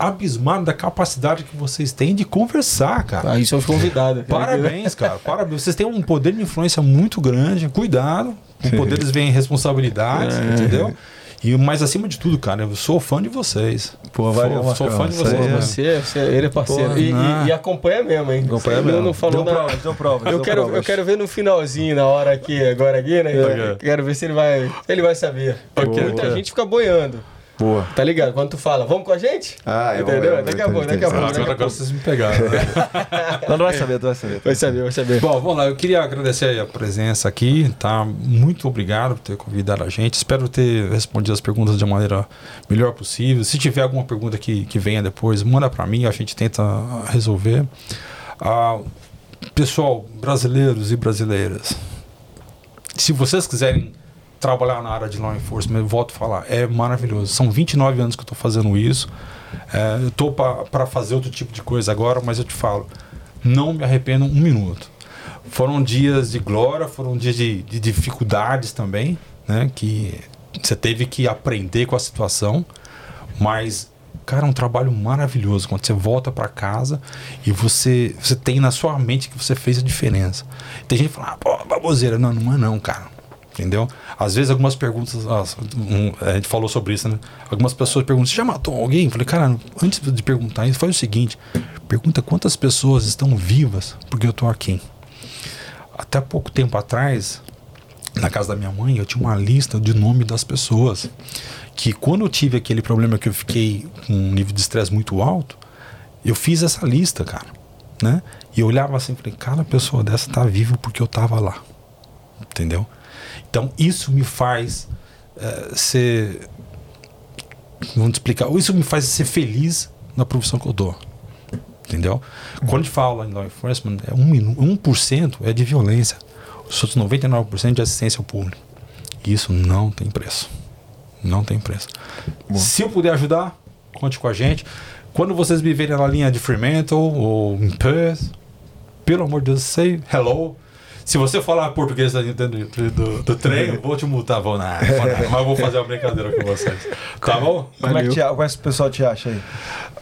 abismado da capacidade que vocês têm de conversar, cara.
Aí são os convidados. (laughs)
Parabéns, cara. Parabéns. Vocês têm um poder de influência muito grande. Cuidado. Com poderes vem responsabilidades,
É.
entendeu? E mais acima de tudo, cara, eu sou fã de vocês.
Pô, valeu,
Sou, sou fã de
Isso
vocês.
aí é-
né?
Você, você, ele é parceiro.
Porra,
e, e- e acompanha mesmo, hein?
Acompanha
Você
mesmo.
Não falou
Deu provas, deu provas,
Eu quero, eu quero ver no finalzinho, na hora aqui, agora aqui, né? Quero ver se ele vai, ele vai saber. Porque muita gente fica boiando.
Boa.
Tá ligado? Quando tu fala, vamos com a gente?
Ah, eu
Entendeu?
eu-
Daqui a pouco, daqui a pouco.
Agora, agora vocês me pegaram. né? (laughs)
Não, não vai saber, não vai saber.
Vai saber, vai saber.
Bom, vamos lá. Eu queria agradecer aí a presença aqui, tá? Muito obrigado por ter convidado a gente. Espero ter respondido as perguntas de maneira melhor possível. Se tiver alguma pergunta que, que venha depois, manda para mim, a gente tenta resolver. Ah, pessoal, brasileiros e brasileiras, se vocês quiserem trabalhar na área de law enforcement, eu volto a falar, é maravilhoso. São 29 anos que eu estou fazendo isso. É, eu estou para fazer outro tipo de coisa agora, mas eu te falo, não me arrependo um minuto. Foram dias de glória, foram dias de, de dificuldades também, né? Que você teve que aprender com a situação, mas cara, é um trabalho maravilhoso quando você volta para casa e você você tem na sua mente que você fez a diferença. Tem gente que fala, ah, pô, baboseira, não, não é não, cara. Entendeu? Às vezes algumas perguntas, ah, um, a gente falou sobre isso, né? Algumas pessoas perguntam, você já matou alguém? Eu falei, cara, antes de perguntar isso, faz o seguinte, pergunta quantas pessoas estão vivas porque eu tô aqui. Até pouco tempo atrás, na casa da minha mãe, eu tinha uma lista de nome das pessoas. Que quando eu tive aquele problema que eu fiquei com um nível de estresse muito alto, eu fiz essa lista, cara. Né? E eu olhava assim e falei, cara, a pessoa dessa tá viva porque eu tava lá. Entendeu? Então isso me faz eh, ser. Vamos explicar. Isso me faz ser feliz na profissão que eu dou. Entendeu? Quando a gente fala em law enforcement, é um minu- 1% é de violência. Os outros 99% de assistência ao público. E isso não tem preço. Não tem preço. Se eu puder ajudar, conte com a gente. Quando vocês me verem na linha de Fremantle ou em Perth, pelo amor de Deus, say hello. Se você falar português dentro do, do, do trem, eu vou te multar. Vou, não, (laughs) mas eu vou fazer uma brincadeira com vocês. Tá bom?
Como é, que te, como é que o pessoal te acha aí?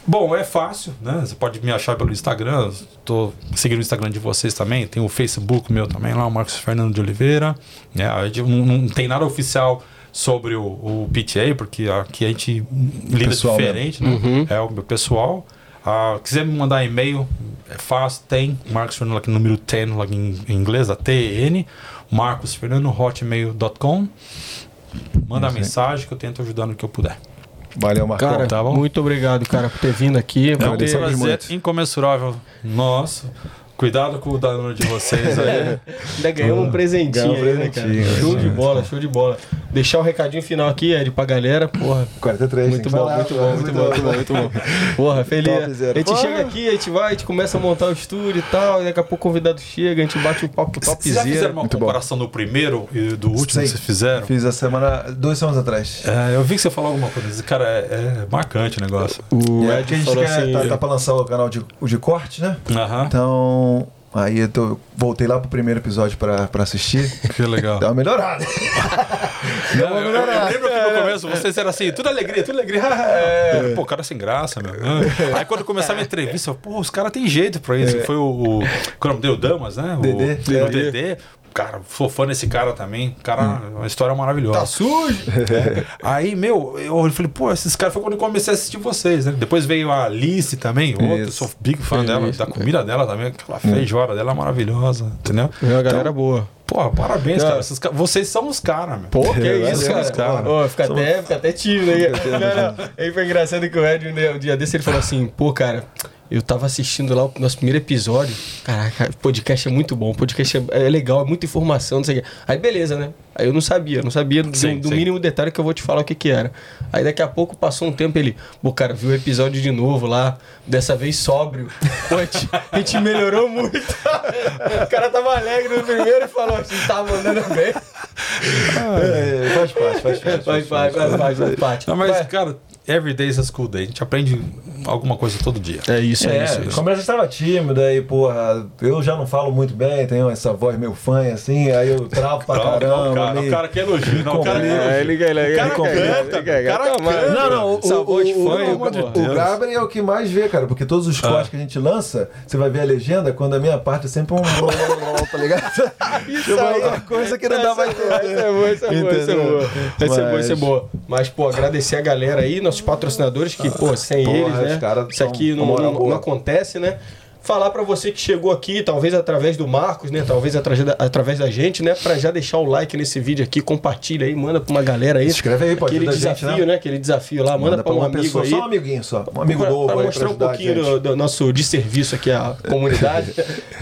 Bom, é fácil, né? Você pode me achar pelo Instagram. Tô seguindo o Instagram de vocês também. Tem o Facebook meu também lá, o Marcos Fernando de Oliveira. É, a gente não, não tem nada oficial sobre o, o PTA, porque aqui a gente lida
Pessoal
diferente, né? É o meu pessoal. Ah, quiser me mandar e-mail, é fácil, tem. Marcos Fernando aqui, número 10, lá em, em inglês, a T-E-N. Marcos Fernando, hotmail.com. Manda mensagem que eu tento ajudar no que eu puder.
Valeu, Marcão.
Cara,
tá bom?
muito obrigado, cara, por ter vindo aqui.
É um prazer
muito.
incomensurável. Nossa, cuidado com o dano de vocês aí. (laughs)
Ainda ganhou um presentinho,
Ganhou um
aí, né, cara?
presentinho,
Show de
né?
bola, show de bola. Deixar o recadinho final aqui, Ed, pra galera. Porra,
43,
muito bom,
falar,
muito bom, muito bom, muito bom, muito bom. Porra, feliz.
Topzera.
A gente
Porra.
chega aqui, a gente vai, a gente começa a montar o estúdio e tal, e daqui a pouco o convidado chega, a gente bate um papo
Vocês já
topzera.
fizeram uma
Muito bom.
comparação do primeiro e do último
Sim.
que vocês fizeram?
Fiz a semana, duas semanas atrás.
É, eu vi que você falou alguma coisa. Cara, é, é marcante o negócio.
O
é
Ed
que a gente
falou
quer,
assim,
tá, tá pra lançar o canal de, o de corte, né?
Aham.
Então, aí eu tô- voltei lá pro primeiro episódio pra, pra assistir. (laughs)
Que legal.
Dá uma melhorada. (laughs)
Não, eu, eu lembro que no começo vocês eram assim, tudo alegria, tudo alegria. (laughs) É. Pô, cara sem graça, meu. Aí quando começava a entrevista, eu, pô, os caras têm jeito pra isso. Foi o. o qual é o? O Damas, né? O,
Dedê.
O Dedê. Cara, sou fã desse cara também. Cara, uma história maravilhosa.
tá sujo? (laughs)
Aí, meu, eu falei, pô, esses caras foi quando eu comecei a assistir vocês, né? Depois veio a Alice também, outra, sou big fã dela, da comida dela também, aquela feijoada dela é maravilhosa, entendeu?
É uma galera boa.
Pô, parabéns, cara. Esses vocês são os caras, meu.
Pô, que
Valeu,
isso, cara.
cara.
Fica, até, fica até tímido aí. (laughs) Não, não. Aí foi engraçado que o Ed, né, um dia desse, ele falou assim, pô, cara, eu tava assistindo lá o nosso primeiro episódio. Caraca, o podcast é muito bom, o podcast é, é legal, é muita informação, não sei o. Aí beleza, né? Aí eu não sabia, não sabia do,
Sim,
do
sim.
mínimo detalhe que eu vou te falar o que que era. Aí daqui a pouco passou um tempo ele, pô, cara, viu o episódio de novo lá, dessa vez sóbrio. Pô, a gente, a gente melhorou muito. (laughs) o cara tava alegre no primeiro e falou assim, tá mandando bem.
É, faz parte, faz parte.
Vai, vai, vai, vai, vai, parte.
Não, mas,
Vai.
cara, every day is a school day. A gente aprende alguma coisa todo dia.
É isso, é,
É,
isso.
começo eu estava tímido, aí, porra, eu já não falo muito bem, tenho essa voz meio fã, assim, aí eu travo pra
Não,
caramba.
não, cara,
meio-
o cara que elogia, não, o cara que elogia.
ele, ele, ele,
O cara canta, o cara canta.
Não, não, o,
Essa
o,
voz
o,
fã,
o,
de
o
Deus.
Gabriel é o que mais vê, cara, porque todos os cortes que a gente lança, você vai ver a legenda, quando a minha parte é sempre um. (laughs) tá ligado? Isso
aí.
uma coisa que não dá mais
Essa é boa, essa é boa, essa é boa. Essa é boa, essa é
Mas-
boa. Mas, pô, agradecer a galera aí, nossos patrocinadores, que, pô, sem
Porra,
eles, né? Isso aqui não, não- não acontece, né? Falar pra você que chegou aqui, talvez através do Marcos, né? Talvez através da, através da gente, né? Pra já deixar o like nesse vídeo aqui, compartilha aí, manda pra uma galera aí.
Se inscreve aí, pô,
Aquele
a gente,
desafio,
né?
né? Aquele desafio lá, manda, pra um
uma
amigo
pessoa,
aí.
só um amiguinho só. Um amigo
pra,
novo aí
mostrar um pouquinho do, do nosso desserviço aqui à (laughs) comunidade.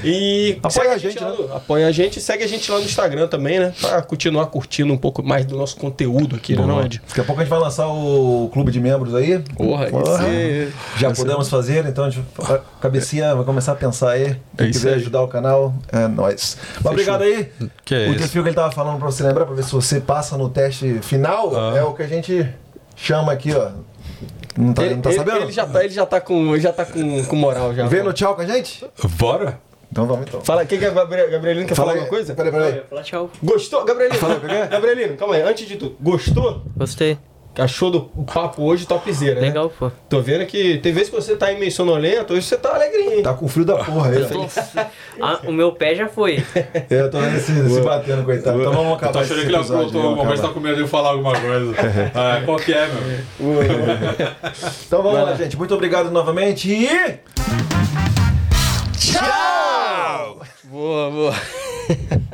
E
Apoia a gente, né?
no- apoia a gente segue a gente lá no Instagram também, né? Pra continuar curtindo um pouco mais do nosso conteúdo aqui, né, não, Ed?
Daqui a pouco a gente vai lançar o clube de membros aí.
Porra, é-
Já podemos fazer, então a gente, cabecinha vai começar a pensar aí. Quem
É isso
quiser
aí.
ajudar o canal, é nóis. Mas obrigado aí.
Que é
o
isso.
desafio que ele tava falando pra você lembrar, pra ver se você passa no teste final,
Ah.
é o que a gente chama aqui, ó. Não tá,
Ele,
não tá
ele-
sabendo?
ele já tá, ele já tá com, ele já tá com, com moral já.
Vem no tchau com a gente?
Bora?
Então vamos então.
Fala, quem que é Gabriel, Gabrielino quer
Fala
falar
aí.
alguma coisa?
Peraí, peraí.
Fala tchau.
Gostou? Gabrielino,
Fala?
Gabrielino, calma aí, antes de tudo, gostou?
Gostei.
Achou do papo hoje topzera, né?
Legal, pô.
Tô vendo que tem vezes que você tá aí meio sonolento, hoje você tá alegrinho, hein?
Tá com frio da porra aí, ó.
Ah, o meu pé já foi.
É, (laughs) eu tô vendo esse, se batendo, coitado. Então vamos acabar
Tô
esse
achando que ele aprontou coisa, tá com medo de eu falar alguma coisa. (laughs) Ah, qual que é, meu?
Então vamos lá, gente. Muito obrigado novamente e...
Boa, boa. (laughs)